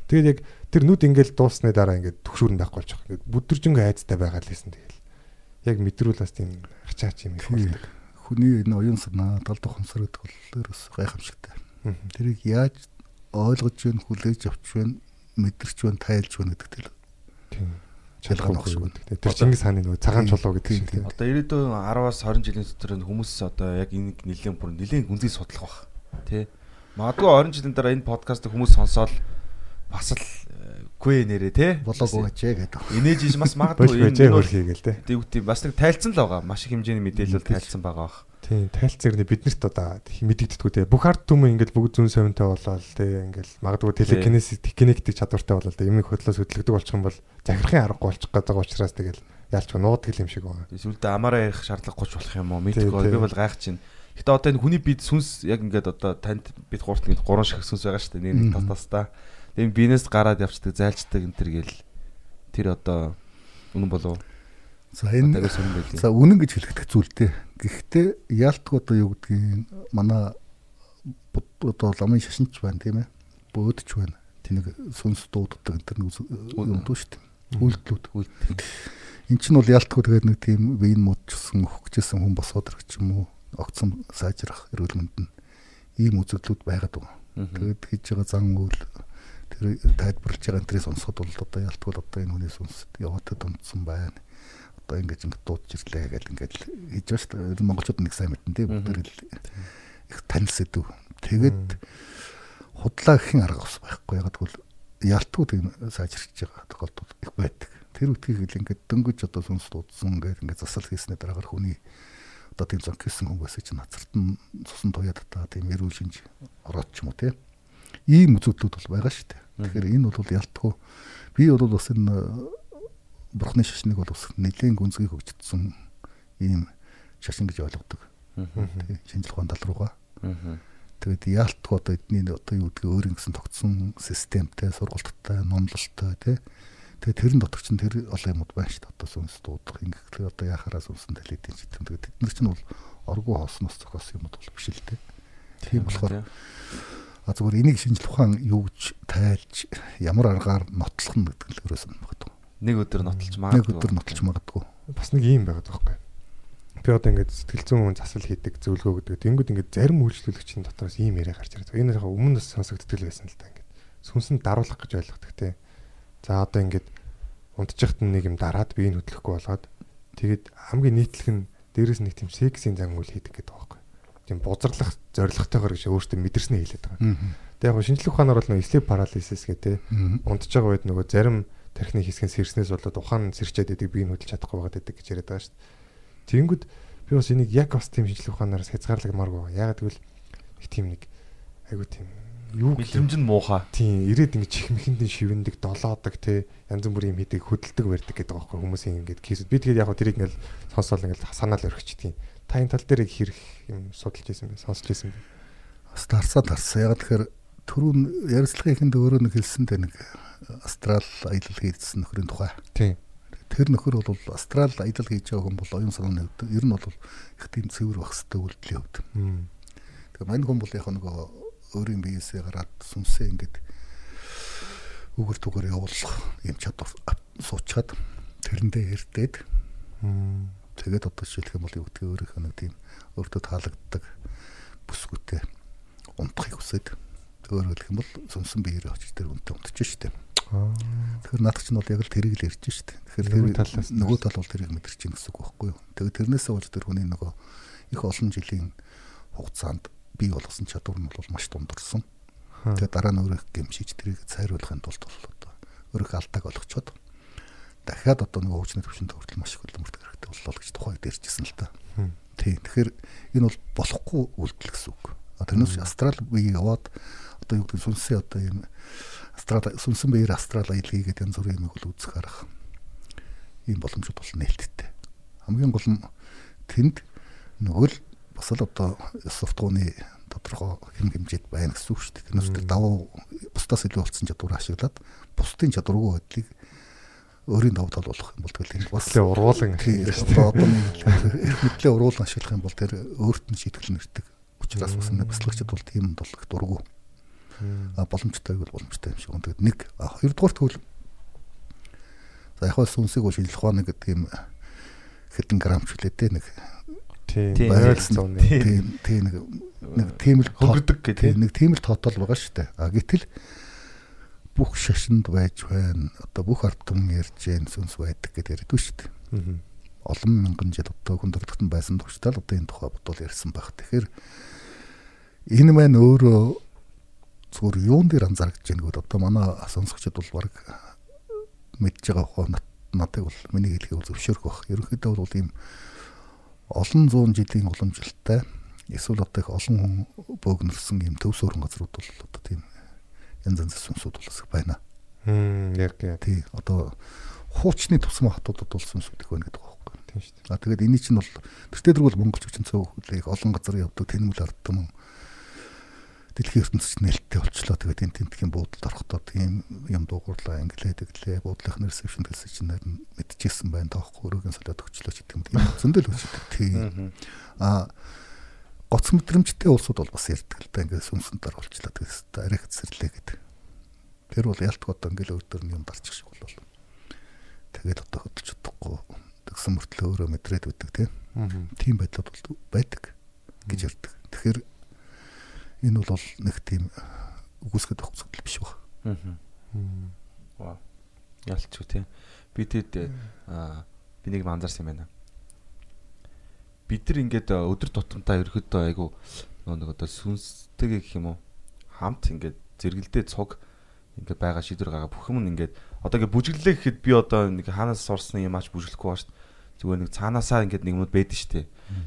Тэгээд яг тэр нүд ингээл дуусны дараа ингээ төгшүүрэн байхгүй болчих. Ингээ бүдэржингээ айцтай байгаа л лсэн тэгэл. Яг мэдрүүл бас тийм хачаач юм их болдог. Хүний энэ оюун санаа тал тухамсар гэдэг бол ерөөс гайхамшигтай. Тэрийг яаж ойлгож хүлээж авч мэдэрч тайлж гэдэг тэл. Тийм шалгах багшгүй. Тэр Чингис хааны нөгөө цагаан чулуу гэдэг шиг тийм. Одоо ирээдүйн 10-аас 20 жилийн дотор хүмүүс одоо яг энийг нэлээд бүр нэлээд гүнзгий судлах бах. Тэ. Магадгүй 20 жилийн дараа энэ подкастыг хүмүүс сонсоод бас л гүй нэрээ те. болоогүй ажээ гэдэг. Инээж иж бас магадгүй байж хөрхийгээл те. Тэгвэл бас нэг тайлцсан л байгаа. Маш их хэмжээний мэдээлэл тайлцсан байгаа бах. Тийм, тайлцэр биднэрт одоо мэдэгддэггүй те. Бүх ард түмэн ингээл бүгд зүүн совинтай болоод те ингээл магадгүй телекинесис кинетик чадвартай болоод юм их хөдлөөс хөдлөгдөг болчих юм бол захирахын аргагүй болчих гэдэг учраас тэгэл ялч нуудаг юм шиг байгаа. Эсвэл амаараа ярих шаардлага 30 болох юм уу? Мэдгүй би бол гайх чинь. Гэтэ одоо энэ хүний бид сүнс яг ингээд одоо танд бид гуурт ингээд гурван шиг сүнс байгаа шүү дээ. Нэг тас тастаа. Тэгээ биенээс гараад явцдаг, зайлцдаг энэ төр гэл тэр одоо үнэн болов. За энэ. За үнэн гэж хэлэхдэх зүйлтэй. Гэхдээ яалтг одоо юу гэдгийг манай одоо ламын шашинч байна тийм ээ. Бөөдч байна. Тэнийг сүнс дууддаг энэ нэг юм дүү шүү дээ. Үйлдэлүүд. Үйлдэл. Эн чинь бол яалтгүй тэгээд нэг тийм вин модчсан хөгжсөн хүн босоод ирэх юм уу огцом сайжрах эрүүл мэндэнд ийм үзэгдлүүд байгаад байгаа. Тэгээд хийж байгаа зан үйл тэр тайлбарлаж байгаа энэ төрлийн сонсоход бол одоо ялтгүй л одоо энэ хүний сүнс яваад дундсан байна. Одоо ингэж ингэ дуудаж ирлээ гэл ингэж хийж байгаа шүү дээ. Монголчууд нэг сайн мэдэн тийм бүгд л их танил сэдв. Тэгээд худлаа гэхин арга ус байхгүй. Яг тэгвэл ялтгүй тийм сайжирч байгаа тохиолдол их байдаг. Тэр үтгийг л ингэ дөнгөж одоо сүнс дуудсан гэж ингэ засал хийснээр дараагаар хүний одоо тийм зонх хийсэн байсан чинь нацарт нь цусан туяад та тийм эрүүл шинж ороод ч юм уу тийм ийм үзэгдлүүд бол байгаа шүү дээ. Тэгэхээр энэ бол ялтгүй би бол бас энэ бурхны шашныг бол бас нэлээд гүнзгий хөгжтсөн ийм шашин гэж ойлгодог. Шинжлэх ухаан тал руугаа. Тэгээд яалтгүй одоо эдний одоо юу гэдгийг өөрийн гэсэн тогтсон системтэй, сургалттай, номлолтой тий. Тэгээд тэрэн дотор чинь тэр олон юмуд байна шүү дээ. Одоо сүнс дуудах, ингэх одоо яхаараа сүнсэн талидын читгэн. Тэгээд бид нар чинь бол оргуу хоосноос зохиосон юмуд бол биш л дээ. Тийм болохоор А зүгээр энийг шинжлэх ухаан юу гэж тайлж ямар аргаар нотлох нь гэдэг л ерөөсөн багт. Нэг өдөр нотолж Нэг магадгүй. өдөр нотолж магадгүй. Бас нэг юм байгаад байгаа байхгүй. Би одоо ингээд сэтгэл зүйн хүн засал хийдэг зөвлөгөө гэдэг. Тэнгүүд ингээд зарим үйлчлүүлэгчийн дотроос ийм яриа гарч ирээд. Энэ яг өмнө нь сонсогддог л байсан л да ингээд. Сүнсэнд даруулах гэж ойлгодог те. За одоо ингээд унтчихт нэг юм дараад биеийг хөдлөхгүй болгоод тэгээд хамгийн нийтлэх нь дээрэс нэг тийм сексийн зан үйл хийдэг гэдэг байхгүй. Тийм бузарлах зоригтойгоор гэж өөртөө мэдэрснээ хэлээд байгаа. Тэгээд яг шинжлэх ухаанаар бол нөгөө sleep paralysis гэдэг те. Унтж байгаа үед нөгөө зарим тархины хэсгэн сэрснээс болоод ухаан сэрчээд идэг биеийг хөдлөж чадахгүй байгаад идэг гэж яриад байгаа шүү дээ. Тэнгүүд би бас энийг яг бас тийм шинжлэх ухаанаар хязгаарлагмааргүй байгаа. Ягаад гэвэл их тийм нэг айгу тийм юу Мэдрэмж нь муухай. тийм ирээд ингэ чихмэхэндээ шивэндэг, долоодог те янз бүрийн юм хийдэг, хөдөлдөг барьдаг гэдэг байгаа байхгүй хүмүүсийн ингэж кейсүүд. Би тэгээд яг хөө тэрийг ингээл сонсоол ингээл санаал өргөчтгийн. Та энэ тал дээр их хэрэг юм судалж байсан бэ? Сонсч байсан бэ? Бас дарсаа дарсаа. Яг тэгэхээр түрүүн ярилцлагын ихэнд өөрөө нэг хэлсэндээ нэг астрал аялал хийсэн нөхрийн тухай. Тийм. Тэр нөхөр бол астрал аялал хийж байгаа хүн бол оюун санааны хувьд ер нь бол их тийм цэвэр байх хэвээр үйлдэлийн хувьд. Тэгээ мань хүн бол яг нөгөө өөрийн биеэсээ гараад сүнсээ ингээд үгэр түгээр явуулах юм чадвар суучаад тэрэндээ эрдээд тэгээд одоо жишээлх юм бол юу гэдгийг өөрийнхөө нэг тийм өөртөө таалагддаг бүсгүүтэй унтахыг хүсээд өөрөөр хэлэх юм бол сүнсэн биеэрээ очиж тэр үнтэй унтчих штеп. Тэгэхээр наад чинь бол яг л тэрийг л ярьж штеп. Тэгэхээр Нөгөө тэр талаас нөгөө тал бол тэрийг мэдэрч чинь гэсэн үг байхгүй юу. Тэгээд тэрнээсээ болж тэр хүний нөгөө их олон жилийн хугацаанд бий болгосон чадвар нь бол маш дундорсон. Тэгээд дараа нь өөрөө гэмшиж тэрийг цайруулахын тулд бол одоо өөрөө алдааг олгочоод дахиад одоо нөгөө хөгжмийн төвшөнд хүртэл маш их хөлбөмбөрдөг хэрэгтэй боллоо гэж тухайд ярьжсэн л та. Тийм. Тэгэхээр энэ бол болохгүй үйлдэл гэсэн үг. Тэрнээс астрал бие яваад одоо юу гэдэг сүнсээ одоо юм астрал сүнсэн биеэр астрал аялал хийгээд янз бүрийн юм бол үзэх арга ийм боломжууд бол нээлттэй. Хамгийн гол нь тэнд нөгөө л бас л одоо софтгооны тодорхой хэм хэмжээд байна гэсэн үг шүү дээ. Тэрнээс тэр давуу бусдаас илүү болсон чадвар ашиглаад бусдын чадваргүй байдлыг өөрийн давуу тал болох юм бол тэгэл энэ бас л ургуулan Тийм одоо одоо нэг мэдлээ уруулан ашиглах юм бол тэр өөрт нь шийтгэл нэрдэг. Учираас бас нэг бяцлагчд бол тийм бол их дургу. А боломжтой бол боломжтой юм шиг. Тэгээд нэг хоёрдугаар төвл за яг хөө сүнсийг бол шинжлэх ухааны гэдэг юм хэдэн грамч хүлээ те нэг Тийм. Үнэ. тийм тийм нэг нэг тийм л Хөнгөрдөг гэх тийм нэг тийм л тоотол байгаа шүү дээ. А гэтэл бүх шашинд байж байна. Одоо бүх ард түмэн ярьж гэн сүнс байдаг гэдээ ярьдгүй шүү дээ Мгм. олон мянган жил одоо хүндрэлтэн байсан төгсдөл одоо энэ тухай бодвол ярьсан байх. Тэгэхээр энэ маань өөрөө зүгээр юун дээр анзаарч байгаа нэгүүд одоо манай сонсогчид бол баг мэдж байгаа хоо надад бол миний хэлхийг бол зөвшөөрөх баг. Ерөнхийдөө бол ийм олон зуун жилийн уламжлалтай эсвэл одоо их олон хүн бөөгнөрсөн ийм төв суурин газрууд бол одоо тийм янз янзын сүнсүүд бол их байна. Хм яг яг Тий одоо хуучны тусмаа хотуудад бол сүнсүүд их байна гэдэг байхгүй. тийм шүү дээ. А тэгээд энэ чинь бол тэртээ дэрэг бол монголч хүчин их олон газар явдаг тэнмэл ардтан дэлхийн ертөнцид нээлттэй болчлоо. Тэгээд энэ тентгийн буудалд орохдоо тийм юм дуугарлаа англиэд гэлээ буудлынхны ресепшн гэсэн чинь харин мэдчихсэн байна таахгүй өрөөгийн солиод өгчлөө ч гэдэг юм. Зөндөл өчтөг. Тийм. А гоц мэдрэмжтэй улсууд бол бас ярьдаг л да ингээд сүнсэн дор болчлоо тэгээс арих зэрлээ гэдэг. Тэр бол ялтг одоо ингээд өөр юм дарчих шиг болов. Тэгээд одоо хөдөлж чадахгүй тэгсэн мөртлөө өөрөө мэдрээд өгдөг тийм. Тийм байдлууд бол байдаг гэж ярьдаг. Тэгэхээр энэ бол нэг тийм үгүйсгэд авах зүйл биш баг. Вау. Ялч үү те. Би тэд аа би нэг анзаарсан юм байна. Бид нар ингээд э, өдөр тутамдаа ерөөдөө айгу нөгөө нэг одоо сүнстэйг гэх юм уу хамт ингээд зэрэгэлдээ цуг ингээд байгаа шийдвэр гаргаа бүх юм ингээд одоо ингээд бүжиглээ гэхэд би одоо нэг хаанаас сурсан юм аач бүжиглэхгүй ба шүү дээ. Зүгээр нэг цаанаасаа ингээд нэг юмуд байдаг шүү дээ.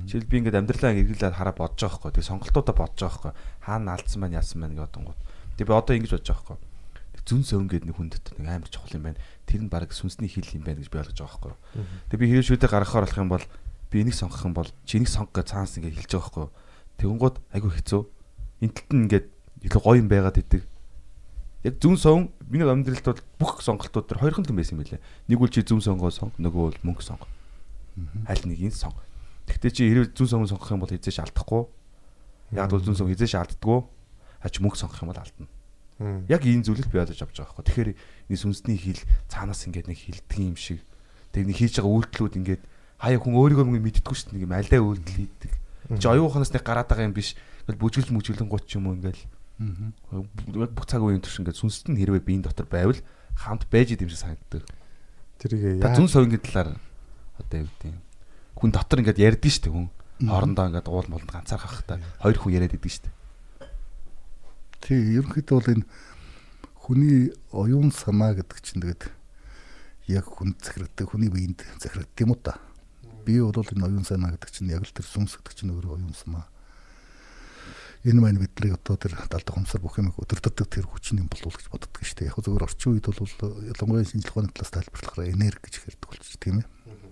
Жишээл би ингээд амьдралаа эргэлээд хараа бодож байгаа хгүй. Тэгээ сонголтуудаа бодож байгаа хгүй. Хаана алдсан байна, яасан байна гэдэг одонгууд. Тэгээ би одоо ингэж бодож байгаа хгүй. Зүн сөвн гэдэг нэг хүндэт нэг амар чухал юм байна. Тэр нь баг сүнсний хил юм байна гэж би ойлгож байгаа хгүй. Тэгээ би хэрэг шүдэ гаргахаар болох юм бол би энийг сонгох юм бол чи энийг сонгох гэж цаанаас ингээд хэлж байгаа хгүй. Тэгэнгүүт айгүй хэцүү. Энтэлт нь ингээд илүү гоё юм байгаад идэг. Яг зүн сон миний амьдралд бол бүх сонголтууд төр хоёрхан юм байсан юм билээ. Нэг үл чи зүн сонгоо сонг, нөгөө бол мөнгө сонг. Аль нэгийг сонг. Тэгтээ чи хэрэг зүн сонгоо сонгох юм бол хизээш алдахгүй. Яг бол зүн сон хизээш алддаггүй. Ач мөнгө сонгох юм бол алдна. Яг ийм зүйлийг би ойлгож авч байгаа байхгүй. Тэгэхээр энэ сүнсний хил цаанаас ингээд нэг хилдэг юм шиг. Тэг нэг хийж байгаа үйлдэлүүд ингээд хаяа хүн өөрийгөө мөнгө мэддэггүй шүү дээ. Нэг юм альдаа үйлдэл хийдэг. Чи оюуханаас нэг гараад байгаа юм биш. Ингээл бүжгэл мүжгэлэн гут ч юм уу ингээл яг бүх цаг үеийн турш ингээд сүнсэд нь хэрвээ биеийн дотор байвал хамт байж идэм шиг санагддаг. Тэрийг Та зүн совингийн талаар одоо юу гэдэг юм. Хүн дотор ингээд ярьдэн шүү дээ хүн. Хоорондоо ингээд уул молд ганцаарх хахта хоёр хүн яриад идэв шүү дээ. Тий, ерөнхийдөө бол энэ хүний оюун санаа гэдэг чинь тэгээд яг хүн захирагддаг, хүний биед захирагддаг юм уу та. Би бол энэ оюун санаа гэдэг чинь яг л тэр сүнс гэдэг чинь өөрөө оюун санаа. Энэ маань бидний одоо тэр далдах хумсар бүх юм өдөртөдөг тэр хүчин юм болов уу гэж боддог шүү дээ. Яг зөвөр орчин үед бол ялангуяа ухааны талаас тайлбарлахаар энерги гэж хэрдэг болчих тийм ээ.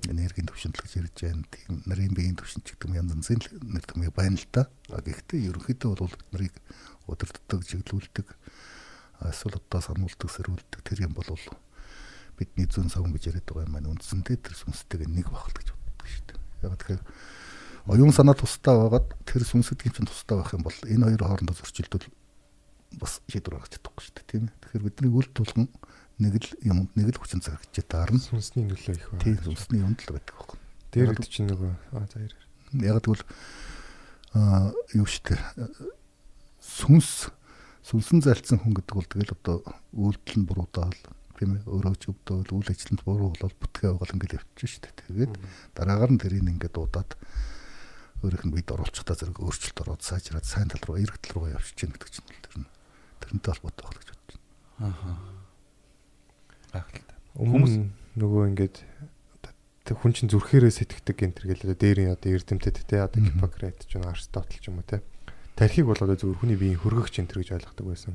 Энергийн төвшинт гэж ярьж байна. Тийм нарийн биеийн төвшинт ч гэдэг юм янз янзын нэр төмөө байна л да. А гэхдээ ерөнхийдөө бол биднийг өдөртөдөг, чиглүүлдэг эсвэл одоо сануулдаг, сэрүүлдэг тэр юм бол бидний зүүн савн гэж яриад байгаа юм маань үндсэндээ тэр сүнстэйг нэг багт гэж боддог шүү дээ. Яг тэгэхээр оюун санаа тустай байгаад тэр сүнсэдгийн чинь тустай байх юм бол энэ хоёр хоорондоо зөрчилдөл бас шийдвэр гаргаж чадахгүй шүү дээ тийм ээ. Тэгэхээр бидний үл тулган нэг л юм нэг л хүчин цагч таарна. сүнсний нөлөө их байна. Тийм сүнсний юмд л байдаг байхгүй. Дээр үүд чинь нөгөө аа за ярь. Яг тэгвэл аа юу шүү дээ сүнс сүнсэн зайлцсан хүн гэдэг бол тэгэл одоо үйлдэл нь буруудаал тийм ээ өөрөө ч өвдөөл үйл ажиллагаанд буруу болол бүтгээ байгаа ингээд явчих шүү дээ. Тэгээд дараагаар нь тэрийг ингээд дуудаад өөрийнх нь бид оруулчихдаа зэрэг өөрчлөлт ороод сайжраад сайн тал руу эрэг тал руу явчих чинь гэдэг чинь тэр нь тэрнтэй холбоотой байх гэж бодож байна. Гайхалтай. Хүмүүс нөгөө ингээд тэг хүн чинь зүрхээрээ сэтгэдэг гэнтэр гэлээ дээрийн одоо эрдэмтэд те одоо Гиппократ ч юм Аристотл ч юм уу те тархийг бол одоо зүгээр хүний биеийн хөргөгч энэ гэж ойлгодог байсан.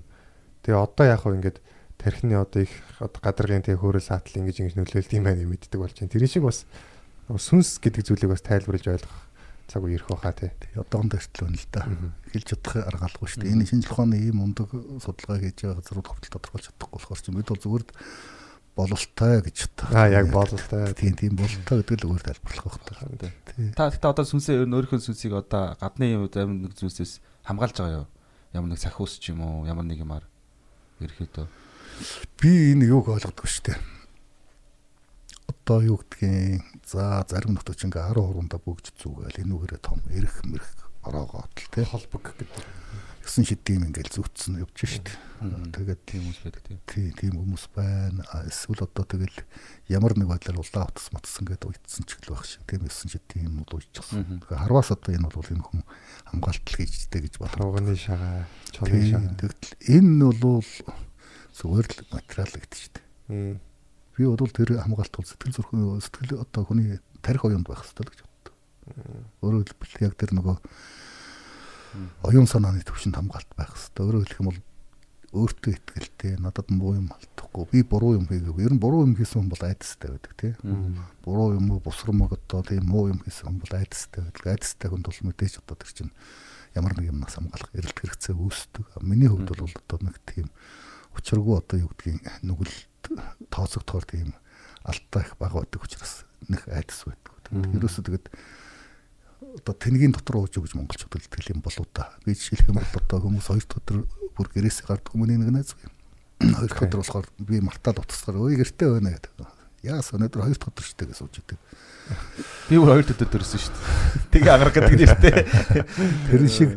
Тэгээ одоо яг хөө ингээд тархины одоо их гадаргын тэг хөөрөл саатал ингэж ингэж нөлөөлт юм байна мэддэг болж байна. Тэр шиг бас сүнс гэдэг зүйлийг бас тайлбарлаж ойлгох цаг үе ирэх. Тэгээ одоохондоо эртэл байна л да. Хэлж чадах арга алгүй шүү дээ. Энэ шинжлэх ухааны ийм мундаг судалгаа хийж байгаа газрууд хүртэл тодорхойлж чадахгүй болохоор чинь бид бол зүгээр бололтой гэж боддог. Аа яг бололтой. Тийм тийм бололтой гэдэг л өөр тайлбарлах байх та. Та гэхдээ одоо сүнсээ өөрийнхөө сүнсийг одоо гадны юм амин нэг зүйлсээс хамгаалж байгаа юу? Ямар нэг сахиус ч юм уу, ямар нэг юмар ерөөхдөө. Би энэ юуг ойлгодог шүү дээ. Одоо юу гэдгийг за зарим нутагч ингээ 10 хурундаа бүгж зүгээл энүүгээрээ том эрх мэрх ороогоод л тий. холбог гэдэг. Гэсэн шидэм ингээл зүтсэн явж шít. Тэгээд тийм хүмүүс байдаг тийм. тий тийм хүмүүс байна. Эсвэл одоо тэгэл ямар нэг байдлаар улаан утас матсан гэдэг уйдсан ч гэл байх шиг тийм гэсэн шидэм бол уйчихсан. Тэгэхээр харвас одоо энэ бол энэ хүн хамгаалтал хийжтэй гэж бодлоо. Тарууганы шагаа, Тийм шагаа. тэгтэл энэ бол зүгээр л материал гэдэг. Мм. Би бол тэр хамгаалт бол сэтгэл зүрхэн сэтгэл одоо хүний тарих оюунд байх хэрэгтэй л гэж боддог. Өөрөөр хэлбэл яг тэр нөгөө оюун санааны төвшөнд хамгаалт байх хэрэгтэй. Өөрөөр хэлэх юм бол өөртөө ихтэй надад муу юм алдахгүй. Би буруу юм хийгээгүй. Ер нь буруу юм хийсэн хүн бол айдастай байдаг тий. Буруу юм уу бусрамаг одоо тийм муу юм хийсэн хүн бол айдастай байдаг. Айдастай хүнд бол мэдээж одоо тэр чинь ямар нэг юмнаас хамгаалах эрэлт хэрэгцээ үүсдэг. Миний хувьд бол одоо нэг тийм учиргүй одоо юу гэдгийг нүгэлт тооцогдохоор тийм алтаа их бага байдаг учраас нэг айдас байдаг. Ерөөсөө тэгээд одоо тэнгийн дотор ууж өгч монголчууд л тэгэл юм болоо да. Би жишээлх юм бол одоо хүмүүс хоёр өдөр бүр гэрээсээ гардаг хүмүүний нэг найз юм. Хоёр өдөр болохоор би мартаад утасгаар өө гэртээ байна гэдэг. Яас өнөөдөр хоёр өдөр штэ гэж сууж идэг. Би бүр хоёр төдөө төрсөн дээ. Тэгээ агарах гэдэг нэртэй. Тэр шиг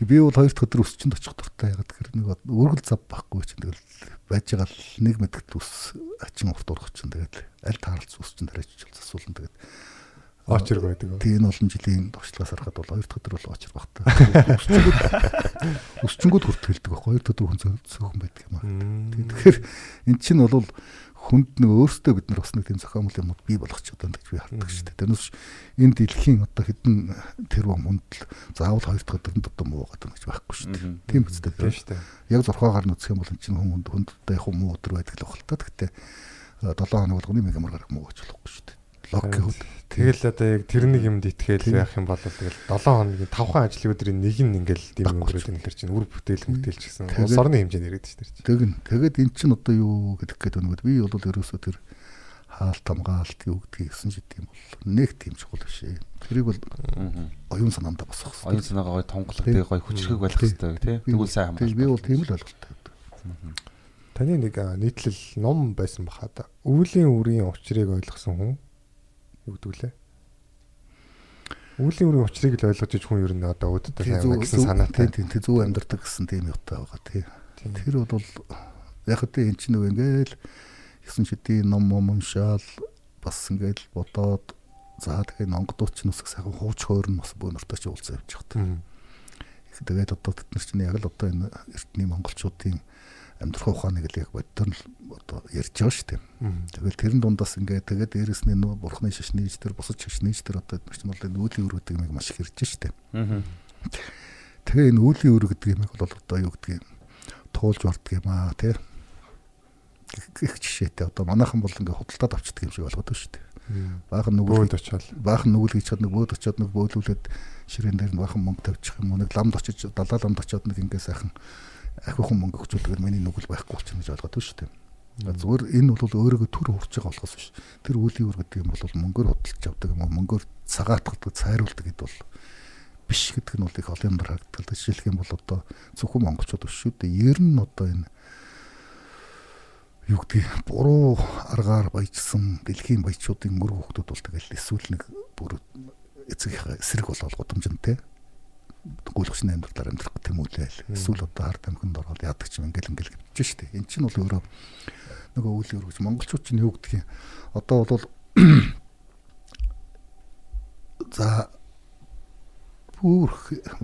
би бол хоёр өдөр өсчөнд очих дуртай ягаад гэхээр нэг өргөл зав байхгүй чинь тэгэл байж байгаа л нэг мэдгэд ус ачин урт урах чинь тэгэл аль тааралц ус чинь тариач засуулна тэгээд Очрог байдаг. тийм олон жилийн туршлагаас харахад бол хоёр дахь өдөр бол очир багтаа. Өсчөнгүүд хүртгэлдэг байхгүй хоёр дахь өдөр хүн зөөхөн байдаг юм аа. Тэгэхээр эн чинь бол хүнд нэг өөртөө бид нар бас нэг тийм зохиомл юмуд бий ч одоо гэж би хардаг шүү дээ. Тэрнээс энэ дэлхийн одоо хэдэн тэрбум хүнд л заавал хоёр дахь өдөрөнд одоо муу байгаа гэж байхгүй шүү дээ. Тийм үстэй. Тийм шүү дээ. Яг зурхаагаар нь үзэх юм бол эн чинь хүнд хүндтэй яг муу өдөр байдаг л та. Гэхдээ 7 хоног болгоны мегамар гарах муу гэж болохгүй шүү дээ. Логикийн хувьд. Тэгэл одоо яг тэр нэг юмд итгээл байх юм бол тэгэл 7 хоногийн 5 хан ажлын өдрийн нэг нь ингээл дэм өнгөрөөд энэ хэр чинь үр бүтээл мөтэлч гэсэн улс орны хэмжээнд яриад шүү дээ. Тэгэн. Тэгээд эн чинь одоо юу гэдэг гээд өнөд би бол ерөөсөө тэр хаалт хамгаалт юу гэдгийг гэсэн шиг тийм бол нэг тийм чухал биш ээ. Тэрийг бол оюун санаандаа босгох хэрэгтэй. Оюун санаагаа гоё тонголох тэгээ гоё хүчрхэг байх хэрэгтэй тий. Тэгвэл сайн хамгаалах. Би бол тийм л ойлголттой. Таны нэг нийтлэл ном байсан баха та. Өвлийн үрийн учрыг ойлгосон хүн юу гэдэг лээ? Өвлийн үрийн учрыг л ойлгож иж хүн ер нь одоо өөдөө сайн гэсэн санаатай. Тийм тийм зөв амьдрдаг гэсэн тийм юутай байгаа тий. Тэр бол яг хөтэ эн чинь нөгөө ингээл гэсэн шидийн ном ном уншаал бас ингээл бодоод за тэгээ нонгодууд ч нүсэх сайхан хууч хойр нь бас бөөнөртөө ч уулзаа явж байгаа. Тэгээд одоо бид нар чинь яг л одоо энэ эртний монголчуудын амьдрах ухааныг л яг бодтор л одоо ярьж байгаа шүү дээ. Тэгэл тэрэн дундаас ингээд тэгээд дээрэс нь нөө бурхны шашныг тэр бусад шашныг тэр одоо бол үүлийн үр гэдэг юм маш их ярьж шүү дээ. Тэгээ энэ үүлийн үр гэдэг юм бол одоо юу гэдэг юм туулж барддаг юм аа тий. Гэх жишээтэй одоо манайхан бол ингээд худалдаад авчдаг юм шиг болгоод шүү дээ. Баахан нүгэл очоод баахан нүгэл гэж чад нэг бөөд очоод нэг бөөлүүлээд ширээн дээр нь баахан мөнгө тавьчих юм уу нэг ламд очиж далаа ламд очоод нэг ингээд сайхан ахиухан мөнгө өгчүүлдэг миний нүгэл байхгүй болчихно гэж ойлгоод шүү дээ. Зүгээр энэ бол өөрийгөө төр хурж байгаа болохоос биш. Тэр үлийн үр гэдэг юм бол мөнгөөр худалдаж авдаг юм уу мөнгөөр цагаатгадаг, цайруулдаг гэдэг бол биш гэдэг нь бол их олон харагддаг. Жишээлх юм бол одоо зөвхөн монголчууд биш шүү дээ. Ер нь одоо энэ юу гэдэг буруу аргаар баяжсан дэлхийн баячуудын мөр хүүхдүүд бол тэгэл эсвэл нэг бүр эцэгийнхээ эсрэг болол гудамжинтэй гүйлгчний амьдралаар амьдрах гэх юм үү лээ. Эсвэл одоо хард амхинд ороод яадаг ч юм ингээл ингээл гэж штэ. Эн чинь бол өөрөө нөгөө үйл өргөж монголчууд чинь юу гэдгийг одоо бол за бүр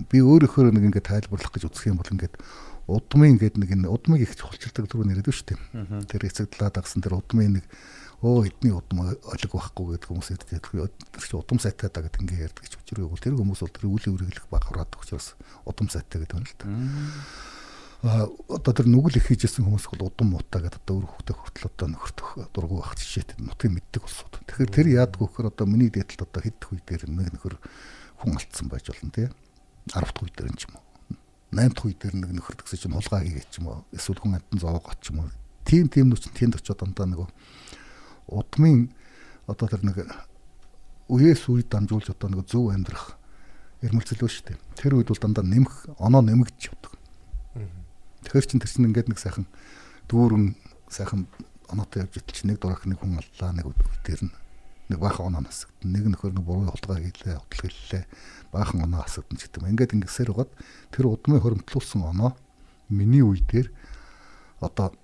би өөрөөхөө нэг ингээд тайлбарлах гэж үзэх юм бол ингээд удмын ингээд нэг энэ удмыг их чухалчилдаг түрүү нэрэд шүү дээ. Тэр эцэг талаа дагсан тэр удмын нэг өө эдний удам олиг байхгүй гэдэг хүмүүс ярьдаг. Тэр чи удам сайтай да гэдэг ингээд ярьдаг ч учрыг бол тэр хүмүүс бол тэр үлийн үргэлэх баг хараад учраас удам сайтай гэдэг юм л та. А одоо тэр нүгэл их хийжсэн хүмүүс бол удам муутай гэдэг одоо өөр хөвгтэй хүртэл одоо нөхөртөх дургу байх жишээтэй нутгийн мэддэг болсод. Тэгэхээр тэр яадгүй гэхээр одоо миний дээдэлд одоо хэд үе дээр нэг нөхөр хүн алдсан байж болно тий. 10 дахь үе дээр юм ч юм уу. 8 дахь үе дээр нэг нөхөр тгсэж чинь хулгай хийгээд ч юм уу. Эсвэл хүн амтан зоогоч ч юм уу. Тим тим нүч тэнд очиод дандаа нөгөө удмын одоо тэр нэг үеэс үе дамжуулж одоо нэг зөв амьдрах эрмэлзэл шүү дээ. Тэр үед бол дандаа нэмэх оноо нэмэгдэж явдаг. Тэгэхээр чин тэр чин ингээд нэг сайхан дүүрэн сайхан оноотой явж идэл чи нэг дурах нэг хүн аллаа нэг үдэрнэ. нэг баахан оноо насагдсан. Нэг нөхөр нэг буруу хулгай хийлээ, утал хэллээ. Баахан оноо асагдан ч гэдэг юм. Ингээд ингэсээр байгаад тэр удмын хоримтлуулсан оноо миний үе дээр одоо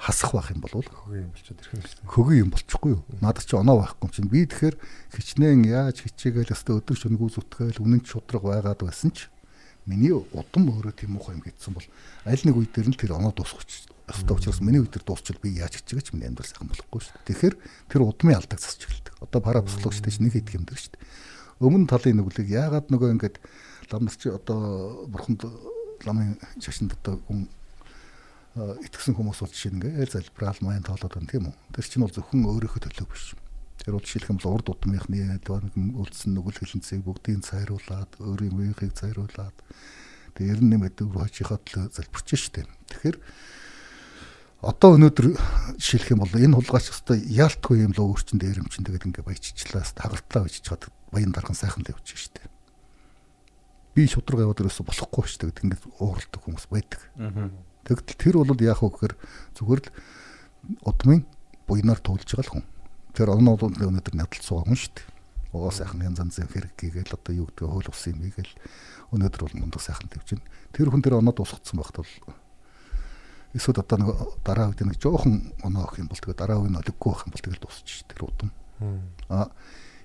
хасах байх юм бол Хөгийн юм болчиход ирэх юм шүү хөгийн юм болчихгүй юу? Надад чи оноо байхгүй юм чинь. Би тэгэхээр хичнээн яаж хичээгээл өстө өдөр шөнөгүй зүтгээл үнэн шудраг байгаад байсан ч миний удам өөрөө тийм муухай юм хийдсэн бол аль нэг үе дээр нь тэр оноо дуусах өстө учраас миний үе дээр дуусчил би яаж хичээгээч миний амьдрал сайхан болохгүй шүү дээ. Тэгэхээр тэр удмын алдаг засч эхэлдэг. Одоо пара психологчтэй ч нэг хэд юм дээр шүү дээ. Өмнө талын нүглийг яагаад нөгөө ингээд ламнар чи одоо бурханд ламын шашинд одоо хүн итгэсэн хүмүүс бол жишээ ингээл залбираал маян тоолоод байна тийм үү. Тэр чинь бол зөвхөн өөрийнхөө төлөө биш. Тэр бол жишээлх юм бол урд удмынхны нэг үлдсэн нүгэл хилэнцгийг бүгдийг цайруулад өөрийн үеийнхийг цайруулад тэр ер нь нэмээд өөр хожихоо төлөө залбирч штеп. Тэгэхээр одоо өнөөдөр жишээлх юм бол энэ хулгайч өстой яалтгүй юм лөө өөрчин дээрэмчин тэгээд ингээ баяжчлаа хагартлаа байж чад баян дархан сайхан л явж штеп. Би шудраг яваад ерөөсө болохгүй штеп ингээд ууралдаг хүмүүс байдаг. Тэгтэл тэр бол яах вэ гэхээр зүгээр л удмын буйнаар туулж байгаа л хүн. Тэр оноо бол өнөөдөр надад суугаа хүн шүү дээ. Угаа сайхан янз янзын хэрэг гээгээл одоо юу гэдэг хууль ус юм гээгээл өнөөдөр бол мундаг сайхан байна. Тэр хүн тэр оноо дуусгацсан багт бол эсвэл одоо нэг дараа үед нэг жоохон оноо авах юм бол тэгээ дараа үе нь олиггүй байх юм бол тэгэл дуусчих. Тэр удам. А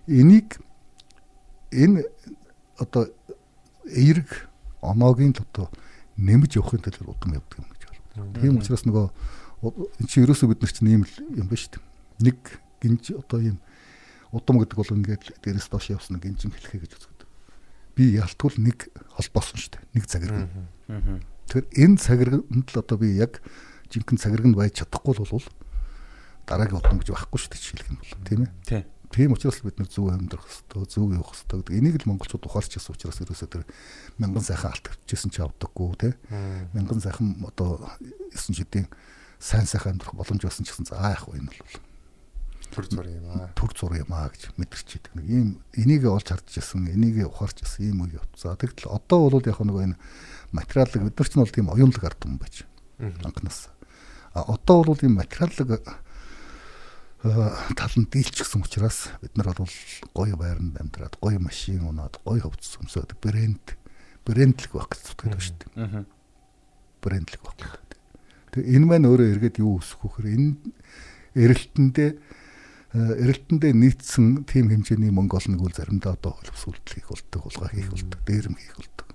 энийг энэ одоо эерэг оноогийн л одоо нэмж явахын тулд удам явдаг юм гэж байна. Тийм учраас нөгөө энэ чи ерөөсөө бид нар чинь ийм л юм ба шүү дээ. Нэг гинж одоо ийм удам гэдэг бол ингээд дээрээс доош явсан гинжин хэлхэ гэж үздэг. Би ялтгуул нэг холбоосон шүү дээ. Нэг цагирган. Тэгэхээр энэ цагирганд л одоо би яг жинхэнэ цагирганд байж чадахгүй л бол дараагийн удам гэж байхгүй шүү дээ жишээлх юм бол тийм ээ. Тий. Тийм учраас бид нар зөв амьдрах хэрэгтэй, зөв явах хэрэгтэй гэдэг. Энийг л монголчууд ухаарч ирсэн учраас ерөөсөө тэр мянган сайхан алт тавьчихсан ч авдаггүй тий. Мянган сайхан одоо 9 шидийн сайн сайхан амьдрах боломж байсан ч гэсэн за яах вэ энэ бол Төр зур юм аа. төр зур юм аа гэж мэдэрч идэг. Нэг ийм энийг олж харж ирсэн, энийг ухаарч ирсэн ийм үе явцгаа. Тэгтэл одоо бол яг нэг энэ материалыг бид нар ч нь бол тийм оюунлаг ард юм байж. Анхнаас. А одоо бол ийм материалыг таланд дийлчихсэн учраас бид нар бол гоё байранд амьдраад гоё машин унаад гоё хөвц өмсөд брэнд брэндлэг байх гэж зүтгэдэг шүү дээ. Аа. Брэндлэг байх гэдэг. Тэгээ энэ маань өөрөө эргээд юу өсөх вөхөр энэ эрэлтэндээ эрэлтэндээ нийцсэн тийм хэмжээний мөнгө олно гэвэл заримдаа одоо хөлбсүүлдэл хийх болдог, хулгай хийх болдог, дээрэм хийх болдог.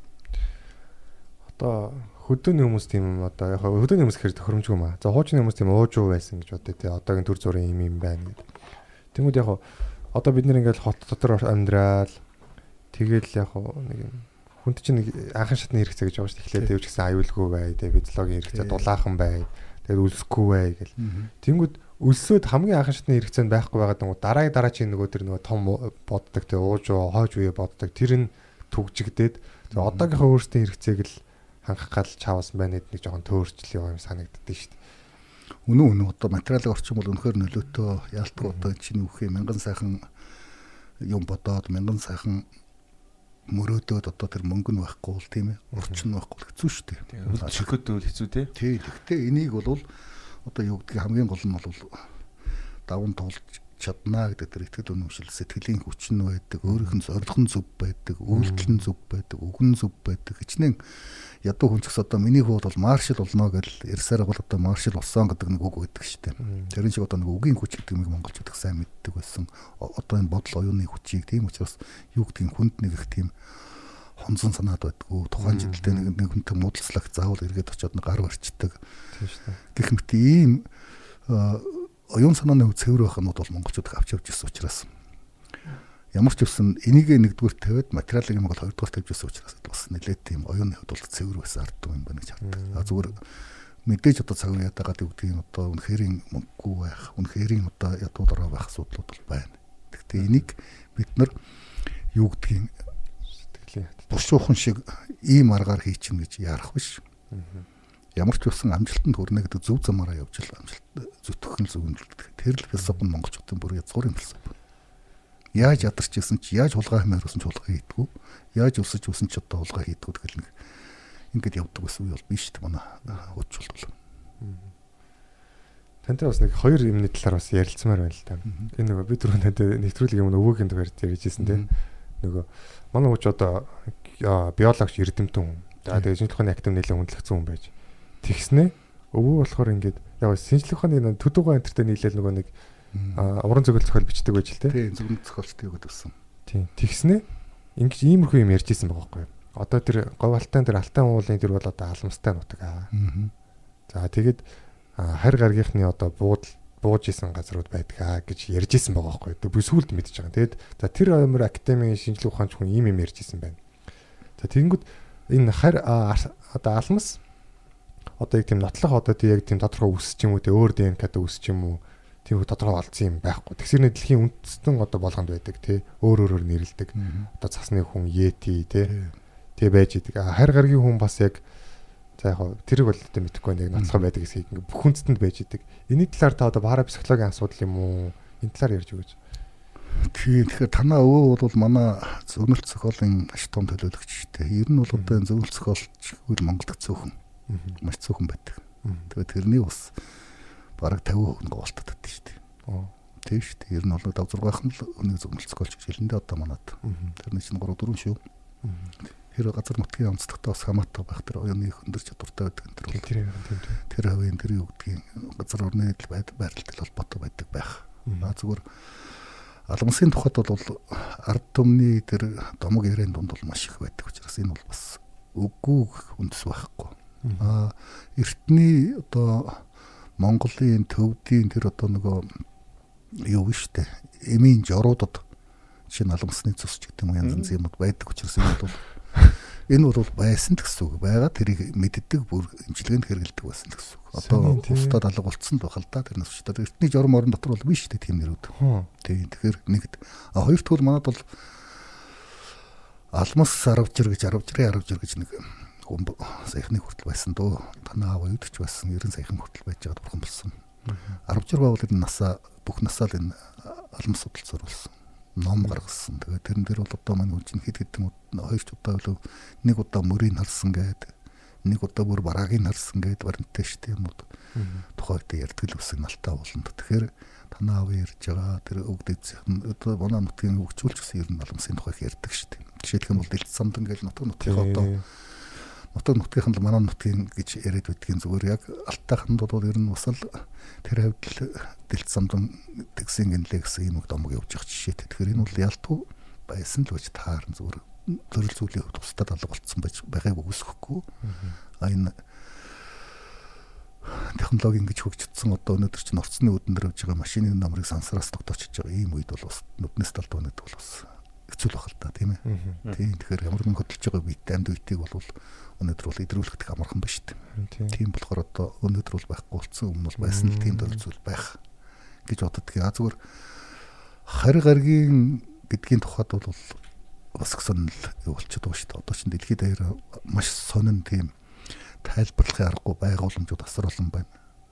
Одоо хөдөөний хүмүүс тийм одоо яг хөдөөний хүмүүс гэхээр тохиромжгүй маа. За хуучны хүмүүс тийм уужуу байсан гэж бодъё те. Одоогийн төр зургийн юм юм байна гэдэг. Тэнгүүд яг одоо бид нэр ингээл хот дотор амьдрал тэгэл яг нэг юм хүнд чинь нэг анхан шатны хэрэгцээ гэж байгаа шүү дээ. Эхлээд дэвч гэсэн аюулгүй бай, тэгээ физиологийн хэрэгцээ дулаахан бай. Тэгээд үлсэхгүй бай гэл. Тэнгүүд өлсөд хамгийн анхан шатны хэрэгцээ нь байхгүй байгаад нөгөө дараагийн дараа чинь нөгөө тэр нөгөө том боддог тэгээ уужуу хойж үе боддог тэр нь түгжигдээд одоогийнхоо өөрсдийн хэрэгцээг л хангах гал чаавсан байна гэдэг нэг жоохон төөрчлөл юм санагддээ шүү дээ. Үнэн үнэн одоо материалын орчин бол үнэхээр нөлөөтэй яалтг одоо чиний үхээ мянган сайхан юм бодоод мянган сайхан мөрөөдөөд одоо тэр мөнгө нь байхгүй бол тийм ээ орчин нь байхгүй хэцүү шүү дээ. Үл чөхөд бол хэцүү те. Тий, гэхдээ энийг бол одоо юу гэдгийг хамгийн гол нь бол даван туулж чаднаа гэдэг тэр итгэл үнэмшил сэтгэлийн хүч нь байдаг, өөрийнх нь зорилго нь зөв байдаг, үйлдэл нь зөв байдаг, үг нь зөв байдаг. Хичнээн ядуу хүн гэсэн одоо миний хүүд бол маршал болно гэж ярьсаар бол одоо маршал болсон гэдэг нэг үг байдаг шүү дээ. Тэрэн шиг одоо нэг үгийн хүч гэдэг нэг монголчууд их сайн мэддэг байсан. Одоо энэ бодол оюуны хүчийг тийм учраас юу гэдгийг хүнд нэг их тийм хонзон санаад байдгүй. Тухайн жилдээ нэг нэг хүнтэй муудалцлах заавал эргээд очиод гар барьцдаг. Тийм шүү дээ. Гэх мэт ийм оюун санааны цэвэр байх нь бол монголчууд авч явж ирсэн учраас ямар ч үсэн энийг нэгдүгээр тавиад материалын юм бол хоёрдугаар тавьж ирсэн учраас бас нэлээд тийм оюуны хувьд бол цэвэр байсан ард юм байна гэж хардаг. А зүгээр мэдээж одоо цаг үеийн ятагаад үгдгийн одоо үнэхэрийн мөнгөгүй байх, үнэхэрийн одоо ядуу дараа байх асуудлууд бол байна. Гэхдээ энийг бид нар юу гэдгийг Сэтгэлийн бушуухан шиг ийм аргаар хийчихнэ гэж яарах биш. Ямар ч үсэн амжилтанд хүрнэ гэдэг зөв замаараа явж л амжилт зүтгэх нь зөв юм л гэдэг. Тэр л философи нь монголчуудын бүр язгуурын философи. Яаж ядарч исэн ч яаж хулгай хэмээр усан ч хулгай хийдгүү. Яаж өсөж усан ч одоо хулгай хийдгүү тэгэл нэг ингэж явдаг гэсэн үе бол биш манай хөдөлгөл бол. Тантай бас нэг хоёр юмны талаар бас ярилцмаар байна л да. Энэ нөгөө би түрүү тантай нэвтрүүлэг юм өвөөгийн тухайд ярьжсэн те. Нөгөө манай хүүч одоо биологч эрдэмтэн хүн. За тэгээ шинжлэх ухааны актив нэлээд хүндлэгцэн хүн байж. Тэгснэ өвөө болохоор ингээд яг шинжлэх ухааны төдөгөө энтертэй нийлээл нөгөө нэг аа, уран зохиол зохиол бичдэг байж л те. Тийм зөвхөн зохиолчтой юу гэдсэн. Тийм. Тэгснэ ингэж иймэрхүү юм ярьжсэн байгаа байхгүй юу? Одоо тэр говьалтайн тэр алтан уулын тэр бол одоо алмастай нутаг аа. Аа. За тэгээд а, харь гаргийнхны одоо буудал бууж исэн газрууд байдгаа гэж ярьж исэн байгаа байхгүй. Тэг би сүулт мэдчихэж байгаа. Тэгэд за тэр амар академийн шинжлэх ухаанч хүн ийм юм ярьж исэн байна. За тэгэнгүүт энэ харь одоо алмас одоо яг тийм нотлох одоо тийм яг тийм тодорхой үсч юм уу те өөр ДНК-д үсч юм уу тийм тодорхой олдсон юм байхгүй. Тэгсэрний дэлхийн үндэстэн одоо болгонд байдаг те өөр өөрөөр нэрлдэг. Одоо цасны хүн Yeti те тэг байж идэг. Харь гаргийн хүн бас яг за яг тэрийг бол одоо мэдэхгүй. Яг нотлох байдаг гэсэн ингээ бүх үндэстэнд байж идэг. Энийн талаар та одоо бара психологийн асуудал юм уу? Энэ талаар ярьж өгөөч. Тийм тэгэхээр танаа өвөө бол манай зөвнөлт зохиолын маш том төлөөлөгч шүү дээ. Ер нь бол одоо энэ зөвнөлт зохиолч үйл Монголд цөөхөн маш цөөхөн байдаг. Тэгээд тэрний ус бараг 50% гоолтод байдаг шүү дээ. Тийм шүү дээ. Ер нь бол 5 6хан л өнөө зөвнөлт зохиолч гэж хэлэндээ одоо манад. Тэрний чинь 3 4 шүү. Тэр газар нутгийн онцлогтой бас хамаатай байх тэр оюуны хөндөр чадвартай байдаг энэ Тэр тэр хавийн тэр юу гэдгийг газар орны байд- байрлалтай холбоотой байдаг байх. Аа зүгээр алмсын тухайд бол ард түмний тэр домог яриан дунд бол маш их байдаг учраас энэ бол бас үгүй үндэс байхгүй. Аа эртний одоо Монголын энэ төвдийн тэр одоо нөгөө юу вэ штэ? Эмийн жоруудад чинь алмасны цус ч гэдэг юм янз янз юмуд байдаг учраас энэ бол энэ бол байсан ч гэсэн үг. Байгаа тэрийг мэддэг бүр имчилгээнд хэрэгэлдэг байсан ч гэсэн үг. Одоо устдад алга болцсон бахал та тэр насчдад эртний жорм орон дотор бол биш тийм нэрүүд. Тийм тэгэхээр нэгт а хоёр дахь нь манад бол алмас аравжир гэж аравжрын аравжир гэж нэг юм 30 саяхны хүртэл байсан дөө. Танаа аав үүдч байсан 90 саяхан хүртэл байж байгаад бурхан болсон. 16 бол энэ насаа бүх насаал энэ алам судалт зорулсан. Ном гаргасан. Тэгээд тэрэн дээр бол одоо манай хүн чинь хэд хэдэн хоёр ч удаа болов нэг удаа мөрийг харсан гээд нэг удаа бүр бараагийн харсан гээд баримттай шүү дээ юм уу. Тухайд ярьдаг л үсэн алтаа болонд. Тэгэхээр танаа аав ярьж байгаа тэр өгдөц одоо манай нутгийн хөгжүүлч гэсэн ер нь аламсын тухайг ярьдаг шүү дээ. Жишээлх юм бол дэлт самдан гэж нутгийн нутгийн одоо нутаг нутгийнхан л манай нутгийн гэж яриад байдгийн зүгээр яг алтайханд бол ер нь бас л тэр хавьд л дэлц самдан тэгсэн гинлээ гэсэн юм домог явж байгаа жишээтэй. Тэгэхээр энэ бол ялтуу байсан л гэж таарна зүгээр төрөл зүйлийн хувьд устдад алга болцсон байж байгааг үгүйсэхгүй. А энэ технологи ингэж хөгжсөн одоо өнөөдөр чинь орцны үүдэн дээр явж байгаа машины номерыг сансараас тогтоочж байгаа ийм үед бол бас нүднээс талд өнөд бол бас хэцүү л бахал та тийм ээ. Тийм тэгэхээр ямар нэгэн хөдөлж байгаа үед амьд үеийг бол өнөөдөр бол идрүүлэх гэх амархан ба шүү дээ. Тийм болохоор одоо өнөөдөр бол байхгүй болсон өмнө бол байсан л тийм зүйл байх гэж боддгийг. А зүгээр харь гаргийн гэдгийн тухайд бол бас их сонирхол юу болчиход байгаа шүү дээ. Одоо чинь дэлхийд даяар маш сонин тийм тайлбарлахын аргагүй байгууламжууд асар олон байна.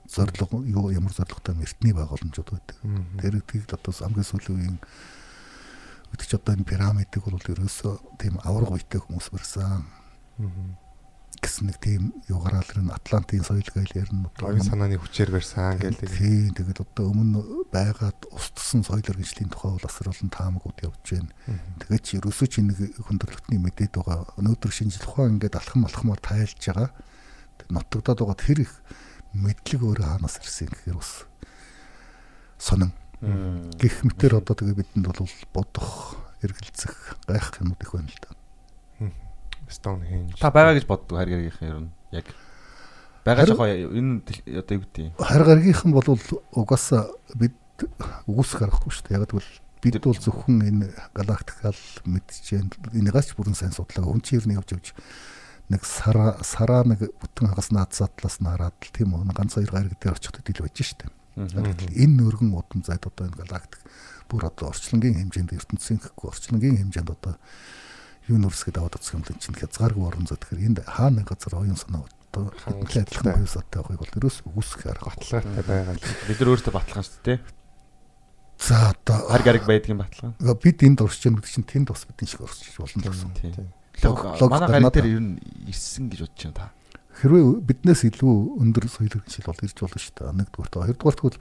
Зорилго юу ямар зорилготой юм эртний байгууламжууд байдаг. Тэр ихийг одоо хамгийн сүүлийн үтгч одоо энэ пирамидыг бол ерөөсөө тийм авраг үйтэй хүмүүс барьсан. Гэсэн нэг тийм юугаараа л энэ Атлантын соёл гээл ярина. Оюун санааны хүчээр барьсан тэгээ. Тийм тэгээд одоо өмнө байгаад устсан соёл өргөжлийн тухай бол асар олон таамагуд явж байна. Тэгээд чи ерөөсөө чи нэг хөндөрлөлтний мэдээд байгаа. Өнөөдөр шинжлэх ухаан ингээд алхам алхмаар тайлж байгаа. Нутагдаад байгаа тэр их мэдлэг өөрөө хаанаас ирсэн гэхээр бас сонин. Гэх мэтэр одоо тэгээ бидэнд бол бодох, эргэлзэх, гайхах юмуд их байна л да. Stone Henge. Та байгаа гэж боддог харь гаргийнхан ер нь яг. Байгаа яг энэ одоо юу гэдэг юм. Харь гаргийнхан бол угаасаа бид үгүйсэх аргагүй шүү дээ. Яг бол бид бол зөвхөн энэ галактикал мэдчихээн энийгээс ч бүрэн сайн судлаа. Хүн чинь ер нь явж явж нэг сараа сараа нэг бүтэн хагас наад задлаас нараад л тийм үү ганц хоёр гариг дээр очиход дил байж штэ. Гэтэл энэ нөргөн удам зайд одоо энэ галактик бүр одоо орчлонгийн хэмжээнд ертөнцийн гэхгүй орчлонгийн хэмжээнд одоо юу нүрсгэд аваад утсах юм л чинь хязгааргүй орон зай. Тэгэхээр энд хаана нэг газар оюун санаа одоо Хангалттай. адилхан оюусаатай байхыг бол ерөөс үгүйсэх арга. Баталгаатай байгаа л. Бид нар өөрсдөө баталгаа шүү дээ. За одоо Харь гариг байдаг юм баталгаа. Бид энд орж байгаа гэдэг чинь тэнд бас бидний шиг орж иж болно гэсэн. Тийм. Лог- лог Манай гариг дээр ер нь ирсэн гэж бодож байна та. хэрвээ биднээс илүү өндөр соёл хөгжил бол ирж болно шүү дээ. Нэгдүгээр та хоёрдугаар тэгвэл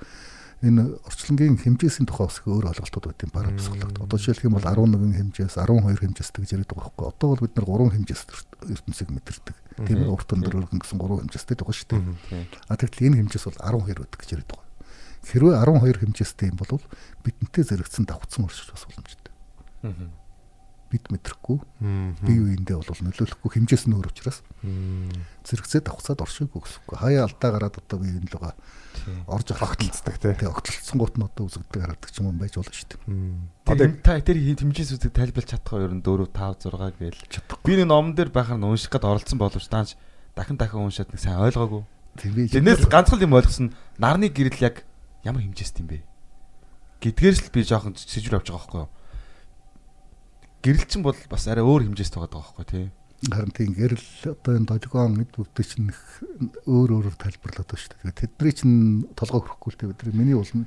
энэ орчлонгийн хэмжээсийн тухай бас их өөр ойлголтууд байт юм para психологт. Одоо жишээлх юм бол 11 хэмжээс 12 хэмжээстэй гэж яриад байгаа байхгүй. Одоо бол бид нар 3 хэмжээс ертөнцийг мэдэрдэг. Тийм ээ урт өндөр өргөн гэсэн 3 хэмжээстэй байгаа шүү дээ. А тэгтэл энэ хэмжээс бол 12 байдаг гэж яриад байгаа. Хэрвээ 12 хэмжээстэй юм бол бидэнтэй зэрэгцэн давхцсан оршиж бас боломжтой. Бид мэдрэхгүй. Бие биендээ бол нөлөөлөхгүй хэмжээс нь өөр учраас зэрэгцээ давхцаад оршихгүй гэсэн үг. Хаяа алдаа гараад одоо бие биен луга орж огтлцдаг тий. Огтлцсон гут нь одоо үзэгдэг хараадаг ч юм байж болно шүү дээ. Одоо та тэр хэмжээс үзэг тайлбарлаж чадахгүй ер нь 4 5 6 гээл. Би нэг номон дээр байхаар нь унших гээд оролцсон боловч даанч дахин дахин уншаад нэг сайн ойлгоогүй. Тэрнээс ганцхан юм ойлгосон нарны гэрэл яг ямар хэмжээст юм бэ? Гэдгээрс л би жоохон сэжвэр авч байгаа байхгүй юу? Гэрэлчин бол бас арай өөр хэмжээст байгаа байхгүй тий. Харин тийм гэрэл одоо энэ долгион эд бүгд чинь өөр өөрөөр тайлбарлаад байна шүү дээ. Тэдний чинь толгой хөрөхгүй л дээ. Бидний улам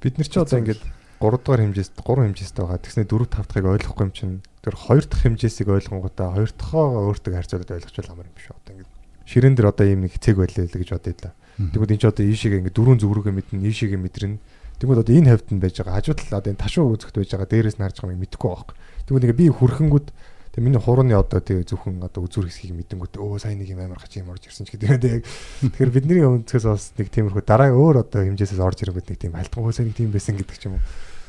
бид нар ч одоо ингээд 3 дугаар хэмжээст 3 хэмжээст байгаа. Тэгснэ 4 5 дахыг ойлгохгүй юм чинь тэр 2 дахь хэмжээсийг ойлгонгуудаа 2 дахьгаа өөртөө харьцуулаад ойлгочвол амар юм биш үү? Одоо ингээд ширээн дээр одоо ийм нэг цэг байлаа л гэж бодъё л. Тэгвэл энэ ч одоо ийшээгээ ингээд дөрөв зүгрүүгээ мэднэ, ийшээгээ мэдрэнэ. Тэгвэл одоо энэ хавьд нь байж байгаа хажууд талаа одоо энэ ташуу үзэгт байж байгаа дээрээс нь харж байгаа юм мэдэхгүй байхгүй. Тэгвэл ингээ би хөрхөнгүүд тэг миний хурууны одоо тэг зөвхөн одоо үзүр хэсгийг мэдэнгүүт өө сайн нэг юм амар хач юм орж ирсэн ч гэдэг тийм. Тэгэхээр бидний өнцгөөс бас нэг тиймэрхүү дараа өөр одоо хэмжээсээс орж ирэнгүүт нэг тийм хальтган хөөсөө нэг тийм байсан гэдэг ч юм уу.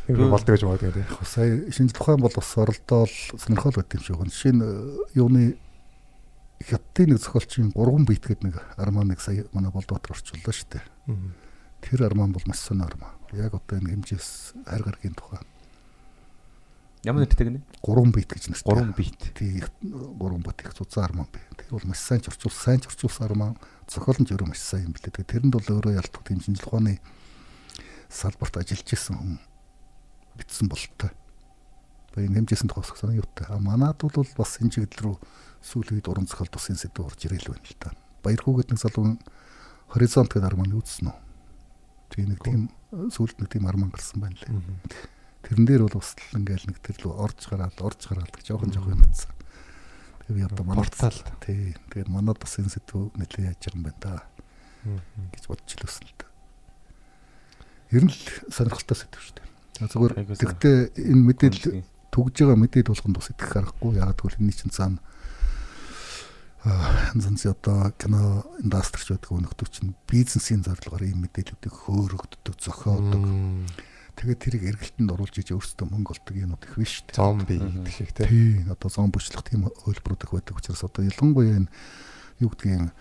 Тийм болдог гэж боддог тийм. Сая шинжлэх ухаан бол бас оролдоол сонирхол байт юм шиг байна. Жишээ нь юуны хятадын нэг зохиолчийн 3 бит гэдэг нэг арманыг сая манай болдотор орчууллаа шүү дээ. Тэр арман бол маш сонир арман. Яг одоо энэ хэмжээс хайр гаргийн тухай. Ямар нэртэй гинэ? 3 бит гэж нэртэй. 3 бит. Тий 3 бит их цуцсан арман бэ. Тэр бол маш сайн ч орчуул сайн ч орчуулсан арман. Зохиол нь ч өөрөө маш сайн юм билээ. Тэрэнд бол өөрөө ялтдаг шинжлэх ухааны салбарт ажиллаж исэн хүн битсэн болтой. Тэгээ энэ хэмжээсэн тухай санаа юутай. А манад бол бас энэ чиглэл рүү сүүлийн үед уран зохиол тусын сэдв орж ирэл байна л да. Баярхуугээд нэг залуу хоризонт гэдэг арман үзсэн үү? Тэгээ нэг тийм сүүлд нэг тийм арман гарсан байна лээ. Тэрэн дээр бол бас л ингээл нэг тэр лөө орж гараад орж гараад гэж жоохон жоохон юм бацсан. Тэгээ би одоо манай портал тий. Тэгээд манад бас энэ сэдв нэлээд яаж байгаа юм байна да гэж бодож илүүсэн л да. Ер нь л сонирхолтой сэдв шүү дээ. Зүгээр тэгтээ энэ мэдээлэл түгж байгаа мэдээлэл болгонд бас итгэх аргагүй. Яг тэгвэл энэ чинь цаана янз одоо кино индастрич байдаг өнөختөв чинь бизнесийн зорилгоор ийм мэдээллүүдийг хөөрөгддөг, зохиодог. Тэгээд тэрийг эргэлтэнд оруулж иж өөрсдөө мөнгө олдог юмуд их биш шүү дээ. Зомби гэдэг шиг тий. Одоо зомбичлах тийм хөлбөрүүд их байдаг учраас одоо ялангуяа энэ юу гэдгийг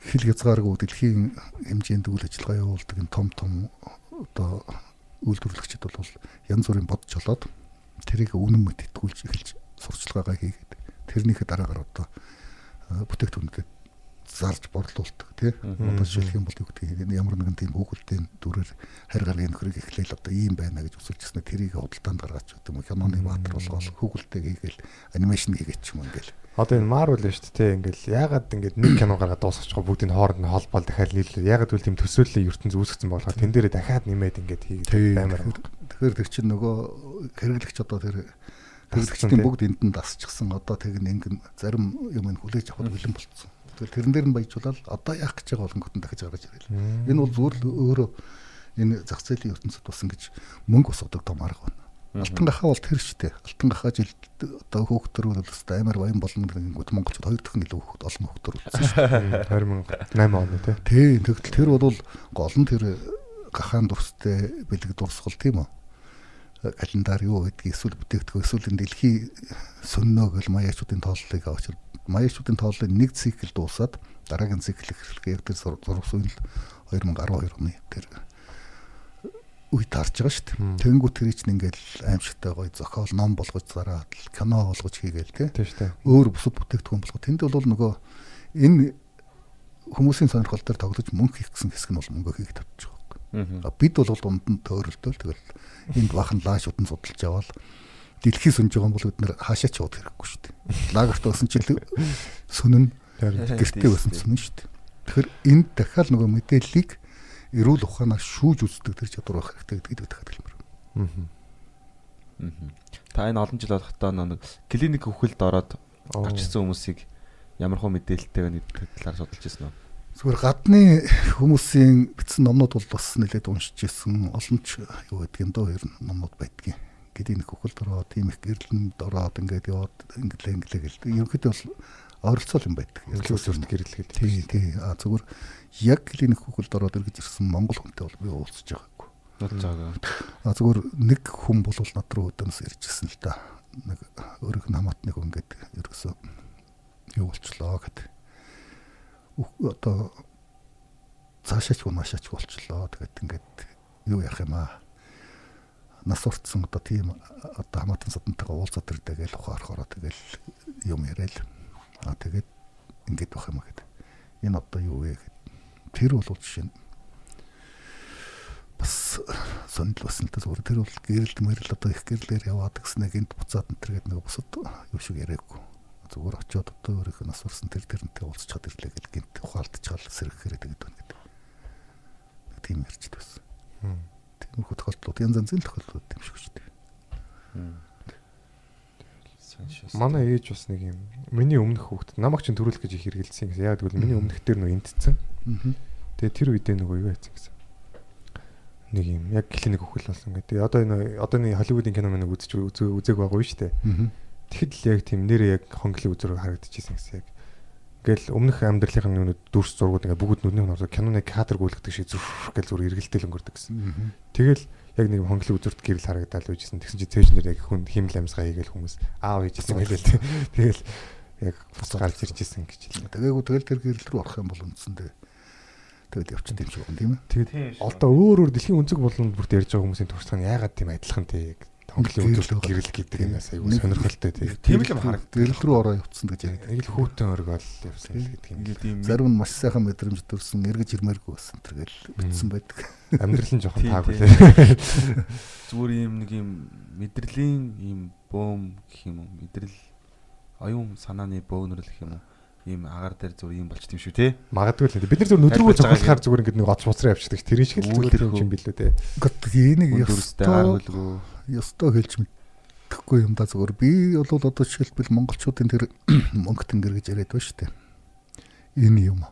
хил хязгааргүй дэлхийн хэмжээнд үйл ажиллагаа явуулдаг энэ том том одоо үйлдвэрлэгчид бол янз бүрийн бодж олоод тэрийг үнэн мэд итгүүлж эхэлж сурчлагаагаа хийгээд тэрнийхээ дараагаар одоо бүтээгдэхүүнүүдэд зарж борлуулдаг тий. Одоо жишээлх юм бол юу гэдэг нь ямар нэгэн тийм хүүхэлдэйн дүрээр харь гаргийн нөхрийг эхлээл одоо ийм байна гэж үсэлжсэн тэрийг худалдаанд гаргаач гэдэг юм киноны баатар болгоол хүүхэлдэйг хийгээл анимашн хийгээд ч юм ингээл Одоо энэ Marvel шүү дээ ингээл ягаад ингээд нэг кино гаргаад дуусчихгүй бүгдийн хооронд нь холбол дахиад нийлээ. Ягаад гэвэл тийм төсөөллийн ертөнц үүсгэсэн болохоор тэн дээрээ дахиад нэмээд ингээд хийгээд баймаар. Тэгэхээр тэр чинь нөгөө хэрэглэгч одоо тэр хэрэглэгчдийн бүгд энд нь дасчихсан. Одоо тэг нэгэн зарим юм нь хүлээж авах бэлэн болцсон. Тэгэхээр тэрэн дээр нь баяжуулаад одоо яах гэж байгаа болонгот нь дахиж гаргаж ирэл. Энэ бол зүгээр л өөрөө энэ зах зээлийн ертөнцид бас ингэж мөнгө усгадаг том арга байна. Алтан гахаа бол тэр штэ. Алтан гахаа жил одоо хөөхтөр бол өстой амар баян болно гэнгүүт монголчууд хоёр дахин илүү хөөхт олон хөөхтөр үлдсэн штэ. 2008 оны тий. Тий, тэгтэл тэр бол гол нь тэр гахаан дурстай бэлэг дурсгал тийм үү? Календар юу гэдгийг эсвэл бүтээгдэхүүн эсвэл дэлхийн сөннөө гэл маяачуудын тооллыг авчир маяачуудын тооллын нэг цикл дуусаад дараагийн цикл эхлэхээр тэр зургас үйл 2012 оны тэр үед харж байгаа шүү дээ. Тэнгүү тэр чинь ингээл аимшигтай гоё зохиол ном болгож зараад кино болгож хийгээл тий. Өөр бусад бүтээгдэхүүн болгоо. Тэнд бол нөгөө энэ хүмүүсийн сонирхол дээр тоглож мөнгө хийх гэсэн хэсэг нь бол мөнгө хийх тавьж байгаа. Бид бол дунд нь төөрөлтөөл тэгэл энд бахан лаашууд нь судалж явал дэлхий сүнж байгаа бол бид нэр хаашаа ч явах хэрэггүй шүү дээ. Лагерт өсөн чил сүнэн гэртээ өсөн сүнэн шүү дээ. Тэгэхээр энд дахиад нөгөө мэдээллийг эрүүл ухаанаар шүүж үздэг тэр чадвар байх хэрэгтэй гэдгийг дахиад хэлмээр. Аа. Та энэ олон жил болохдоо нэг клиник хөвгөлд ороод гарчсан хүмүүсийг ямар хөө мэдээлэлтэй байна гэдэг талаар судалж ирсэн үү? Зүгээр гадны хүмүүсийн бичсэн номнууд бол бас нэлээд уншиж ирсэн. Олон ч юу гэдгийг доо ер нь номнууд байдгийн. Гэдийн нэг хөлд ороод тийм их гэрлэнд ороод ингээд яваад инглээ инглээ гэл. Ерөнхийдөө бол ойролцоол юм байдаг. Өглөөсөрт гэрлэхэд. Тий, тий. А зүгээр яг клиник хөлд ороод эргэж ирсэн монгол хүнтэй бол би уулзж байгаагүй. А зүгээр нэг хүн бол над руу өдөөс иржсэн л да. Нэг өрг намат нэг хүн гээд ерөөсөө юу болчлоо гэдэг. Одоо цаашаач унаашаач болчлоо. Тэгээд ингээд юу яах юм аа. Нас уртсан одоо тийм одоо хамаатан садантайгаа уулзаад ирдэ гэж ухаар хороо тэгэл юм яриад. А тэгээд ингээд байх юм аа гэдэг. Энэ одоо юу вэ гэд. Тэр бол жишээ нь бас басан л та зүгээр тэр бол гэрэлд мэрэл одоо их гэрлэр яваад гэснэ гинт буцаад энэ төр гэдэг нэг бусад юу шиг яриаггүй зүгээр очиод одоо өөрийнхөө нас урсан тэр тэрнтэй уулзчаад ирлээ гэл гинт ухаалтчаал сэрхэхээр тэгээд байна гэдэг нэг тийм ярьчд байсан тиймэрхүү тохиолдлууд янз янзын тохиолдлууд юм шиг шүү дээ. Манай ээж бас нэг юм миний өмнөх хүүхэд намайг чинь төрүүлэх гэж их хэрэгэлсэн гэсэн. Яг тэгвэл миний өмнөх дээр нөө эндцсэн. Тэгээ тэр үедээ нөгөө юу яцсан гэсэн. Нэг юм яг клиник өхөл болсон гэдэг. Одоо энэ одооны Холливуудын кино мань үзэж үзээ- үзээг байгаа шүү дээ. Тэгэхэд л яг тийм нэрээ яг хонглын үзрэг харагдчихсэн гэсэн яг. Ингээл өмнөх амьдралынхаа нүд дүрс зургууд ингээ бүгд нүдний хонор киноны кадр гүйлгдэг шиг зүрх гэл зүр эргэлтэл өнгөрдөг гэсэн. Тэгэл яг нэг хонглын үзүрт гэрэл харагдаад үйжсэн. Тэгсэн чи цээж нэр яг хүн химэл амьсгаа хийгээл хүмүүс аав хийжсэн гэлээ л. Тэгэл яг бус гарч иржсэн гэж хэлээ. тэгээгүй тэгэл тэр гэрэл рүү орох юм бол үндсэндээ тэгэл явчих тийм шиг байна тийм ээ Тэгээд одоо өөр өөр дэлхийн өнцөг болонд бүрт ярьж байгаа хүмүүсийн туршлага нь яагаад тийм адилхан тий хонглын үзүрт гэрэл гэдэг юм ясаа айгуу сонирхолтой тий. Тийм л юм харагдав. гэрэл рүү ороо явцсан гэж яриад Яг л хүүтэн өргөөл явсан л гэдэг юм. Ингээд ийм зарим нь маш сайхан мэдрэмж төрсэн эргэж ирмээргүй байсан тэргээл битсэн байдаг. Амьдрал нь жоохон таагүй тий. зүгээр ийм нэг ийм мэдрэлийн ийм бөөм гэх юм уу? Мэдрэл оюун санааны бөөнөр л гэх юм уу? Ийм агаар дээр зүгээр ийм болчт юм шүү те Магадгүй л бид нар Тайлбарж байгаа цогцолохоор зүгээр ингэ нэг оц буцраа явчихдаг. Тэр шиг л зүгээр юм билүү тий. Гэхдээ энийг ёстой. хөлгөө ёстой хэлж мэдэхгүй юм да зүгээр би бол одоо жишээлбэл монголчуудын тэр мөнгө тэнгэр гэж яриад байна шүү дээ. Энэ юм.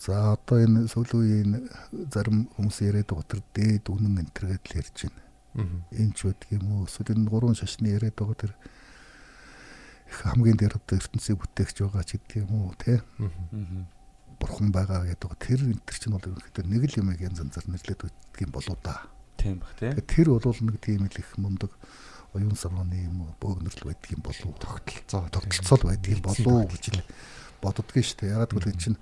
За одоо энэ сүүлийн зарим хүмүүс яриад байгаа тэр дээд үнэн энэ төр гэдэл ярьж байна. Аа. Энэ ч байдаг юм уу? Эсвэл энэ гурван шашны яриад байгаа тэр их хамгийн дээр одоо ертөнцийг бүтээгч байгаа ч гэдэг юм уу те бурхан байгаа гэдэг. Тэр энэ төр чинь бол ерөнхийдөө нэг л юмыг янз янзаар нэрлээд өгдөг юм болоо да. Тийм бах Тэгээ тэр бол нэг тийм л их мундаг оюун санааны юм бөөгнөрл байдаг юм болов уу Тогтолцоо тогтолцоол байдаг юм болов уу гэж л боддгийн шүү дээ. Ягаад гэвэл энэ чинь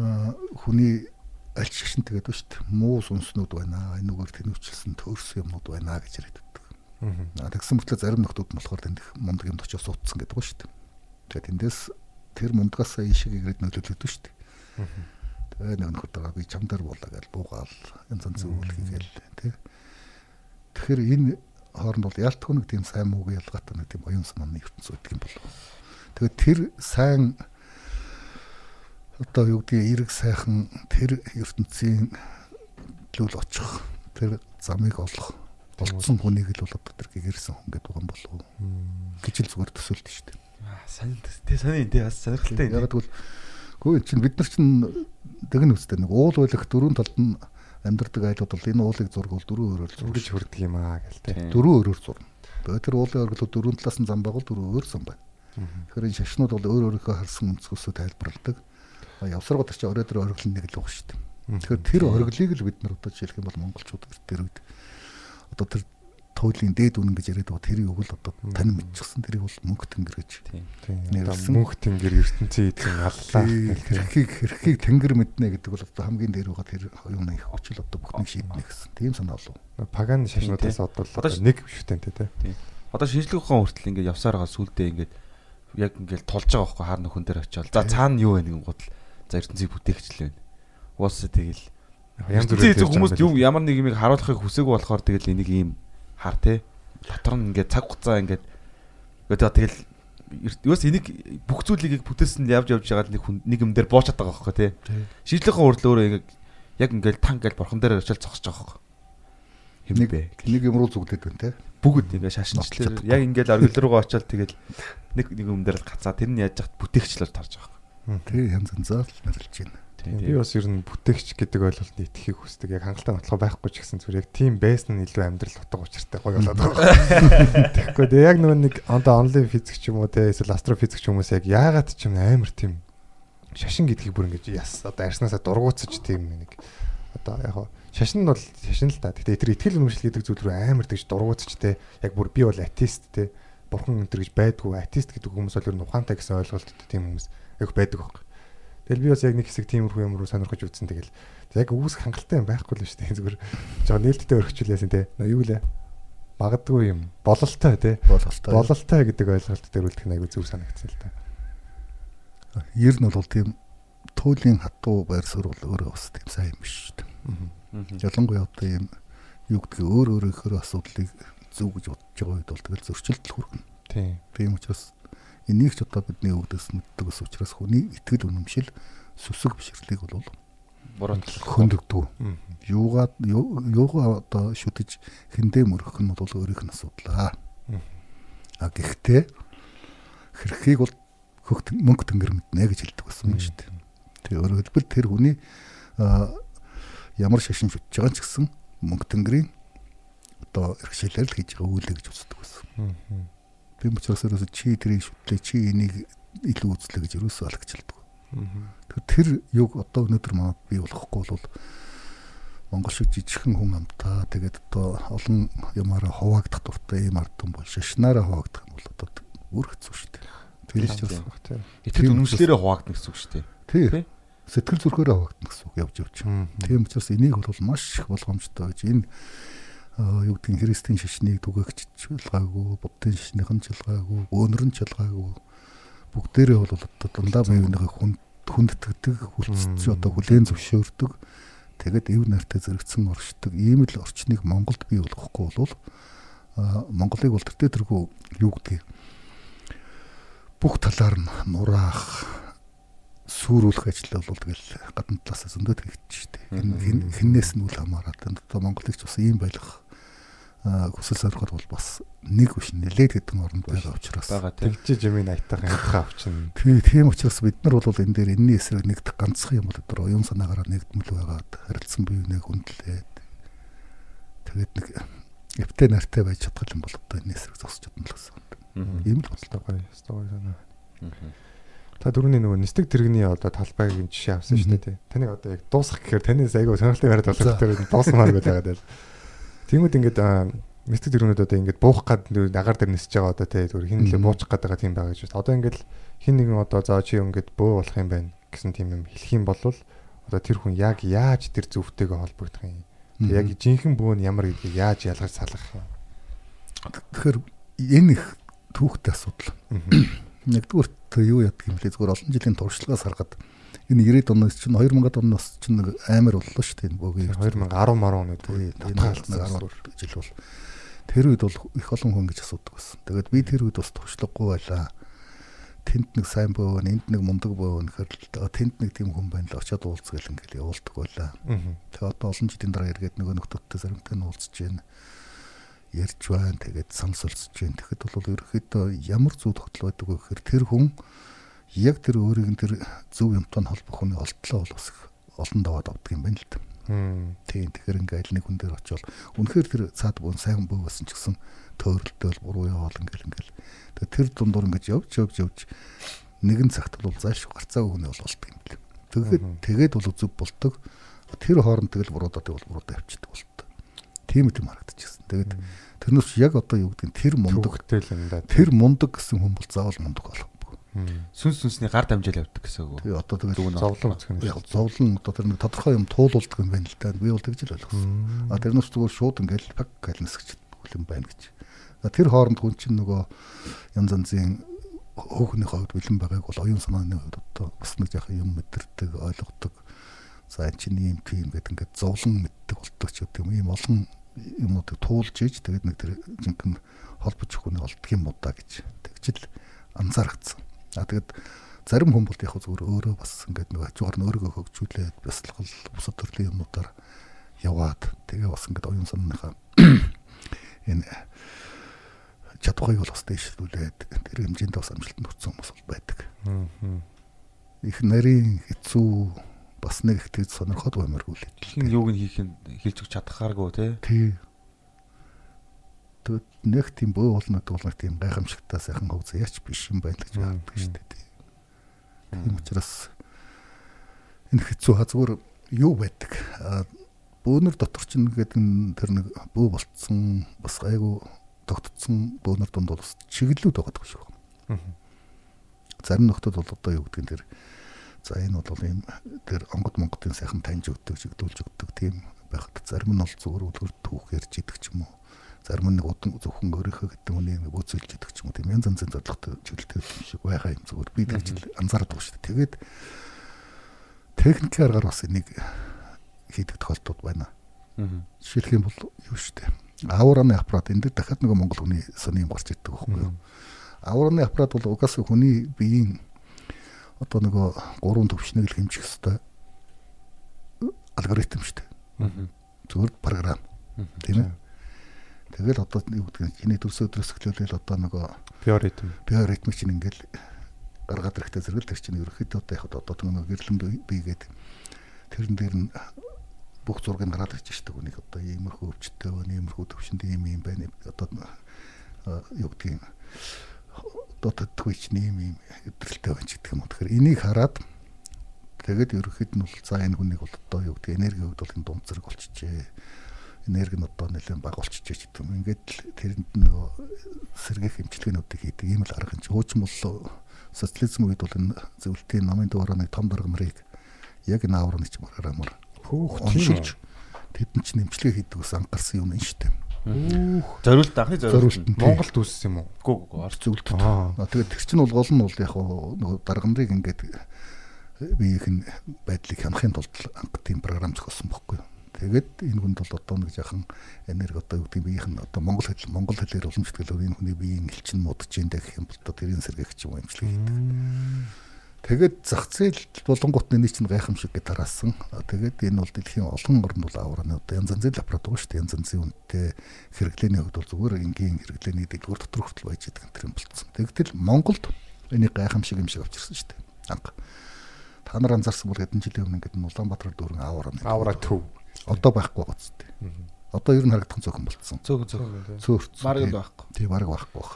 аа, хүний аль шигшин тэгээд ба шүү дээ. Муу сүнснүүд байна. Энүүгээр тэнүүчилсэн төрс юмнууд байна гэж яриад байдаг. Аа. Аа, Тэгсэн мөртлөө зарим нөхдүүд нь болохоор тэнд их мундаг юм очиж суудсан гэдэг ба шүү дээ. Тэгээд тэндээс тэр мундагаас ишиг игрээд нөлөөлөд ба шүү дээ. Нэг нөхөр дараа би чамдар буулаа гэж буугаал янз янз зүйл хийгээл тий. Тэгэхээр энэ хооронд бол ялтгүй нэг тийм сайн мууг ялгаатай нэг тийм оюун санааны ертөнц үүдг юм болов. Тэгээд тэр сайн одоо юу гэдгийг эрэг сайхан тэр ертөнцийн лүүл очих тэр замыг олох болцсон хүнийг л бол одоо тэр гэгэрсэн хүн гэдэг байгаа юм болов гэж л зүгээр төсөөлт шүү дээ. сайн те сайн те бас сонирхолтой Яг тэгвэл эн чинь бид нар чинь тэгнэ үстэй нэг уул байлах дөрөв талд нь амьдардаг айлууд бол энэ уулыг зургуул дөрөв өөрөөр зургаж хүрдэг юм аа гэл тий. дөрөв өөрөөр зурна. Тэгээд тэр уулын оргилууд дөрөв талаас нь зам байгуул дөрөв өөр зам байна. Тэгэхээр энэ шашнууд бол өөр өөрийнхөө харсан өнцгөөсөө тайлбарладаг. Явсаргууд ч орой дээр оргил нэг л байгаа шүү дээ. Тэгэхээр тэр оргилыг л бид нар одоо жишээлх юм бол монголчууд тэр үед одоо тэр туйлын дээд үнэн гэж яриад байгаа тэрийг өгөл одоо тань мэдчихсэн тэрийг бол мөнгө тэнгэр гэж тийм Тийм. Одоо Нэрлсэн. мөнх тэнгэр ертөнцийн эдгээр аллаа хэрхийг хэрхийг тэнгэр мэднэ гэдэг бол одоо хамгийн дээр байгаа тэр оюуны их очил одоо бүхнийг шийднэ гэсэн. Тийм санаа болов. Паган шашнуудаас одоо нэг шүтэн тий. одоо шинжлэх ухаан хүртэл ингээд явсаар байгаа сүулдэ ингээд яг ингээд тулж байгаа байхгүй хар нөхөн дээр очиод за цаана юу вэ нэгэн гутал за ертөнцийг бүтээгчлээ уусаа тэгэл. Янз бүрийн эзэн хүмүүс юу ямар нэг юмыг харуулахыг хүсээгүй болохоор тэгэл энийг ийм хар те? Дотор нь ингээд цаг хугацаа ингээд одоо тэгэл юус энийг бүх зүйлийг бүтээсэн л явж явж байгаа л нэг нэг юм дээр буучаад байгаа байхгүй шинжлэх ухаан хүртэл өөрөө ингээд яг ингээд тан ингээд борхон дээр очил зогсож байгаа байхгүй. Хэм Нэг бэ? нэг юм руу зүглээд байна те. бүгд ингээ шашинчлаар яг ингээл оргил руугаа очиод тэгэл нэг нэг юм дээр л гацаа. Тэр нь яаж яхад бүтээгчлэр тарж байгаа. Тэг янз янзаар л нэрлж байна. Тийм Би бас ер нь бүтээгч гэдэг ойлголтод итгэхийг хүсдэг. Яг хангалттай нотлох байхгүй ч гэсэн зүгээр яг тийм байсан нь илүү амьдрал утга учиртай гоё болоод байгаа. Тэгэхгүй дээ яг нөгөө нэг одоо онлайн физик ч юм уу те эсвэл астрофизик ч хүмүүс яг яагаад ч юм амар тийм шашин гэдгийг бүр ингэж яс одоо арьснаасаа дургуутсаж тийм нэг одоо яг хоо шашин нь бол шашин л та. Гэтэ тэр итгэл үнэмшил гэдэг зүйл рүү амар тэгж дургуутсаж те яг бүр би бол атеист те бурхан энэ гэж байдгүй атеист гэдэг хүмүүс бол ер нь ухаантай гэсэн ойлголттой тийм хүмүүс яг байдаг байхгүй. Тэгэл би бас яг нэг хэсэг тиймэрхүү юм руу сонирхож үзсэн тэгэл яг үүсэх хангалттай юм байхгүй л шүү дээ зүгээр жоо нээлттэй өргөчлөөсөн те юу лээ магадгүй юм бололтой те Бололтой. бололтой гэдэг ойлголт дээр үлдэх нь айгүй зөв санагдсан л та. Ер нь бол тийм туйлын хатуу байр суурь бол өөрөө бас тийм сайн юм биш шүү дээ. Ялангуяа одоо ийм юу гэдгийг өөр өөр ихэр асуудлыг зөв гэж бодож байгаа үед бол тэгэл зөрчилд л хүргэнэ. Тийм. Тийм учраас энийг ч одоо бидний өвдөс мэддэг ус учраас хүний итгэл үнэмшил сүсэг бишрлийг бол Буруутгах. хөндөгдөв. Юугаа юу- юугаа одоо шүтэж хиндэ мөрөх нь бол өөрийнх нь асуудлаа. Мгм. А гэхдээ хэрхийг бол хөх мөнгө тэнгэр мэднэ гэж хэлдэг байсан юм шүү дээ. Тэгээ өөрөөр хэлбэл тэр хүний ямар шашин шүтж байгаа ч гэсэн мөнгө тэнгэрийн одоо эрхшээлээр л хийж байгаа үйлээ гэж үздэг байсан. Мгм. Тийм учраас ерөөсө чи тэрийг шүтлээ чи энийг илүү үзлээ гэж ерөөсө алгачилдаг. Тэр тэр юг одоо өнөөдөр манад бий болохгүй бол Монгол шиг жижигхэн хүн амтаа тэгээд одоо олон ямаараа хуваагдах дуртай ийм ард түмэн бол шашнаараа хуваагдах нь бол одоо бүр хэцүү шүү дээ. Тийм Тийм ч бас тийм. Тийм. Итгэл үнэмшлэрээ хуваагдана гэсэн үг шүү дээ. тий Тий. сэтгэл зүрхээрээ хуваагдана гэсэн үг явж явж. Тийм учраас энийг бол маш их болгоомжтой гэж энэ аа, юу гэдгийг христийн шашныг түгээгч чилгаагүй, буддын шашных нь чилгаагүй, өөнөр нь чилгаагүй. Бүгдээрээ бол одоо дандаа биеийнхээ хүнд хүндтгэдэг, хүлцэж одоо хүлээн зөвшөөрдөг. Тэгээд эв нартай зэрэгцэн оршдог. Ийм л орчныг Монголд бий болгохгүй бол аа, Монголыг бол тэр тэргүй юу гэдгийг бүх талаар нь нураах сүрүүлэх ажил бол тэгэл гадна талаас зөндөө тэгж штэ. Энэ хин- хиннээс нь үл хамааран одоо Монголыг ч бас ийм байх аа, хүсэл зорилгоор бол бас нэг биш нэлээд хэдэн оронд байгаа учраас Бага тийм. Тэгж жимийн аятайхан хандхаа авчин. тий тийм учраас бид нар бол энэ дээр энэний эсрэг нэгдэх ганцхан юм бол өдөр оюун санаагаараа нэгдмэл байгаад харилцсан биенээ хүндлээд тэгээд нэг эвтэй нартай байж чадах юм бол одоо энэ эсрэг зогсож чадна л гэсэн. Ийм л бол Өстой гоё, өстой гоё санаа. Та дөрөвний нөгөө нисдэг тэрэгний одоо талбайгийн жишээ авсан шүү дээ тий. Таныг одоо яг дуусгах гэхээр таны айгуу сонирхолтой яриад болох дээр дуусмаар байгаад байл. Тэнгүүд ингээд нисдэг тэрэгнүүд одоо ингээд буух гад агаар дээр нисэж байгаа одоо тий зүгээр хин нэлээ буучих гад байгаа тийм байгаа гэж байна. Одоо ингээд хин нэгэн одоо за чи ингээд бөө болох юм байна гэсэн тийм юм хэлэх юм бол одоо тэр хүн яг яаж тэр зөвхтэйгээ холбогдох юм. Тэг яг жинхэнэ бөө нь ямар гэдгийг яаж ялгаж салгах юм. тэгэхээр энэ их түүхтэй асуудал. Мгм. Нэгдүгürt юу яадаг юм блэ зүгээр олон жилийн туршлагаас харахад энэ 90-ад оноос чинь 2000-ад оноос чинь нэг амар боллоо шүү дээ энэ бөөгийн 2010 маруу нэг тий татгаалцсан. 10 жил бол тэр үед бол их олон хүн гэж асуудаг байсан. Тэгээд би тэр үед бас туршлагагүй байлаа. Тэнд нэг сайн бөө, энд нэг мундаг бөө нэхэр л тэнд нэг тийм хүн байна л очиод уулзгал ингээл явуулдаг байлаа. Мгм. Тэгээ одоо олон жилийн дараа эргээд нөгөө нөхдөдтэй заримтай нь уулзж байна. Ярьж байна. Тэгээд сансалцж байна. Тэгэхэд бол ерөөхдөө ямар зүг тогтол байдаг вэ гэхээр тэр хүн яг тэр өөрийг нь тэр зөв юмтай холбох хүний олдлоо бол бас их олон даваад авдаг юм байна л. Мм. Тийм тэгэхээр ингээл нэг хүн дээр очивол үнэхээр тэр цаад бүүн сайн байсан ч гэсэн төөрөлтөөл буруу яваал ингээл ингээл. Тэр дундуур ингэж явж явж явж нэгэн цагт бол зааш гарцаагүй хүн бол болдог юм бэл. Тэгээд Мгм. тэгээд бол зүг болдог. Тэр хооронд тэгэл буруудаад бол буруудаа авчдаг болдог. Тийм үт юм харагдчихсан. Тэгээд тэрнээс яг одоо юу гэдэг нь тэр мундаг тэр мундаг гэсэн хүн бол заавал мундаг болохгүй. Сүнс сүнсний гар дамжаал явдаг гэсэн үг. Тэгээ одоо тэгээд зовлон үзэх юм яг зовлон одоо тэр нэг тодорхой юм туулуулдаг юм байна л да. Би бол тэгж л ойлгосон. А тэрнээс зүгээр шууд ингээл пак галнасгч юм байна гэж. А тэр хооронд хүн чинь нөгөө янз янзын хөөхний хувьд бэлэн байгааг бол оюун санааны хувьд одоо бас нэг яхаа юм мэдэрдэг, ойлгодог. За энэ чинь ийм тийм гэдэг ингээд зовлон мэддэг болдог ч гэдэг юм. Ийм олон юмнуудыг туулж ийж тэгээд нэг тэр жинхэнэ өгөх нь олдох юм уу да гэж тэгжил анзаарчихсан. А тэгээд зарим хүн бол яг зүгээр өөрөө бас ингээд нэг хажуугаар нь өөрийгөө хөгжүүлээд бясалгал бусад төрлийн юмнуудаар яваад тэгээ бас ингээд оюун санааныхаа энэ чадварыг бол бас дэвшүүлээд тэр хэмжээнд бас амжилтанд хүрсэн хүмүүс бол байдаг. Их нарийн хэцүү бас нэг их тэгж сонирхоод баймаргүй л. хин юуг нь хийх нь хэлж өгч чадхааргүй те. Тий. Тэгвэл нэг тийм бөө бол нэг тийм гайхамшигтай сайхан хог заяач биш юм байна гэж боддог шүү дээ. тий. Тийм учраас энэ хэцүү хазгуур юу байдаг? Бөөнөр дотор ч ингээд н- тэр нэг бөө болцсон бас айгу тогтцсон бөөнөр дунд бол бас чиглэлүүд байгаа даа шүү. Зарим нөхдөл бол одоо юу гэдэг нь тэр за энэ бол ийм тэр онгод монгодын сайхан таньж өгдөг, чиглүүлж өгдөг тийм байхад зарим нь бол зүгээр үлгэр түүх ярьж идэг ч юм уу. Зарим нэг удан зөвхөн өөрийнхөө гэдэг үнийг нэг өөцөлж идэг ч юм уу. Тийм янз янзын зорилготой чиглэлтэй юм шиг байгаа юм зүгээр би тэгж л анзаардаг шүү дээ. Тэгээд техникийн аргаар бас энийг хийдэг тохиолдол байна. Жишээлх юм бол юу шүү дээ. Аураны аппарат энэ дээр дахиад нэг монгол хүний сони юм гарч ирдэг байхгүй юу? Аураны аппарат бол угаасаа хүний биеийн одоо нөгөө гурван төвшнийг л хэмжих хэвээр алгоритм шүү дээ. Зүгээр програм. Тийм ээ. Тэгэл одоо юу гэдэг нь чиний төрсө өдрөөс эхлүүлэл одоо нөгөө Биоритм. биоритмик чинь ингээл гаргаад ирэхтэй зэрэг тэр чинь ерөөхдөө одоо яг одоо нэг гэрлэмд бийгээд тэрэн дээр нь бүх зургийг гараад ирж штеп үнийг одоо иймэрхүү өвчтөй байна иймэрхүү төвшөнд ийм юм байна. Одоо юу гэдэг юм одоо төдгүйч нэм юм өдрөлтэй байна ч гэдэг юм. Уу тэгэхээр энийг хараад тэгээд ерөөхдөө нь бол за энэ хүнийг бол одоо юу гэдэг энерги хувьд бол энэ дунд зэрэг болчихжээ энерги нь одоо нэлээд бага болчихжээ ч гэдэг юм. Ингээд л тэрэнд нөгөө сэргээх эмчилгээнүүдийг хийдэг ийм л арга хэмжээ. Хуучин бол социализм үед бол энэ зөвлөлтийн намын дуурай нэг том дарга нарыг яг энэ ааврын ч маргарамар Хөөх оншилж тэдэн чинь эмчилгээ хийдэг ус анхаарсан юм энэ шүү дээ. Зориулт анхны зориулт. Монголд үүссэн юм уу? Гүү гүү орц. зөвлөлт. Тэгээд тэр чинь бол гол нь бол яг нөгөө дарга нарыг ингээд биеийн байдлыг хянахын тулд анх тийм програм зохиосон бохгүй юу. Тэгээд энэ хүнд бол одоо нэг жахан энерги одоо юу гэдэг биеийнх нь одоо монгол хэл монгол хэлээр уламжлалт энэ хүний биеийн элчин модж ин гэх юм бол тэрийн сэргийгч юм эмчилгээ хийдэг. Тэгээд зах зээл болонгот нэг чинь гайхамшиг гэж тараасан. Аа, Тэгээд энэ бол дэлхийн олон орнд бол авраны одоо янз янзын байгаа шүү дээ. Янз янзын үнэтэй хэрэглээний хувьд бол зүгээр энгийн хэрэглээний дэлгүүр дотор хүртэл байж байгаа энэ юм болцсон. Тэгтэл Монголд энийг гайхамшиг юм шиг авчирсан шүү дээ. Анх. Та нар анзаарсан бол хэдэн жилийн өмнө ингээд Улаанбаатар дүүрэн авраны. Авра төв. Одоо байхгүй байгаа зү. Одоо ер нь харагдах цөөхөн болцсон. Цөөхөн цөөхөн. Цөөрч. Маргал байхгүй. Тийм бараг байхгүй баг.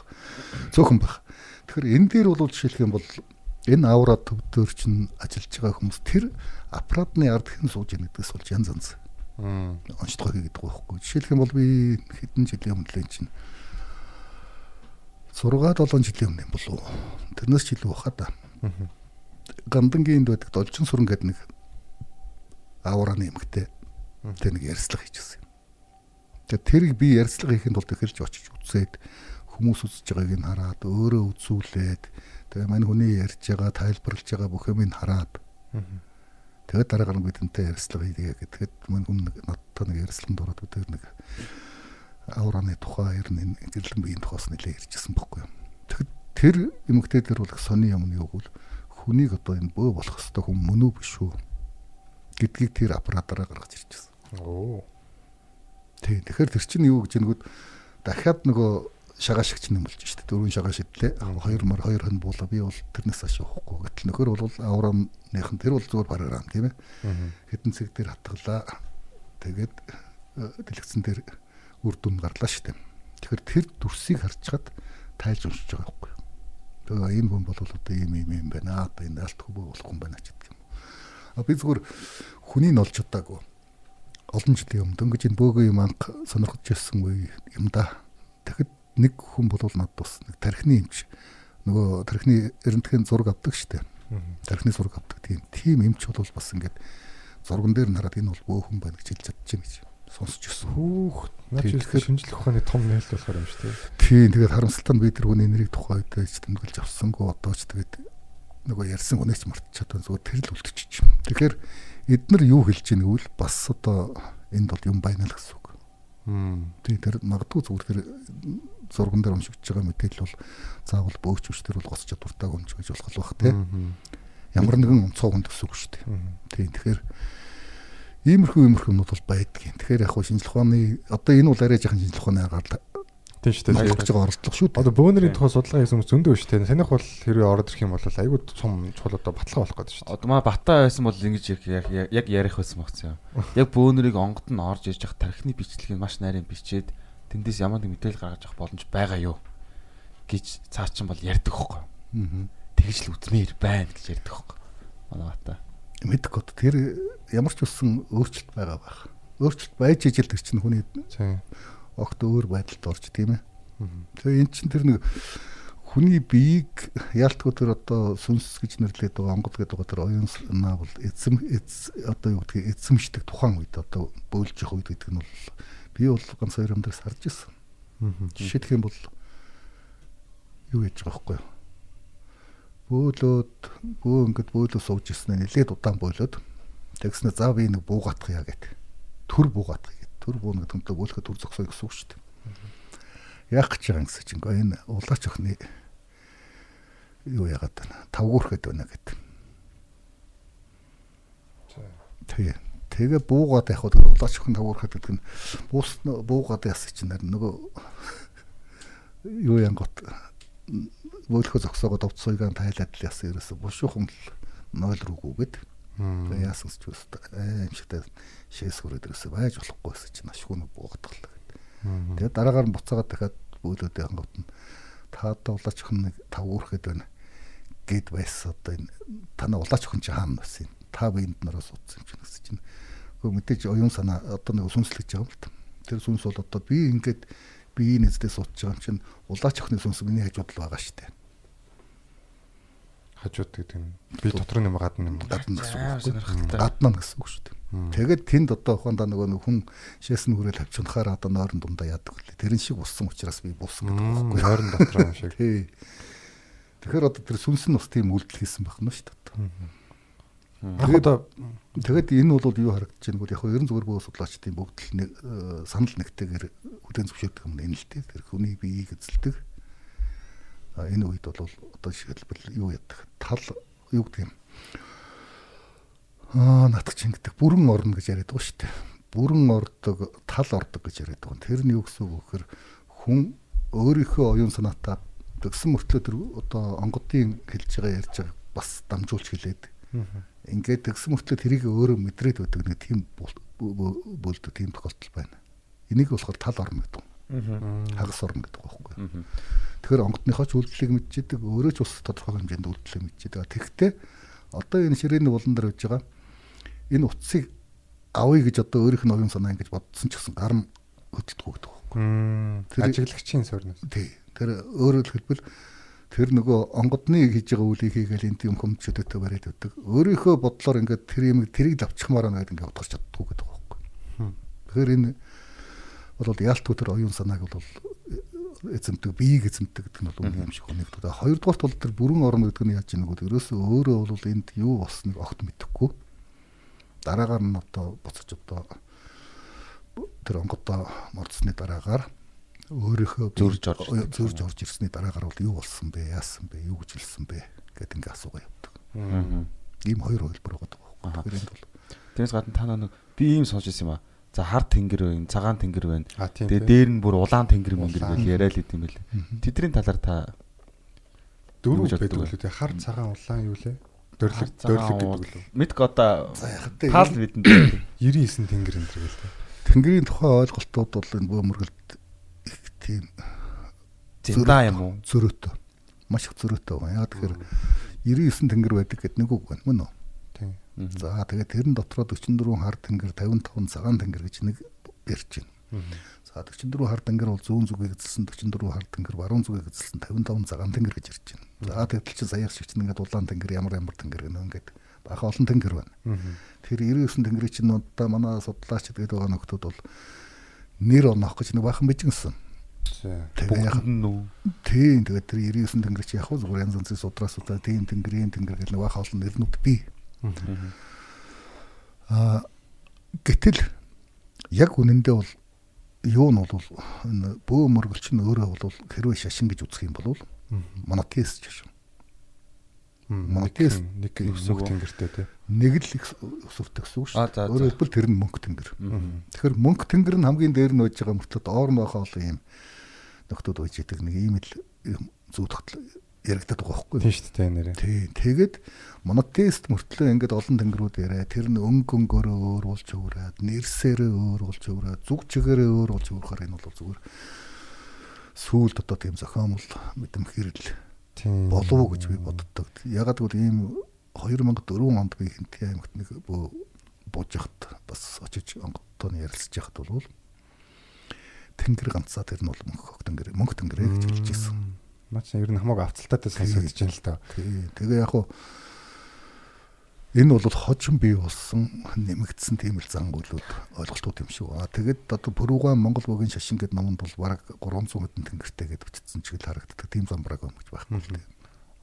Цөөхөн баг. Тэгэхээр энэ дээр бол жишээлх юм бол энэ аура төвдөр чинь ажиллаж байгаа хүмүүс тэр аппаратны ард хэн сууж яах гэдгээс болж янз янз онцлогоо хийгээд байгаа байхгүй. Жишээлх юм бол би хэдэн жилийн өмнө л чинь 6 7 жилийн өмнө юм болов уу? Тэрнээс ч илүү баха да. Гандангийн энд байдаг должин сүрэн гэдэг нэг аураны эмгтэй тэр нэг ярьцлага хийчихсэн юм. Тэгээ тэрийг би ярьцлага хийхэд бол тэхэлж очиж үзээд хүмүүс үзэж байгааг нь хараад өөрөө үзүүлээд тэгээ мань хүний ярьж байгаа тайлбарлаж байгаа бүх юмыг хараад тэгээд дараагаар нь бидэнтэй ярьцлага хийгээ гэхэд мань хүн надтай нэг ярьцлаганд ороод тэр нэг аураны тухай ер нь гэрлэн биеийн тухайс нэлээ ярьжсэн бохгүй юу. Тэгэхэд тэр эмгтэй дээр бол их сони юм нь юу гэвэл хүнийг одоо энэ бөө болох хэвээр хүн мөн үү биш үү гэдгийг тэр аппаратаараа гаргаж ирчихсэн. Оо. Тий. Тэгэхээр тэр чинь юу гэж нэгэд дахиад нөгөө шагаа шигч юм болж штэ. Дөрвөн шагаа шидлээ. Хоёр мар хоёр хон буула би бол тэрнээс хаш явахгүй. Гэтэл нөхөр бол авраамныхан тэр бол зүгээр програм тийм ээ. Хэдэн цэг дээр хатгалаа. Тэгээд э, дэлгэцэн дээр үр дүн гарлаа штэ. Тэгэхээр тэр дүрсийг харчгаад тайлж уншиж байгаа байхгүй. Тэгээ энэ хүн бол одоо ийм ийм юм байна. Одоо энэ алт хөвөө болох юм байна ч гэдэг юм. А би зүгээр хүний нь олж удаагүй олон жилийн өмнө дөнгөж энэ бөөгөө юм анх сонирхож ирсэн үе юм да. Тэгэхэд нэг хүн бол над бас нэг тархины эмч нөгөө тархины эрентхэн зураг авдаг штэ. Тархины зураг авдаг тийм. Тим эмч бол бас ингээд зурган дээр нь хараад энэ бол бөө хүн байна гэж хэлж чадчихна гэж сонсч ирсэн. Хүүх. Наач Тийм, ихэнх шинжлэх ухааны том нээл болохоор юм шүү дээ. Тийм тэгээд харамсалтай нь би тэр хүний нэрийг тухайн үед ч тэмдэглэж авсангүй одоо ч тэгээд нөгөө ярьсан хүнээс мартчихад байна. Зүгээр тэр л үлдчихэж. Тэгэхээр эднэр юу хэлж ийнэ гэвэл бас одоо энд бол юм байна л гэсэн үг. Мм. Тийм тэр магадгүй зүгээр тэр зурган дээр уншигдж байгаа мэдээлэл бол заавал бөөгч үш тэр бол гоц чадвартайг унж гэж болох бах тий. Ямар нэгэн онцгой хүн төсөв шүү дээ. Тийм тэгэхээр иймэрхүү иймэрхүү юмнууд бол байдгийн. Тэгэхээр яг хуу шинжлэх ухааны одоо энэ бол арай жоохон шинжлэх ухааны агаар Тийм шүү дээ. Олдож байгаа оролдлого шүү дээ. Одоо бөөнөрийн тухай судалгаа хийсэн хүмүүс зөндөө шүү дээ. Санийх бол хэрвээ ороод ирэх юм бол айгүй цум чухал одоо баталгаа болох гэдэг шүү дээ. Одоо маа бата байсан бол ингэж яг ярих байсан багц юм. Яг бөөнөрийг онгод нь орж ирж явах тархины бичлэгийг маш нарийн бичээд тэндээс ямар нэг мэдээлэл гаргаж авах боломж байгаа юу гэж цаа чин бол ярьдаг хөхгүй. Аа. Тэгж л үтмээр байна гэж ярьдаг хөхгүй. Манай бата. Мэддэг одоо тэр ямар ч үсэн өөрчлөлт байгаа байх. Өөрчлөлт байж ижил тэр чинь хүний Тийм. Огт өөр байдалд орж тийм ээ. Тэгээ эн чинь тэр нэг хүний биеийг яалтгүй тэр одоо сүнс гэж нэрлэдэг онгод гэдэг байгаа тэр оюун санаа бол эзэм эз одоо юу гэдгийг эзэмшдэг тухайн үед одоо бөөлж явах үед гэдэг нь бол би бол ганц хоёр юм дээр сарж исэн. Жишээлх юм бол юу гэж байгаа байхгүй юу? Бөөлөөд бөө ингээд бөөлөө сууж ирсэн нэлээд удаан бөөлөөд тэгснэ за би нэг буугаатгая гэд. Төр буугаатгая гэд. Төр бууна гэдэг нь бөөлөхө төр зогсоё гэсэн үг шүү дээ. Яах гэж байгаа юм гэсэн чинь энэ улаач охины юу яагаад байна? Тавгуурхэд байна гэд. Тэгээ тэгээ буугаад яг хөө улаач охин тавгуурхэд гэдэг нь буус буугаад яасан чинь нөгөө юу янгот бөөлөхө зогсоогоо довц суйгаан тайлаад л яасан ерөөсө бушуухан л нойл руугүйгээд тэгээ яасан ч үст аимшигтай шээс хүрээд ерөөсө байж болохгүй гэсэн чинь ашгүй гэдэг. Тэгээ дараагаар нь буцаагаад дахиад бөөлөөд янгот нь та одоо улаач охин нэг тав үүрхэд байна гэд байсан одоо энэ танаа улаач охин чи хаана байсан юм та биенд нараас утсан юм чинь гэсэн чинь хөө мэдээж оюун санаа одоо нэг сүнслэж байгаа юм л та. Тэр сүнс бол одоо би ингээд биеийн эздээс утж байгаа юм чинь улаач охины сүнс миний хажууд л байгаа дээ. Хажууд гэдэг нь би дотор юм гадна юм. Гадна гэсэн үг. Гадна гэсэн үг шүү дээ. Тэгээд тэнд одоо ухаандаа нөгөө нэг хүн шээсэн хүрээл авчихнахаар одоо нойрон дундаа яадаг үлээ. Тэрэн шиг уссан учраас би буусан гэдэг байхгүй? Нойрон дотор юм шиг. Тий. Тэгэхээр одоо тэр сүнс нь бас тийм үйлдэл хийсэн байх нь шүү дээ. Одоо Тэгээд энэ бол юу харагдаж байна гэвэл яг хөө ерэн зүгээр бөө судлаачдын бүгд л нэг э, санал нэгтэйгээр хүлэн зөвшөөрдөг юм энэ л дээ. Тэр хүний биеийг эзэлдэг. Энэ үед бол одоо жишээлбэл юу яддаг? Тал юу гэдэг юм? Аа натг чинь гэдэг бүрэн орно гэж яриад байгаа шүү дээ. Бүрэн ордог, тал ордог гэж яриад байгаа. Тэр нь юу гэсэн үг вэхээр хүн өөрийнхөө оюун санаатаа тэгсэн мөртлөө тэр одоо онгодын хэлж байгаа ярьж байгаа бас дамжуулж хэлээд ингээд тэгсэн мөртлөө тэрийг өөрөө мэдрээд байдаг нэг тийм бөлдө тийм тохиолдол байна. Энийг болохоор тал орно гэдэг. Хагас орно гэдэг байхгүй? Тэгэхээр онгодныхоо ч үйлдэлийг мэдчихэдэг, өөрөө ч ус тодорхой хэмжээнд үйлдэлээ мэдчихэдэг. Тэгэхдээ одоо энэ ширээний булан дээр байж байгаа энэ утсыг авъя гэж одоо өөрийнх нь оюун санаа ингэж бодсон ч гэсэн гар нь хөдөлдөг гэдэг байхгүй ажиглагчийн сорноос. Тий. Тэр өөрөөр хэлбэл тэр нөгөө онгодны хийж байгаа үлийг хийгээл энэ тийм хөмчөдөтөө бариад өгдөг. Өөрийнхөө бодлоор ингээд тэр юм тэрийг давчихмаар байна гэдэг ингээд бодох чаддгүй гэдэг байхгүй. Тэгэхээр энэ бол яалтгүй тэр оюун санааг бол эзэмдэг, биеийг эзэмдэг гэдэг нь бол үнэн юм шиг нэг. Тэгээ хоёрдугаарт бол тэр бүрэн орно гэдэг нь яаж ийнэ гэвэл ерөөсөө өөрөө бол энд юу болсныг огт мэдэхгүй. Дараагаар нь одоо буцаж одоо тэр онгодоо мордсны дараагаар өөрийнхөө Зөрж орж зөрж орж ирсний дараагаар бол юу болсон бэ? Яасан бэ? Юу гэж хэлсэн бэ? гэд ингээ асуугаа явдаг. Ийм хоёр хөлбөр байгаа байхгүй. Тэгэхээр энд бол Тэрнээс гадна та нэг би ийм сонсч ирсэн юм аа. За хар тэнгэр байна, цагаан тэнгэр байна. Тэгээ дээр нь бүр улаан тэнгэр мэнгэр гэж яриад идэм билээ. Тэдний талаар та дөрөв Юу гэж байдаг боддог үлээ. Тэ хар цагаан улаан юу лээ? Дөрлөг дөрлөг гэдэг үлээ. Мэдг одоо тал бидэнд байдаг. 99 тэнгэр энэ төр гэлтэй. Тэнгэрийн тухай ойлголтууд бол энэ бөөмөргөлд их тийм зинда юм уу? зөрөөтэй. Маш их зөрөөтэй байна. Яг тэгэхээр 99 тэнгэр байдаг гэдэг нэг үг байна мөн үү? За тэгээд тэрэн дотроо 44 хар тэнгэр, 55 цагаан тэнгэр гэж нэг ярьж байна. За 44 хар тэнгэр бол зүүн зүгийг эзэлсэн 44 хар тэнгэр, баруун зүгийг эзэлсэн 55 цагаан тэнгэр гэж ярьж байна. За тэгэл чи саяар шиг чинь ингээд улаан тэнгэр, ямар ямар тэнгэр гэнэ ингээд баха олон тэнгэр байна. Тэр 99 тэнгэрийн чинь одоо манай судлаач гэдэг байгаа нөхдүүд бол нэр оноох гэж нэг бахан бичгэнсэн. За. Тэгээ яг Бүгд нь нүү. Тийм тэгээд тэр 99 тэнгэр чи яг хөө зүгээр янз янзын судраа судраа тийм тэнгэрийн тэнгэр гэх нэг баха олон нэрнүүд бий. Аа гэтэл яг үнэндээ бол юу нь бол энэ бөө мөргөлч нь өөрөө бол хэрвээ шашин гэж үзэх юм бол монотеист шашин. Монотеист нэг үү? тэнгэртэй тий. нэг л их өсвөртэй гэсэн үг шүү. За. Өөрөөр хэлбэл тэр нь мөнгө тэнгэр. Тэгэхээр мөнгө тэнгэр нь хамгийн дээр нь байж байгаа мөртлөө доор нь байгаа олон юм нөхдүүд байж идэг нэг ийм л юм зүудхт яригдаад байгаа байхгүй. Тийм шүү дээ нэрээ. Тий. Тэгээд монотеист мөртлөө ингээд олон тэнгэрүүд яриа. Тэр нь өнгө өнгөөрөө өөр болж өгрөөд, нэрсээрээ өөр болж өгрөөд, зүг чигээрээ өөр болж өгөхөр энэ бол зүгээр сүүлд одоо тийм зохиомл мэдэмхэрэл Тийм. болов уу гэж би боддог. Ягаад гэвэл ийм 2004 онд би Хинтээ аймагт нэг буу бууж яхад бас очиж онгодтойн ярилцж яхад бол тэнгэр ганцаа тэр нь бол мөнх тэнгэр мөнх тэнгэрээ гэж хэлж ирсэн. Маш ер нь хамаагүй авцалтаатай сонсогдож байна л доо. Тэгээ яг хуу энэ бол хожим бий болсон нэмэгдсэн тийм л зангуулууд ойлголтууд юм шиг. Аа тэгэд одоо Пүрүүгаан Монгол бүгийн шашин гэдэг номонд бол бараг 300 хэдэн тэнгэртэй гэдээ бичсэн ч гэл харагддаг. Тийм зам бараг юм гэж байхгүй л дээ.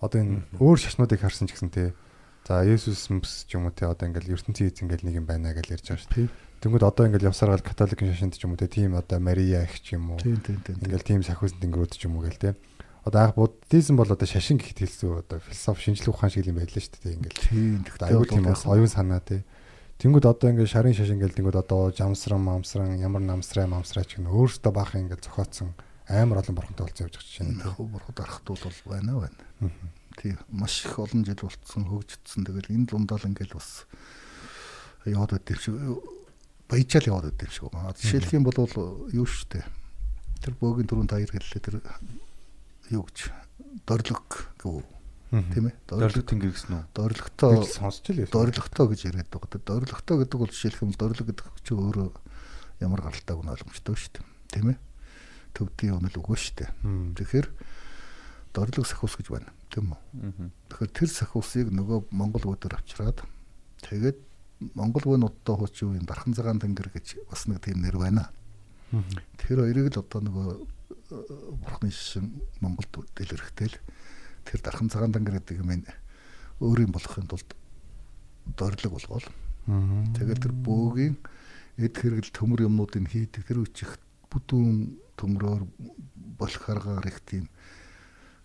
Одоо энэ өөр шашнуудыг харсан ч гэсэн тий. За Есүс мэс ч юм уу тий одоо ингээл ертөнцийн эзэн гэл нэг юм байна гэж ярьж байгаа шүү. Тэнгүүд одоо ингээл явсараад католикийн шашинд ч юм уу тий тийм одоо Мария их ч юм уу. Тийм тийм тийм. Ингээл тийм сахиус тэнгэрүүд ч юм уу гэл тий. Одоо анх буддизм бол одоо шашин гэхэд хэлсэн одоо философи шинжлэх ухаан шиг юм байлаа шүү дээ ингээл. Тийм. Аюул тийм бас оюун санаа тий. Тэнгүүд одоо ингээд шарын шашин гэл тэнгүүд одоо жамсран мамсран ямар намсраа мамсраа ч гэнэ өөртөө баах ингээд зохиоцсон амар олон бурхантай болцсон явж байгаа чинь. Яг бурхад архтууд бол байна байна. Тийм маш их олон жил болцсон хөгжсөн. Тэгэл энэ лундаал ингээл бас яваад байт шиг баяжаал яваад байт шиг. Жишээлх юм бол юу штэ. Тэр бөөгийн дөрөв таяр гэллээ тэр юу гэж дорлог гэв. Тийм ээ. Дорлог тэнгэр гэсэн үү? Дорлогтой сонсч л дорлогтой гэж яриад байгаа. Дорлогтой гэдэг бол жишээлх юм дорлог гэдэг чинь өөрөө ямар гаралтайг нь ойлгомжтой шүү дээ. Тийм ээ. Төвдийн өнөл үгүй шүү дээ. Тэгэхээр дорлог сахиус гэж байна. Тийм үү? Тэгэхээр тэр сахиусыг нөгөө Монгол өдөр авчираад тэгээд Монгол вэнуудтай хуучин үеийн дархан цагаан тэнгэр гэж бас нэг тийм нэр байна. Тэр хоёрыг л одоо нөгөө бурхны шишин Монголд дэлгэрхтэл. Тэр дархан цагаан тэнгэр гэдэг юм энэ өөрийн болохын тулд дорлог болгоол. Тэгээд тэр бөөгийн эд хэрэгэл төмөр юмнуудыг хийдэг тэр үчих бүдүүн төмрөөр болох аргаар их тийм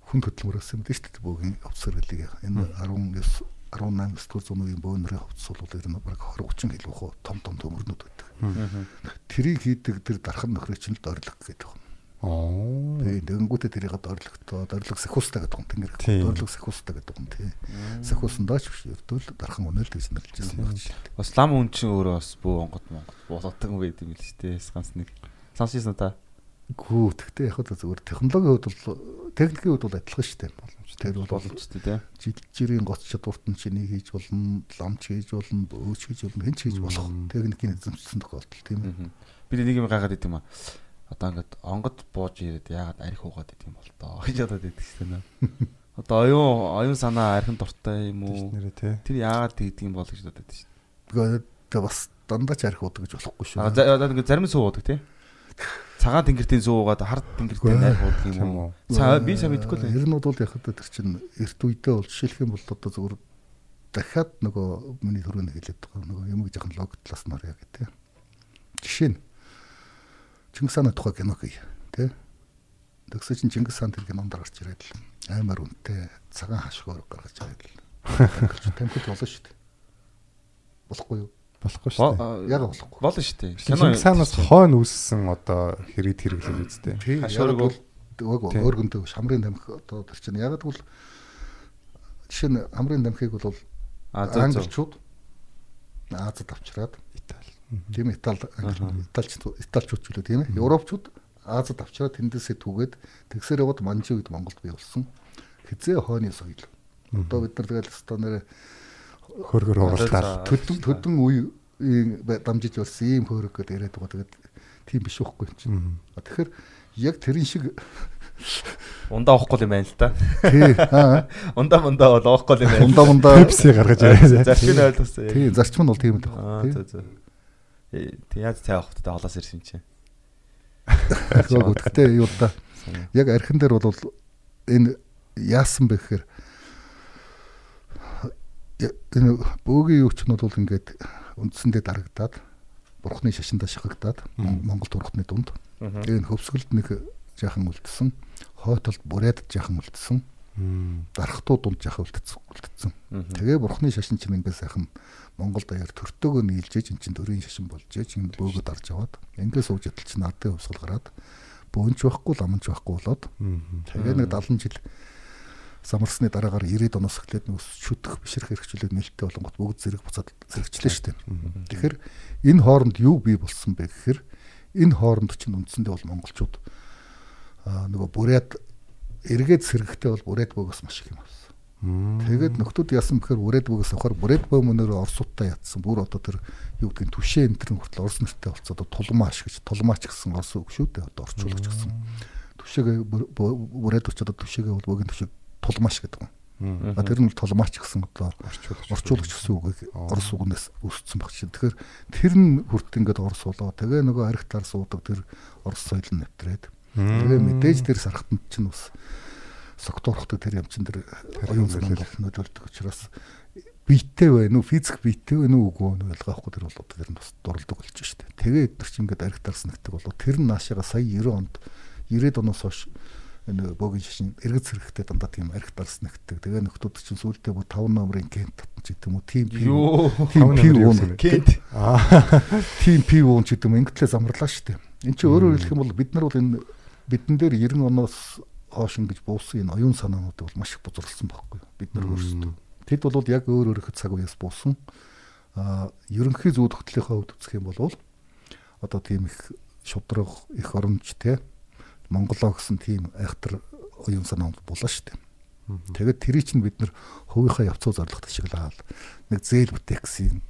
хүн хөдөлмөрөөс юм шүү дээ бөөгийн авцсэргэлийг энэ 19 18 9 зуун үеийн бөөнрийн хувцс бол ер нь баг 20 30 кг хоо том том төмөрнүүд байдаг. Тэрийг хийдэг тэр дархан нөхрөө чинь л дорлог гэдэг юм. Аа. Тэгээ тэгэнгүүтээ тэрийг дорлогтой дорлог сахиустай гэдэг юм тэнгэр Тийм. дорлог сахиустай гэдэг юм тий. Сахиусандаа ч биш өвдөл дархан өнөөл гэж нэрлэжсэн байна шүү дээ. Бас лам хүн чинь өөрөө бас бүү онгод монгод болоодаг юм байд юм л шүү дээ. Ганц нэг. Сонсчихсан та. Гүү тэгтээ яг л зүгээр технологийн хувьд бол техникийн хувьд бол адилхан шүү дээ. Тэр бол Боломжтой тий. жилжирийн гоц чадвартан чиний хийж болно, ламч хийж болно, бөөч хийж болно, хэн ч хийж болох техникийн эзэмшсэн тохиолдол тийм ээ. Би нэг юм гайхаад идэм юм аа. Одоо ингээд онгод бууж ирээд яагаад арх уугаад идэм бол тоо гэж бодоод идэг шүү дээ. Одоо оюун оюун санаа архин дуртай юм уу? Тэр яагаад тэгдэг юм бол гэж бодоод шүү дээ. Гэхдээ бас дандаа ч арх уудаг гэж болохгүй шүү. А за одоо ингээд зарим суу уудаг тий. Цагаан тэнгэртийн суу уугаад хард тэнгэртийн найх уудаг юм уу? Цаа би сайн мэдэхгүй л байна. Эрнүүд бол яг одоо тэр чинь эрт үедээ бол жишээлх юм бол одоо зүгээр дахиад нөгөө миний төрөнд хэлээд байгаа нөгөө юм жоохон лог талаас нь харъя гэдэг. Жишээ нь Чингис хааны тухай кино хий тий. Тэгсэн чинь Чингис хаан тэр кинонд гарч ирээд л аймаар үнэтэй цагаан хашгоор гаргаж ирээд л. Тамхид болно шүү дээ. Болохгүй юу? Болохгүй шүү дээ. Яг болохгүй. Болно шүү дээ. Чингис хаанаас хойно үүссэн одоо хэрэг хэрэглэл үстэй. Тий. Хашгирыг бол- өөргөндөө хамрын тамхи одоо тэр чинь яг бол жишээ нь хамрын тамхиг бол англичууд Азад авчираад. Тийм Итали Италич Италичууд ч үлээ тийм ээ. Европчууд Азад авчираад тэндээсээ түгээд тэгсээр яваад манжи үед Монголд бий болсон. Хизээ хойны соёл. Одоо бид нар тэгэл станаар Хөргөр уралдаад. төдөн төдөн үеийн бай- дамжиж болсон ийм хөөрөг гэдээ яриад байгаа. Тэгээд тийм биш байхгүй юм чинь. А Тэгэхээр яг тэрэн шиг Ундаа уухгүй юм байна л та. тий аа Ундаа мундаа бол уухгүй юм байна. ундаа ундаа Пепси гаргаж ирээ. Зарчим нь ойлгосон. тий зарчим нь бол тийм Аа дээ. зөв зөв. Э, Тэг яаж цай авах та холоос ирсэн чинь. Тэгвэл гэхдээ юу да. Яг архин дээр бол энэ яасан бэ гэхээр энэ бөөгийн нь бол ингээд үндсэндээ дарагдаад бурхны шашиндаа шахагдаад Мон- Монгол турхтны дунд. Энэ хөвсгөлд нэг жаахан үлдсэн хойтолд бүрээд жаахан үлдсэн дархтууд дунд жаахан үлдсэн үлдсэн тэгээ бурхны шашин чинь ингээд сайхан Монгол даяар төртөөгөө нийлжээж эн чинь төрийн шашин болж ээж энэ бөөгөд арж аваад ингээд сууж идэл чинь ардын хөвсгөл гараад бөөнч байхгүй ламанч байхгүй болоод тэгээ нэг 70 жил самарсны дараагаар 90 оноос эхлээд нэг шүтэх бишрэх хэрэгчлүүд нэлттэй болонгот бүгд зэрэг буцаад зэрэгчлээ шүү дээ. Тэгэхээр энэ хооронд юу бий болсон бэ гэхээр энэ хооронд чинь үндсэндээ бол монголчууд нөгөө бүрээд эргээд сэрэгтэй бол бүрээд бөгөөс маш их юм болсон. Тэгээд нөхдүүд яасан бэхээр бүрээд бөгөөс авахар бүрээд бөө мөнөөр орсуудтай ятсан бүр одоо тэр юу гэдгийг түшээ энтрэн хүртэл орс нэртэй болцоо одоо тулмаач гэж тулмаач гэсэн орс үг шүү дээ одоо орчуулагч гэсэн. Түшээгээ бүрээд очоод түшээгээ бол бөөгийн түшээг тулмаач гэдэг юм. А тэр нь тулмаач гэсэн одоо орчуулагч гэсэн үгийг орс үгнээс үүссэн баг чинь. Тэгэхээр тэр нь хүрт ингээд орс болоо. Тэгээ нөгөө архитаар суудаг тэр орс соёл нь нэвтрээд. Тэгээ мэдээж тэр сархтанд чинь бас согтуурхдаг тэр юм чин тэр оюун санаанд нөлөөлдөг учраас биетэй байна уу физик биетэй байна уу үгүй нь ялгаахгүй тэр бол тэр нь бас дурладаг болж штэ. Тэгээ эдгээр чинь ингээд архитаарс нэгдэг болоо тэр нь наашаага сая 90 онд 90-ад оноос хойш энэ бөөгийн шишин эргэж зэрэгтэй дандаа тийм архит дарс нэгтдэг. Тэгээ нөхдүүд чинь сүүлдээ бүр 5 номерын кент татсан ч юм уу. Тим тим пи уун кент. Аа. Тим пи уун ч гэдэг юм ингээдлээ замарлаа шүү дээ. Энд чинь өөрөөр хэлэх юм бол бид нар бол энэ бидэн дээр 90 оноос хойш ингэж буусан энэ оюун санаанууд бол маш их бузарлсан байхгүй бид нар өөрсдөө. Тэд бол яг өөр өөр их цаг үеэс буусан. Аа ерөнхий хөтлөлийн хувьд үзэх юм бол одоо тийм их шудраг их оромж те Монголоо гэсэн тийм айхтар оюун санаа булаа шүү дээ. Тэгээд тэрий чинь бид нар хувийнхаа явцуу зорилгот ашиглаад нэг зээл бүтээгсийн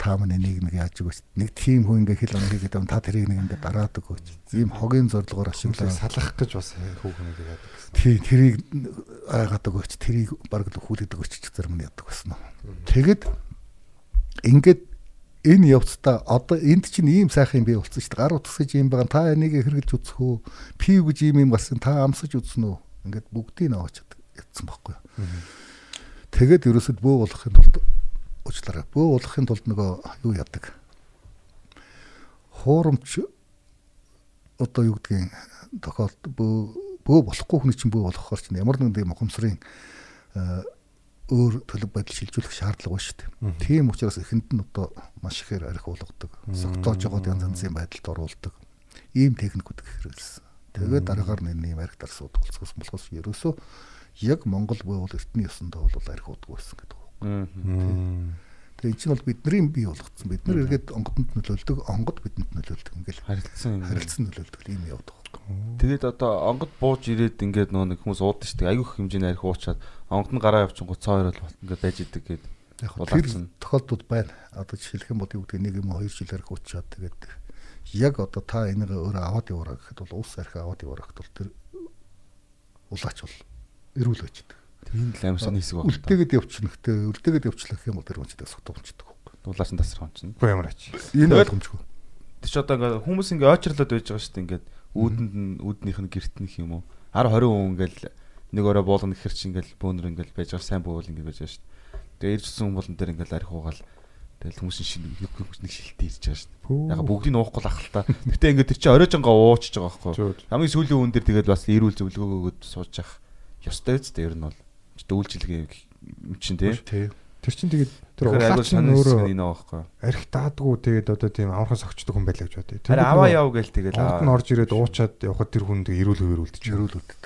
та мань энийг нэг яаж өгөөч нэг тийм хүн ингээ хэл оног хийгээд та тэрийг нэг ингээ дараад өгөөч ийм хогийн зорилгоор ашиглаад салах гэж бас хүүхнүүд яадаг гэсэн. Тий тэрийг айгаад өгөөч тэрийг баг л хүлээдэг өгч ч зарим нь яадаг гэсэн. Тэгэд ингээд энэ явцдаа одоо энд чинь ийм сайхан юм бий болсон шүү дээ. Гар гэж юм байгаа. Та энийг хэрглэж үзэх үү? Пив гэж юм юм гарсан. Та амсаж үзнэ үү? Ингээд бүгдийг наваачаад ятсан байхгүй юу? Тэгээд ерөөсөд бөө болохын тулд уучлаарай. Бөө болохын тулд нөгөө юу яадаг? Хуурамч одоо юу гэдгийг тохиолд бөө бөө болохгүй хүний чинь бөө болохоор чинь ямар нэгэн тийм ухамсарын өөр төлөв байдал шилжүүлэх шаардлага байна шүү дээ. Тийм учраас эхэнд нь одоо маш ихээр арх болгодог. Согтоож байгаа янз янзын байдалд оруулдаг. Ийм техникүүд хэрэгэлсэн. Тэгээд дараагаар нь ийм арх дар суудаг болцгоос болохоос ерөөсөө яг Монгол буюу эртний ёсондоо бол арх уудаг байсан гэдэг. Тэгээ энэ чинь бол бидний бий болгоцсон. Бид нар эргээд онгодонд нөлөөлдөг, онгод бидэнд нөлөөлдөг ингээл харилцсан харилцсан нөлөөлдөг ийм явдаг. Тэгээд одоо онгод бууж ирээд ингээд нөө нэг хүмүүс уудаж штеп айгүйх хэмжээний арх уучаад онгод нь гараа явчихсан 32 бол ингээд байж идэг гээд яг тэр тохиолдод байна. Одоо жишээлх юм бол юу гэдэг нэг юм 2 жил арх уучаад тэгээд яг одоо та энийг өөрөө аваад яваараа гэхэд бол ус арх аваад яваараа гэхэд бол тэр улаач бол эрүүл байж идэг. Тийм л амарсан хэсэг байна. Үлдээгээд явчихна гэхдээ үлдээгээд явчлах юм бол тэр хүнчтэй согтомчдөг. Дулааш нь тасрах юм чинь. Үгүй ямар ач. Энэ ойлгомжгүй. Тэг чи одоо ингээд хүмүүс ингээд ойчрлоод байж байгаа шүү дээ ингээд үүдэнд нь үүднийх нь гертнэх юм уу 10 20 хүн ингээл нэг өрөө буулгана гэхэр чи ингээл бөөнөр ингээл байж байгаа сайн бөөл ингээд байж байгаа шүү дээ тэгээ иржсэн хүмүүлэн дээр ингээл арих уугаал тэгэл хүмүүсийн шинэ нэг шилтээ ирж байгаа шүү дээ яг бүгдийг уухгүй л ахал та гэтээ ингээд тэр чи оройжонгаа уучж байгаа байхгүй хамгийн сүүлийн хүн дээр тэгэл бас эрүүл зөвлөгөөгөөд сууж явах ёстой үстэй ер нь бол дүүлжилгээ юм чин тий Тэр чинь тэгээд тэр улаач нь өөрөө энэ байхгүй. Арх даадгүй тэгээд одоо тийм амархан согчдог хүн байлаа гэж бодъё. Тэр аваа яв гээл тэгээд аваад нь орж ирээд уучаад явхад тэр хүнд эрүүл хөвөрүүлдэж эрүүлүүлдэг.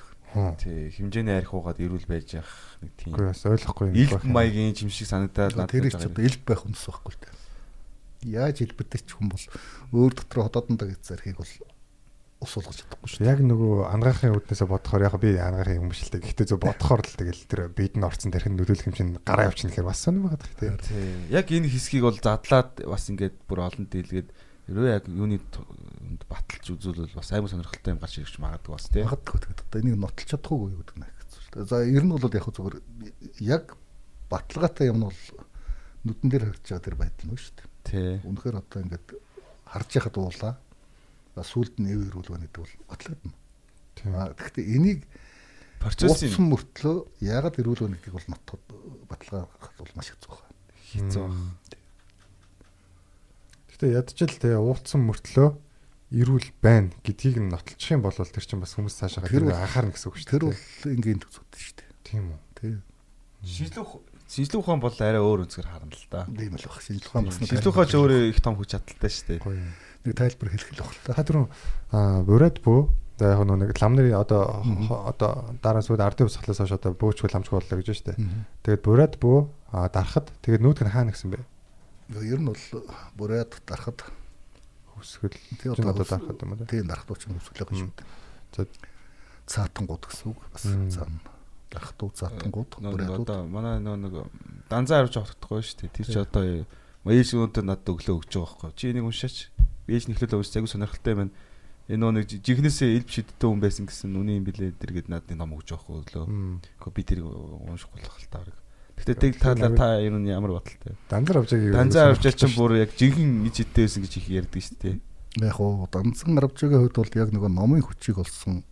Тий хэмжээний арх уугаад эрүүл байж явах нэг тийм. Үгүй бас ойлгохгүй юм байна. Илб маягийн чимшиг санагдаад надад тэр их ч одоо илб байх хүнс байхгүй л дээ. Яаж илбэрдэг ч хүн бол өөр дотор ходоодондоо гэж архийг бол ус болгож чадахгүй шүү. Яг нөгөө ангаахын үүднээсээ бодохоор яг би ангаахын юм шилдэг. Гэхдээ зөв бодохоор л тэгэл тэр бид нь орцсон тархин нөлөөлөх юм чинь гараа явчихна гэхээр бас сонирм байгаа дах тий. Яг энэ хэсгийг бол задлаад бас ингээд бүр олон дийлгээд ерөө яг юуны баталж үзүүлвэл бас аймаг сонирхолтой юм гарч ирж магадгүй бас тий. Магадгүй тэгээд одоо энийг нотолж чадахгүй юу гэдэг нь хэцүү. За ер нь бол яг зүгээр яг баталгаатай юм нь бол нүдэн дээр харагдаж байгаа тэр байдал нь шүү дээ. Тий. Үнэхээр одоо ингээд харж яхад уулаа сүлд нь эв ирүүл байна гэдэг бол батлагдана. Тэгэхдээ энийг процессын мөртлөө яагаад ирүүл байна гэдгийг бол нотод баталгаах бол маш хэцүү байна. Хэцүү байна. Гэхдээ ядчил те уулцсан мөртлөө ирүүл байна гэдгийг нь нотолчих юм бол тэр чинь бас хүмүүс цаашаа тэр анхаарна гэсэн үг шүү дээ. Тэр бол энгийн төгсөд шүү дээ. Тийм үү. Тийм. Шинжлэх шинжлэх ухаан бол арай өөр өнцгөр харна л да. Тийм л баг. Шинжлэх ухаан бас шинжлэх ухаан ч өөрөө их том хүч чадалтай шүү дээ нэг тайлбар хэлэх л баг. Та түрүү бурад бөө За яг нэг лам нарын одоо одоо дараа сүйд ардын усхлаас хойш одоо бөөчгүй ламчгүй боллоо гэж байна шүү дээ. Тэгээд бураад бөө дарахад тэгээд нүүдг нь хаана гисэн бэ? Ер нь бол бураад дарахад Хөсгөл. тий Жин одоо дарахад юм уу? тий дарахад уучрын хөсгөлөө гэж үү. За Цаатангууд гэсэн үг бас цаана дарахад уу цаатангууд Нөө бураад одоо манай нөө нэг данзаа авч авахдаггүй шүү дээ. Тэр чи одоо ээж өнөдөр надад өглөө өгч байгаа байхгүй. Чи энийг уншаач. Ээж нэхлэл уншиж айгу сонирхолтой байна. Энэ нөө нэг жихнээсээ элб шидтэй хүн байсан гэсэн үний юм билээ тэр гээд надад ном өгч байгаа өглөө. Гэхдээ би тэрийг уншихгүй л хал таа. Гэхдээ тэг таалаа та ер нь ямар баталтай. дандар авчааг Данзаа авч чинь бүр яг жинхэнэ иж идтэй байсан гэж их ярьдаг шүү дээ. яг уу данцан аравчгийн хувьд бол яг нөгөө номын хүчийг олсон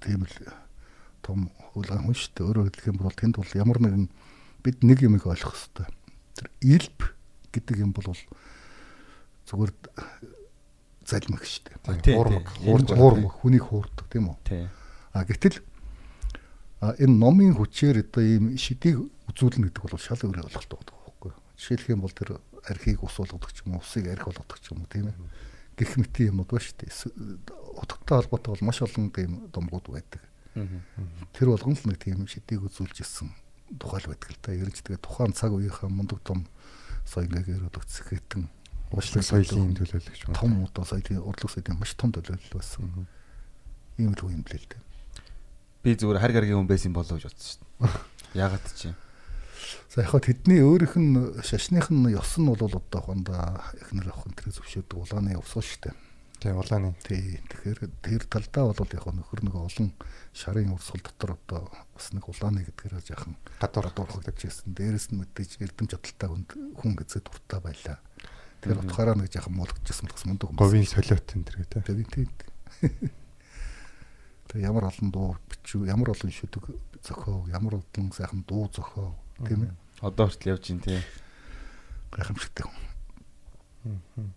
тийм л том хулгай хүн шүү дээ. Өөрөөр хэлэх юм бол тэнд бол ямар нэгэн бид нэг юмыг ойлгох хэрэгтэй. Тэр илб гэдэг юм бол зүгээр залмих шүү дээ. Хуурмаг, хуурмаг хүнийг хуурдаг тийм үү? А гэтэл энэ номын хүчээр одоо ийм шидийг үзүүлнэ гэдэг бол шал өөр ойлголт байдаг байхгүй юу? Жишээлх юм бол тэр архийг ус болгодог ч юм уу, усыг арх болгодог ч юм уу тийм ээ. Гэх мэт юмуд ба шүү дээ. Утгатай холбоотой бол маш олон тийм домгууд байдаг. Тэр болгон л нэг тийм шидийг үзүүлж ирсэн тухайл байдаг л да. Ерөнж тэгээ тухайн цаг үеийнхээ мундаг том соёлыг өгцөх хэтэн Ушлаг соёлын төлөөлөгч байна. том одоо соёлын урлаг соёлын маш том төлөөлөл байсан. Ийм л юм л л дээ. Би зүгээр хар гаргийн хүн байсан болоо гэж бодсон шүү дээ. Ягаад чи? За яг хаа тэдний өөрийнх нь шашных нь ёс нь бол одоо хондоо эхнэр авах энэ төрөй зөвшөөрдөг улааны усуу шүү дээ. Тийм улааны. Тий. Тэгэхээр тэр талдаа бол яг нөхөр нэг олон шарын урсгал дотор одоо бас нэг улааны гэдгээр жаахан Гадуур дурхагдаж ирсэн. Дээрээс нь мэдээж эрдэм жадалтай хүн гэзээ дуртай байлаа. Тэр утгаараа нэг жаахан муулгажсэн бас мундаг хүмүүс. говийн солиот энэ төр гэдэг. Тэгээ тий. Тэгээ ямар олон дуу бичүү, ямар олон шүдэг зохио, ямар олон сайхан дуу зохио тийм ээ. Одоо хүртэл явж ин тий. Гайхамшигтай хүн.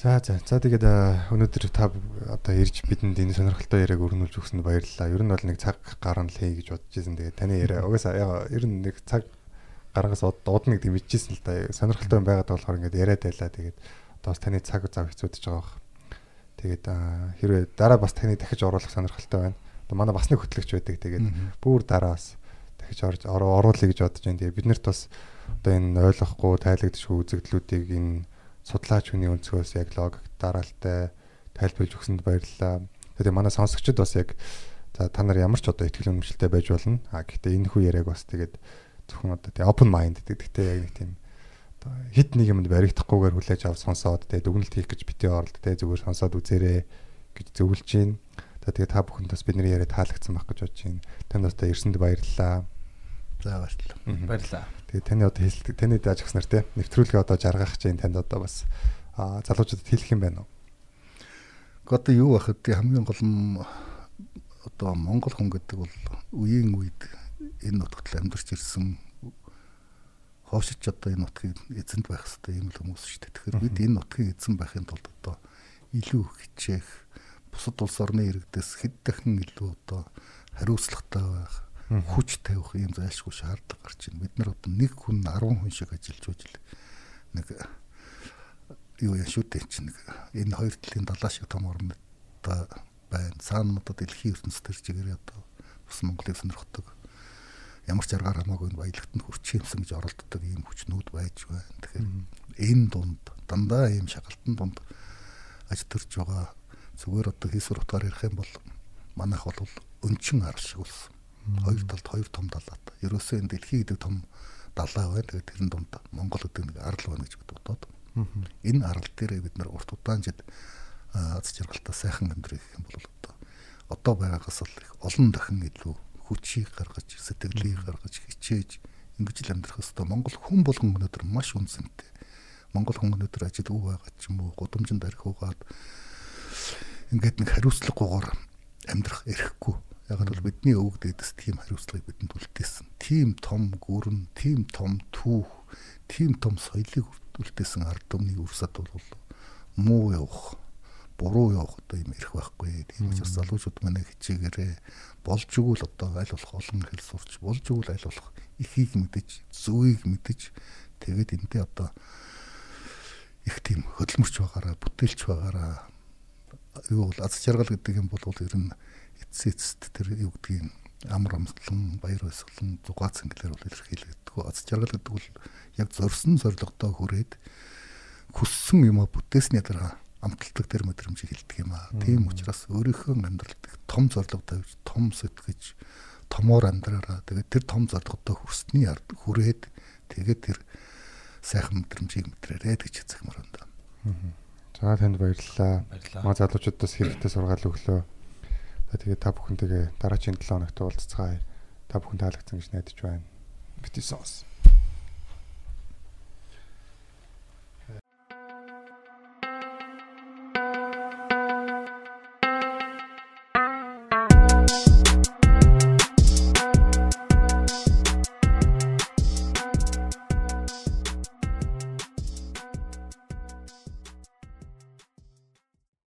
За за. За тэгээд өнөөдөр та одоо ирж бидэнд энэ сонирхолтой яриаг өргөнүүлж өгсөнд баярлалаа. Ер нь бол нэг цаг гаргана л хий гэж бодож байсан. Тэгээд таны яриа угаасаа яг ер нь нэг цаг гаргаас дуудна гэдэг мэдчихсэн л да. Сонирхолтой юм байгаад болохоор ингээд яриад байлаа. Тэгээд одоо бас таны цаг зав хэцүүдэж байгаа бох. Тэгээд хэрвээ дараа бас таны дахиж оруулах сонирхолтой байна. Одоо манай бас нэг хөтлөгч байдаг. Тэгээд бүр дараа бас дахиж орж оруулъя гэж бодож байна. Тэгээд бид нарт бас одоо энэ ойлгохгүй тайлагдчихгүй үзэгдлүүдийг энэ судлаач хүний өнцгөөс яг логик дараалтай тайлбарлаж өгсөнд баярлалаа. Тэгээд манай сонсогчид бас яг за та нар ямар ч одоо ихтгэл үнэмшилтэй байж болно. А гэхдээ энэ хүү яриаг бас тэгээд зөвхөн одоо тий open mind гэдэг. Гэхдээ яг нэг тийм одоо хит нэг юмд баригдахгүйгээр хүлээж авч сонсоод тэгээд дүгнэлт хийх гэж битээ оролт тэгээд зүгээр сонсоод үзээрэй гэж зөвлөж байна. За тэгээд та бүхэнд бас бидний яриа таалагдсан байх гэж бодож байна. Танд бас та ирсэнд баярлалаа. За баярлалаа. Баярлаа. Тэгээд таны одоо хэлдэг таны дааж өгснөр те нэвтрүүлгээ одоо жаргах чинь танд одоо бас залуучуудад хэлэх юм байна уу? Одоо юу байхад тий хамгийн гол нь одоо Монгол хүн гэдэг бол үеийн үед энэ нутагт амьдарч ирсэн хоошич одоо энэ нутгийг эзэнд байх хэрэгтэй юм л хүмүүс шүү дээ. Тэгэхээр бид энэ нутгийг эзэн байхын тулд одоо илүү хичээх бусад улс орны иргэдээс хэд дахин илүү одоо хариуцлагатай байх хүч тавих юм зайлшгүй шаардлага гарч байна. Бид нар одоо нэг хүн 10 хүн шиг ажиллаж үжил нэг юу яа шүү дээ чинь нэг энэ хоёр талын далаа шиг том орнод байна. Цаана одоо дэлхийн ертөнцийн төр чигээр одоо бас Монголыг сонирхдаг ямар ч аргаар хамаагүй энэ баялагт нь хүрч юмсан гэж оролддог ийм хүчнүүд байж байна. Тэгэхээр энэ дунд дандаа ийм шагалтан дунд аж төрж байгаа зүгээр одоо хийсвэр утгаар ярих юм бол манайх бол өнчин арал шиг болсон. Хоёр талд хоёр том далаад. Ерөөсөө энэ дэлхий гэдэг том далаа байна. Тэгээд тэрэн дунд Монгол гэдэг нэг арал байна гэж бодоод. Энэ арал дээр бид нар урт удаанчид аз жаргалтай сайхан амьдрэх юм бол одоо одоо байгаагаас л их олон дахин илүү хүчийг гаргаж, сэтгэлийг гаргаж хичээж ингэж л амьдрах хэвээр Монгол хүн болгон өнөөдөр маш үнцэнтэй. Монгол хүн өнөөдөр ажил өв байгаа ч юм уу, гудамжинд арх угаад ингээд нэг хариуцлагагүйгээр амьдрах эрхгүй. Яг л бидний өвөг дээдэс тийм хариуцлагыг бидэнд үлдээсэн. Тийм том гүрэн, тийм том түүх, тийм том соёлыг үлдээсэн ард түмний үрсад бол муу явах буруу явах одоо юм ирэх байхгүй. Тийм учраас залуучууд манай хичээгээрээ болж игэл одоо аль болох олон хэл сурч болж игэл аль болох ихийг мэдэж зүгийг мэдэж тэгээд энтэй одоо их тийм хөдөлмөрч байгаараа бүтээлч байгаараа юу бол аз жаргал гэдэг юм бол ер нь эцэст тэр юу гэдгийг амар амтлан баяр баясгалан зугаацсан гэлэр бол илэрхийлэгддэг. Аз жаргал гэдэг бол яг зорьсон зорилгодоо хүрээд хүссэн юмаа бүтээсний дараа амталдаг тэр мэдрэмжийг хилдэг юм аа. Тийм учраас өөрийнхөө амьдралд том зорилго тавьж, том сэтгэж, томоор амьдраараа тэгээд тэр том зорилгодоо хүрсний ард хүрээд тэгээд тэр сайхан мэдрэмжийг мэдрээрэй гэж хэлмээр байна. За танд баярлалаа. Баярлалаа. Маа залуучуудаас хэрэгтэй сургаал өглөө. За тэгээ та бүхэнтэйгээ дараагийн 7 хоногт уулзцгаая. Та бүхэн таалагдсан гэж найдаж байна. Бити сонс.